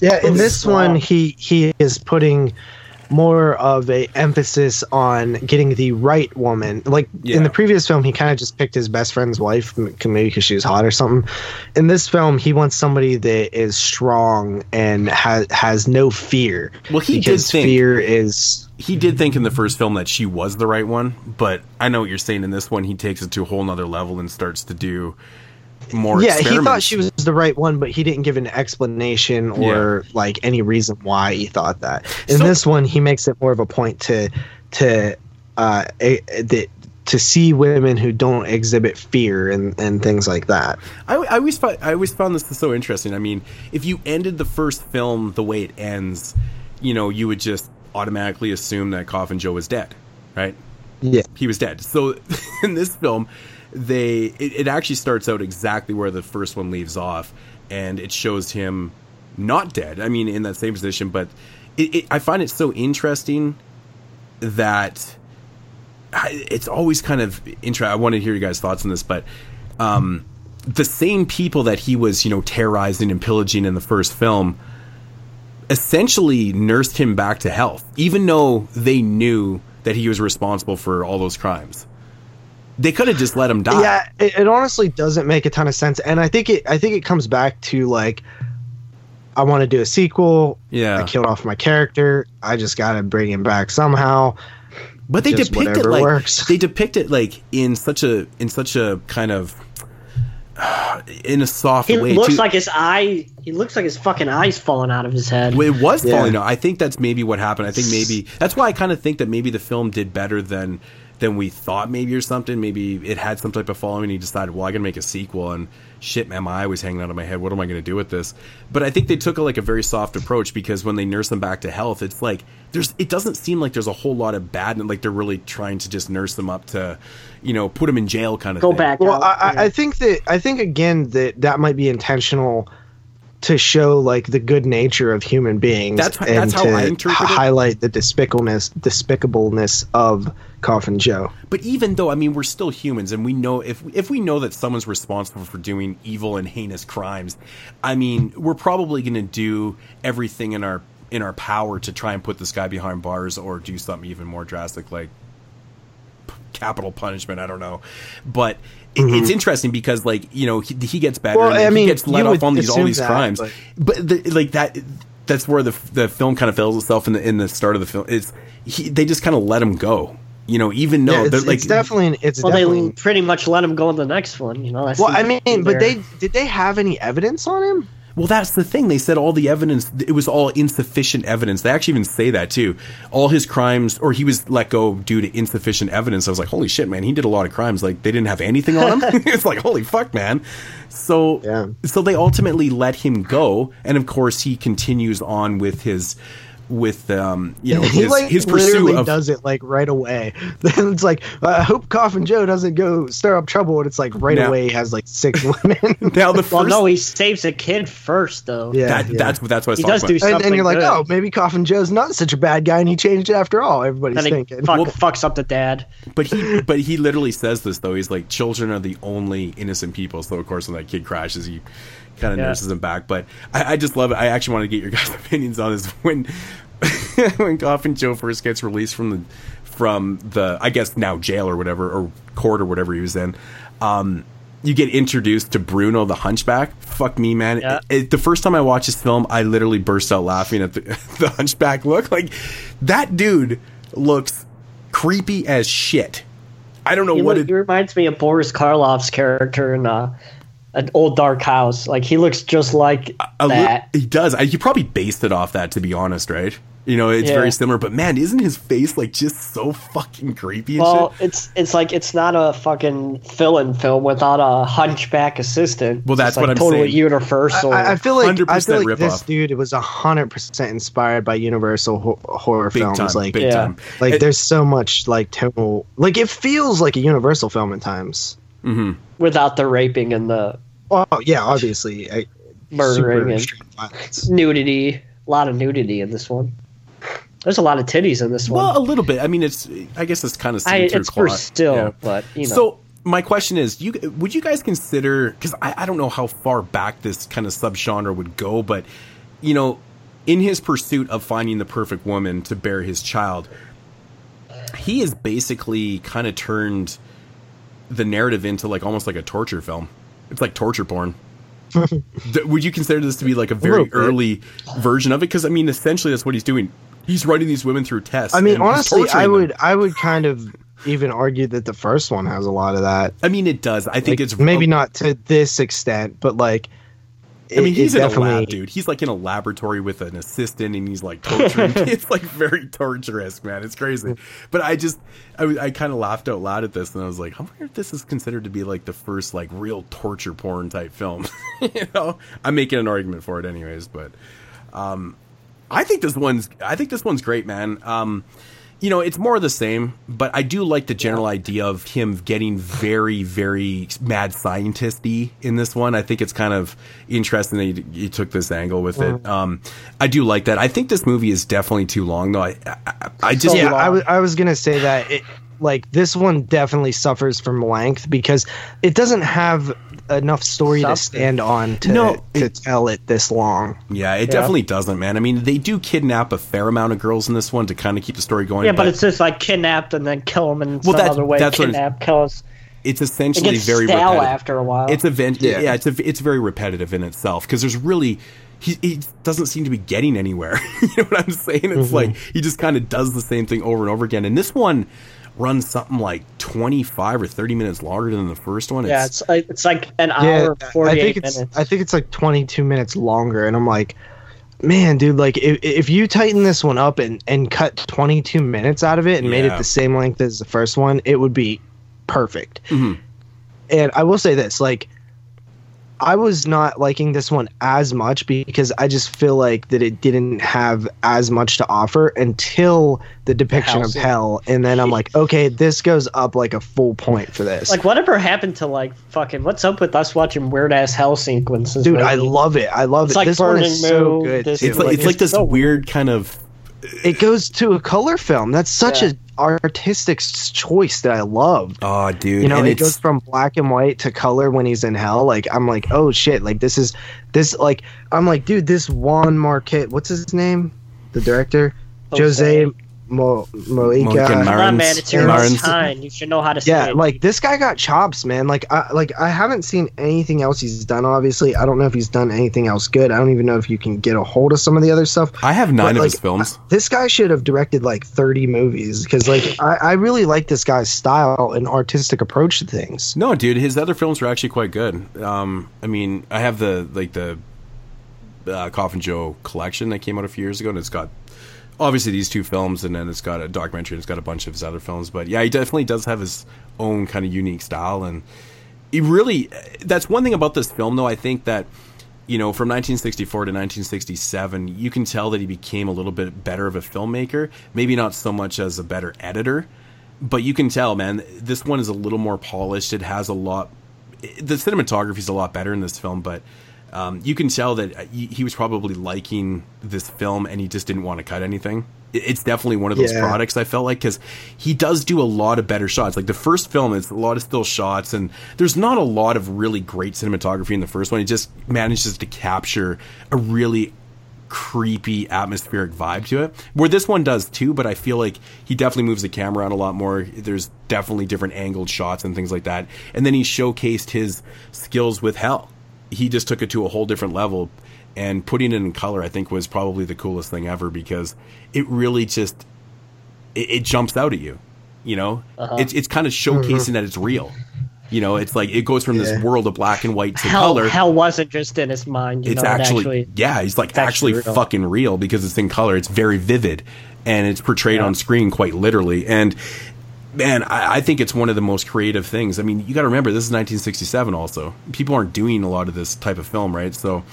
[SPEAKER 2] Yeah, in this one he he is putting more of a emphasis on getting the right woman. Like
[SPEAKER 3] Yeah.
[SPEAKER 2] in the previous film, he kind of just picked his best friend's wife, maybe because she was hot or something. In this film, he wants somebody that is strong and has has no fear.
[SPEAKER 3] Well, he did think-
[SPEAKER 2] fear is
[SPEAKER 3] he did think in the first film that she was the right one, but I know what you're saying. In this one, he takes it to a whole nother level and starts to do more.
[SPEAKER 2] yeah. He thought she was the right one, but he didn't give an explanation or like any reason why he thought that. In
[SPEAKER 3] So-
[SPEAKER 2] this one, he makes it more of a point to to uh a, that to see women who don't exhibit fear and and things like that.
[SPEAKER 3] I, I always found, I always found this so interesting. I mean, if you ended the first film the way it ends, you know, you would just automatically assume that Coffin Joe was dead, right?
[SPEAKER 2] Yeah.
[SPEAKER 3] he was dead. So (laughs) in this film, they it, it actually starts out exactly where the first one leaves off, and it shows him not dead. I mean, in that same position, but it, it, I find it so interesting that it's always kind of interesting. I want to hear you guys' thoughts on this, but um, the same people that he was, you know, terrorizing and pillaging in the first film essentially nursed him back to health, even though they knew that he was responsible for all those crimes. They could have just let him die.
[SPEAKER 2] Yeah, it, it honestly doesn't make a ton of sense, and I think it. I think it comes back to like, I want to do a sequel.
[SPEAKER 3] Yeah.
[SPEAKER 2] I killed off my character. I just got to bring him back somehow.
[SPEAKER 3] but they
[SPEAKER 2] just
[SPEAKER 3] depict it like
[SPEAKER 2] works.
[SPEAKER 3] they depict it like in such a in such a kind of (sighs) in a soft
[SPEAKER 4] He
[SPEAKER 3] way.
[SPEAKER 4] It looks
[SPEAKER 3] too.
[SPEAKER 4] like his eye. He looks like his fucking eyes falling out of his head.
[SPEAKER 3] It was
[SPEAKER 2] Yeah.
[SPEAKER 3] falling out. I think that's maybe what happened. I think maybe that's why I kind of think that maybe the film did better than than we thought maybe or something. Maybe it had some type of following. And he decided, well, I can make a sequel and shit, man, my eye was hanging out of my head. What am I going to do with this? But I think they took a, like a very soft approach because when they nurse them back to health, it's like there's it doesn't seem like there's a whole lot of bad and like they're really trying to just nurse them up to, you know, put them in jail kind of
[SPEAKER 4] Go
[SPEAKER 3] thing.
[SPEAKER 4] back.
[SPEAKER 2] Well,
[SPEAKER 4] out.
[SPEAKER 2] I, I- I think that I think again that that might be intentional to show like the good nature of human beings.
[SPEAKER 3] That's-
[SPEAKER 2] and
[SPEAKER 3] that's how
[SPEAKER 2] to
[SPEAKER 3] I interpret it.
[SPEAKER 2] highlight the despicableness despicableness of Coffin Joe.
[SPEAKER 3] But even though I mean we're still humans and we know if if we know that someone's responsible for doing evil and heinous crimes, I mean we're probably going to do everything in our in our power to try and put this guy behind bars or do something even more drastic like capital punishment. I don't know, but it, it's interesting because like you know he, he gets better.
[SPEAKER 2] Mm-hmm. Well,
[SPEAKER 3] and
[SPEAKER 2] I
[SPEAKER 3] he
[SPEAKER 2] mean,
[SPEAKER 3] gets let
[SPEAKER 2] you
[SPEAKER 3] off
[SPEAKER 2] would
[SPEAKER 3] on these all
[SPEAKER 2] assume
[SPEAKER 3] these
[SPEAKER 2] that,
[SPEAKER 3] crimes,
[SPEAKER 2] but-
[SPEAKER 3] but the, like that. that's where the the film kind of fails itself in the in the start of the film. It's he, they just kind of let him go. You know, even though
[SPEAKER 2] Yeah,
[SPEAKER 3] they're
[SPEAKER 2] it's,
[SPEAKER 3] like
[SPEAKER 2] it's definitely it's
[SPEAKER 4] Well,
[SPEAKER 2] definitely.
[SPEAKER 4] they pretty much let him go in the next one. You know. That's
[SPEAKER 2] well, I mean, but they did they have any evidence on him?
[SPEAKER 3] Well, that's the thing. They said all the evidence, it was all insufficient evidence. They actually even say that too. All his crimes, or he was let go due to insufficient evidence. I was like, holy shit, man, he did a lot of crimes. Like, they didn't have anything on him. (laughs) (laughs) it's like, holy fuck, man. So,
[SPEAKER 2] Yeah.
[SPEAKER 3] so they ultimately let him go. And of course, he continues on with his, with, um, you know, (laughs) his,
[SPEAKER 2] like
[SPEAKER 3] his
[SPEAKER 2] literally
[SPEAKER 3] pursuit of.
[SPEAKER 2] does it like right away. (laughs) Then it's like I hope Coffin Joe doesn't go stir up trouble, and it's like right
[SPEAKER 3] Now-
[SPEAKER 2] away he has like six (laughs) women.
[SPEAKER 3] now, the first.
[SPEAKER 4] Well, no, he saves a kid first, though.
[SPEAKER 2] yeah,
[SPEAKER 3] that,
[SPEAKER 2] yeah.
[SPEAKER 3] That's, that's what I was
[SPEAKER 4] He does
[SPEAKER 3] about.
[SPEAKER 4] do
[SPEAKER 2] and,
[SPEAKER 4] something.
[SPEAKER 2] and you're like,
[SPEAKER 4] good.
[SPEAKER 2] oh, maybe Coffin Joe's not such a bad guy, and he changed it after all. Everybody's
[SPEAKER 4] And
[SPEAKER 2] thinking.
[SPEAKER 4] fuck,
[SPEAKER 3] Well-
[SPEAKER 4] fucks up the dad.
[SPEAKER 3] But he, but he literally says this though. He's like, children are the only innocent people. So of course, when that kid crashes, he kind of
[SPEAKER 4] Yeah.
[SPEAKER 3] nurses him back. But I, I just love it. I actually want to get your (laughs) guys' opinions on this. When (laughs) when Coffin Joe first gets released from the from the I guess now jail or whatever or court or whatever he was in. Um, you get introduced to Bruno the Hunchback. Fuck me, man.
[SPEAKER 4] Yeah.
[SPEAKER 3] It- it- the first time I watched this film, I literally burst out laughing at the, (laughs) the Hunchback look. Like that dude looks creepy as shit. I don't know
[SPEAKER 4] He,
[SPEAKER 3] what
[SPEAKER 4] look,
[SPEAKER 3] it.
[SPEAKER 4] he reminds me of Boris Karloff's character in uh, an old Dark House. Like he looks just like
[SPEAKER 3] a li-
[SPEAKER 4] that.
[SPEAKER 3] he does. I, he probably based it off that, to be honest, right? You know, it's
[SPEAKER 4] Yeah.
[SPEAKER 3] very similar. But man, isn't his face like just so fucking creepy and
[SPEAKER 4] Well,
[SPEAKER 3] shit?
[SPEAKER 4] it's it's like it's not a fucking fill-in film without a hunchback assistant.
[SPEAKER 3] Well, that's
[SPEAKER 4] It's, like,
[SPEAKER 3] what I'm
[SPEAKER 4] totally
[SPEAKER 3] saying.
[SPEAKER 4] universal.
[SPEAKER 2] I, I feel like I
[SPEAKER 3] 100%
[SPEAKER 2] feel like
[SPEAKER 3] rip
[SPEAKER 2] this dude was hundred percent inspired by Universal ho- horror
[SPEAKER 3] Big
[SPEAKER 2] films.
[SPEAKER 3] time,
[SPEAKER 2] like,
[SPEAKER 3] big
[SPEAKER 4] Yeah.
[SPEAKER 3] time.
[SPEAKER 2] like
[SPEAKER 3] It-
[SPEAKER 2] there's so much like tonal. Like it feels like a Universal film at times. Mm-hmm.
[SPEAKER 4] without the raping and the
[SPEAKER 2] Oh yeah, obviously. I,
[SPEAKER 4] Murdering and- nudity. A lot of nudity in this one. There's a lot of titties in this one.
[SPEAKER 3] well, a little bit. I mean, it's. I guess it's kind of.
[SPEAKER 4] I, it's for still, but you know.
[SPEAKER 3] So my question is, you would you guys consider? Because I, I don't know how far back this kind of subgenre would go, but you know, in his pursuit of finding the perfect woman to bear his child, he is basically kind of turned the narrative into like almost like a torture film. It's like torture porn. (laughs) Would you consider this to be like a very
[SPEAKER 2] bit.
[SPEAKER 3] early version of it? Because I mean, essentially, that's what he's doing. He's running these women through tests.
[SPEAKER 2] I mean, honestly, I
[SPEAKER 3] them.
[SPEAKER 2] would I would kind of even argue that the first one has a lot of that.
[SPEAKER 3] I mean, it does. I think
[SPEAKER 2] Like,
[SPEAKER 3] it's
[SPEAKER 2] maybe not to this extent, but like.
[SPEAKER 3] I mean, he's in a lab, dude. He's like in a laboratory with an assistant, and he's like torturing. (laughs) it's like very torturous, man. It's crazy. But I just, I, I kind of laughed out loud at this, and I was like, I wonder if this is considered to be like the first like real torture porn type film. (laughs) you know, I'm making an argument for it, anyways. But, um, I think this one's, I think this one's great, man. Um, you know, it's more of the same, but I do like the general idea of him getting very, very mad scientisty in this one. I think it's kind of interesting that you, you took this angle with it. Um, I do like that. I think this movie is definitely too long, though. I, I, I just,
[SPEAKER 2] yeah,
[SPEAKER 4] long.
[SPEAKER 2] I was was gonna say that it, like this one definitely suffers from length because it doesn't have enough story to stand on to
[SPEAKER 3] No,
[SPEAKER 2] to
[SPEAKER 3] it-
[SPEAKER 2] tell it this long.
[SPEAKER 3] yeah, it definitely doesn't, man. I mean, they do kidnap a fair amount of girls in this one to kind of keep the story going.
[SPEAKER 4] yeah, but, it's just like kidnapped and then kill them in
[SPEAKER 3] Well,
[SPEAKER 4] some
[SPEAKER 3] that's-
[SPEAKER 4] other way.
[SPEAKER 3] that's what
[SPEAKER 4] kidnap, kill us.
[SPEAKER 3] it's
[SPEAKER 4] It
[SPEAKER 3] essentially
[SPEAKER 4] gets
[SPEAKER 3] very
[SPEAKER 4] stale
[SPEAKER 3] repetitive.
[SPEAKER 4] after a while.
[SPEAKER 3] It's event. Yeah.
[SPEAKER 2] Yeah.
[SPEAKER 3] it's a, it's very repetitive in itself because there's really he, he doesn't seem to be getting anywhere. (laughs) you know what I'm saying? It's
[SPEAKER 4] Mm-hmm.
[SPEAKER 3] like he just kind of does the same thing over and over again. And this one runs something like 25 or 30 minutes longer than the first one.
[SPEAKER 4] yeah, it's like it's like an hour,
[SPEAKER 2] Yeah,
[SPEAKER 4] and
[SPEAKER 2] I
[SPEAKER 4] forty-eight
[SPEAKER 2] think it's
[SPEAKER 4] minutes.
[SPEAKER 2] I think it's like 22 minutes longer, and I'm like, man, dude, like if, if you tighten this one up and and cut 22 minutes out of it and made it the same length as the first one, it would be perfect.
[SPEAKER 3] Mm-hmm.
[SPEAKER 2] And I will say this, like. I was not liking this one as much because I just feel like that it didn't have as much to offer until the depiction
[SPEAKER 4] hell
[SPEAKER 2] of
[SPEAKER 4] scene.
[SPEAKER 2] hell, and then I'm like, (laughs) okay, this goes up like a full point for this.
[SPEAKER 4] Like whatever happened to like fucking what's up with us watching weird ass hell sequences?
[SPEAKER 2] dude, I love it. I love
[SPEAKER 4] It's
[SPEAKER 2] it.
[SPEAKER 4] like
[SPEAKER 2] this one
[SPEAKER 4] Burning
[SPEAKER 2] is so good.
[SPEAKER 4] this-
[SPEAKER 2] too.
[SPEAKER 3] it's like,
[SPEAKER 4] like,
[SPEAKER 3] it's like this
[SPEAKER 4] so
[SPEAKER 3] weird kind of
[SPEAKER 2] it goes to a color film. That's such
[SPEAKER 4] Yeah.
[SPEAKER 2] a artistic choice that I love.
[SPEAKER 3] oh dude
[SPEAKER 2] You know,
[SPEAKER 3] and
[SPEAKER 2] it
[SPEAKER 3] it's
[SPEAKER 2] goes from black and white to color when he's in hell. Like I'm like, oh shit! Like this is this like I'm like, dude, this Juan Marquette. What's his name? The director,
[SPEAKER 4] Jose.
[SPEAKER 2] Jose Mo, Moika.
[SPEAKER 3] Moika
[SPEAKER 4] Come on, man, it's your
[SPEAKER 3] Marins.
[SPEAKER 4] time. You should know how to say
[SPEAKER 2] Yeah,
[SPEAKER 4] it.
[SPEAKER 2] like this guy got chops, man. Like, I like I haven't seen anything else he's done. Obviously, I don't know if he's done anything else good. I don't even know if you can get a hold of some of the other stuff.
[SPEAKER 3] I have nine
[SPEAKER 2] But,
[SPEAKER 3] of
[SPEAKER 2] like,
[SPEAKER 3] his films.
[SPEAKER 2] This guy should have directed like 30 movies because, like, I, I really like this guy's style and artistic approach to things.
[SPEAKER 3] No, dude, his other films were actually quite good. Um, I mean, I have the like the uh, Coffin Joe collection that came out a few years ago, and it's got obviously these two films, and then it's got a documentary, and it's got a bunch of his other films. But yeah, he definitely does have his own kind of unique style, and he really. That's one thing about this film, though. I think that you know, from 1964 to 1967, you can tell that he became a little bit better of a filmmaker. Maybe not so much as a better editor, but you can tell, man, this one is a little more polished. It has a lot. The cinematography is a lot better in this film, but um, you can tell that he, he was probably liking this film and he just didn't want to cut anything. It's definitely one of those
[SPEAKER 2] Yeah.
[SPEAKER 3] products I felt like because he does do a lot of better shots. Like the first film is a lot of still shots, and there's not a lot of really great cinematography in the first one. He just manages to capture a really creepy atmospheric vibe to it where this one does too but i feel like he definitely moves the camera around a lot more there's definitely different angled shots and things like that and then he showcased his skills with hell he just took it to a whole different level. And putting it in color i think was probably the coolest thing ever because it really just it, it jumps out at you you know? Uh-huh. It's, it's kind of showcasing mm-hmm. that it's real. You know it's like it goes from this world of black and white to
[SPEAKER 4] hell,
[SPEAKER 3] color.
[SPEAKER 4] hell wasn't just in his mind. You
[SPEAKER 3] it's
[SPEAKER 4] know, it
[SPEAKER 3] actually, yeah he's like actually,
[SPEAKER 4] actually real.
[SPEAKER 3] fucking real because it's in color. It's very vivid and it's portrayed on screen quite literally. And man I, I think it's one of the most creative things i mean you got to remember this is 1967 also people aren't doing a lot of this type of film right so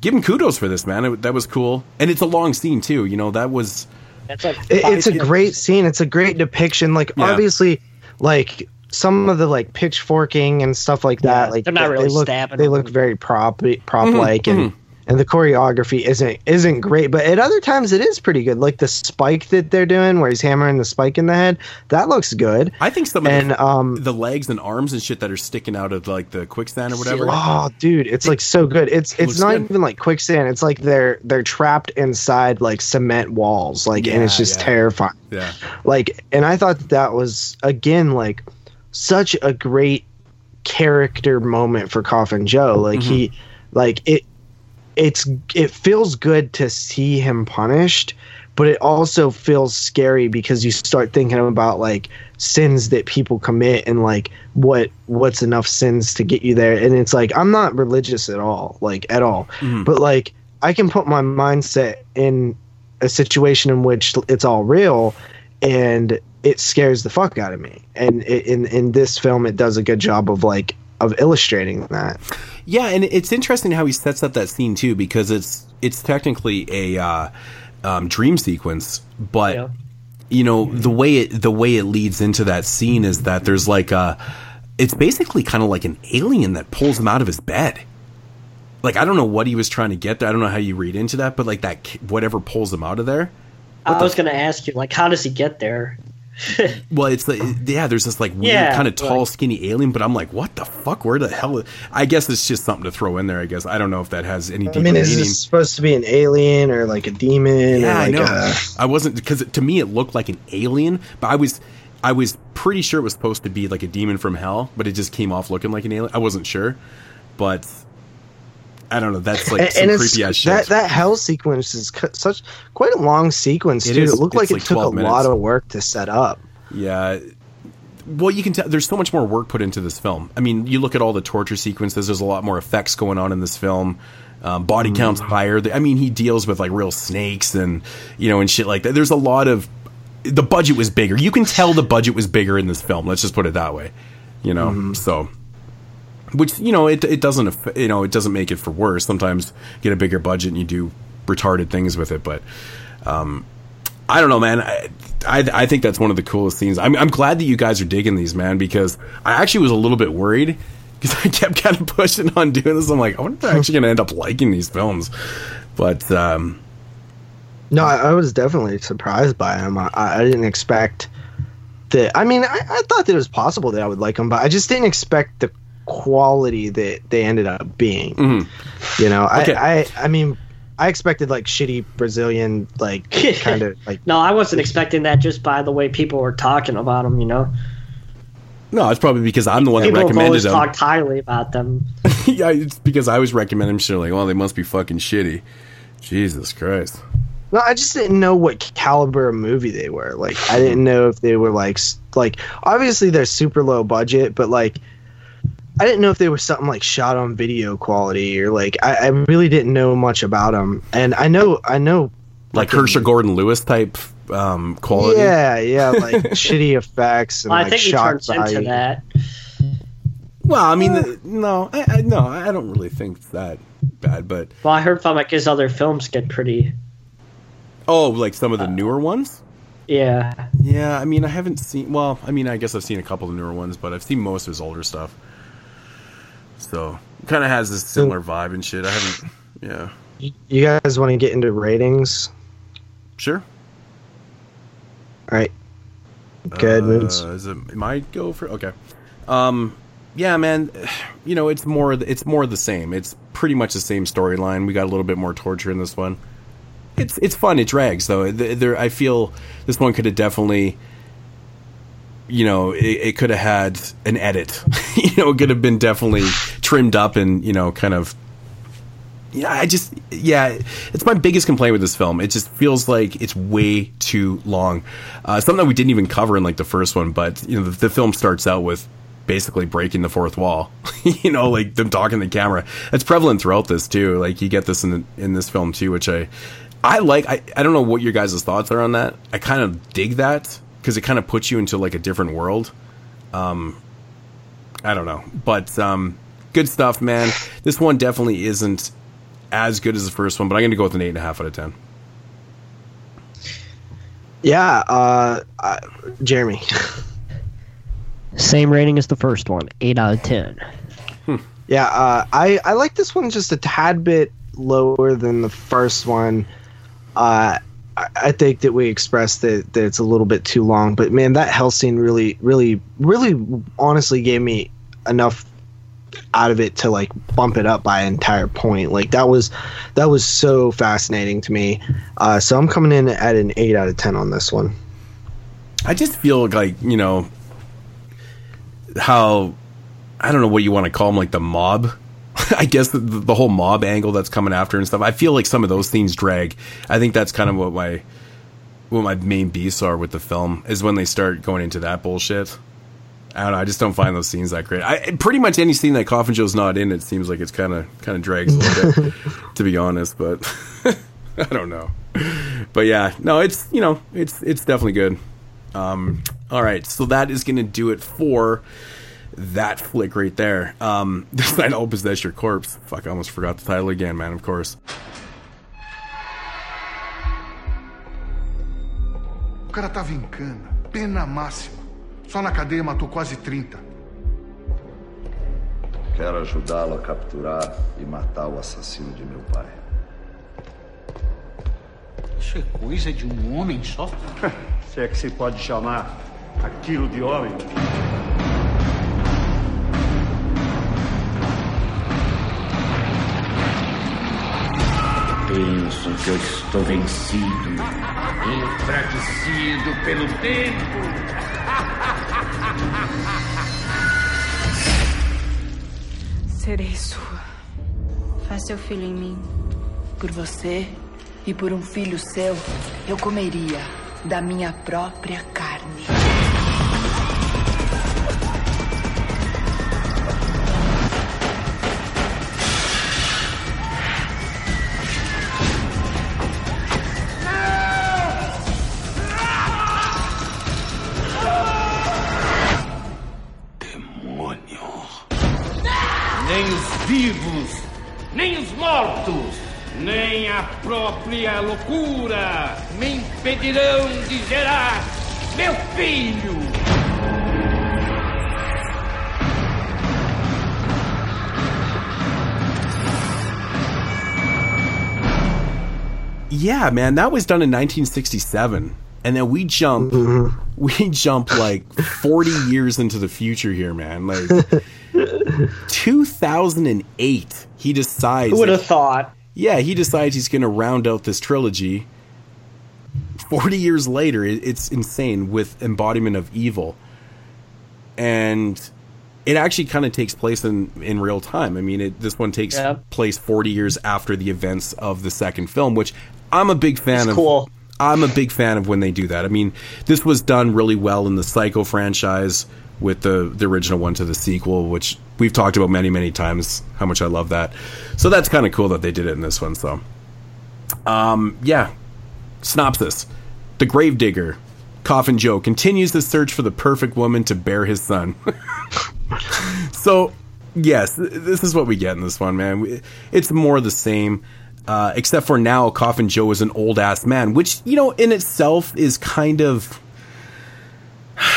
[SPEAKER 3] give him kudos for this man it, that was cool and it's a long scene too you know that was
[SPEAKER 4] That's like
[SPEAKER 2] it's a great scene. It's a great depiction. Like,
[SPEAKER 3] Yeah.
[SPEAKER 2] obviously, like some of the like pitchforking and stuff like that.
[SPEAKER 4] Yeah,
[SPEAKER 2] like
[SPEAKER 4] they're not really
[SPEAKER 2] they look,
[SPEAKER 4] stabbing
[SPEAKER 2] They
[SPEAKER 4] them.
[SPEAKER 2] look very prop prop like
[SPEAKER 3] Mm-hmm,
[SPEAKER 2] and. And the choreography isn't isn't great, but at other times it is pretty good. Like the spike that they're doing, where he's hammering the spike in the head, that looks good.
[SPEAKER 3] i think some of
[SPEAKER 2] And
[SPEAKER 3] the,
[SPEAKER 2] um,
[SPEAKER 3] the legs and arms and shit that are sticking out of like the quicksand or whatever
[SPEAKER 2] Oh, dude, it's like so good. It's it's not
[SPEAKER 3] good.
[SPEAKER 2] even like quicksand. It's like they're they're trapped inside like cement walls, like, and it's just
[SPEAKER 3] yeah.
[SPEAKER 2] terrifying.
[SPEAKER 3] yeah
[SPEAKER 2] Like, and I thought that, that was again like such a great character moment for Coffin Joe. Like he, like it, it's it feels good to see him punished, but it also feels scary because you start thinking about like sins that people commit and like what what's enough sins to get you there. And it's like I'm not religious at all, like at all, mm-hmm. but like I can put my mindset in a situation in which it's all real and it scares the fuck out of me. And it, in in this film it does a good job of like of illustrating that
[SPEAKER 3] Yeah, and it's interesting how he sets up that scene too, because it's it's technically a uh, um, dream sequence, but
[SPEAKER 4] Yeah.
[SPEAKER 3] you know the way it the way it leads into that scene is that there's like a it's basically kind of like an alien that pulls him out of his bed. Like I don't know what he was trying to get there. I don't know how you read into that, but like that whatever pulls him out of there.
[SPEAKER 4] I was going to ask you, like, how does he get there? (laughs)
[SPEAKER 3] Well, it's like yeah, there's this like weird
[SPEAKER 4] Yeah,
[SPEAKER 3] kind of tall,
[SPEAKER 4] like-
[SPEAKER 3] skinny alien, but I'm like, what the fuck? Where the hell? I guess it's just something to throw in there. I guess I don't know if that has any
[SPEAKER 2] i mean is
[SPEAKER 3] meaning.
[SPEAKER 2] this supposed to be an alien or like a demon
[SPEAKER 3] Yeah,
[SPEAKER 2] or
[SPEAKER 3] I know.
[SPEAKER 2] a
[SPEAKER 3] I wasn't because to me it looked like an alien, but I was I was pretty sure it was supposed to be like a demon from hell, but it just came off looking like an alien. I wasn't sure, but I don't know. That's like
[SPEAKER 2] and,
[SPEAKER 3] some
[SPEAKER 2] and
[SPEAKER 3] creepy ass shit.
[SPEAKER 2] that that hell sequence is cu- such quite a long sequence
[SPEAKER 3] It
[SPEAKER 2] too
[SPEAKER 3] is.
[SPEAKER 2] it looked like it
[SPEAKER 3] like
[SPEAKER 2] took a
[SPEAKER 3] minutes.
[SPEAKER 2] lot of work to set up
[SPEAKER 3] Yeah. Well, you can tell there's so much more work put into this film. I mean, you look at all the torture sequences. There's a lot more effects going on in this film. Um, body
[SPEAKER 2] Mm-hmm.
[SPEAKER 3] counts higher. I mean, he deals with like real snakes and you know and shit like that. There's a lot of the budget was bigger. You can tell the budget was bigger in this film. Let's just put it that way. You know,
[SPEAKER 2] Mm-hmm.
[SPEAKER 3] so which you know it it doesn't you know it doesn't make it for worse. Sometimes you get a bigger budget and you do retarded things with it, but um, I don't know, man. I, I I think that's one of the coolest scenes. I'm I'm glad that you guys are digging these, man, because I actually was a little bit worried (laughs) because I kept kind of pushing on doing this. I'm like, I wonder if they're actually going to end up liking these films, but um,
[SPEAKER 2] No, I, I was definitely surprised by him. I, I didn't expect that. I mean, I, I thought that it was possible that I would like him, but I just didn't expect the quality that they ended up being. You know,
[SPEAKER 3] Mm-hmm. Okay.
[SPEAKER 2] I, I, I mean, I expected like shitty Brazilian, like (laughs) kind of like.
[SPEAKER 4] No, I wasn't expecting that just by the way people were talking about them. You know,
[SPEAKER 3] No, it's probably because I'm the one that
[SPEAKER 4] people have
[SPEAKER 3] recommended
[SPEAKER 4] always
[SPEAKER 3] them.
[SPEAKER 4] talked highly about them. (laughs)
[SPEAKER 3] yeah, it's because I was recommending them. Shit, like, well, they must be fucking shitty. Jesus Christ.
[SPEAKER 2] No, I just didn't know what caliber of movie they were. Like, I didn't know if they were like like obviously they're super low budget, but like. I didn't know if they were something like shot on video quality or like I, I really didn't know much about them, and I know I know
[SPEAKER 3] Like
[SPEAKER 2] fucking-
[SPEAKER 3] Herschell Gordon Lewis type um, quality.
[SPEAKER 2] Yeah, yeah, like (laughs) shitty effects and
[SPEAKER 4] Well, I
[SPEAKER 2] like
[SPEAKER 4] think he
[SPEAKER 2] shock
[SPEAKER 4] turns into that.
[SPEAKER 3] Well, I mean, the, no, I, I, no, I don't really think that bad. But
[SPEAKER 4] Well, I heard from like his other films get pretty.
[SPEAKER 3] oh, like some of the newer ones.
[SPEAKER 4] Yeah,
[SPEAKER 3] Yeah, I mean, I haven't seen. Well, I mean, I guess I've seen a couple of newer ones, but I've seen most of his older stuff. So, kind of has this similar vibe and shit. I haven't. Yeah,
[SPEAKER 2] You guys want to get into ratings?
[SPEAKER 3] sure.
[SPEAKER 2] All right. Good.
[SPEAKER 3] Uh, is it I go for okay? Um, yeah, man. (sighs) You know, it's more it's more the same. It's pretty much the same storyline. We got a little bit more torture in this one. It's it's fun. It drags though. There, I feel this one could have definitely. You know, it, it could have had an edit. (laughs) you know, it could have been definitely trimmed up and you know, kind of yeah, I just yeah, it's my biggest complaint with this film. It just feels like it's way too long. Uh, something that we didn't even cover in like the first one, but you know, the, the film starts out with basically breaking the fourth wall. (laughs) you know, like them talking to the camera. It's prevalent throughout this too. Like you get this in the, in this film too, which I I like. I, I don't know what your guys' thoughts are on that. I kind of dig that because it kind of puts you into like a different world. Um, I don't know, but um, good stuff, man. This one definitely isn't as good as the first one, but I'm going to go with an eight and a half out of ten.
[SPEAKER 2] Yeah. Uh, uh, Jeremy. (laughs)
[SPEAKER 4] same rating as the first one, eight out of ten.
[SPEAKER 2] Yeah. Uh, I I like this one just a tad bit lower than the first one. Uh, I, think that we expressed that, that it's a little bit too long, but man, that hell scene really, really, really, honestly gave me enough out of it to like bump it up by an entire point. Like that was that was so fascinating to me. Uh, so I'm coming in at an eight out of ten on this one.
[SPEAKER 3] I just feel like you know how I don't know what you want to call them, like the mob. (laughs) I guess the, the whole mob angle that's coming after and stuff. I feel like some of those things drag. I think that's kind of what my what my main beefs are with the film is when they start going into that bullshit. I don't know. I just don't find those scenes that great. I pretty much any scene that Coffin Joe's not in, it seems like it's kind of kind of drags a little bit, (laughs) to be honest. But (laughs) I don't know. But yeah, no, it's you know, it's it's definitely good. Um, all right, so that is going to do it for that flick right there. Um, (laughs) this night I'll possess your corpse. Fuck, I almost forgot the title again, man. Of course.
[SPEAKER 7] O cara tava em cana, pena máxima. Só na cadeia matou quase 30.
[SPEAKER 8] Quero ajudá-lo a capturar e matar o assassino de meu pai.
[SPEAKER 1] Isso é coisa de um homem só? (laughs)
[SPEAKER 9] Se é que se pode chamar aquilo de homem.
[SPEAKER 1] Penso que eu estou vencido, enfraquecido pelo tempo.
[SPEAKER 10] Serei sua. Faz seu filho em mim.
[SPEAKER 11] Por você e por um filho seu, eu comeria da minha própria carne.
[SPEAKER 1] A própria loucura me impedirão de gerar meu filho.
[SPEAKER 3] Yeah, man, that was done in 1967, and then we jump, we jump like 40 years into the future here, man. Like (laughs) 2008, he decides.
[SPEAKER 4] Who would have thought?
[SPEAKER 3] Yeah, he decides he's going to round out this trilogy. Forty years later, it's insane with embodiment of evil, and it actually kind of takes place in in real time. I mean, it, this one takes
[SPEAKER 4] Yeah.
[SPEAKER 3] place forty years after the events of the second film, which I'm a big fan
[SPEAKER 4] It's
[SPEAKER 3] of.
[SPEAKER 4] cool.
[SPEAKER 3] I'm a big fan of when they do that. I mean, this was done really well in the Psycho franchise with the the original one to the sequel, which we've talked about many many times how much I love that. So that's kind of cool that they did it in this one. So, um, yeah. Synopsis: The Gravedigger, Coffin Joe, continues the search for the perfect woman to bear his son. (laughs) so, yes, this is what we get in this one, man. It's more the same. Uh, except for now, Coffin Joe is an old ass man, which you know in itself is kind of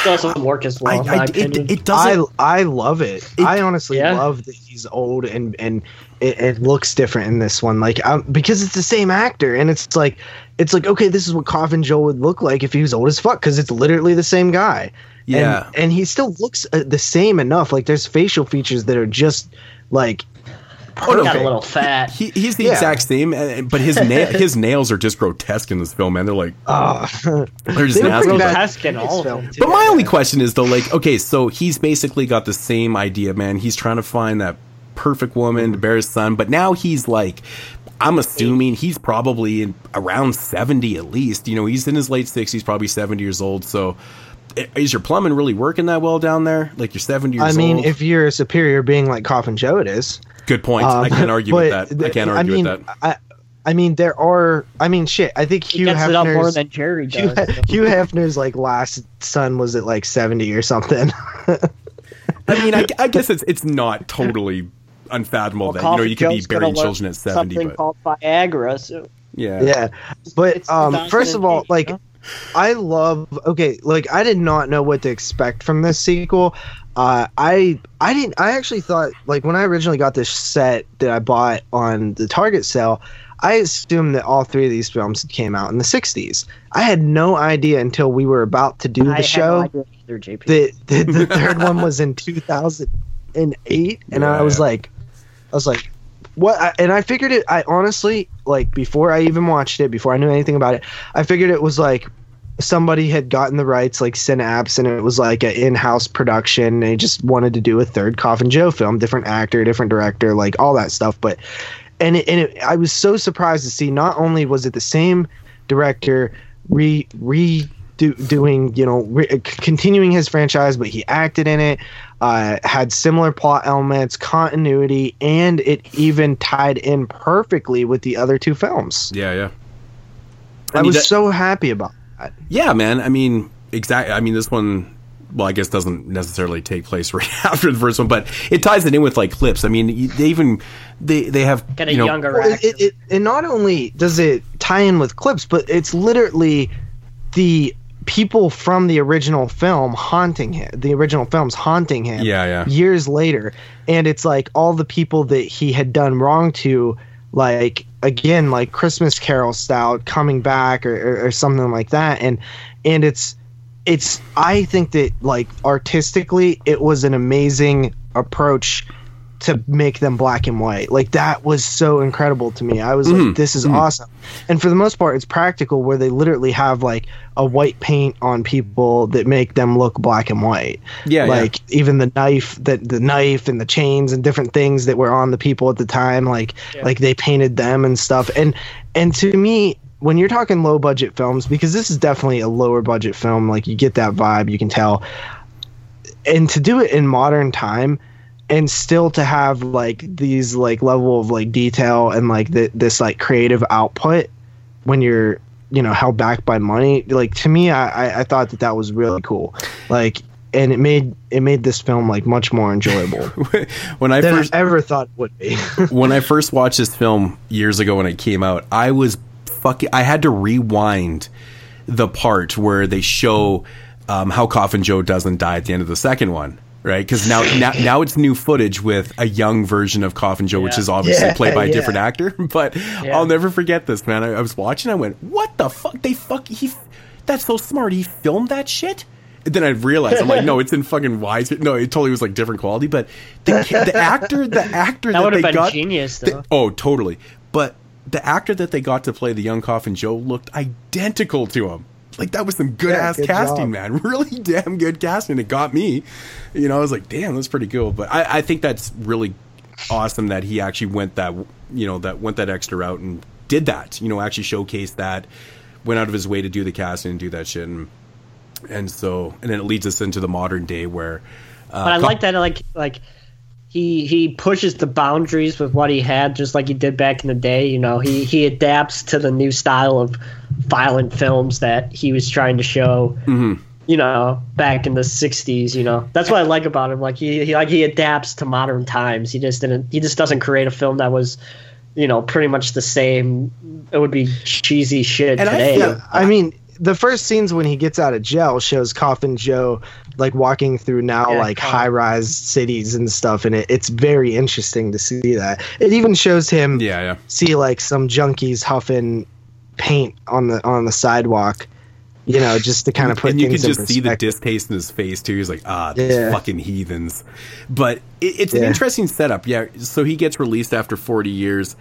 [SPEAKER 4] doesn't work as well. in my opinion.
[SPEAKER 2] I I love it. I honestly
[SPEAKER 4] Yeah.
[SPEAKER 2] love that he's old and and it, it looks different in this one. Like um, because it's the same actor and it's like it's like okay, this is what Coffin Joe would look like if he was old as fuck because it's literally the same guy.
[SPEAKER 3] Yeah.
[SPEAKER 2] and, and he still looks uh, the same enough. Like there's facial features that are just like.
[SPEAKER 3] Oh, no,
[SPEAKER 4] got a little fat.
[SPEAKER 3] He, he's the
[SPEAKER 2] Yeah.
[SPEAKER 3] exact same, uh, but his (laughs) na- his nails are just grotesque in this film, man. They're like, (laughs)
[SPEAKER 2] Oh,
[SPEAKER 3] they're just
[SPEAKER 2] They
[SPEAKER 3] nasty.
[SPEAKER 4] Grotesque in
[SPEAKER 2] in
[SPEAKER 4] all of
[SPEAKER 2] film,
[SPEAKER 4] them.
[SPEAKER 2] too.
[SPEAKER 3] But my only question is though, like, okay, so he's basically got the same idea, man. He's trying to find that perfect woman to bear his son, but now he's like, I'm assuming he's probably in, around seventy at least. You know, he's in his late sixties, probably seventy years old. So, is your plumbing really working that well down there? Like you're seventy years old?
[SPEAKER 2] I mean,
[SPEAKER 3] old.
[SPEAKER 2] if you're a superior being like Coffin Joe, it is.
[SPEAKER 3] Good point. I
[SPEAKER 2] Um,
[SPEAKER 3] can't argue with
[SPEAKER 2] but
[SPEAKER 3] that. I can't
[SPEAKER 2] th-
[SPEAKER 3] argue
[SPEAKER 2] mean,
[SPEAKER 3] with that.
[SPEAKER 2] I, I mean, there are. I mean, shit. I think Hugh
[SPEAKER 4] gets it up more
[SPEAKER 2] Hefner's
[SPEAKER 4] than Jerry (laughs)
[SPEAKER 2] Hugh,
[SPEAKER 4] does.
[SPEAKER 2] Hugh Hefner's like last son was at like seventy or something. (laughs)
[SPEAKER 3] I mean, I, I guess it's it's not totally unfathomable that you know you could be
[SPEAKER 4] Joe's
[SPEAKER 3] burying children at seventy,
[SPEAKER 4] Something
[SPEAKER 3] but
[SPEAKER 4] called Viagra. So
[SPEAKER 3] yeah,
[SPEAKER 2] yeah, but um, first of all, like. I love okay, like I did not know what to expect from this sequel. Uh, I I didn't I actually thought like when I originally got this set that I bought on the Target sale, I assumed that all three of these films came out in the '60s. I had no idea until we were about to do the
[SPEAKER 4] I
[SPEAKER 2] show
[SPEAKER 4] no idea either, JP.
[SPEAKER 2] the, the, the third one was in 2008 and i was like i was like what I, and i figured it i honestly like before i even watched it before i knew anything about it i figured it was like somebody had gotten the rights like synapse and it was like an in-house production. And they just wanted to do a third coffin joe film different actor different director like all that stuff. But and it, and it, i was so surprised to see not only was it the same director re re do, doing you know re, continuing his franchise but he acted in it uh, had similar plot elements continuity and it even tied in perfectly with the other two films.
[SPEAKER 3] Yeah, yeah.
[SPEAKER 2] i, was
[SPEAKER 3] that-
[SPEAKER 2] so happy about
[SPEAKER 3] Yeah, man. I mean, exactly. I mean, this one, well, I guess doesn't necessarily take place (laughs) right after the first one, but it ties it in with like clips. I mean, they even they they have
[SPEAKER 4] Get a
[SPEAKER 3] you know,
[SPEAKER 4] younger
[SPEAKER 2] Well,
[SPEAKER 4] actor.
[SPEAKER 2] it, it, and not only does it tie in with clips, but it's literally the people from the original film haunting him. The original film's haunting him.
[SPEAKER 3] Yeah, yeah.
[SPEAKER 2] Years later, and it's like all the people that he had done wrong to, like again, like Christmas Carol style, coming back or, or, or something like that, and and it's it's I think that like artistically it was an amazing approach to make them black and white. Like that was so incredible to me. I was
[SPEAKER 3] Mm-hmm.
[SPEAKER 2] like this is awesome. And for the most part it's practical where they literally have like a white paint on people that make them look black and white.
[SPEAKER 3] Yeah, yeah.
[SPEAKER 2] Like even the knife that the knife and the chains and different things that were on the people at the time like like they painted them and stuff. And and to me when you're talking low budget films because this is definitely a lower budget film like you get that vibe you can tell and to do it in modern time and still to have like these like level of like detail and like the, this like creative output when you're you know held back by money like to me I, I i thought that that was really cool like and it made it made this film like much more enjoyable (laughs)
[SPEAKER 3] when I first
[SPEAKER 2] i ever thought it would be (laughs)
[SPEAKER 3] when I first watched this film years ago when it came out, I was fucking. I had to rewind the part where they show um, how Coffin Joe doesn't die at the end of the second one. Right, because now, now now it's new footage with a young version of Coffin Joe, which is obviously
[SPEAKER 2] Yeah,
[SPEAKER 3] played by a
[SPEAKER 2] yeah.
[SPEAKER 3] different actor. (laughs) But I'll never forget this, man. I, I was watching, I went, "What the fuck? They fuck he? That's so smart. He filmed that shit." And then I realized, I'm like, no, it's in fucking wise. No, it totally was like different quality. But the the actor, the actor (laughs)
[SPEAKER 4] That
[SPEAKER 3] that,
[SPEAKER 4] would have
[SPEAKER 3] they
[SPEAKER 4] been
[SPEAKER 3] got,
[SPEAKER 4] genius,
[SPEAKER 3] the-
[SPEAKER 4] though.
[SPEAKER 3] oh, totally. But the actor that they got to play the young Coffin Joe looked identical to him. Like that was some good
[SPEAKER 2] Yeah,
[SPEAKER 3] ass
[SPEAKER 2] good
[SPEAKER 3] casting,
[SPEAKER 2] job.
[SPEAKER 3] man. (laughs) Really damn good casting. It got me. You know, I was like, damn, that's pretty cool. But I, I think that's really awesome that he actually went that you know that went that extra route and did that. You know, actually showcased that, went out of his way to do the casting and do that shit. And, and so, and then it leads us into the modern day where. Uh,
[SPEAKER 4] but I
[SPEAKER 3] Co-
[SPEAKER 4] like that. Like like he he pushes the boundaries with what he had, just like he did back in the day. You know, he he adapts to the new style of violent films that he was trying to show.
[SPEAKER 3] Mhm.
[SPEAKER 4] You know, back in the '60s. You know, that's what I like about him. Like he, he like he adapts to modern times. He just didn't. He just doesn't create a film that was, you know, pretty much the same. It would be cheesy shit
[SPEAKER 2] And
[SPEAKER 4] today.
[SPEAKER 2] I, yeah, I mean, the first scenes when he gets out of jail shows Coffin Joe like walking through now
[SPEAKER 4] Yeah,
[SPEAKER 2] like high rise cities and stuff, and it, it's very interesting to see that. It even shows him
[SPEAKER 3] yeah, yeah.
[SPEAKER 2] see like some junkies huffing paint on the on the sidewalk, you know, just to kind of (laughs) put
[SPEAKER 3] and you can
[SPEAKER 2] things in
[SPEAKER 3] just see the distaste in his face too. He's like, ah, these
[SPEAKER 2] Yeah.
[SPEAKER 3] fucking heathens. But it, it's an interesting setup. Yeah. So he gets released after 40 years,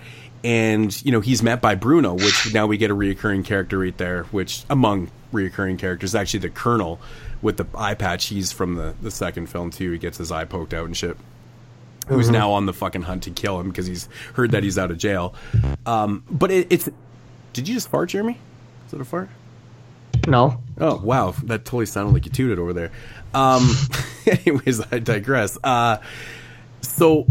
[SPEAKER 3] and you know he's met by Bruno, which now we get a reoccurring character right there. Which among reoccurring characters, actually the Colonel with the eye patch. He's from the the second film too. He gets his eye poked out and shit. Who's
[SPEAKER 2] Mhm.
[SPEAKER 3] now on the fucking hunt to kill him because he's heard that he's out of jail. Um, but it, it's. Did you just fart, Jeremy? Is that a fart?
[SPEAKER 4] no.
[SPEAKER 3] Oh wow, that totally sounded like you tooted over there. Um, (laughs) anyways, I digress. Uh, so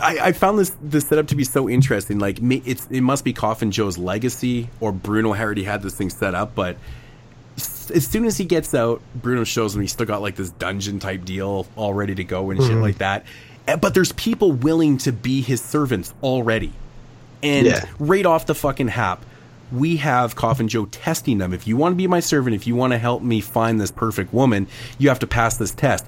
[SPEAKER 3] I, I found this this setup to be so interesting. Like it's it must be Coffin Joe's legacy, or Bruno already had this thing set up. But as soon as he gets out, Bruno shows him he's still got like this dungeon type deal all ready to go and shit
[SPEAKER 2] Mhm.
[SPEAKER 3] like that. Eh, But there's people willing to be his servants already. And
[SPEAKER 2] Yeah.
[SPEAKER 3] right off the fucking hap, we have Coffin Joe testing them. If you want to be my servant, if you want to help me find this perfect woman, you have to pass this test.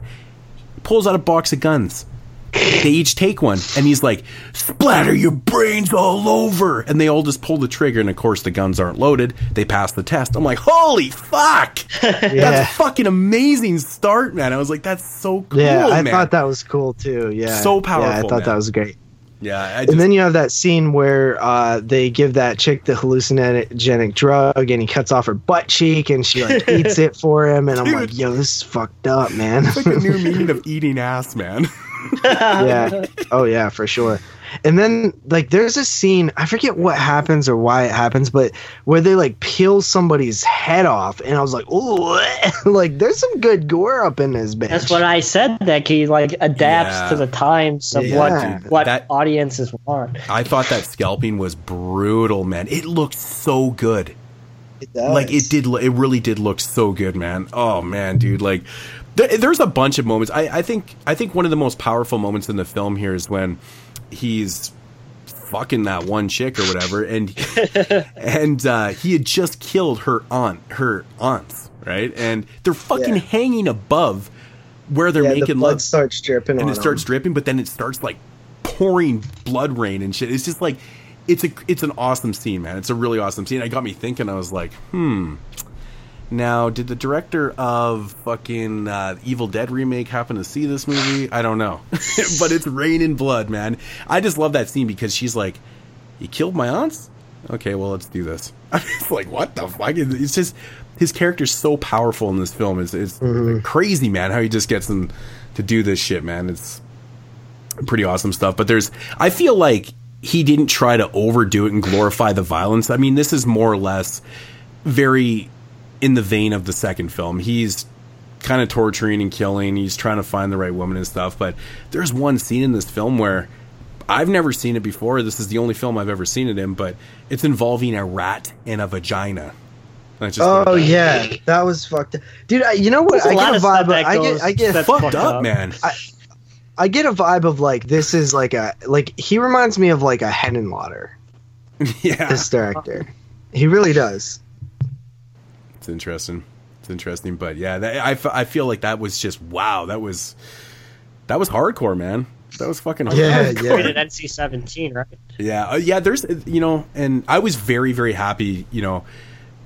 [SPEAKER 3] Pulls out a box of guns. They each take one, and he's like, "Splatter your brains all over!" And they all just pull the trigger, and of course the guns aren't loaded. They pass the test. I'm like, "Holy fuck! (laughs) That's a fucking amazing start, man!" I was like, "That's so cool,
[SPEAKER 2] yeah, I
[SPEAKER 3] man."
[SPEAKER 2] thought that was cool too. Yeah,
[SPEAKER 3] So
[SPEAKER 2] Yeah, I thought
[SPEAKER 3] man.
[SPEAKER 2] that was great.
[SPEAKER 3] yeah, I just,
[SPEAKER 2] and then you have that scene where uh, they give that chick the hallucinogenic drug, and he cuts off her butt cheek, and she like (laughs) eats it for him, and I'm
[SPEAKER 3] Dude.
[SPEAKER 2] like, "Yo, this is fucked up, man."
[SPEAKER 3] it's like a new (laughs) meaning of eating ass, man.
[SPEAKER 2] Yeah. Oh yeah, for sure. And then like there's a scene, I forget what happens or why it happens, but where they like peel somebody's head off and I was like, "Oh, (laughs) like there's some good gore up in this bitch."
[SPEAKER 4] That's what I said. That he like adapts
[SPEAKER 3] Yeah.
[SPEAKER 4] to the times of
[SPEAKER 2] Yeah.
[SPEAKER 4] what what
[SPEAKER 3] That-
[SPEAKER 4] audiences want.
[SPEAKER 3] I thought that scalping was brutal, man. It looked so good.
[SPEAKER 2] It does.
[SPEAKER 3] Like it did. lo- It really did look so good, man. Oh man, dude. Like there, there's a bunch of moments. I, I think. I think one of the most powerful moments in the film here is when he's fucking that one chick or whatever, and (laughs) and uh, he had just killed her aunt, her aunts, right? And they're fucking
[SPEAKER 2] Yeah.
[SPEAKER 3] hanging above where they're
[SPEAKER 2] yeah, the
[SPEAKER 3] making
[SPEAKER 2] blood
[SPEAKER 3] love
[SPEAKER 2] starts dripping
[SPEAKER 3] and
[SPEAKER 2] on
[SPEAKER 3] it starts dripping, but then it starts like pouring blood rain and shit. It's just like it's a it's an awesome scene, man. It's a really awesome scene. It got me thinking. I was like, hmm. Now, did the director of fucking uh, Evil Dead remake happen to see this movie? I don't know, (laughs) but it's Rain and blood, man. I just love that scene because she's like, "You killed my aunts? Okay, well, let's do this." (laughs) it's like, what the fuck? It's just his character's so powerful in this film. It's, it's crazy, man. How he just gets them to do this shit, man. It's pretty awesome stuff. But there's, I feel like he didn't try to overdo it and glorify the violence. I mean, this is more or less very in the vein of the second film. He's kind of torturing and killing. He's trying to find the right woman and stuff. But there's one scene in this film where I've never seen it before. This is the only film I've ever seen it in, but it's involving a rat and a vagina. And just
[SPEAKER 2] Oh
[SPEAKER 3] thought-
[SPEAKER 2] yeah, that was fucked up, dude. I, you know what?
[SPEAKER 4] There's a
[SPEAKER 2] I
[SPEAKER 4] lot
[SPEAKER 2] get a vibe.
[SPEAKER 4] that
[SPEAKER 2] I get. I get
[SPEAKER 3] fucked
[SPEAKER 4] fucked
[SPEAKER 3] up,
[SPEAKER 4] up.
[SPEAKER 3] man.
[SPEAKER 2] I get a vibe of like this is like a like he reminds me of like a Henenlotter. (laughs)
[SPEAKER 3] yeah,
[SPEAKER 2] This director, he really does.
[SPEAKER 3] It's interesting. It's interesting, but yeah, that, I, f- I feel like that was just wow. That was that was hardcore, man. That was fucking hardcore.
[SPEAKER 2] Yeah, yeah.
[SPEAKER 4] Rated NC seventeen, right?
[SPEAKER 3] Yeah, uh, yeah. There's, uh, you know, and I was very, very happy, you know,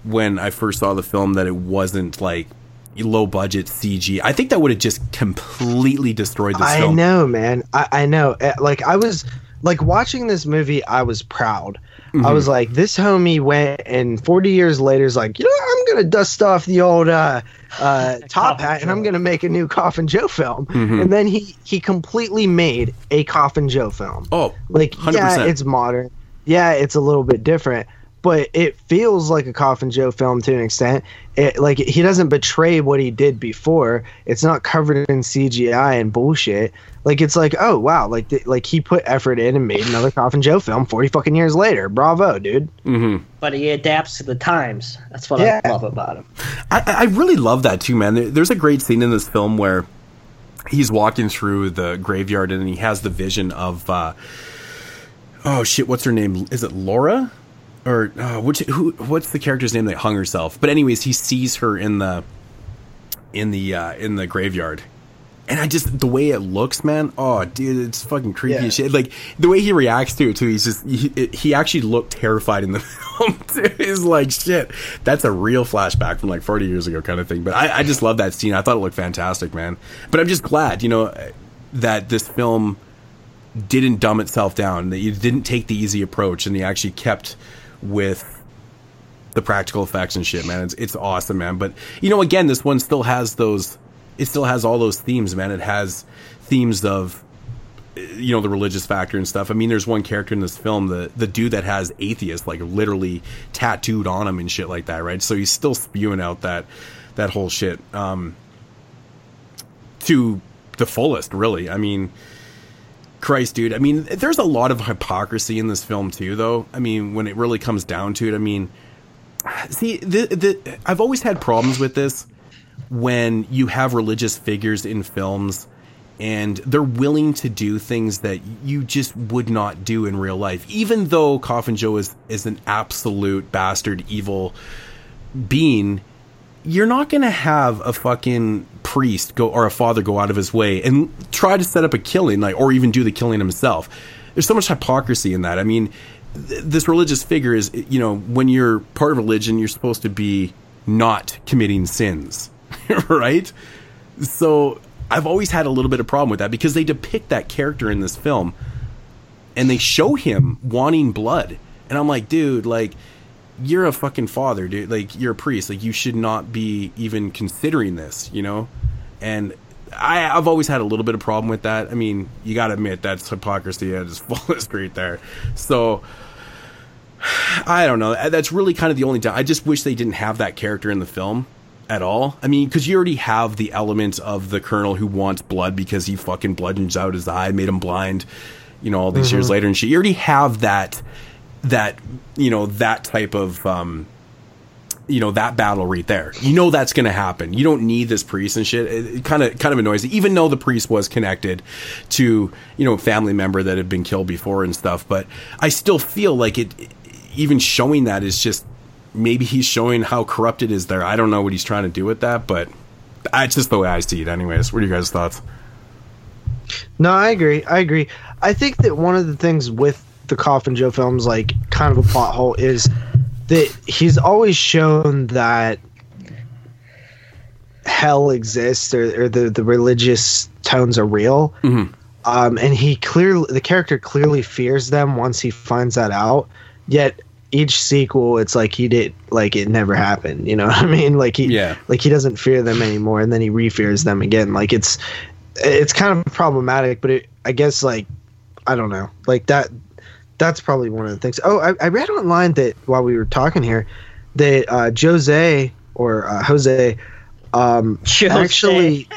[SPEAKER 3] when I first saw the film that it wasn't like low budget CG. I think that would have just completely destroyed this
[SPEAKER 2] I
[SPEAKER 3] film.
[SPEAKER 2] know, man. I, I know. Uh, Like I was like watching this movie. I was proud. I was like, this homie went and 40 years later is like, you know, I'm gonna dust off the old uh, uh, (laughs) top hat and I'm gonna make a new Coffin Joe film.
[SPEAKER 3] Mhm.
[SPEAKER 2] And then he he completely made a Coffin Joe film.
[SPEAKER 3] Oh,
[SPEAKER 2] like
[SPEAKER 3] 100%.
[SPEAKER 2] yeah, it's modern. Yeah, it's a little bit different, but it feels like a Coffin Joe film to an extent. It like he doesn't betray what he did before. It's not covered in CGI and bullshit. Like it's like, oh wow, like th- like he put effort in and made another Coffin Joe film 40 fucking years later. Bravo, dude.
[SPEAKER 3] Mm-hmm.
[SPEAKER 4] But he adapts to the times. That's what
[SPEAKER 2] Yeah.
[SPEAKER 4] I love about him.
[SPEAKER 3] I, I really love that too, man. There's a great scene in this film where he's walking through the graveyard and he has the vision of, uh, oh shit, what's her name? Is it Laura? Or uh, which? Who? What's the character's name that hung herself? But anyways, he sees her in the in the uh, in the graveyard, and I just the way it looks, man. Oh, dude, it's fucking creepy
[SPEAKER 2] Yeah.
[SPEAKER 3] as shit. Like the way he reacts to it too. He's just he, he actually looked terrified in the (laughs) film. Too. He's like, shit, that's a real flashback from like 40 years ago, kind of thing. But I, I just love that scene. I thought it looked fantastic, man. But I'm just glad, you know, that this film didn't dumb itself down. That you didn't take the easy approach, and they actually kept with the practical effects and shit, man. It's it's awesome, man. But you know, again, this one still has those. It still has all those themes, man. It has themes of you know the religious factor and stuff. I mean, there's one character in this film, the the dude that has atheist like literally tattooed on him and shit like that, right? So he's still spewing out that that whole shit um, to the fullest, really. I mean. Christ, dude. I mean, there's a lot of hypocrisy in this film too, though. I mean, when it really comes down to it, I mean, see, the, the, I've always had problems with this when you have religious figures in films and they're willing to do things that you just would not do in real life. Even though Coffin Joe is is an absolute bastard, evil being, you're not going to have a fucking priest go or a father go out of his way and try to set up a killing like or even do the killing himself. There's so much hypocrisy in that. I mean th- this religious figure is you know when you're part of religion you're supposed to be not committing sins (laughs) right so i've always had a little bit of problem with that because they depict that character in this film and they show him wanting blood and i'm like dude like you're a fucking father, dude. Like you're a priest. Like you should not be even considering this, you know. And I, I've always had a little bit of problem with that. I mean, you got to admit that's hypocrisy at its (laughs) fullest right there. So (sighs) I don't know. That's really kind of the only time. I just wish they didn't have that character in the film at all. I mean, because you already have the element of the colonel who wants blood because he fucking bludgeons out his eye, made him blind. You know, all these years
[SPEAKER 2] Mhm.
[SPEAKER 3] later and shit. You already have that that you know that type of um you know that battle right there you know that's going to happen you don't need this priest and shit it kind of kind of annoys me even though the priest was connected to you know a family member that had been killed before and stuff but i still feel like it even showing that is just maybe he's showing how corrupted is there i don't know what he's trying to do with that but it's just the way i see it anyways what are you guys thoughts
[SPEAKER 2] No, I agree. I agree. I think that one of the things with the Coffin Joe films, like kind of a plot hole, is that he's always shown that hell exists or, or the, the religious tones are real. Um, and he clearly, the character clearly fears them once he finds that out. Yet each sequel, it's like he did, like it never happened. You know (laughs) what I mean? Like he,
[SPEAKER 3] Yeah.
[SPEAKER 2] like he doesn't fear them anymore, and then he re-fears them again. Like it's, it's kind of problematic, but it, I guess like, I don't know, like that. That's probably one of the things. Oh, I, I read online that while we were talking here, that uh, Jose or uh, Jose, um,
[SPEAKER 4] Jose.
[SPEAKER 2] actually,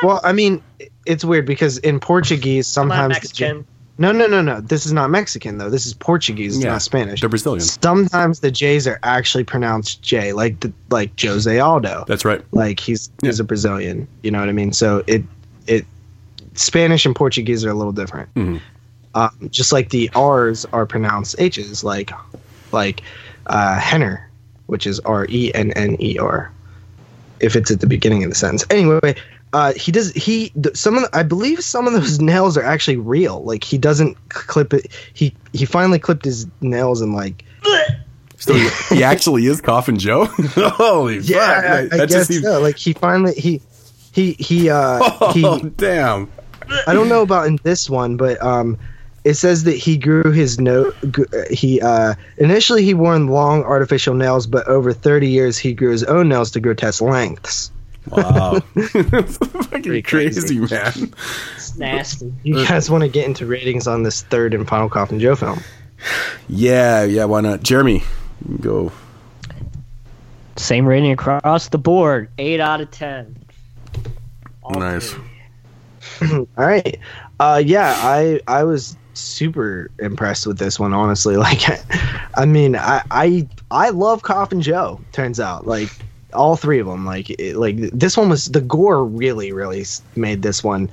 [SPEAKER 2] well, I mean, it's weird because in Portuguese
[SPEAKER 4] I'm not
[SPEAKER 2] sometimes
[SPEAKER 4] Mexican.
[SPEAKER 2] No, no, no, no. This is not Mexican though. This is Portuguese.
[SPEAKER 3] Yeah,
[SPEAKER 2] not Spanish.
[SPEAKER 3] they're Brazilian.
[SPEAKER 2] Sometimes the J's are actually pronounced J, like the, like Jose Aldo.
[SPEAKER 3] that's right
[SPEAKER 2] Like he's he's a Brazilian. You know what I mean? So it it Spanish and Portuguese are a little different.
[SPEAKER 3] Mhm.
[SPEAKER 2] Um, just like the R's are pronounced H's, like like uh, Henner, which is R E N N E R, if it's at the beginning of the sentence. Anyway, uh, he does he some of the, I believe some of those (laughs) nails are actually real. Like he doesn't clip it. He he finally clipped his nails and like
[SPEAKER 3] so he, he actually is coffin joe (laughs) holy
[SPEAKER 2] yeah,
[SPEAKER 3] fuck.
[SPEAKER 2] I, I
[SPEAKER 3] that
[SPEAKER 2] guess
[SPEAKER 3] seems-
[SPEAKER 2] so. Like he finally he he he uh (laughs)
[SPEAKER 3] oh
[SPEAKER 2] he
[SPEAKER 3] damn
[SPEAKER 2] I don't know about in this one, but um, it says that he grew his no he uh initially he wore long artificial nails but over 30 years he grew his own nails to grotesque lengths
[SPEAKER 3] Wow. That's (laughs) fucking crazy, man.
[SPEAKER 4] It's nasty.
[SPEAKER 2] you guys want to get into ratings on this third and final coffin joe film
[SPEAKER 3] Yeah, yeah, why not? Jeremy, go.
[SPEAKER 4] Same rating across the board. Eight out of ten. All
[SPEAKER 3] Nice. (clears throat)
[SPEAKER 2] all right uh yeah i i was super impressed with this one honestly (laughs) like i mean i i i love coffin joe turns out like all three of them like it, like this one was the gore really really made this one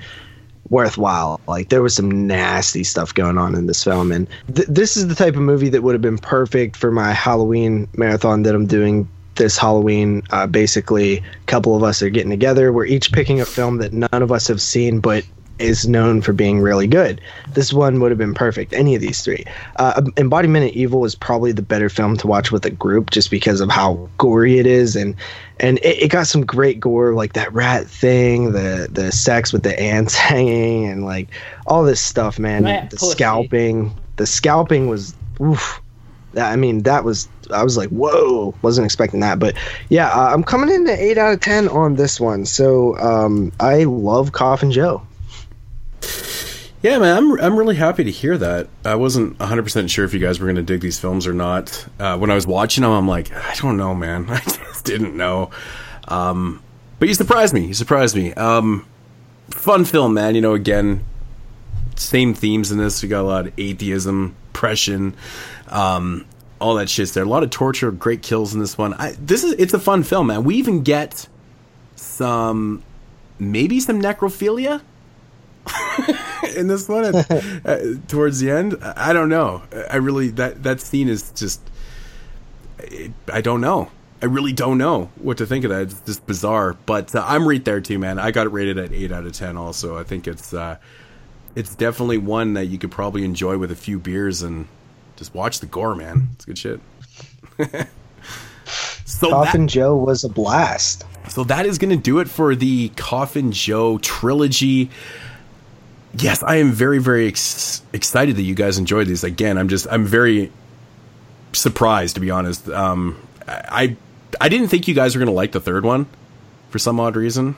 [SPEAKER 2] worthwhile. Like there was some nasty stuff going on in this film and th- this is the type of movie that would have been perfect for my halloween marathon that i'm doing this halloween. Uh, basically a couple of us are getting together. We're each picking a film that none of us have seen but is known for being really good. This one would have been perfect. Any of these three. Uh, Embodiment of Evil is probably the better film to watch with a group, just because of how gory it is, and and it, it got some great gore, like that rat thing, the the sex with the ants (laughs) hanging, and like all this stuff, man.
[SPEAKER 4] Rat
[SPEAKER 2] the
[SPEAKER 4] pussy.
[SPEAKER 2] scalping, the scalping was. Oof, I mean, that was I was like, whoa, wasn't expecting that. But yeah, uh, I'm coming in at eight out of ten on this one. So um, I love Coffin Joe.
[SPEAKER 3] Yeah, man, I'm I'm really happy to hear that. I wasn't 100 percent sure if you guys were going to dig these films or not. Uh, when I was watching them, I'm like, I don't know, man. (laughs) I just didn't know. Um, but you surprised me. You surprised me. Um, fun film, man. You know, again, same themes in this. We got a lot of atheism, oppression, um, all that shit's there. A lot of torture, great kills in this one. I, this is it's a fun film, man. We even get some maybe some necrophilia in this one at, (laughs) uh, towards the end. I don't know. I really that that scene is just. I- I don't know. I really don't know what to think of that. It's just bizarre. But uh, I'm right there too, man. I got it rated at eight out of ten. Also, I think it's uh, it's definitely one that you could probably enjoy with a few beers and just watch the gore, man. It's good shit. (laughs) so that,
[SPEAKER 2] Coffin Joe was a blast.
[SPEAKER 3] so that is going to do it for the Coffin Joe trilogy. Yes, I am very, very ex- excited that you guys enjoyed these. Again, I'm just, I'm very surprised to be honest. Um, I, I didn't think you guys were going to like the third one for some odd reason.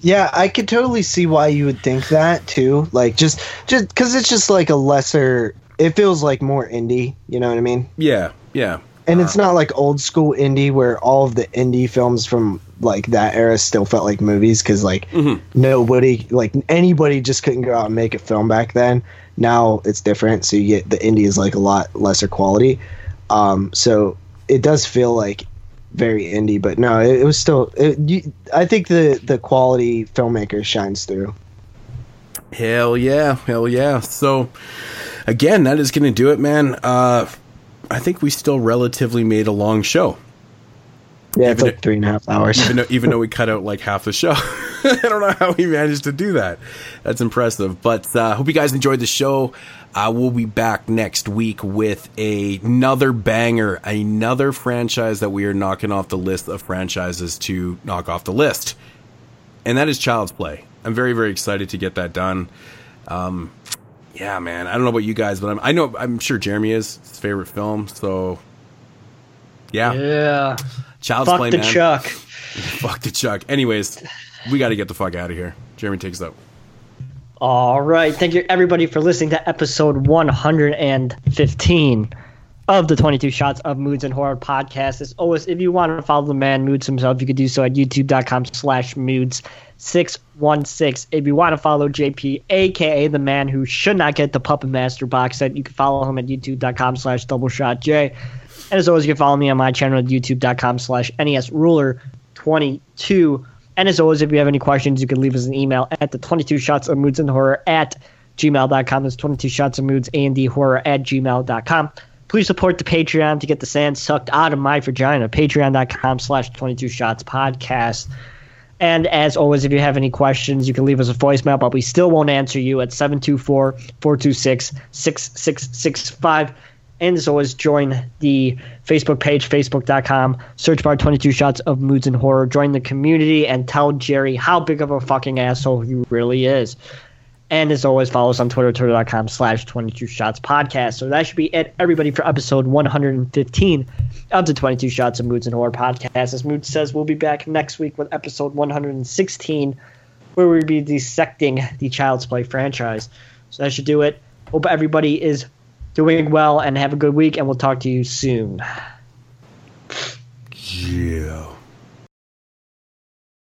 [SPEAKER 2] Yeah, I could totally see why you would think that too. Like just just because it's just like a lesser. It feels like more indie. You know what I mean?
[SPEAKER 3] Yeah, yeah.
[SPEAKER 2] And it's not like old school indie where all of the indie films from like that era still felt like movies because like nobody like anybody just couldn't go out and make a film back then. Now it's different, so you get the indie is like a lot lesser quality. Um, so it does feel like very indie, but no, it, it was still. It, you, I think the the quality filmmaker shines through.
[SPEAKER 3] Hell yeah, hell yeah. So again, that is going to do it, man. Uh, I think we still relatively made a long show.
[SPEAKER 2] Yeah, it's like three and a half hours.
[SPEAKER 3] even though, even though we (laughs) cut out like half the show. (laughs) I don't know how we managed to do that. That's impressive. But uh, hope you guys enjoyed the show. Uh, we'll be back next week with a, another banger, another franchise that we are knocking off the list of franchises to knock off the list, and that is Child's Play. I'm very very excited to get that done. Um, yeah, man. I don't know about you guys, but I'm, I know I'm sure Jeremy is his favorite film. So yeah,
[SPEAKER 4] Yeah.
[SPEAKER 3] Child's
[SPEAKER 4] Fuck
[SPEAKER 3] Play,
[SPEAKER 4] the
[SPEAKER 3] man.
[SPEAKER 4] Chuck. (laughs)
[SPEAKER 3] Fuck the Chuck. Anyways, we got to get the fuck out of here. Jeremy takes out.
[SPEAKER 4] All right. Thank you, everybody, for listening to episode 115 of the 22 Shots of Moods and Horror podcast. As always, if you want to follow the man Moods himself, you could do so at youtube.com slash moods 616. If you want to follow JP, aka the man who should not get the Puppet Master box set, you can follow him at youtube.com slash double shot J. And as always, you can follow me on my channel at youtube.com slash NES Ruler 22. And as always, if you have any questions, you can leave us an email at the 22 shots of moods and horror at gmail.com. That's 22 shots of moods and the horror at gmail.com. Please support the Patreon to get the sand sucked out of my vagina. Patreon.com slash 22 shots podcast. And as always, if you have any questions, you can leave us a voicemail, but we still won't answer you at 724 426 6665. And as always, join the Facebook page, facebook.com, search bar 22 shots of moods and horror. Join the community and tell Jerry how big of a fucking asshole he really is. And as always, follow us on Twitter, twitter.com slash 22 Shots Podcast. So that should be it, everybody, for episode 115 of the 22 Shots of Moods and Horror Podcast. As Mood says, we'll be back next week with episode 116, where we'll be dissecting the Child's Play franchise. So that should do it. Hope everybody is doing well and have a good week, and we'll talk to you soon.
[SPEAKER 3] Yeah.